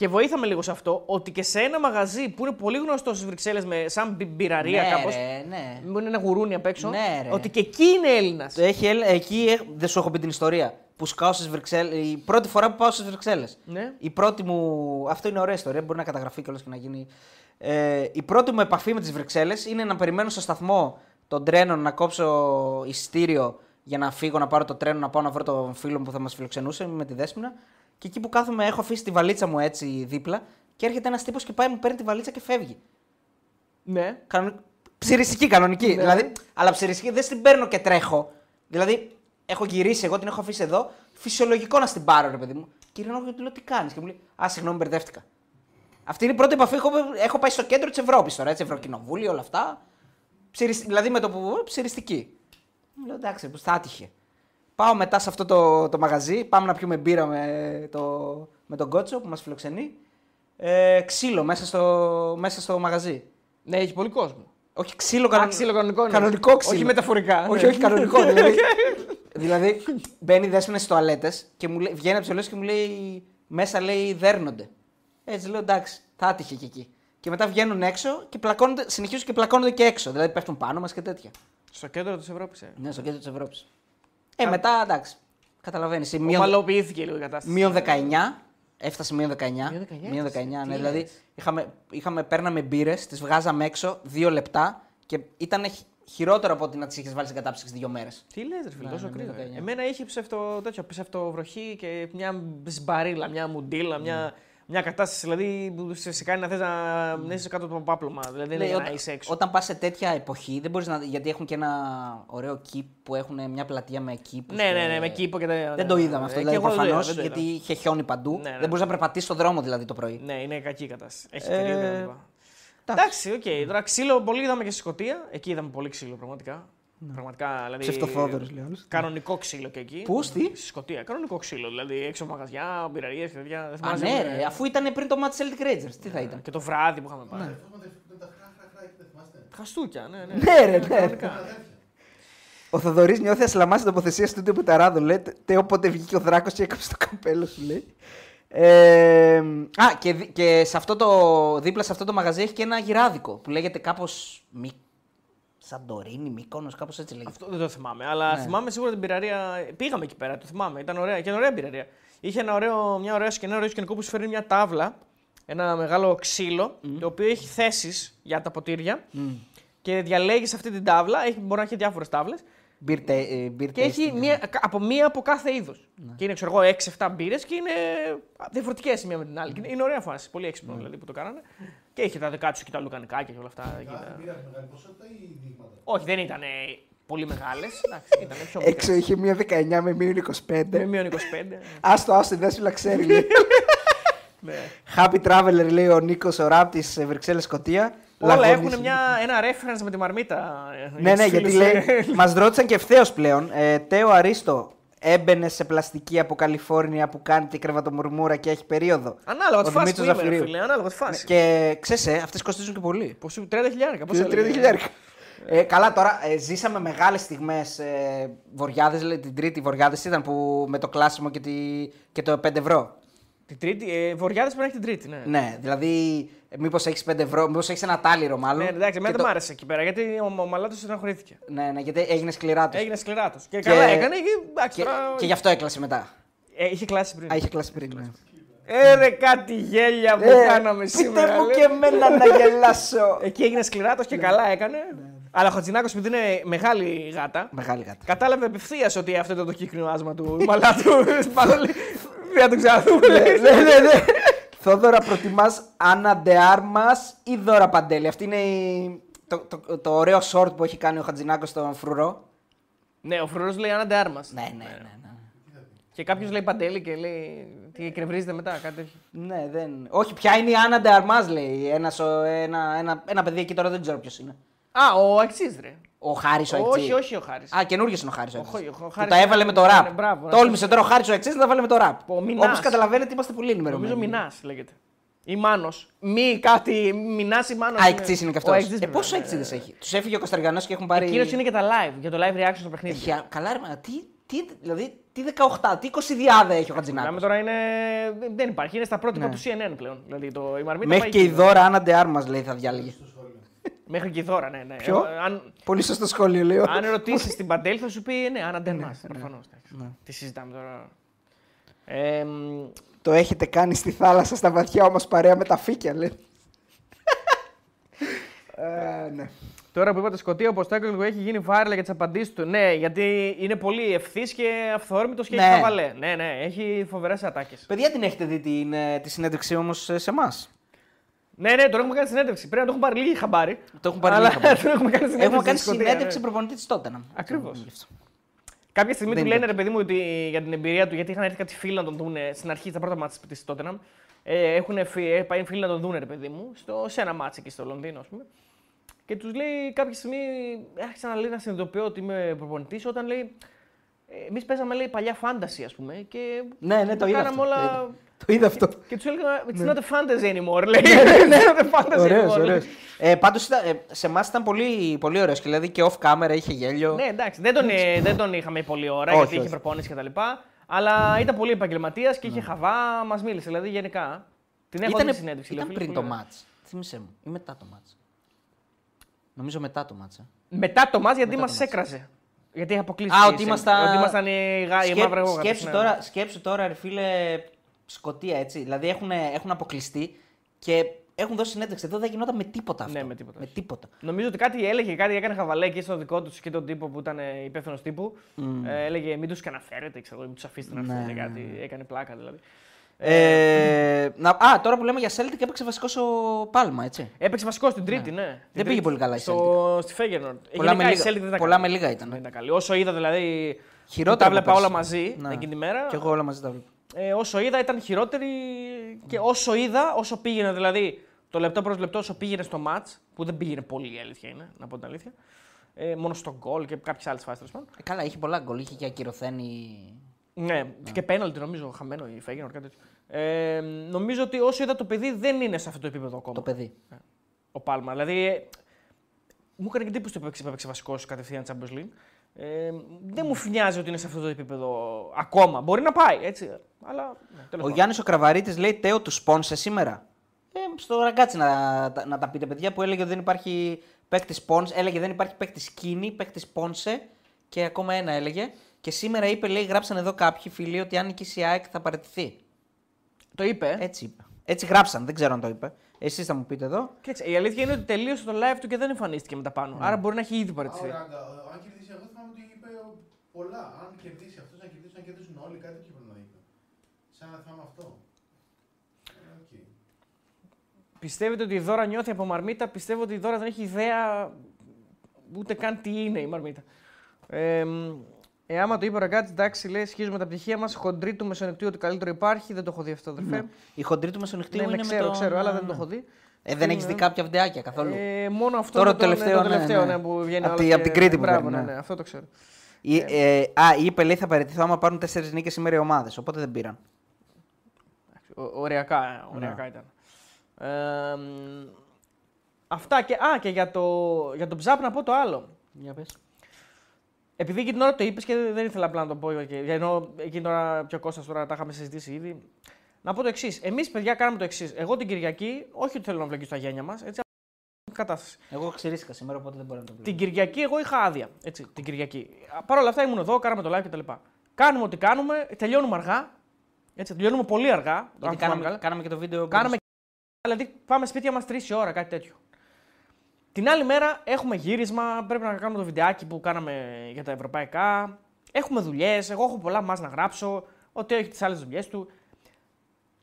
S2: Και βοήθαμε λίγο σε αυτό, ότι και σε ένα μαγαζί που είναι πολύ γνωστό στις Βρυξέλλες, με σαν μπι- μπειραρία
S1: ναι,
S2: κάπως.
S1: ρε, ναι.
S2: Μου είναι ένα γουρούνι απ' έξω.
S1: Ναι, ρε.
S2: ότι και εκεί είναι Έλληνας.
S1: Το έχει, ελ- εκεί έχ- δεν σου έχω πει την ιστορία. Που σκάω στις Βρυξέλλες. Η πρώτη φορά που πάω στις Βρυξέλλες.
S2: Ναι.
S1: Η πρώτη μου. Αυτό είναι ωραία ιστορία. Μπορεί να καταγραφεί κιόλας και να γίνει. Ε, η πρώτη μου επαφή με τις Βρυξέλλες είναι να περιμένω στο σταθμό των τρένων να κόψω εισιτήριο για να φύγω να πάρω το τρένο να πάω να βρω τον φίλο μου που θα μας φιλοξενούσε με τη Δέσποινα. Και εκεί που κάθομαι έχω αφήσει τη βαλίτσα μου έτσι δίπλα και έρχεται ένας τύπος και πάει μου παίρνει τη βαλίτσα και φεύγει.
S2: Ναι.
S1: Κανονι... Ψηριστική, κανονική. Δηλαδή, αλλά ψηριστική δεν στην παίρνω και τρέχω. Δηλαδή, έχω γυρίσει, εγώ την έχω αφήσει εδώ. Φυσιολογικό να στην πάρω, ρε παιδί μου. Και γυρνάω και του λέω τι κάνεις. Και μου λέει Α, συγγνώμη, μπερδεύτηκα. Αυτή είναι η πρώτη επαφή. Έχω, έχω πάει στο κέντρο της Ευρώπης τώρα, έτσι, Ευρωκοινοβούλιο, όλα αυτά. Ψηρισ... Δηλαδή με το που. Ψηριστική. Μου λέω εντάξει, που θα άτυχε. Πάω μετά σε αυτό το, το μαγαζί, πάμε να πιούμε μπύρα με, το, με τον κότσο που μας φιλοξενεί. Ε, ξύλο μέσα στο, μέσα στο μαγαζί.
S2: Ναι, έχει πολύ κόσμο.
S1: Όχι ξύλο,
S2: Α,
S1: κανονικό.
S2: ξύλο κανονικό είναι.
S1: Κανονικό ξύλο.
S2: Όχι μεταφορικά.
S1: Όχι,
S2: ναι.
S1: όχι κανονικό. δηλαδή, δηλαδή μπαίνει δέσμενε στις τουαλέτες και μου λέει, βγαίνει από τις και μου λέει μέσα λέει δέρνονται. Έτσι λέω εντάξει, θα άτυχε και εκεί. Και μετά βγαίνουν έξω και πλακώνονται, συνεχίζουν και πλακώνονται και έξω. Δηλαδή πέφτουν πάνω μας και τέτοια.
S2: Στο κέντρο της Ευρώπης. Ε.
S1: Ναι, στο κέντρο της Ευρώπης. Ε, μετά εντάξει. Καταλαβαίνεις. Μείον,
S2: Ομαλοποιήθηκε λίγο η κατάσταση.
S1: μείον 19. Έφτασε μείον 19.
S2: Μείον 19
S1: Μείον 19,
S2: έφτασε.
S1: ναι.
S2: Τι
S1: Δηλαδή
S2: λες.
S1: είχαμε, είχαμε, παίρναμε μπύρες, τις βγάζαμε έξω δύο λεπτά και ήταν χ- χειρότερο από ότι να τις είχες βάλει σε κατάψυξη δύο μέρες.
S2: Τι λες, ρε φίλε,
S1: Ναι,
S2: τόσο
S1: ναι,
S2: κρύο.
S1: ναι,
S2: ε.
S1: 19.
S2: Εμένα είχε ψευτο, τέτοιο, ψευτοβροχή και μια σμπαρίλα, μια μουντίλα,
S1: Ναι.
S2: μια, μια κατάσταση δηλαδή που σε, σε κάνει να θες να, να είσαι κάτω από το πάπλωμα. Δηλαδή δεν είναι
S1: Λέει,
S2: για να
S1: όταν-
S2: είσαι έξω.
S1: Όταν πας σε τέτοια εποχή, δεν μπορείς να. Γιατί έχουν και ένα ωραίο κήπο που έχουν μια πλατεία με κήπο.
S2: Ναι, ναι, ναι, με κήπο και τα.
S1: Δεν το είδαμε αυτό
S2: Ε,
S1: δηλαδή
S2: και εγώ δεν το
S1: προφανώ.
S2: είδα, δεν το
S1: Γιατί
S2: είδα.
S1: είχε χιόνι παντού.
S2: Ναι, ναι.
S1: Δεν μπορείς να περπατήσεις στον δρόμο δηλαδή το πρωί.
S2: Ναι, είναι κακή η κατάσταση. Έχει
S1: Ε,
S2: περίοδο κτλ. Εντάξει, οκ. Τώρα ξύλο πολύ είδαμε και στη Σκωτία. Εκεί είδαμε πολύ ξύλο πραγματικά. Πραγματικά. Δηλαδή,
S1: Ψευτοθόδωρος, λέει ο άλλος.
S2: Κανονικό ξύλο και εκεί.
S1: Πού, στη;
S2: Στη Σκωτία. Κανονικό ξύλο. Δηλαδή έξω από μαγαζιά, μπιραρίες και τέτοια. Δεν
S1: Α,
S2: θυμάσαι,
S1: ναι,
S2: ε,
S1: ρε, αφού ήταν πριν το match Celtic Rangers. Τι θα ήταν.
S2: Και το βράδυ που είχαμε πάει.
S1: Ναι.
S2: Χαστούκια, ναι, ναι.
S1: Ναι, ρε, ναι. Ο Θοδωρής νιώθει ασλαμάς στην τοποθεσία του του Πεταράδο. Λέει, τε όποτε βγήκε ο Δράκος και έκοψε το καπέλο σου, λέει. Ε, α, και, δι- και σε αυτό το, δίπλα σε αυτό το μαγαζί έχει και ένα γυράδικο που λέγεται κάπως. Μη... Σαντορίνη, Μύκονος, κάπως έτσι λέγεται.
S2: Αυτό δεν το θυμάμαι. Αλλά
S1: Ναι.
S2: θυμάμαι σίγουρα την πυραρία. Πήγαμε εκεί πέρα, το θυμάμαι. Ήταν ωραία. Και είναι ωραία πυραρία. Είχε ένα ωραίο, μια ωραία σκηνή, ένα ωραίο σκηνικό που σου φέρνει μια τάβλα, ένα μεγάλο ξύλο, το οποίο έχει θέσεις για τα ποτήρια. Και διαλέγεις αυτή την τάβλα, έχει, μπορεί να έχει διάφορες τάβλες.
S1: Beer, ta- ε, beer
S2: Και έχει
S1: tasting.
S2: μία, από μία από κάθε είδος.
S1: Ναι.
S2: Και είναι, ξέρω εγώ, 6-7 μπύρες και είναι διαφορετικές η μία με την άλλη. Και Είναι ωραία φάση. Πολύ
S1: Ναι.
S2: έξυπνο δηλαδή που το κάνανε. Και έχει τα δικά τους και τα λουκανικάκια και όλα αυτά. εκεί
S4: Κάθε
S2: τα-
S4: μπύρα έχει μεγάλη ποσότητα ή δείγματα.
S2: Όχι, δεν ήταν πολύ μεγάλες. Ήταν πιο
S1: Έξω
S2: μικρέ.
S1: είχε μία 19 με μείον 25.
S2: Με μείον 25.
S1: Άστο, άστο, δεν σου ξέρει. λέει.
S2: ναι.
S1: Happy Traveler λέει ο Νίκος ο Ράπτης Βρυξέλλες Σκοτία.
S2: Όλα
S1: Λαγώνης.
S2: έχουν μια, ένα reference με τη μαρμίτα. ε,
S1: Ναι,
S2: για
S1: ναι,
S2: τους
S1: γιατί
S2: φίλους,
S1: λέει.
S2: ε.
S1: Μας ρώτησαν και ευθέως πλέον. Ε, Τέο Αρίστο έμπαινε σε πλαστική από Καλιφόρνια που κάνει τη κρεβατομουρμούρα και έχει περίοδο;
S2: Ανάλογα τη
S1: Ο
S2: φάση που
S1: Δημήτρης
S2: είμαι, ρε
S1: Ζαφυρίου.
S2: φίλε. Ανάλογα τη φάση.
S1: Και ξέρεις, αυτές κοστίζουν και πολύ.
S2: Πόσο, 30 χιλιάρικα. Πώς
S1: 30 χιλιάρικα. Ε, καλά, τώρα ε, ζήσαμε μεγάλες στιγμές. Ε, Βορειάδε, την τρίτη Βορειάδε ήταν που με το κλάσιμο και, τη, και το 5 ευρώ.
S2: Την τρίτη, ε, Βορειάδες πρέπει να έχει την τρίτη, ναι.
S1: Ναι, δηλαδή, μήπως έχεις 5 ευρώ, μήπως έχεις ένα τάλιρο μάλλον.
S2: Ναι, εντάξει, εμένα
S1: Και
S2: δεν
S1: το-
S2: μ' άρεσε εκεί πέρα γιατί ο, ο Μαλάτος στεναχωρήθηκε.
S1: Ναι, ναι, γιατί έγινε σκληρά τους.
S2: Έγινε σκληράτο. Και, καλά έκανε και εντάξει.
S1: Και,
S2: τώρα-
S1: και γι' αυτό έκλασε μετά.
S2: Ε, είχε κλάσει πριν.
S1: Α, είχε κλάσει πριν. Ναι.
S2: Ε, ρε, κάτι γέλια που
S1: Ε,
S2: κάναμε
S1: πείτε
S2: σήμερα.
S1: μου
S2: λέει.
S1: και εμένα να γελάσω.
S2: Εκεί έγινε σκληράτο
S1: Ναι.
S2: και καλά έκανε. Αλλά ο Χατζηνάκος, επειδή είναι μεγάλη γάτα,
S1: Μεγάλη γάτα.
S2: κατάλαβε απευθείας ότι αυτό ήταν το κύκνο άσμα του Μαλάτου. Μάλλον λέει, δεν θα το ξαναδούμε.
S1: ναι,
S2: λέει.
S1: ναι, ναι, ναι. Θόδωρα, προτιμάς Άννα Ντεάρμα ή Δώρα Παντέλη; Αυτή είναι η... το, το, το ωραίο short που έχει κάνει ο Χατζηνάκος στον φρουρό.
S2: Ναι, ο Φρουρός λέει άναντε άρμα.
S1: Ναι, ναι, ναι. ναι.
S2: Και κάποιος λέει παντέλη και λέει. Τι εκνευρίζεται μετά, κάτι τέτοιο.
S1: Ναι, δεν. Όχι, ποια είναι η Άννα Ντεάρμα, λέει. Ένας, ο- ένα, ένα, ένα παιδί εκεί τώρα δεν ξέρω ποιος είναι.
S2: Α, ο Αξίζ, ρε.
S1: Ο Χάρη ο Εκτζή.
S2: Όχι, όχι ο Χάρη.
S1: Α, καινούριο είναι ο Χάρη ο
S2: Ο Χω-
S1: Εκτζή.
S2: ο
S1: Που
S2: Χάρης
S1: τα
S2: είναι-
S1: έβαλε με το
S2: ναι,
S1: ραπ.
S2: μπράβο, ναι.
S1: Τόλμησε τώρα ο Χάρη ο Εκτζή να τα βάλει με το ραπ.
S2: Ο Μινάς.
S1: Όπως καταλαβαίνετε, είμαστε πολύ ενημερωμένοι.
S2: Νομίζω Μινάς λέγεται. Ή Μάνος. Μη κάτι. Μινάς ή Μάνος.
S1: Α, Εκτζή είναι και αυτός.
S2: Ο Εκτζής
S1: Ε,
S2: βέβαια,
S1: πόσο
S2: ναι,
S1: Εκτζίδε
S2: ναι.
S1: έχει; Τους έφυγε ο Κωνσταντινό και έχουν πάρει.
S2: Εκείνος είναι και τα live, για το live reaction στο παιχνίδι.
S1: Έχει, α- καλά, ρε, μα, τι, τι, δηλαδή, τι 18, τι 20 διάδα έχει ο
S2: Μιλάμε
S1: Χατζηνάκος;
S2: τώρα είναι. Δεν υπάρχει, είναι στα πρότυπα
S1: Ναι.
S2: του CNN πλέον. Δηλαδή το, η Μαρμίτα
S1: Μέχρι
S2: πάει
S1: και η
S2: εκεί.
S1: δώρα Άννα Ντεάρμα λέει θα διάλεγε.
S2: Μέχρι και η δώρα, ναι. ναι.
S1: Ποιο;
S2: Εγώ, Αν,
S1: Πολύ σωστό σχόλιο, λέω.
S2: αν ρωτήσεις την Παντέλ θα σου πει ναι, άναντε εμά. Προφανώς. Τι συζητάμε τώρα. Ε, μ,
S1: Το έχετε κάνει στη θάλασσα στα βαθιά όμως παρέα με τα φύκια, λέει. ε, ναι.
S2: Τώρα που είπατε Σκοτία, ο Ποστέκογλου έχει γίνει viral για τις απαντήσεις του. Ναι, γιατί είναι πολύ ευθύς και αυθόρμητος και
S1: Ναι.
S2: έχει χαβαλέ. Ναι, ναι, έχει φοβερές ατάκες.
S1: Παιδιά, την έχετε δει την, ε, τη συνέντευξη όμως σε εμάς;
S2: Ναι, ναι, τον έχουμε κάνει συνέντευξη. Πρέπει να το έχουμε πάρει λίγη χαμπάρι.
S1: Το έχουν πάρει
S2: αλλά
S1: λίγη χαμπάρι.
S2: τον έχουμε κάνει συνέντευξη.
S1: Έχουμε κάνει
S2: στη Σκωτία,
S1: συνέντευξη
S2: ναι.
S1: προπονητής της τότε.
S2: Ακριβώς. Κάποια στιγμή
S1: Δεν
S2: του
S1: είναι
S2: λένε ρε παιδί μου ότι, για την εμπειρία του, γιατί είχαν έρθει κάτι φίλοι να τον δουν στην αρχή, στα πρώτα μάτια της Tottenham. Ε, έχουν φύ- ε, πάει φίλοι να τον δουν, ρε παιδί μου, στο, σε ένα μάτσο εκεί στο Λονδίνο, ας πούμε. Και τους λέει κάποια στιγμή, άρχισα να λέει να συνειδητοποιώ ότι είμαι προπονητής, όταν λέει. Εμείς παίζαμε λέει, παλιά φάνταση, ας πούμε. Και
S1: Ναι, ναι, το είδα.
S2: κάναμε
S1: Αυτό,
S2: όλα.
S1: το είδα. Το είδα αυτό.
S2: Και τους έλεγα It's not a fantasy anymore. Λέει. It's not a fantasy
S1: Ωραίος,
S2: anymore. λέει.
S1: ωραίος. Ε, Πάντως σε εμάς ήταν πολύ, πολύ ωραίος. Δηλαδή και off camera είχε γέλιο.
S2: Ναι, εντάξει, δεν τον, ε, δεν τον είχαμε πολλή ώρα
S1: Όχι,
S2: γιατί είχε
S1: όχι.
S2: προπόνηση κτλ. Αλλά ήταν πολύ επαγγελματίας και είχε χαβά, μας μίλησε. Δηλαδή γενικά. Την έχω δει
S1: Ήτανε-
S2: τη συνέντευξη.
S1: ήταν
S2: λέω,
S1: πριν
S2: φίλε,
S1: το
S2: πολύ ωραία.
S1: μάτς. Θύμησέ μου. Ή μετά το μάτς. Νομίζω μετά το μάτς. ε.
S2: Μετά το μάτς γιατί
S1: Μετά
S2: μας
S1: το μάτς.
S2: έκραζε. Γιατί είχε αποκλείσει.
S1: Α,
S2: τη
S1: ότι
S2: σε-
S1: ήμασταν.
S2: Ότι ήμασταν οι, γα... οι
S1: Σκέ-
S2: μαύρα εγώ
S1: σκέψου,
S2: ναι.
S1: τώρα, σκέψου τώρα, ρε φίλε, Σκοτία έτσι. Δηλαδή έχουν, έχουν αποκλειστεί και έχουν δώσει συνέντευξη. Εδώ δεν γινόταν με τίποτα αυτό.
S2: Ναι, με τίποτα.
S1: Με τίποτα.
S2: Νομίζω ότι κάτι έλεγε, κάτι έκανε χαβαλέ και στο δικό τους και τον τύπο που ήταν υπεύθυνος τύπου. Ε, έλεγε μην τους και αναφέρετε, ξέρω, μην τους αφήσετε να
S1: Ναι,
S2: έρθουν
S1: ναι,
S2: κάτι. Έκανε πλάκα δηλαδή.
S1: Ε, να, α, τώρα που λέμε για Celtic έπαιξε βασικός ο Πάλμα, έτσι.
S2: Έπαιξε βασικός στην Τρίτη, ναι. Την
S1: Δεν
S2: Τρίτη.
S1: πήγε πολύ καλά η
S2: Στο... Στη Φέγενορντ.
S1: Πολλά με
S2: Γενικά η
S1: λίγα-
S2: Celtic δεν ήταν
S1: πολλά
S2: καλή.
S1: με λίγα ήταν.
S2: Δεν ήταν καλή. Όσο είδα δηλαδή.
S1: Χειρότερα
S2: Τα
S1: από
S2: βλέπα
S1: πέρσι.
S2: όλα μαζί
S1: Ναι.
S2: εκείνη τη μέρα.
S1: Και εγώ όλα μαζί τα βλέπω.
S2: Ε, όσο είδα ήταν χειρότερη και όσο είδα, όσο πήγαινε δηλαδή το λεπτό προς λεπτό, όσο πήγαινε στο match, που δεν πήγαινε πολύ η αλήθεια είναι, να πω την αλήθεια. Ε, μόνο στο γκολ και κάποιες άλλες φάσεις τέλος πάντων.
S1: Ε, καλά, είχε πολλά γκολ. Είχε και ακυρωθένει.
S2: Ναι, και πέναλτι νομίζω χαμένο η Φέγενορ, κάτι τέτοιο. Ε, νομίζω ότι όσο είδα το παιδί δεν είναι σε αυτό το επίπεδο ακόμα.
S1: Το παιδί.
S2: Ο Πάλμα. Δηλαδή, ε, μου έκανε και εντύπωση το που έπαιξε, που έπαιξε βασικός κατευθείαν Champions League. Ε, δεν μου φνιάζει ότι είναι σε αυτό το επίπεδο ακόμα. Μπορεί να πάει, έτσι. Αλλά. Ναι, τέλος
S1: Ο
S2: πάντων.
S1: Γιάννης ο Κραβαρίτης λέει Τέο τους σπόνσε σήμερα. Ε, στο ραγκάτσι να, τα- να τα πείτε, παιδιά, που έλεγε ότι δεν υπάρχει παίκτης σπόνσε. Έλεγε δεν υπάρχει παίκτης σκίνη, παίκτης σπόνσε και ακόμα ένα έλεγε. Και σήμερα είπε, λέει, γράψαν εδώ κάποιοι φίλοι ότι αν νικήσει η ΑΕΚ θα παραιτηθεί.
S2: Το είπε.
S1: Έτσι είπε. Έτσι γράψαν, δεν ξέρω αν το είπε. Εσείς θα μου πείτε εδώ.
S2: Κοίταξε, η αλήθεια είναι ότι τελείωσε το live του και δεν εμφανίστηκε μετά πάνω.
S1: Ναι.
S2: Άρα μπορεί να έχει ήδη παραιτηθεί.
S4: Ωραία, αν κερδίσει εγώ θυμάμαι ότι είπε πολλά. Αν κερδίσει αυτός, να κερδίσουν, να κερδίσουν όλοι, κάτι τέτοιο πρέπει να είναι. Σαν να θυμάμαι αυτό. Ε, οκ.
S2: Πιστεύετε ότι η Δώρα νιώθει από μαρμίτα; Πιστεύω ότι η Δώρα δεν έχει ιδέα ούτε καν τι είναι η μαρμίτα. Ε, ε, άμα το είπε ο Ραγκάτση, εντάξει, λέει, σχίζουμε τα πτυχία μας. Χοντροί του μεσονυκτίου ό,τι καλύτερο υπάρχει. Δεν το έχω δει αυτό, αδερφέ.
S1: Ναι. Η χοντρή του μεσονυχτίου
S2: Ναι, ναι,
S1: είναι
S2: ξέρω,
S1: με το...
S2: ξέρω, αλλά δεν το
S1: ναι.
S2: έχω δει.
S1: Ε, δεν έχεις δει κάποια βιντεάκια καθόλου;
S2: Ε, μόνο αυτό
S1: Τώρα
S2: με
S1: το τελευταίο,
S2: το
S1: ναι,
S2: τελευταίο
S1: ναι.
S2: ναι, που βγαίνει
S1: Απ'
S2: όλο
S1: τη-
S2: και-
S1: απ' την Κρήτη που
S2: Μπράβο,
S1: παίρνει,
S2: ναι,
S1: ναι.
S2: ναι, αυτό το ξέρω.
S1: Ή, ε, α, είπε λέει θα παραιτηθώ άμα πάρουν τέσσερις νίκες σήμερα οι ομάδες. Οπότε δεν πήραν.
S2: Ο- Ωριακά, ε, ωριακά ήταν. Ε, μ, αυτά και, α, και για το, για το ψάπ να πω το άλλο.
S1: Για πες.
S2: Επειδή εκείνη την ώρα το είπες και δεν ήθελα απλά να το πω, και, ενώ εκείνη την ώρα πιο Κώστας τώρα τα είχαμε συζητήσει ήδη. Να πω το εξής. Εμείς, παιδιά, κάναμε το εξής. Εγώ την Κυριακή, όχι ότι θέλω να βλέπει τα γένια μας, έτσι. Κατάσταση.
S1: Εγώ ξυρίστηκα σήμερα, οπότε δεν μπορώ να το
S2: Την
S1: βλέπω.
S2: Κυριακή εγώ είχα άδεια. Έτσι, την Κυριακή. Παρ' όλα αυτά ήμουν εδώ, κάναμε το live κτλ. Κάνουμε ό,τι κάνουμε, τελειώνουμε αργά. Έτσι, τελειώνουμε πολύ αργά. αν
S1: Γιατί
S2: θυμάμαι
S1: κάναμε,
S2: καλά.
S1: κάναμε και το βίντεο.
S2: Κάναμε δηλαδή πάμε σπίτια μας 3 η ώρα, κάτι τέτοιο. Την άλλη μέρα έχουμε γύρισμα, πρέπει να κάνουμε το βιντεάκι που κάναμε για τα ευρωπαϊκά. Έχουμε δουλειές, εγώ έχω πολλά μας να γράψω, ότι έχει τις άλλες δουλειές του.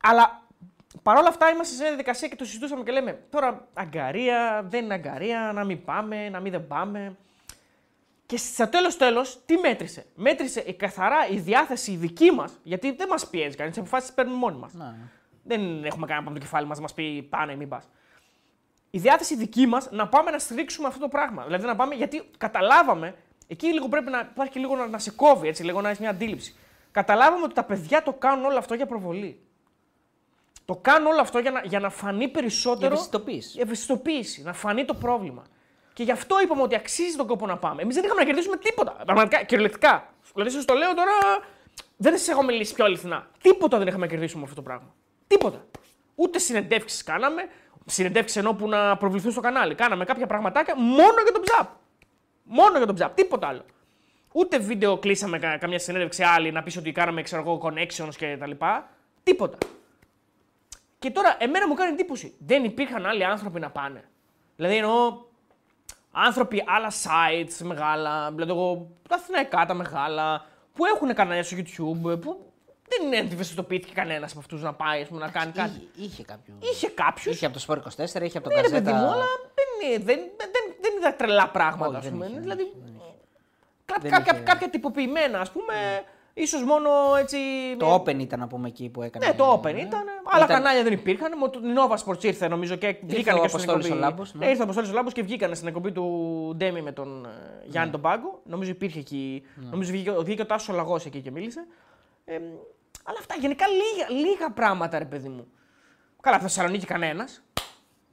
S2: Αλλά παρόλα αυτά είμαστε σε μια διαδικασία και το συζητούσαμε και λέμε τώρα αγκαρία, δεν είναι αγκαρία, να μην πάμε, να μην δεν πάμε. Και στο τέλος τέλος, τι μέτρησε; Μέτρησε η καθαρά η διάθεση η δική μας, γιατί δεν μας πιέζει κανείς, τις αποφάσεις παίρνουμε μόνοι μας.
S1: Ναι, ναι.
S2: Δεν έχουμε κανένα από το κεφάλι μας να μας πει πάνε ή μην πας. Η διάθεση δική μας να πάμε να στηρίξουμε αυτό το πράγμα. Δηλαδή να πάμε, γιατί καταλάβαμε, εκεί λίγο πρέπει να υπάρχει και λίγο να, να σε κόβει, έτσι, λίγο να έχεις μια αντίληψη. Καταλάβαμε ότι τα παιδιά το κάνουν όλο αυτό για προβολή. Το κάνουν όλο αυτό για να, για να φανεί περισσότερο.
S1: Για ευαισθητοποίηση.
S2: ευαισθητοποίηση, να φανεί το πρόβλημα. Και γι' αυτό είπαμε ότι αξίζει τον κόπο να πάμε. Εμείς δεν είχαμε να κερδίσουμε τίποτα. Πραγματικά, κυριολεκτικά. Δηλαδή, σα το λέω τώρα, δεν σα έχω μιλήσει πιο αληθινά. Τίποτα δεν είχαμε να κερδίσουμε με αυτό το πράγμα. Τίποτα. Ούτε συνεντεύξεις κάναμε. Συνεντεύξεις ενώ που να προβληθούν στο κανάλι. Κάναμε κάποια πραγματάκια μόνο για τον ψαπ. Μόνο για τον ψαπ. Τίποτα άλλο. Ούτε βίντεο κλείσαμε κα- καμιά συνέντευξη άλλη να πεις ότι κάναμε ξέρω εγώ connections και τα λοιπά. Τίποτα. Και τώρα εμένα μου κάνει εντύπωση. Δεν υπήρχαν άλλοι άνθρωποι να πάνε. Δηλαδή εννοώ άνθρωποι άλλα sites μεγάλα, δηλαδή εγώ τα αθηναϊκά τα μεγάλα, που έχουν κανάλια στο YouTube, που δεν είναι ευαισθητοποιήθηκε κανένας από αυτούς να πάει ας πούμε, να κάνει κάτι.
S1: Είχε, είχε κάποιο.
S2: Είχε κάποιους.
S1: Είχε από το Sport 24, είχε από το
S2: Ναι, ρε
S1: Gazeta.
S2: παιδί μου, αλλά δεν, είναι- δεν, δεν, δεν είδα τρελά πράγματα.
S1: Όχι,
S2: ας
S1: δεν
S2: πούμε.
S1: είχε, δεν
S2: δηλαδή,
S1: είχε, δεν είχε.
S2: κα-
S1: Δεν
S2: κάποια,
S1: είχε.
S2: κάποια τυποποιημένα, ας πούμε, ίσως μόνο έτσι.
S1: Το Open ήταν να πούμε εκεί που έκανε.
S2: Ναι, το Open ήταν. Άλλα
S1: Ήταν-
S2: κανάλια δεν υπήρχαν. Μο- Η Nova Sports ήρθε νομίζω και βγήκαν
S1: ο
S2: και στην
S1: Αποστόλης
S2: εκπομπή.
S1: ο Λάμπος, ναι.
S2: Ναι, ήρθε ο Αποστόλης ο Λάμπος και βγήκαν στην εκπομπή του Ντέμι με τον ε, Γιάννη
S1: Ναι.
S2: τον Πάγκο. Νομίζω υπήρχε εκεί. Νομίζω βγήκε, βγήκε ο Τάσος Λαγός εκεί και μίλησε. Ε, αλλά αυτά γενικά λίγα, λίγα πράγματα, ρε παιδί μου. Καλά, από Θεσσαλονίκη κανένας.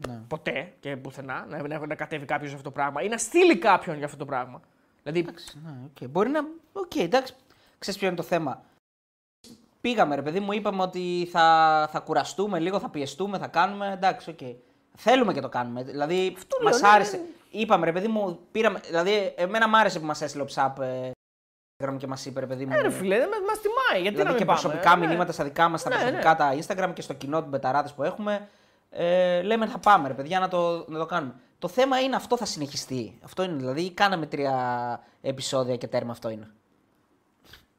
S1: Ναι.
S2: Ποτέ και πουθενά να, να, να κατέβει κάποιος σε αυτό το πράγμα ή να στείλει κάποιον για αυτό το πράγμα. Δηλαδή,
S1: Εντάξει, ναι, οκ. Μπορεί να. Οκ, εντάξει. Ξέρεις ποιο είναι το θέμα. Πήγαμε, ρε παιδί μου, είπαμε ότι θα, θα κουραστούμε λίγο, θα πιεστούμε, θα κάνουμε. Εντάξει, οκ. Θέλουμε και το κάνουμε. Δηλαδή,
S2: λέω,
S1: μας
S2: ναι,
S1: άρεσε.
S2: ναι.
S1: Είπαμε, ρε παιδί μου, πήραμε. Δηλαδή, εμένα μ' άρεσε που μας έστειλε ο Ψαπ ε, Instagram και μας είπε, ρε παιδί μου.
S2: ε, ρε φίλε, μα μας τιμάει. Γιατί να
S1: δηλαδή
S2: μην
S1: και
S2: πάμε,
S1: προσωπικά
S2: ε, ναι.
S1: μηνύματα στα δικά μας, στα
S2: Ναι,
S1: προσωπικά τα Instagram και στο κοινό του μπεταράδες που έχουμε. Ε, λέμε θα πάμε, ρε παιδιά, να το, να το κάνουμε. Το θέμα είναι αυτό θα συνεχιστεί. Αυτό είναι δηλαδή. Κάναμε τρία επεισόδια και τέρμα αυτό είναι.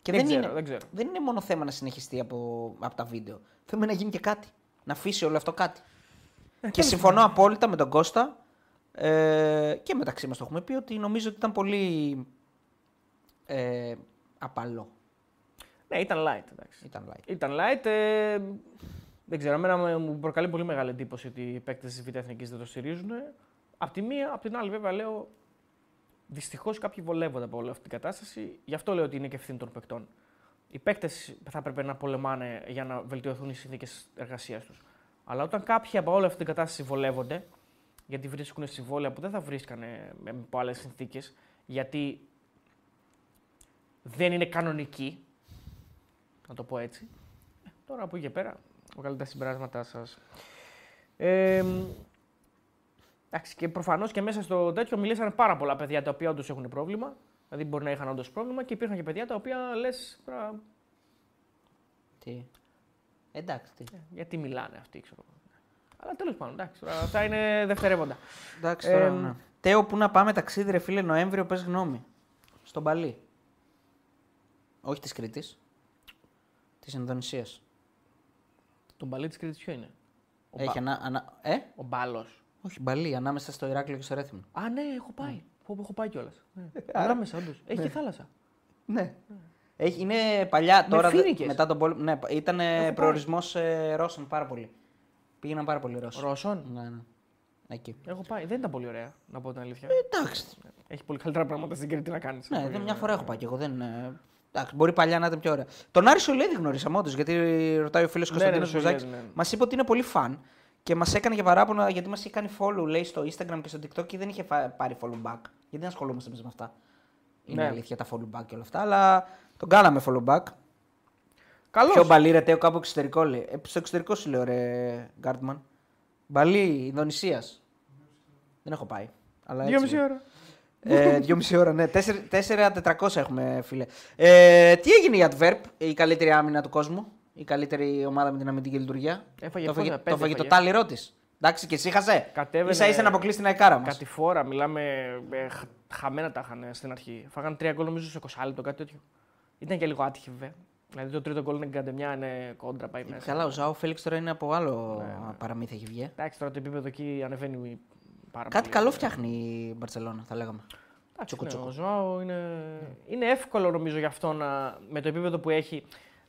S1: Και
S2: Δεν ξέρω,
S1: είναι,
S2: δεν ξέρω.
S1: δεν είναι μόνο θέμα να συνεχιστεί από, από τα βίντεο. Θέμα είναι να γίνει και κάτι. Να αφήσει όλο αυτό κάτι.
S2: Ε,
S1: και συμφωνώ απόλυτα με τον Κώστα ε, και μεταξύ μας το έχουμε πει ότι νομίζω ότι ήταν πολύ ε, απαλό.
S2: Ναι, ήταν light. Εντάξει.
S1: Ήταν light.
S2: Ήταν light. Ε, δεν ξέρω, εμένα με- μου προκαλεί πολύ μεγάλη εντύπωση ότι οι παίκτες της Β' Εθνικής δεν το στηρίζουν. Απ' τη μία, απ' την άλλη, βέβαια, λέω δυστυχώς κάποιοι βολεύονται από όλη αυτή την κατάσταση. Γι' αυτό λέω ότι είναι και ευθύνη των παικτών. Οι παίκτες θα έπρεπε να πολεμάνε για να βελτιωθούν οι συνθήκες εργασίας τους. Αλλά όταν κάποιοι από όλη αυτή την κατάσταση βολεύονται, γιατί βρίσκουν συμβόλαια που δεν θα βρίσκανε με- από άλλες συνθήκες, γιατί δεν είναι κανονικοί, να το πω έτσι. Ε, Τώρα από εκεί και πέρα, βγάλετε τα συμπεράσματά σας. Ε, εντάξει, και προφανώς και μέσα στο τέτοιο μιλήσαν πάρα πολλά παιδιά τα οποία όντως έχουν πρόβλημα. Δηλαδή μπορεί να είχαν όντως πρόβλημα και υπήρχαν και παιδιά τα οποία λες.
S1: Τι; Εντάξει, τι.
S2: Γιατί μιλάνε αυτοί, ξέρω. εγώ. Αλλά τέλος πάντων, εντάξει, τώρα αυτά είναι δευτερεύοντα.
S1: Εντάξει, τώρα,
S2: Ε,
S1: ναι. Τέο, πού να πάμε ταξίδι, ρε φίλε, Νοέμβριο, πες γνώμη. Στον Παλί. Όχι της Κρήτης. Της Ινδονησίας.
S2: Το μπαλί της Κρήτης ποιο είναι; Ο,
S1: Έχει
S2: Μπα...
S1: ανα, ανα, ε;
S2: ο Μπάλος.
S1: Όχι, μπαλί, ανάμεσα στο Ηράκλειο και στο Ρέθυμνο.
S2: Α, ναι, έχω πάει. Πω, πω, έχω πάει κιόλας. Ναι. Ανάμεσα, όντως. Έχει και θάλασσα.
S1: Ναι. Έχει, είναι παλιά τώρα. δε-
S2: φοίνικες.
S1: μετά τον πόλεμο. Ναι, ήταν
S2: πάει.
S1: προορισμός ε, Ρώσων πάρα πολύ. Πήγαιναν πάρα πολύ Ρώσοι.
S2: Ρώσων;
S1: Ναι, ναι. Εκεί.
S2: Έχω πάει. Δεν ήταν πολύ ωραία, να πω την αλήθεια.
S1: Εντάξει.
S2: Έχει πολύ καλύτερα πράγματα στην Κρήτη να κάνεις.
S1: Ναι, δεν, μια φορά έχω πάει και εγώ. Δεν, ε, εντάξει, μπορεί παλιά να ήταν πιο ωραία. Τον Άρη Σολέδη γνωρίσαμε όντω, γιατί ρωτάει ο φίλος
S2: ναι,
S1: Κωνσταντίνος
S2: ναι,
S1: Βουζάκης.
S2: ναι, ναι.
S1: Μας είπε ότι είναι πολύ φαν και μας έκανε και παράπονα γιατί μας είχε κάνει follow λέει, στο Instagram και στο TikTok και δεν είχε φα- πάρει follow back. Γιατί δεν ασχολούμαστε εμείς με αυτά. Είναι
S2: Ναι.
S1: αλήθεια τα follow back και όλα αυτά, αλλά τον κάναμε follow back.
S2: Καλό.
S1: Ποιο μπαλί ρε Τέο, κάπου εξωτερικό λέει. Ε, στο εξωτερικό σου λέω ρε Γκάρτμαν. Μπαλί Ινδονησίας. δεν έχω πάει. Αλλά
S2: Δύο
S1: έτσι
S2: μισή
S1: λέω.
S2: ώρα.
S1: Ε, δυόμιση ώρα, ναι. 4-400 έχουμε, φίλε. Ε, τι έγινε η Adverb, η καλύτερη άμυνα του κόσμου, η καλύτερη ομάδα με την αμυντική λειτουργία.
S2: Έφαγε
S1: το
S2: πόσα,
S1: φαγε,
S2: πέντε
S1: το, φαγε το
S2: έφαγε.
S1: τάλιρό τη. Εντάξει, και εσύ χασέ.
S2: Κατέβαινε-
S1: σα ίσα να αποκλείσει την αεκάρα μας.
S2: Κάτι φορά, μιλάμε. Ε, χ- χαμένα τα είχαν στην αρχή. Φάγαν τρία γκολ νομίζω σε 20 λεπτό, κάτι τέτοιο. Ήταν και λίγο άτυχη βέβαια. Δηλαδή το τρίτο γκολ είναι καντεμιά, είναι κόντρα, πάει μέσα.
S1: Καλά, ο Ζάο Φέληξ τώρα είναι από άλλο
S2: Ναι,
S1: παραμύθι έχει βγει.
S2: Εντάξει, τώρα το επίπεδο εκεί ανεβαίνει πάρα
S1: Κάτι
S2: πολύ.
S1: καλό φτιάχνει η Μπαρσελόνα, θα λέγαμε.
S2: Εντάξει,
S1: Τσουκου
S2: ναι,
S1: τσουκου.
S2: ο Ζωάο είναι... είναι εύκολο νομίζω για αυτό να, με το επίπεδο που έχει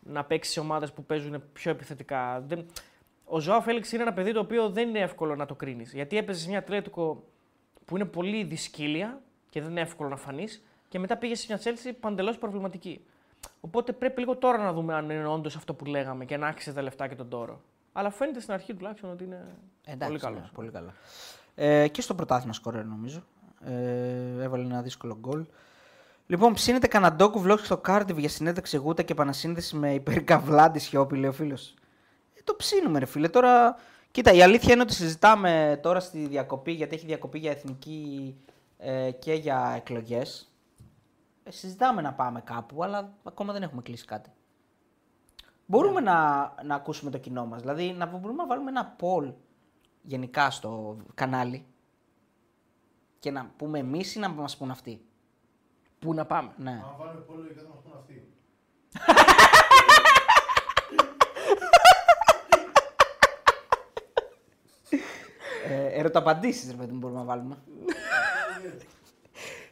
S2: να παίξει σε ομάδες που παίζουν πιο επιθετικά. Δεν... Ο Ζωάο Φέληξ είναι ένα παιδί το οποίο δεν είναι εύκολο να το κρίνεις. Γιατί έπαιζες σε μια Ατλέτικο που είναι πολύ δυσκύλια και δεν είναι εύκολο να φανείς και μετά πήγες σε μια Τσέλση παντελώ προβληματική. Οπότε πρέπει λίγο τώρα να δούμε αν είναι όντως αυτό που λέγαμε και να άξιζε τα λεφτά και τον τόρο. Αλλά φαίνεται στην αρχή τουλάχιστον ότι είναι
S1: Εντάξει,
S2: πολύ καλός.
S1: ναι, πολύ καλά. Ε, και στο πρωτάθλημα σκορέρ νομίζω. Ε, έβαλε ένα δύσκολο γκολ. Λοιπόν, ψήνεται καναντόκου vlog στο Cardiff για συνέντευξη γούτα και επανασύνδεση με υπερκαβλάντη σιώπη, λέει ο φίλος. Ε, το ψήνουμε, ρε φίλε. Τώρα, κοίτα, η αλήθεια είναι ότι συζητάμε τώρα στη διακοπή, γιατί έχει διακοπή για εθνική ε, και για εκλογές. Ε, συζητάμε να πάμε κάπου, αλλά ακόμα δεν έχουμε κλείσει κάτι. Μπορούμε να, να ακούσουμε το κοινό μας. Δηλαδή, να μπορούμε να βάλουμε ένα poll γενικά στο κανάλι και να πούμε εμείς ή να μας πούν αυτοί.
S2: Πού να πάμε.
S1: Ναι.
S4: Αν βάλουμε πολύ λογικά θα μας πούν αυτοί.
S1: Ε, ερωταπαντήσεις, ρε παιδί μου, μπορούμε να βάλουμε.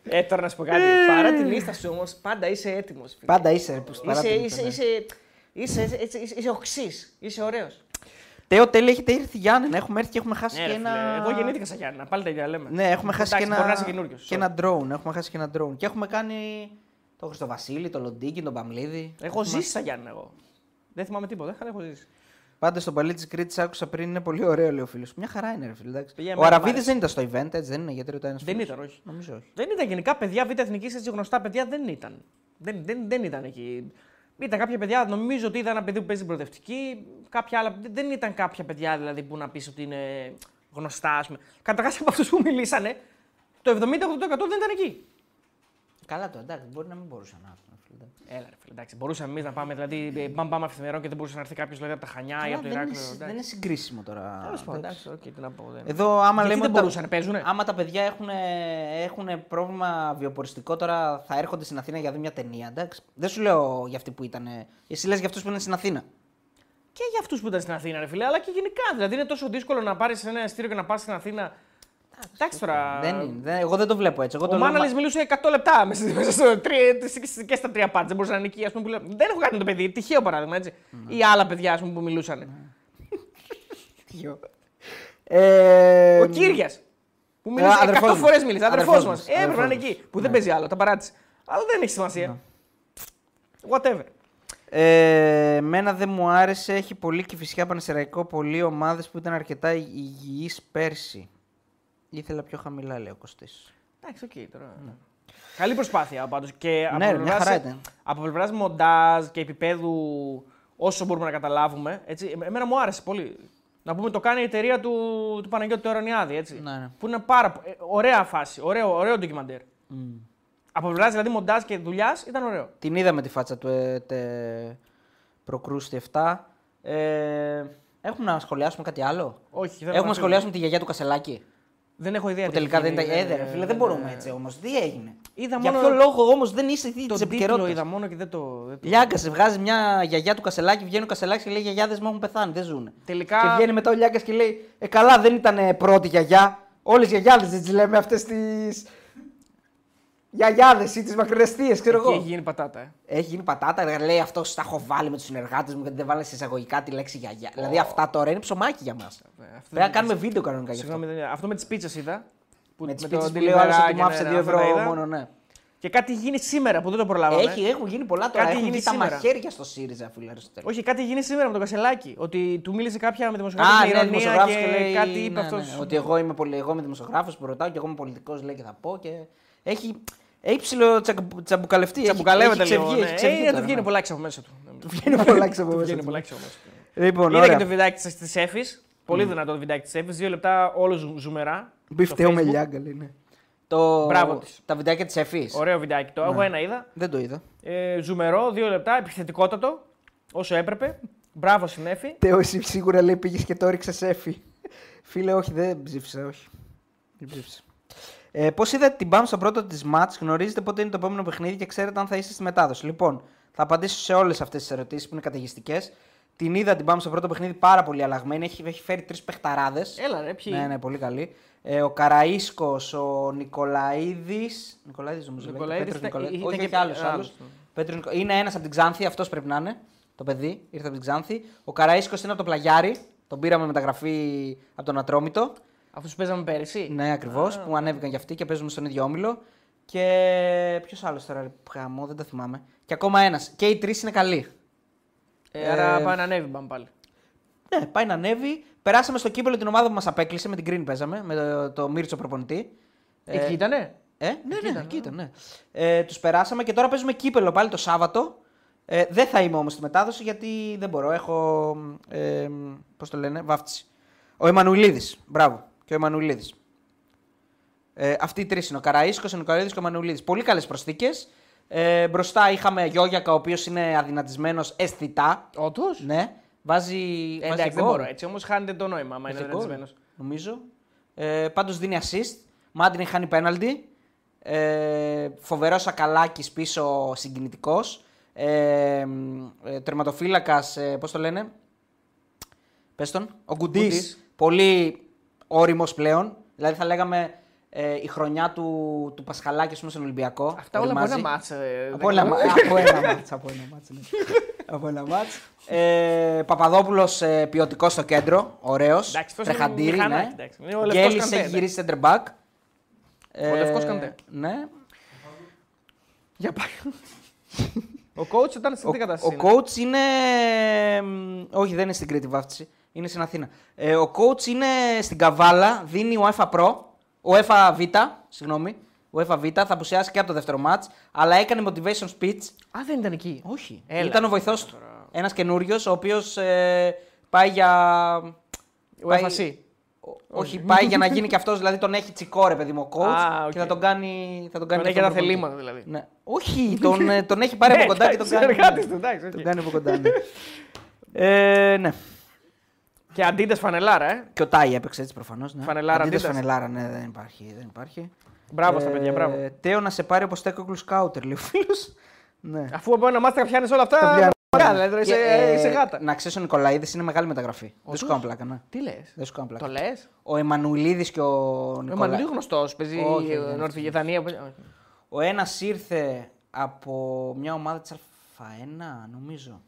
S2: Ε, τώρα να σου πω κάτι. Παρά την ίστα σου όμως, πάντα είσαι έτοιμος.
S1: Πάντα είσαι, ρε, που
S2: Είσαι,
S1: παρά την
S2: είσαι,
S1: ήττα, ναι.
S2: είσαι, είσαι, είσαι, είσαι, είσαι, είσαι οξύς. Είσαι ωραίος.
S1: Τέο, τέλει, έχετε έρθει Γιάννενα. Έχουμε έρθει και έχουμε χάσει
S2: Ναι,
S1: και
S2: ρε,
S1: ένα...
S2: φίλε, Εγώ γεννήθηκα σαν Γιάννη. Πάλι τα ίδια λέμε.
S1: Ναι, έχουμε χάσει και
S2: Εντάξει,
S1: ένα...
S2: Μπορεί να είσαι καινούριος.
S1: και ένα drone. Έχουμε χάσει και ένα drone. Και έχουμε κάνει τον Χριστοβασίλη, τον Λοντίκη, τον Παμλίδη.
S2: Έχω ζήσει σαν Γιάννη εγώ. Δεν θυμάμαι τίποτα, αλλά έχω ζήσει.
S1: Πάντως στον παλί της Κρήτης άκουσα πριν είναι πολύ ωραίο, λέει ο φίλος. Μια χαρά είναι, ρε φίλε. εντάξει.
S2: Παιδιά,
S1: Ο
S2: εμένα μ'
S1: Αραβίδης
S2: άρεσε.
S1: δεν ήταν στο event, έτσι δεν είναι, γιατί ρωτάει ένας
S2: Δεν ήταν, όχι.
S1: Νομίζω όχι.
S2: Δεν ήταν γενικά παιδιά β' εθνική έτσι γνωστά παιδιά δεν ήταν. Δεν, δεν, δεν ήταν εκεί. Ήταν κάποια παιδιά, νομίζω ότι ήταν ένα παιδί που παίζει την προοδευτική. Κάποια άλλα. Δεν ήταν κάποια παιδιά δηλαδή που να πεις ότι είναι γνωστά, ας πούμε. Καταρχάς από αυτούς που μιλήσανε, το 70-80% δεν ήταν εκεί.
S1: Καλά το, εντάξει, μπορεί να μην μπορούσαν να έρθουν. φίλε, εντάξει.
S2: Έλα, ρε φίλε, εντάξει. Μπορούσαμε εμείς να πάμε, δηλαδή, ε, πάμε, πάμε αυθημερών και δεν μπορούσε να έρθει κάποιος δηλαδή, από τα Χανιά ή
S1: Καλά,
S2: από το
S1: δεν, είναι,
S2: Ηράκλειο.
S1: δεν είναι συγκρίσιμο τώρα.
S2: Τέλος πάντων,
S1: εντάξει.
S2: εντάξει, οκ, τι να πω. Δεν...
S1: Εδώ, άμα
S2: Γιατί
S1: λέμε
S2: δεν
S1: ότι τα-
S2: μπορούσαν, παίζουνε;
S1: Άμα τα παιδιά έχουν, έχουν πρόβλημα βιοποριστικό τώρα, θα έρχονται στην Αθήνα για να δουν μια ταινία. Εντάξει. Δεν σου λέω για αυτοί που ήταν. Εσύ λες για αυτούς που είναι στην Αθήνα.
S2: Και για αυτούς που ήταν στην Αθήνα, ρε φίλε, αλλά και γενικά. Δηλαδή είναι τόσο δύσκολο να πάρεις ένα εισιτήριο και να πας στην Αθήνα. Εντάξει τώρα.
S1: Δεν είναι, δεν, εγώ δεν το βλέπω έτσι. Εγώ
S2: Ο
S1: το λέω,
S2: Μάναλης
S1: μα-
S2: μιλούσε 100 λεπτά μέσα μέσα στο τρία- στις- και στα τρία πάντια. Δεν μπορούσε να είναι εκεί. Ας πούμε, που λέω. Δεν έχω κάτι με το παιδί. Τυχαίο παράδειγμα έτσι.
S1: Ναι.
S2: Ή άλλα παιδιά ας πούμε, που μιλούσαν.
S1: Ε,
S2: Ο Κύριας. Που μίλησε
S1: αδερφός
S2: 100
S1: μου.
S2: φορές μίλησε. Αδερφός
S1: Αδερφός
S2: μας.
S1: μας.
S2: Έπρεπε να είναι
S1: Αδερφός
S2: εκεί.
S1: μας.
S2: Που δεν
S1: Ναι.
S2: παίζει άλλο. Τα παράτησε. Αλλά δεν έχει σημασία. Whatever.
S1: Ε, εμένα δεν μου άρεσε. Έχει πολύ και φυσικά Πανσερραϊκό. Πολλοί ομάδες που ήταν αρκετά υγιείς πέρσι. Ήθελα πιο χαμηλά, λέει ο Κωστής.
S2: Εντάξει, οκ τώρα. Καλή προσπάθεια πάντως. Και από
S1: Ναι, ρε, μια
S2: πλευράς-
S1: χαρά ήταν.
S2: από πλευράς μοντάζ και επίπεδου όσο μπορούμε να καταλάβουμε. Έτσι, εμ- εμένα μου άρεσε πολύ. Να πούμε το κάνει η εταιρεία του, του Παναγιώτη του Ερωνιάδη. Έτσι,
S1: Ναι, ναι.
S2: Που είναι πάρα πο- ε, ωραία φάση. Ωραίο, ωραίο ντοκιμαντέρ. Από πλευράς δηλαδή μοντάζ και δουλειάς ήταν ωραίο.
S1: Την είδαμε τη φάτσα του ε, τε, προκρούστη 7. Ε, έχουμε να σχολιάσουμε κάτι άλλο;
S2: Όχι, δεν
S1: Έχουμε να σχολιάσουμε τη γιαγιά του Κασελάκη.
S2: Δεν έχω ιδέα.
S1: Που
S2: τι
S1: τελικά δεν
S2: έχει
S1: ήταν.
S2: γίνει,
S1: Έδερα, φίλε, δεν μπορούμε έτσι όμως. Τι έγινε;
S2: Είδα
S1: Για
S2: μόνο
S1: ποιο λόγο όμως δεν είσαι της
S2: Τον τίτλο
S1: επικαιρότητας;
S2: είδα μόνο και δεν το. δεν το-
S1: Λιάγκα, σε βγάζει μια γιαγιά του Κασελάκη, βγαίνει ο Κασελάκης και λέει: Γιαγιάδες μου έχουν πεθάνει, δεν ζουν.
S2: Τελικά-
S1: Και βγαίνει μετά ο Λιάγκας και λέει: Ε, καλά, δεν ήταν πρώτη γιαγιά. Όλες οι γιαγιάδες δεν τι λέμε αυτές τι. Γιαγιάδες ή τις μακρινεστίε, ξέρω
S2: Εκεί
S1: εγώ.
S2: έχει γίνει πατάτα. Ε.
S1: Έχει γίνει πατάτα, λέει αυτός τα έχω βάλει με τους συνεργάτες μου γιατί δεν βάλε σε εισαγωγικά τη λέξη γιαγιά. Δηλαδή αυτά τώρα είναι ψωμάκι για μας.
S2: Αυτό
S1: Πρέπει να κάνουμε βίντεο κανονικά γι' αυτό.
S2: Συγγνώμη, δεν- αυτό με τις πίτσες είδα. Που
S1: Με τις
S2: το
S1: πίτσες που λέει ο άλλο
S2: delivery
S1: ότι μου
S2: και
S1: άφησε
S2: ναι,
S1: 2
S2: ναι, αυτά τα
S1: ευρώ
S2: είδα.
S1: μόνο, ναι.
S2: Και κάτι γίνει σήμερα που δεν το προλάβαμε.
S1: Έχει, έχουν γίνει πολλά τώρα.
S2: Κάτι
S1: Έχουν
S2: γίνει
S1: βγει τα
S2: σήμερα.
S1: μαχαίρια στο ΣΥΡΙΖΑ, φίλε. Αριστοτέλη.
S2: Όχι, κάτι γίνει σήμερα με τον Κασελάκη. Ότι του μίλησε κάποια με δημοσιογράφο
S1: Α,
S2: με
S1: ναι,
S2: ηρωνία
S1: δημοσιογράφος
S2: και,
S1: και λέει.
S2: κάτι είπε
S1: ναι,
S2: αυτός.
S1: ναι, ότι εγώ είμαι, πολύ, εγώ είμαι δημοσιογράφος που ρωτάω και εγώ είμαι πολιτικός, λέει και θα πω. Και... Έχει, έχει ψηλό τσακ- τσαμπουκαλευτεί. έχει-
S2: Τσαμπουκαλεύεται
S1: έχει
S2: λίγο.
S1: ξεβγεί,
S2: ναι.
S1: έχει ξεβγεί
S2: Ε,
S1: τώρα,
S2: του βγαίνει
S1: ναι.
S2: πολλά έξω από μέσα του.
S1: Του βγαίνει πολλά έξω από
S2: Του
S1: μέσα
S2: βγαίνει
S1: του.
S2: πολλά έξω από μέσα του.
S1: Λοιπόν,
S2: Είδα και
S1: ωραία.
S2: το βιντεάκι της Εφης. Πολύ δυνατό το βιντεάκι της Εφης. Δύο λεπτά όλο ζου- ζουμερά.
S1: Μπιφτέο
S2: στο
S1: με
S2: Facebook.
S1: λιάγκα, λέει. Ναι. Το...
S2: Μπράβο της.
S1: Τα βιντεάκια της Εφή.
S2: Ωραίο βιντεάκι. Το εγώ ένα είδα.
S1: Δεν το είδα.
S2: Ε, ζουμερό, δύο λεπτά, επιθετικότατο. Όσο έπρεπε. Μπράβο στην Εφη.
S1: Τέο, εσύ σίγουρα λέει πήγες και το έριξες Εφη. Φίλε, όχι, δεν ψήφισα, όχι. Δεν ψήφισα. Ε, Πώς είδατε την μπαμ στο πρώτο της ματ, γνωρίζετε πότε είναι το επόμενο παιχνίδι και ξέρετε αν θα είστε στη μετάδοση. Λοιπόν, θα απαντήσω σε όλες αυτές τις ερωτήσεις που είναι καταιγιστικές. Την είδα την μπαμ στο πρώτο παιχνίδι πάρα πολύ αλλαγμένη. Έχει, έχει φέρει τρεις παιχταράδες.
S2: Έλα ρε, ποιοι;
S1: Ναι, ναι, πολύ καλή. Ε, ο Καραΐσκος, ο Νικολαίδης. Νικολαίδης νομίζω. λέγεται,
S2: Νικολαίδης
S1: Πέτρος
S2: ήταν-
S1: Νικολαίδης.
S2: ήταν
S1: Όχι,
S2: και-
S1: όχι άλλος.
S2: άλλος,
S1: άλλος.
S2: ναι.
S1: Πέτρος Νικο- Είναι ένας από την Ξάνθη, αυτός πρέπει να είναι. Το παιδί, ήρθε από την Ξάνθη. Ο Καραΐσκος είναι από το Πλαγιάρι. Τον πήραμε μεταγραφή από τον Ατρόμητο.
S2: Αυτού που παίζαμε πέρυσι.
S1: Ναι, ακριβώς. Που ανέβηκαν κι αυτοί και παίζουμε στον ίδιο όμιλο. Και ποιος άλλος τώρα, ρε, γαμό, δεν το θυμάμαι. Και ακόμα ένας. Και οι τρεις είναι καλοί.
S2: Ε, άρα πάει να ανέβει μπαμ πάλι.
S1: Ναι, πάει να ανέβει. Περάσαμε στο κύπελο την ομάδα που μας απέκλεισε. Με την Green παίζαμε. Με το, το Μίρτσο προπονητή.
S2: Εκεί ήτανε;
S1: Ε, ναι, ναι, εκεί ήταν, ναι. Ε, τους περάσαμε και τώρα παίζουμε κύπελο πάλι το Σάββατο. Ε, δεν θα είμαι όμως στη μετάδοση γιατί δεν μπορώ. Έχω. Ε, Πώς το λένε, βάφτιση. Ο Εμμανουιλίδη. Μπράβο. Και ο Εμμανουιλίδη. Ε, αυτοί οι τρεις είναι. Ο Καραΐσκος, ο Νικολαίδη και ο Εμμανουιλίδη. Πολύ καλές προσθήκες. Ε, μπροστά είχαμε Γιώγιακα, ο οποίος είναι αδυνατισμένος αισθητά.
S2: Όντως;
S1: Ναι. Βάζει.
S2: Ε,
S1: βάζει
S2: εντάξει, δεν
S1: γκολ.
S2: μπορώ έτσι. Όμως χάνεται το νόημα. Άμα είναι
S1: Είχε γκολ,
S2: ρετσισμένο.
S1: Νομίζω. Ε, Πάντως δίνει assist. Μάντιν έχει χάνει πέναλτι. Ε, Φοβερός Ακαλάκη πίσω συγκινητικός. Ε, ε, Τερματοφύλακας, ε, πώς το λένε; Πες τον. Ο Γκουντής.
S2: Γκουντής.
S1: Πολύ όριμος πλέον. Δηλαδή θα λέγαμε ε, η χρονιά του, του Πασχαλάκη ας πούμε, στον Ολυμπιακό.
S2: Αυτά
S1: όλοι
S2: όλα από
S1: μαζί.
S2: ένα μάτσα. ε,
S1: Από
S2: δεν
S1: ένα,
S2: ξέρω.
S1: μα- από ένα μάτς. Από ένα μάτς, ναι. από ένα μάτς. Ε, Παπαδόπουλος ε, ποιοτικός στο κέντρο, ωραίος.
S2: Εντάξει, αυτός είναι
S1: Τρεχαντήρι,
S2: μηχανάκι,
S1: ναι.
S2: εντάξει. Είναι ο λευκός
S1: Γκέλης
S2: Καντέ,
S1: έχει
S2: ναι.
S1: γυρίσει center back. Ε,
S2: λευκός Καντέ.
S1: Ναι.
S2: Για πάει. Ο coach ήταν σε
S1: Ο,
S2: τι
S1: ο
S2: κατάσταση. είναι;
S1: coach είναι... μ, Όχι, δεν είναι στην Κρήτη βάφτιση. Είναι στην Αθήνα. Ε, ο coach είναι στην Καβάλα, δίνει ο ΕΦΑ Pro, ο ΕΦΑ Β, συγγνώμη. Ο ΕΦΑ Β θα απουσιάσει και από το δεύτερο μάτς, αλλά έκανε motivation speech
S2: Α, δεν ήταν εκεί.
S1: Όχι.
S2: Έλα.
S1: Ήταν ο βοηθός του. Ένας καινούριος, ο οποίος ε, πάει για.
S2: Ο
S1: πάει-
S2: FAC.
S1: Ο- Όχι, πάει για να γίνει και αυτός, δηλαδή τον έχει τσικό ρε παιδί μου ο coach
S2: Α, οκ.
S1: και θα τον κάνει. Θα τον κάνει
S2: Τον
S1: και
S2: έχει
S1: αυτόν
S2: τα
S1: προπονητή.
S2: θελήματα δηλαδή.
S1: Ναι. Όχι, τον, ε, τον έχει πάρει από
S2: Ναι,
S1: κοντά και τον
S2: εντάξει,
S1: κάνει.
S2: συνεργάτης του, εντάξει, οκ.
S1: Τον κάνει από κοντά. Ναι. ε, ναι.
S2: Και αντίτε φανελάρα, ε.
S1: Και ο Τάι έπαιξε έτσι προφανώς. Ναι.
S2: Φανελάρα,
S1: Αντίτες
S2: Αντίτες.
S1: φανελάρα, ναι, δεν υπάρχει. Δεν υπάρχει.
S2: Μπράβο στα παιδιά, μπράβο.
S1: Τέο να σε πάρει όπως τέκοκλου σκάουτερ, λέει ο φίλος. Ναι.
S2: Αφού από ένα μάθημα πιάνεις όλα αυτά.
S1: Τα πιάνω.
S2: Ωραία, δηλαδή τώρα
S1: Και,
S2: είσαι,
S1: ε,
S2: είσαι γάτα.
S1: Να ξέρεις ο Νικολαίδης είναι μεγάλη μεταγραφή. Δεν σου κάνω πλάκα, ναι.
S2: Τι λες;
S1: Δεν σου κάνω πλάκα.
S2: Το λες;
S1: Ο Εμμανουιλίδη και ο
S2: Ο
S1: Νικολαίδη.
S2: Μανουλίου γνωστός. Παίζει
S1: Όχι, δεν είναι
S2: Νορβηγία, Δανία.
S1: Ο ένας ήρθε από μια ομάδα της Α1, νομίζω.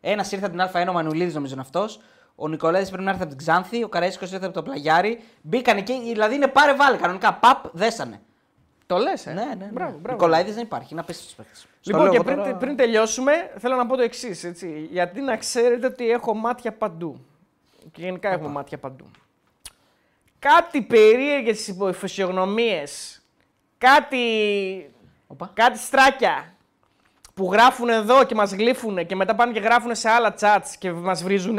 S1: Ένας ήρθε από την Α1, ο Μανουλίδη νομίζω είναι αυτός. Ο Νικολαίδης πρέπει να έρθει από την Ξάνθη. Ο Καρέσκο ήρθε από το Πλαγιάρι. Μπήκαν εκεί, δηλαδή είναι πάρε βάλε. Κανονικά παπ, δέσανε.
S2: Το λες, ε.
S1: Ναι, ναι. ναι.
S2: Μπράβο, μπράβο.
S1: Νικολαίδης δεν υπάρχει, είναι απίστευτος παίκτης.
S2: Λοιπόν, και πριν, πριν τελειώσουμε, θέλω να πω το εξής. Γιατί να ξέρετε ότι έχω μάτια παντού. Και γενικά έχουμε μάτια παντού. Κάτι περίεργες φυσιογνωμίε, κάτι,
S1: Οπα.
S2: κάτι στράκια που γράφουν εδώ και μας γλύφουν και μετά πάνε και γράφουν σε άλλα chats και μας βρίζουν,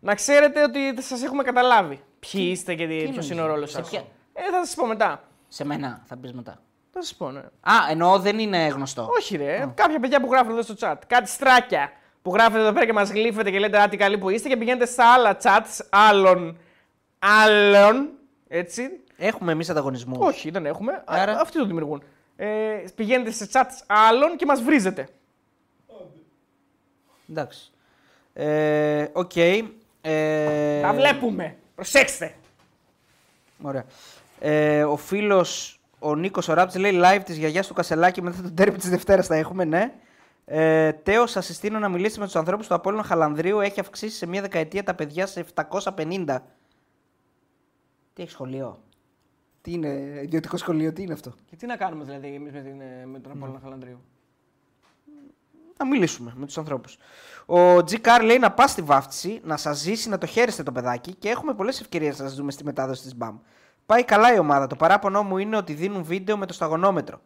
S2: να ξέρετε ότι σας έχουμε καταλάβει. Ποιοι είστε και ποιος
S1: νομίζεις,
S2: είναι ο ρόλος
S1: σε
S2: σας.
S1: ποια-
S2: Ε, θα σας πω μετά.
S1: Σε μένα θα πεις μετά.
S2: Θα σας πω, ναι.
S1: Α, εννοώ δεν είναι γνωστό.
S2: Όχι, ρε. Κάποια παιδιά που γράφουν εδώ στο chat. Κάτι στράκια που γράφετε εδώ πέρα και μας γλύφετε και λέτε Α, τι καλοί που είστε και πηγαίνετε στα άλλα chats άλλων. άλλων. Έτσι.
S1: Έχουμε εμείς ανταγωνισμό.
S2: Όχι, δεν έχουμε.
S1: Άρα;
S2: Άρα... Αυτοί το δημιουργούν. Ε, πηγαίνετε σε chat άλλων και μας βρίζετε.
S1: Εντάξει. Ε, Οκ. Ε,
S2: Τα βλέπουμε. Προσέξτε.
S1: Ωραία. Ε, ο φίλος ο Νίκος ο Ράπτης λέει live της γιαγιάς του Κασελάκη μετά τον τέρμι της Δευτέρας θα έχουμε, ναι. Ε, Τέος, σας συστήνω να μιλήσετε με τους ανθρώπους του Απόλλωνα Χαλανδρίου. Έχει αυξήσει σε μία δεκαετία τα παιδιά σε 750. Τι έχεις σχολείο; Τι είναι, ιδιωτικό σχολείο, τι είναι αυτό;
S2: Και τι να κάνουμε δηλαδή εμείς με, την, ε, με τον Απόλλωνα Χαλανδρίου;
S1: Να μιλήσουμε με τους ανθρώπους. Ο G. Car λέει να πας στη βάφτιση, να σας ζήσει, να το χαίρεστε το παιδάκι και έχουμε πολλές ευκαιρίες να σας δούμε στη μετάδοση της BAM. Πάει καλά η ομάδα. Το παράπονο μου είναι ότι δίνουν βίντεο με το σταγονόμετρο.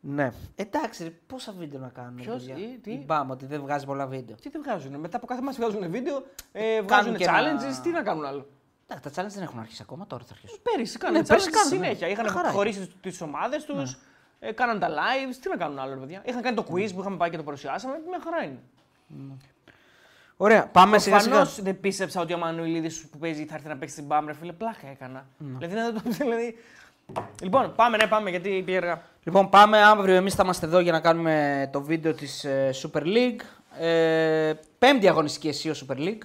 S1: Ναι. Εντάξει, ρε, πόσα βίντεο να κάνουν.
S2: Ποιος,
S1: παιδιά;
S2: ή, τι;
S1: Η BAM, ότι δεν βγάζει πολλά βίντεο.
S2: Τι δεν βγάζουν. Μετά από κάθε μας βγάζουν βίντεο, ε, βγάζουν
S1: και ένα-
S2: challenges. Τι να κάνουν άλλο;
S1: Εντάξει, τα challenge δεν έχουν αρχίσει ακόμα, τώρα θα αρχίσουν.
S2: Πέρυσι κάνανε
S1: Ναι,
S2: challenges
S1: πέρυσι κάνανε,
S2: συνέχεια.
S1: ναι.
S2: Είχαν
S1: Μια χαρά Ναι.
S2: χωρίσει τις ομάδες τους, ε, κάναν τα lives. Τι να κάνουν άλλο, ρε παιδιά. Είχαν κάνει το quiz που είχαμε πάει και το παρουσιάσαμε. Μια χαρά είναι.
S1: Ωραία, πάμε σιγά σιγά.
S2: Προφανώς δεν πίστεψα ότι ο Μανουηλίδης που παίζει θα έρθει να παίξει την Μπάμπρε. Φίλε, πλάκα έκανα.
S1: Ναι.
S2: Δηλαδή, να το δηλαδή... Λοιπόν, πάμε, ναι, πάμε γιατί πήγε αργά.
S1: Λοιπόν, πάμε αύριο. Εμείς θα είμαστε εδώ για να κάνουμε το βίντεο της Super League. Ε, πέμπτη αγωνιστική εσύ ο Super League.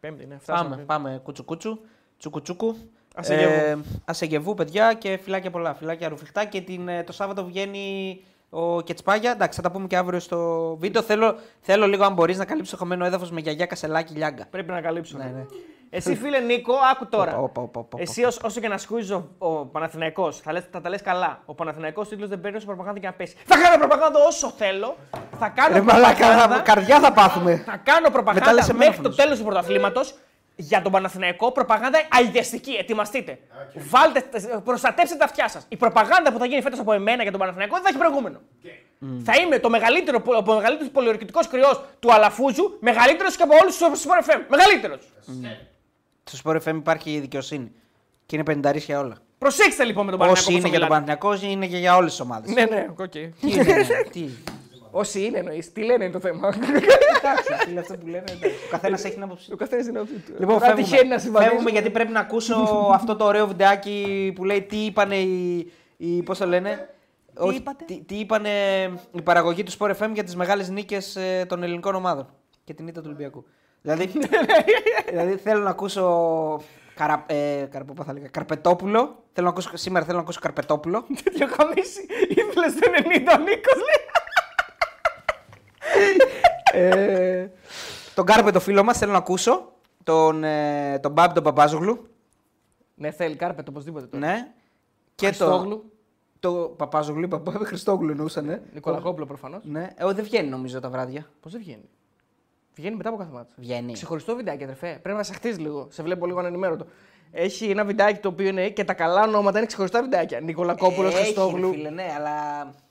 S2: Πέμπτη, ναι, φτάσαμε.
S1: Πάμε, πάμε κουτσου κουτσου. Τσουκου τσουκου.
S2: Ασεγεβού.
S1: ασεγεβού, παιδιά, και φυλάκια πολλά. Φυλάκια ρουφιχτά. Και την, ε, το Σάββατο βγαίνει ο Κετσπάγια. Εντάξει, θα τα πούμε και αύριο στο βίντεο. Θέλω, θέλω λίγο, αν μπορείς, να καλύψεις το χαμένο έδαφος με γιαγιά κασελάκι λιάγκα.
S2: Πρέπει να καλύψω.
S1: Ναι, ναι.
S2: Εσύ, φίλε Νίκο, άκου τώρα.
S1: Όπα, όπα, όπα, όπα.
S2: Εσύ, ως- όσο και να σκούζει ο, ο Παναθηναϊκός, θα, λες, θα τα λες καλά. Ο Παναθηναϊκός τίτλος δεν παίρνει όσο προπαγάνδα και να πέσει. Θα κάνω προπαγάνδα όσο θέλω. Θα κάνω
S1: Ρε μαλάκα,
S2: προπαγάνδα.
S1: θα- καρδιά θα πάθουμε.
S2: Θα κάνω
S1: Μετά
S2: προπαγάνδα
S1: λες εμένα
S2: μέχρι το
S1: φωνούς.
S2: τέλος του πρωταθλήματος για τον Παναθηναϊκό. Προπαγάνδα αηδιαστική. Ετοιμαστείτε. Βάλτε, προστατεύστε τα αυτιά σας. Η προπαγάνδα που θα γίνει φέτος από εμένα για τον Παναθηναϊκό δεν θα έχει προηγούμενο. Θα είμαι το μεγαλύτερο, ο μεγαλύτερος πολιορκητικός κριός του Αλαφούζου, μεγαλύτερος και από όλους τους Sport FM. Μεγαλύτερος.
S1: Στο Sport FM υπάρχει η δικαιοσύνη. Και είναι πενταρίσια όλα.
S2: Προσέξτε λοιπόν με τον Παναθηναϊκό.
S1: Όσοι είναι για τον Παναθηναϊκό, όσοι είναι και για όλες τις ομάδες.
S2: Ναι, ναι, οκ.
S1: Τι είναι, ναι, τι.
S2: Όσοι είναι εννοείς. Τι λένε είναι το θέμα.
S1: Εντάξει, φίλε, αυτό που λένε. εντάξει. Ο καθένας έχει την άποψή του.
S2: Ο καθένας είναι όποιο του.
S1: Λοιπόν,
S2: Τώρα τυχαίνει να
S1: φεύγουμε.
S2: συμβαδίζουν.
S1: φεύγουμε γιατί πρέπει να ακούσω αυτό το ωραίο βιντεάκι που λέει τι είπανε οι. οι πώς το λένε; Όχι,
S2: είπατε;
S1: τι, τι είπανε η παραγωγή του Sport FM για τις μεγάλες νίκες των ελληνικών ομάδων και την ήττα του Ολυμπιακού. δηλαδή, δηλαδή θέλω να ακούσω. Καρα, ε, καραποπά θα λέγα, Καρπετόπουλο. Θέλω να ακούσω, σήμερα θέλω να ακούσω Καρπετόπουλο.
S2: Τέτοιο καμίσι. Ήθελες στο 90 ο Νίκος, λέει.
S1: Ε, τον Κάρπε το φίλο μας θέλω να ακούσω. Τον, ε, τον Μπάμπ τον Παπάζογλου.
S2: Ναι, θέλει κάρπετ οπωσδήποτε τώρα.
S1: Ναι. Και
S2: Χριστόγλου.
S1: το. Το Παπάζογλου, παπά, Χριστόγλου εννοούσαν. Ναι.
S2: Νικολακόπουλο προφανώς.
S1: ναι. Ε, δεν βγαίνει νομίζω τα βράδια.
S2: Πώς δεν βγαίνει; Βγαίνει μετά από κάθε μάτσο.
S1: Βγαίνει.
S2: Ξεχωριστό βιντεάκι, αδερφέ. Πρέπει να σε χτίζει λίγο. Σε βλέπω λίγο ανενημέρωτο. Έχει ένα βιντεάκι το οποίο είναι και τα καλά ονόματα είναι ξεχωριστά βιντεάκια. Νικολακόπουλος,
S1: Ε, Έχει,
S2: Χριστόγλου.
S1: ρε Φίλε, ναι, αλλά.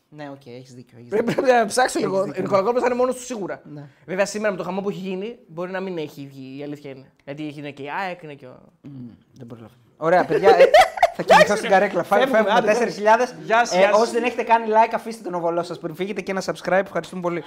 S1: Ναι, οκ, έχεις δίκιο. Έχεις
S2: Πρέπει
S1: δίκιο.
S2: να ψάξω λίγο.
S1: δίκιο.
S2: Ο Νικολακόπουλος θα είναι μόνος του σίγουρα.
S1: Ναι.
S2: Βέβαια σήμερα με το χαμό που έχει γίνει μπορεί να μην έχει βγει. Η αλήθεια είναι. Γιατί έχει είναι και η ΑΕΚ, είναι και ο.
S1: Μμ, δεν προλαβαίνω. Ωραία, παιδιά. ε, θα κοιμηθώ στην καρέκλα. Φεύγουμε,
S2: Φεύγουμε, άντε,
S1: 4.000.
S2: Γεια σας,
S1: Ε,
S2: γεια σας.
S1: όσοι δεν έχετε κάνει like, αφήστε τον οβολό σας πριν φύγετε και ένα subscribe. Ευχαριστούμε πολύ.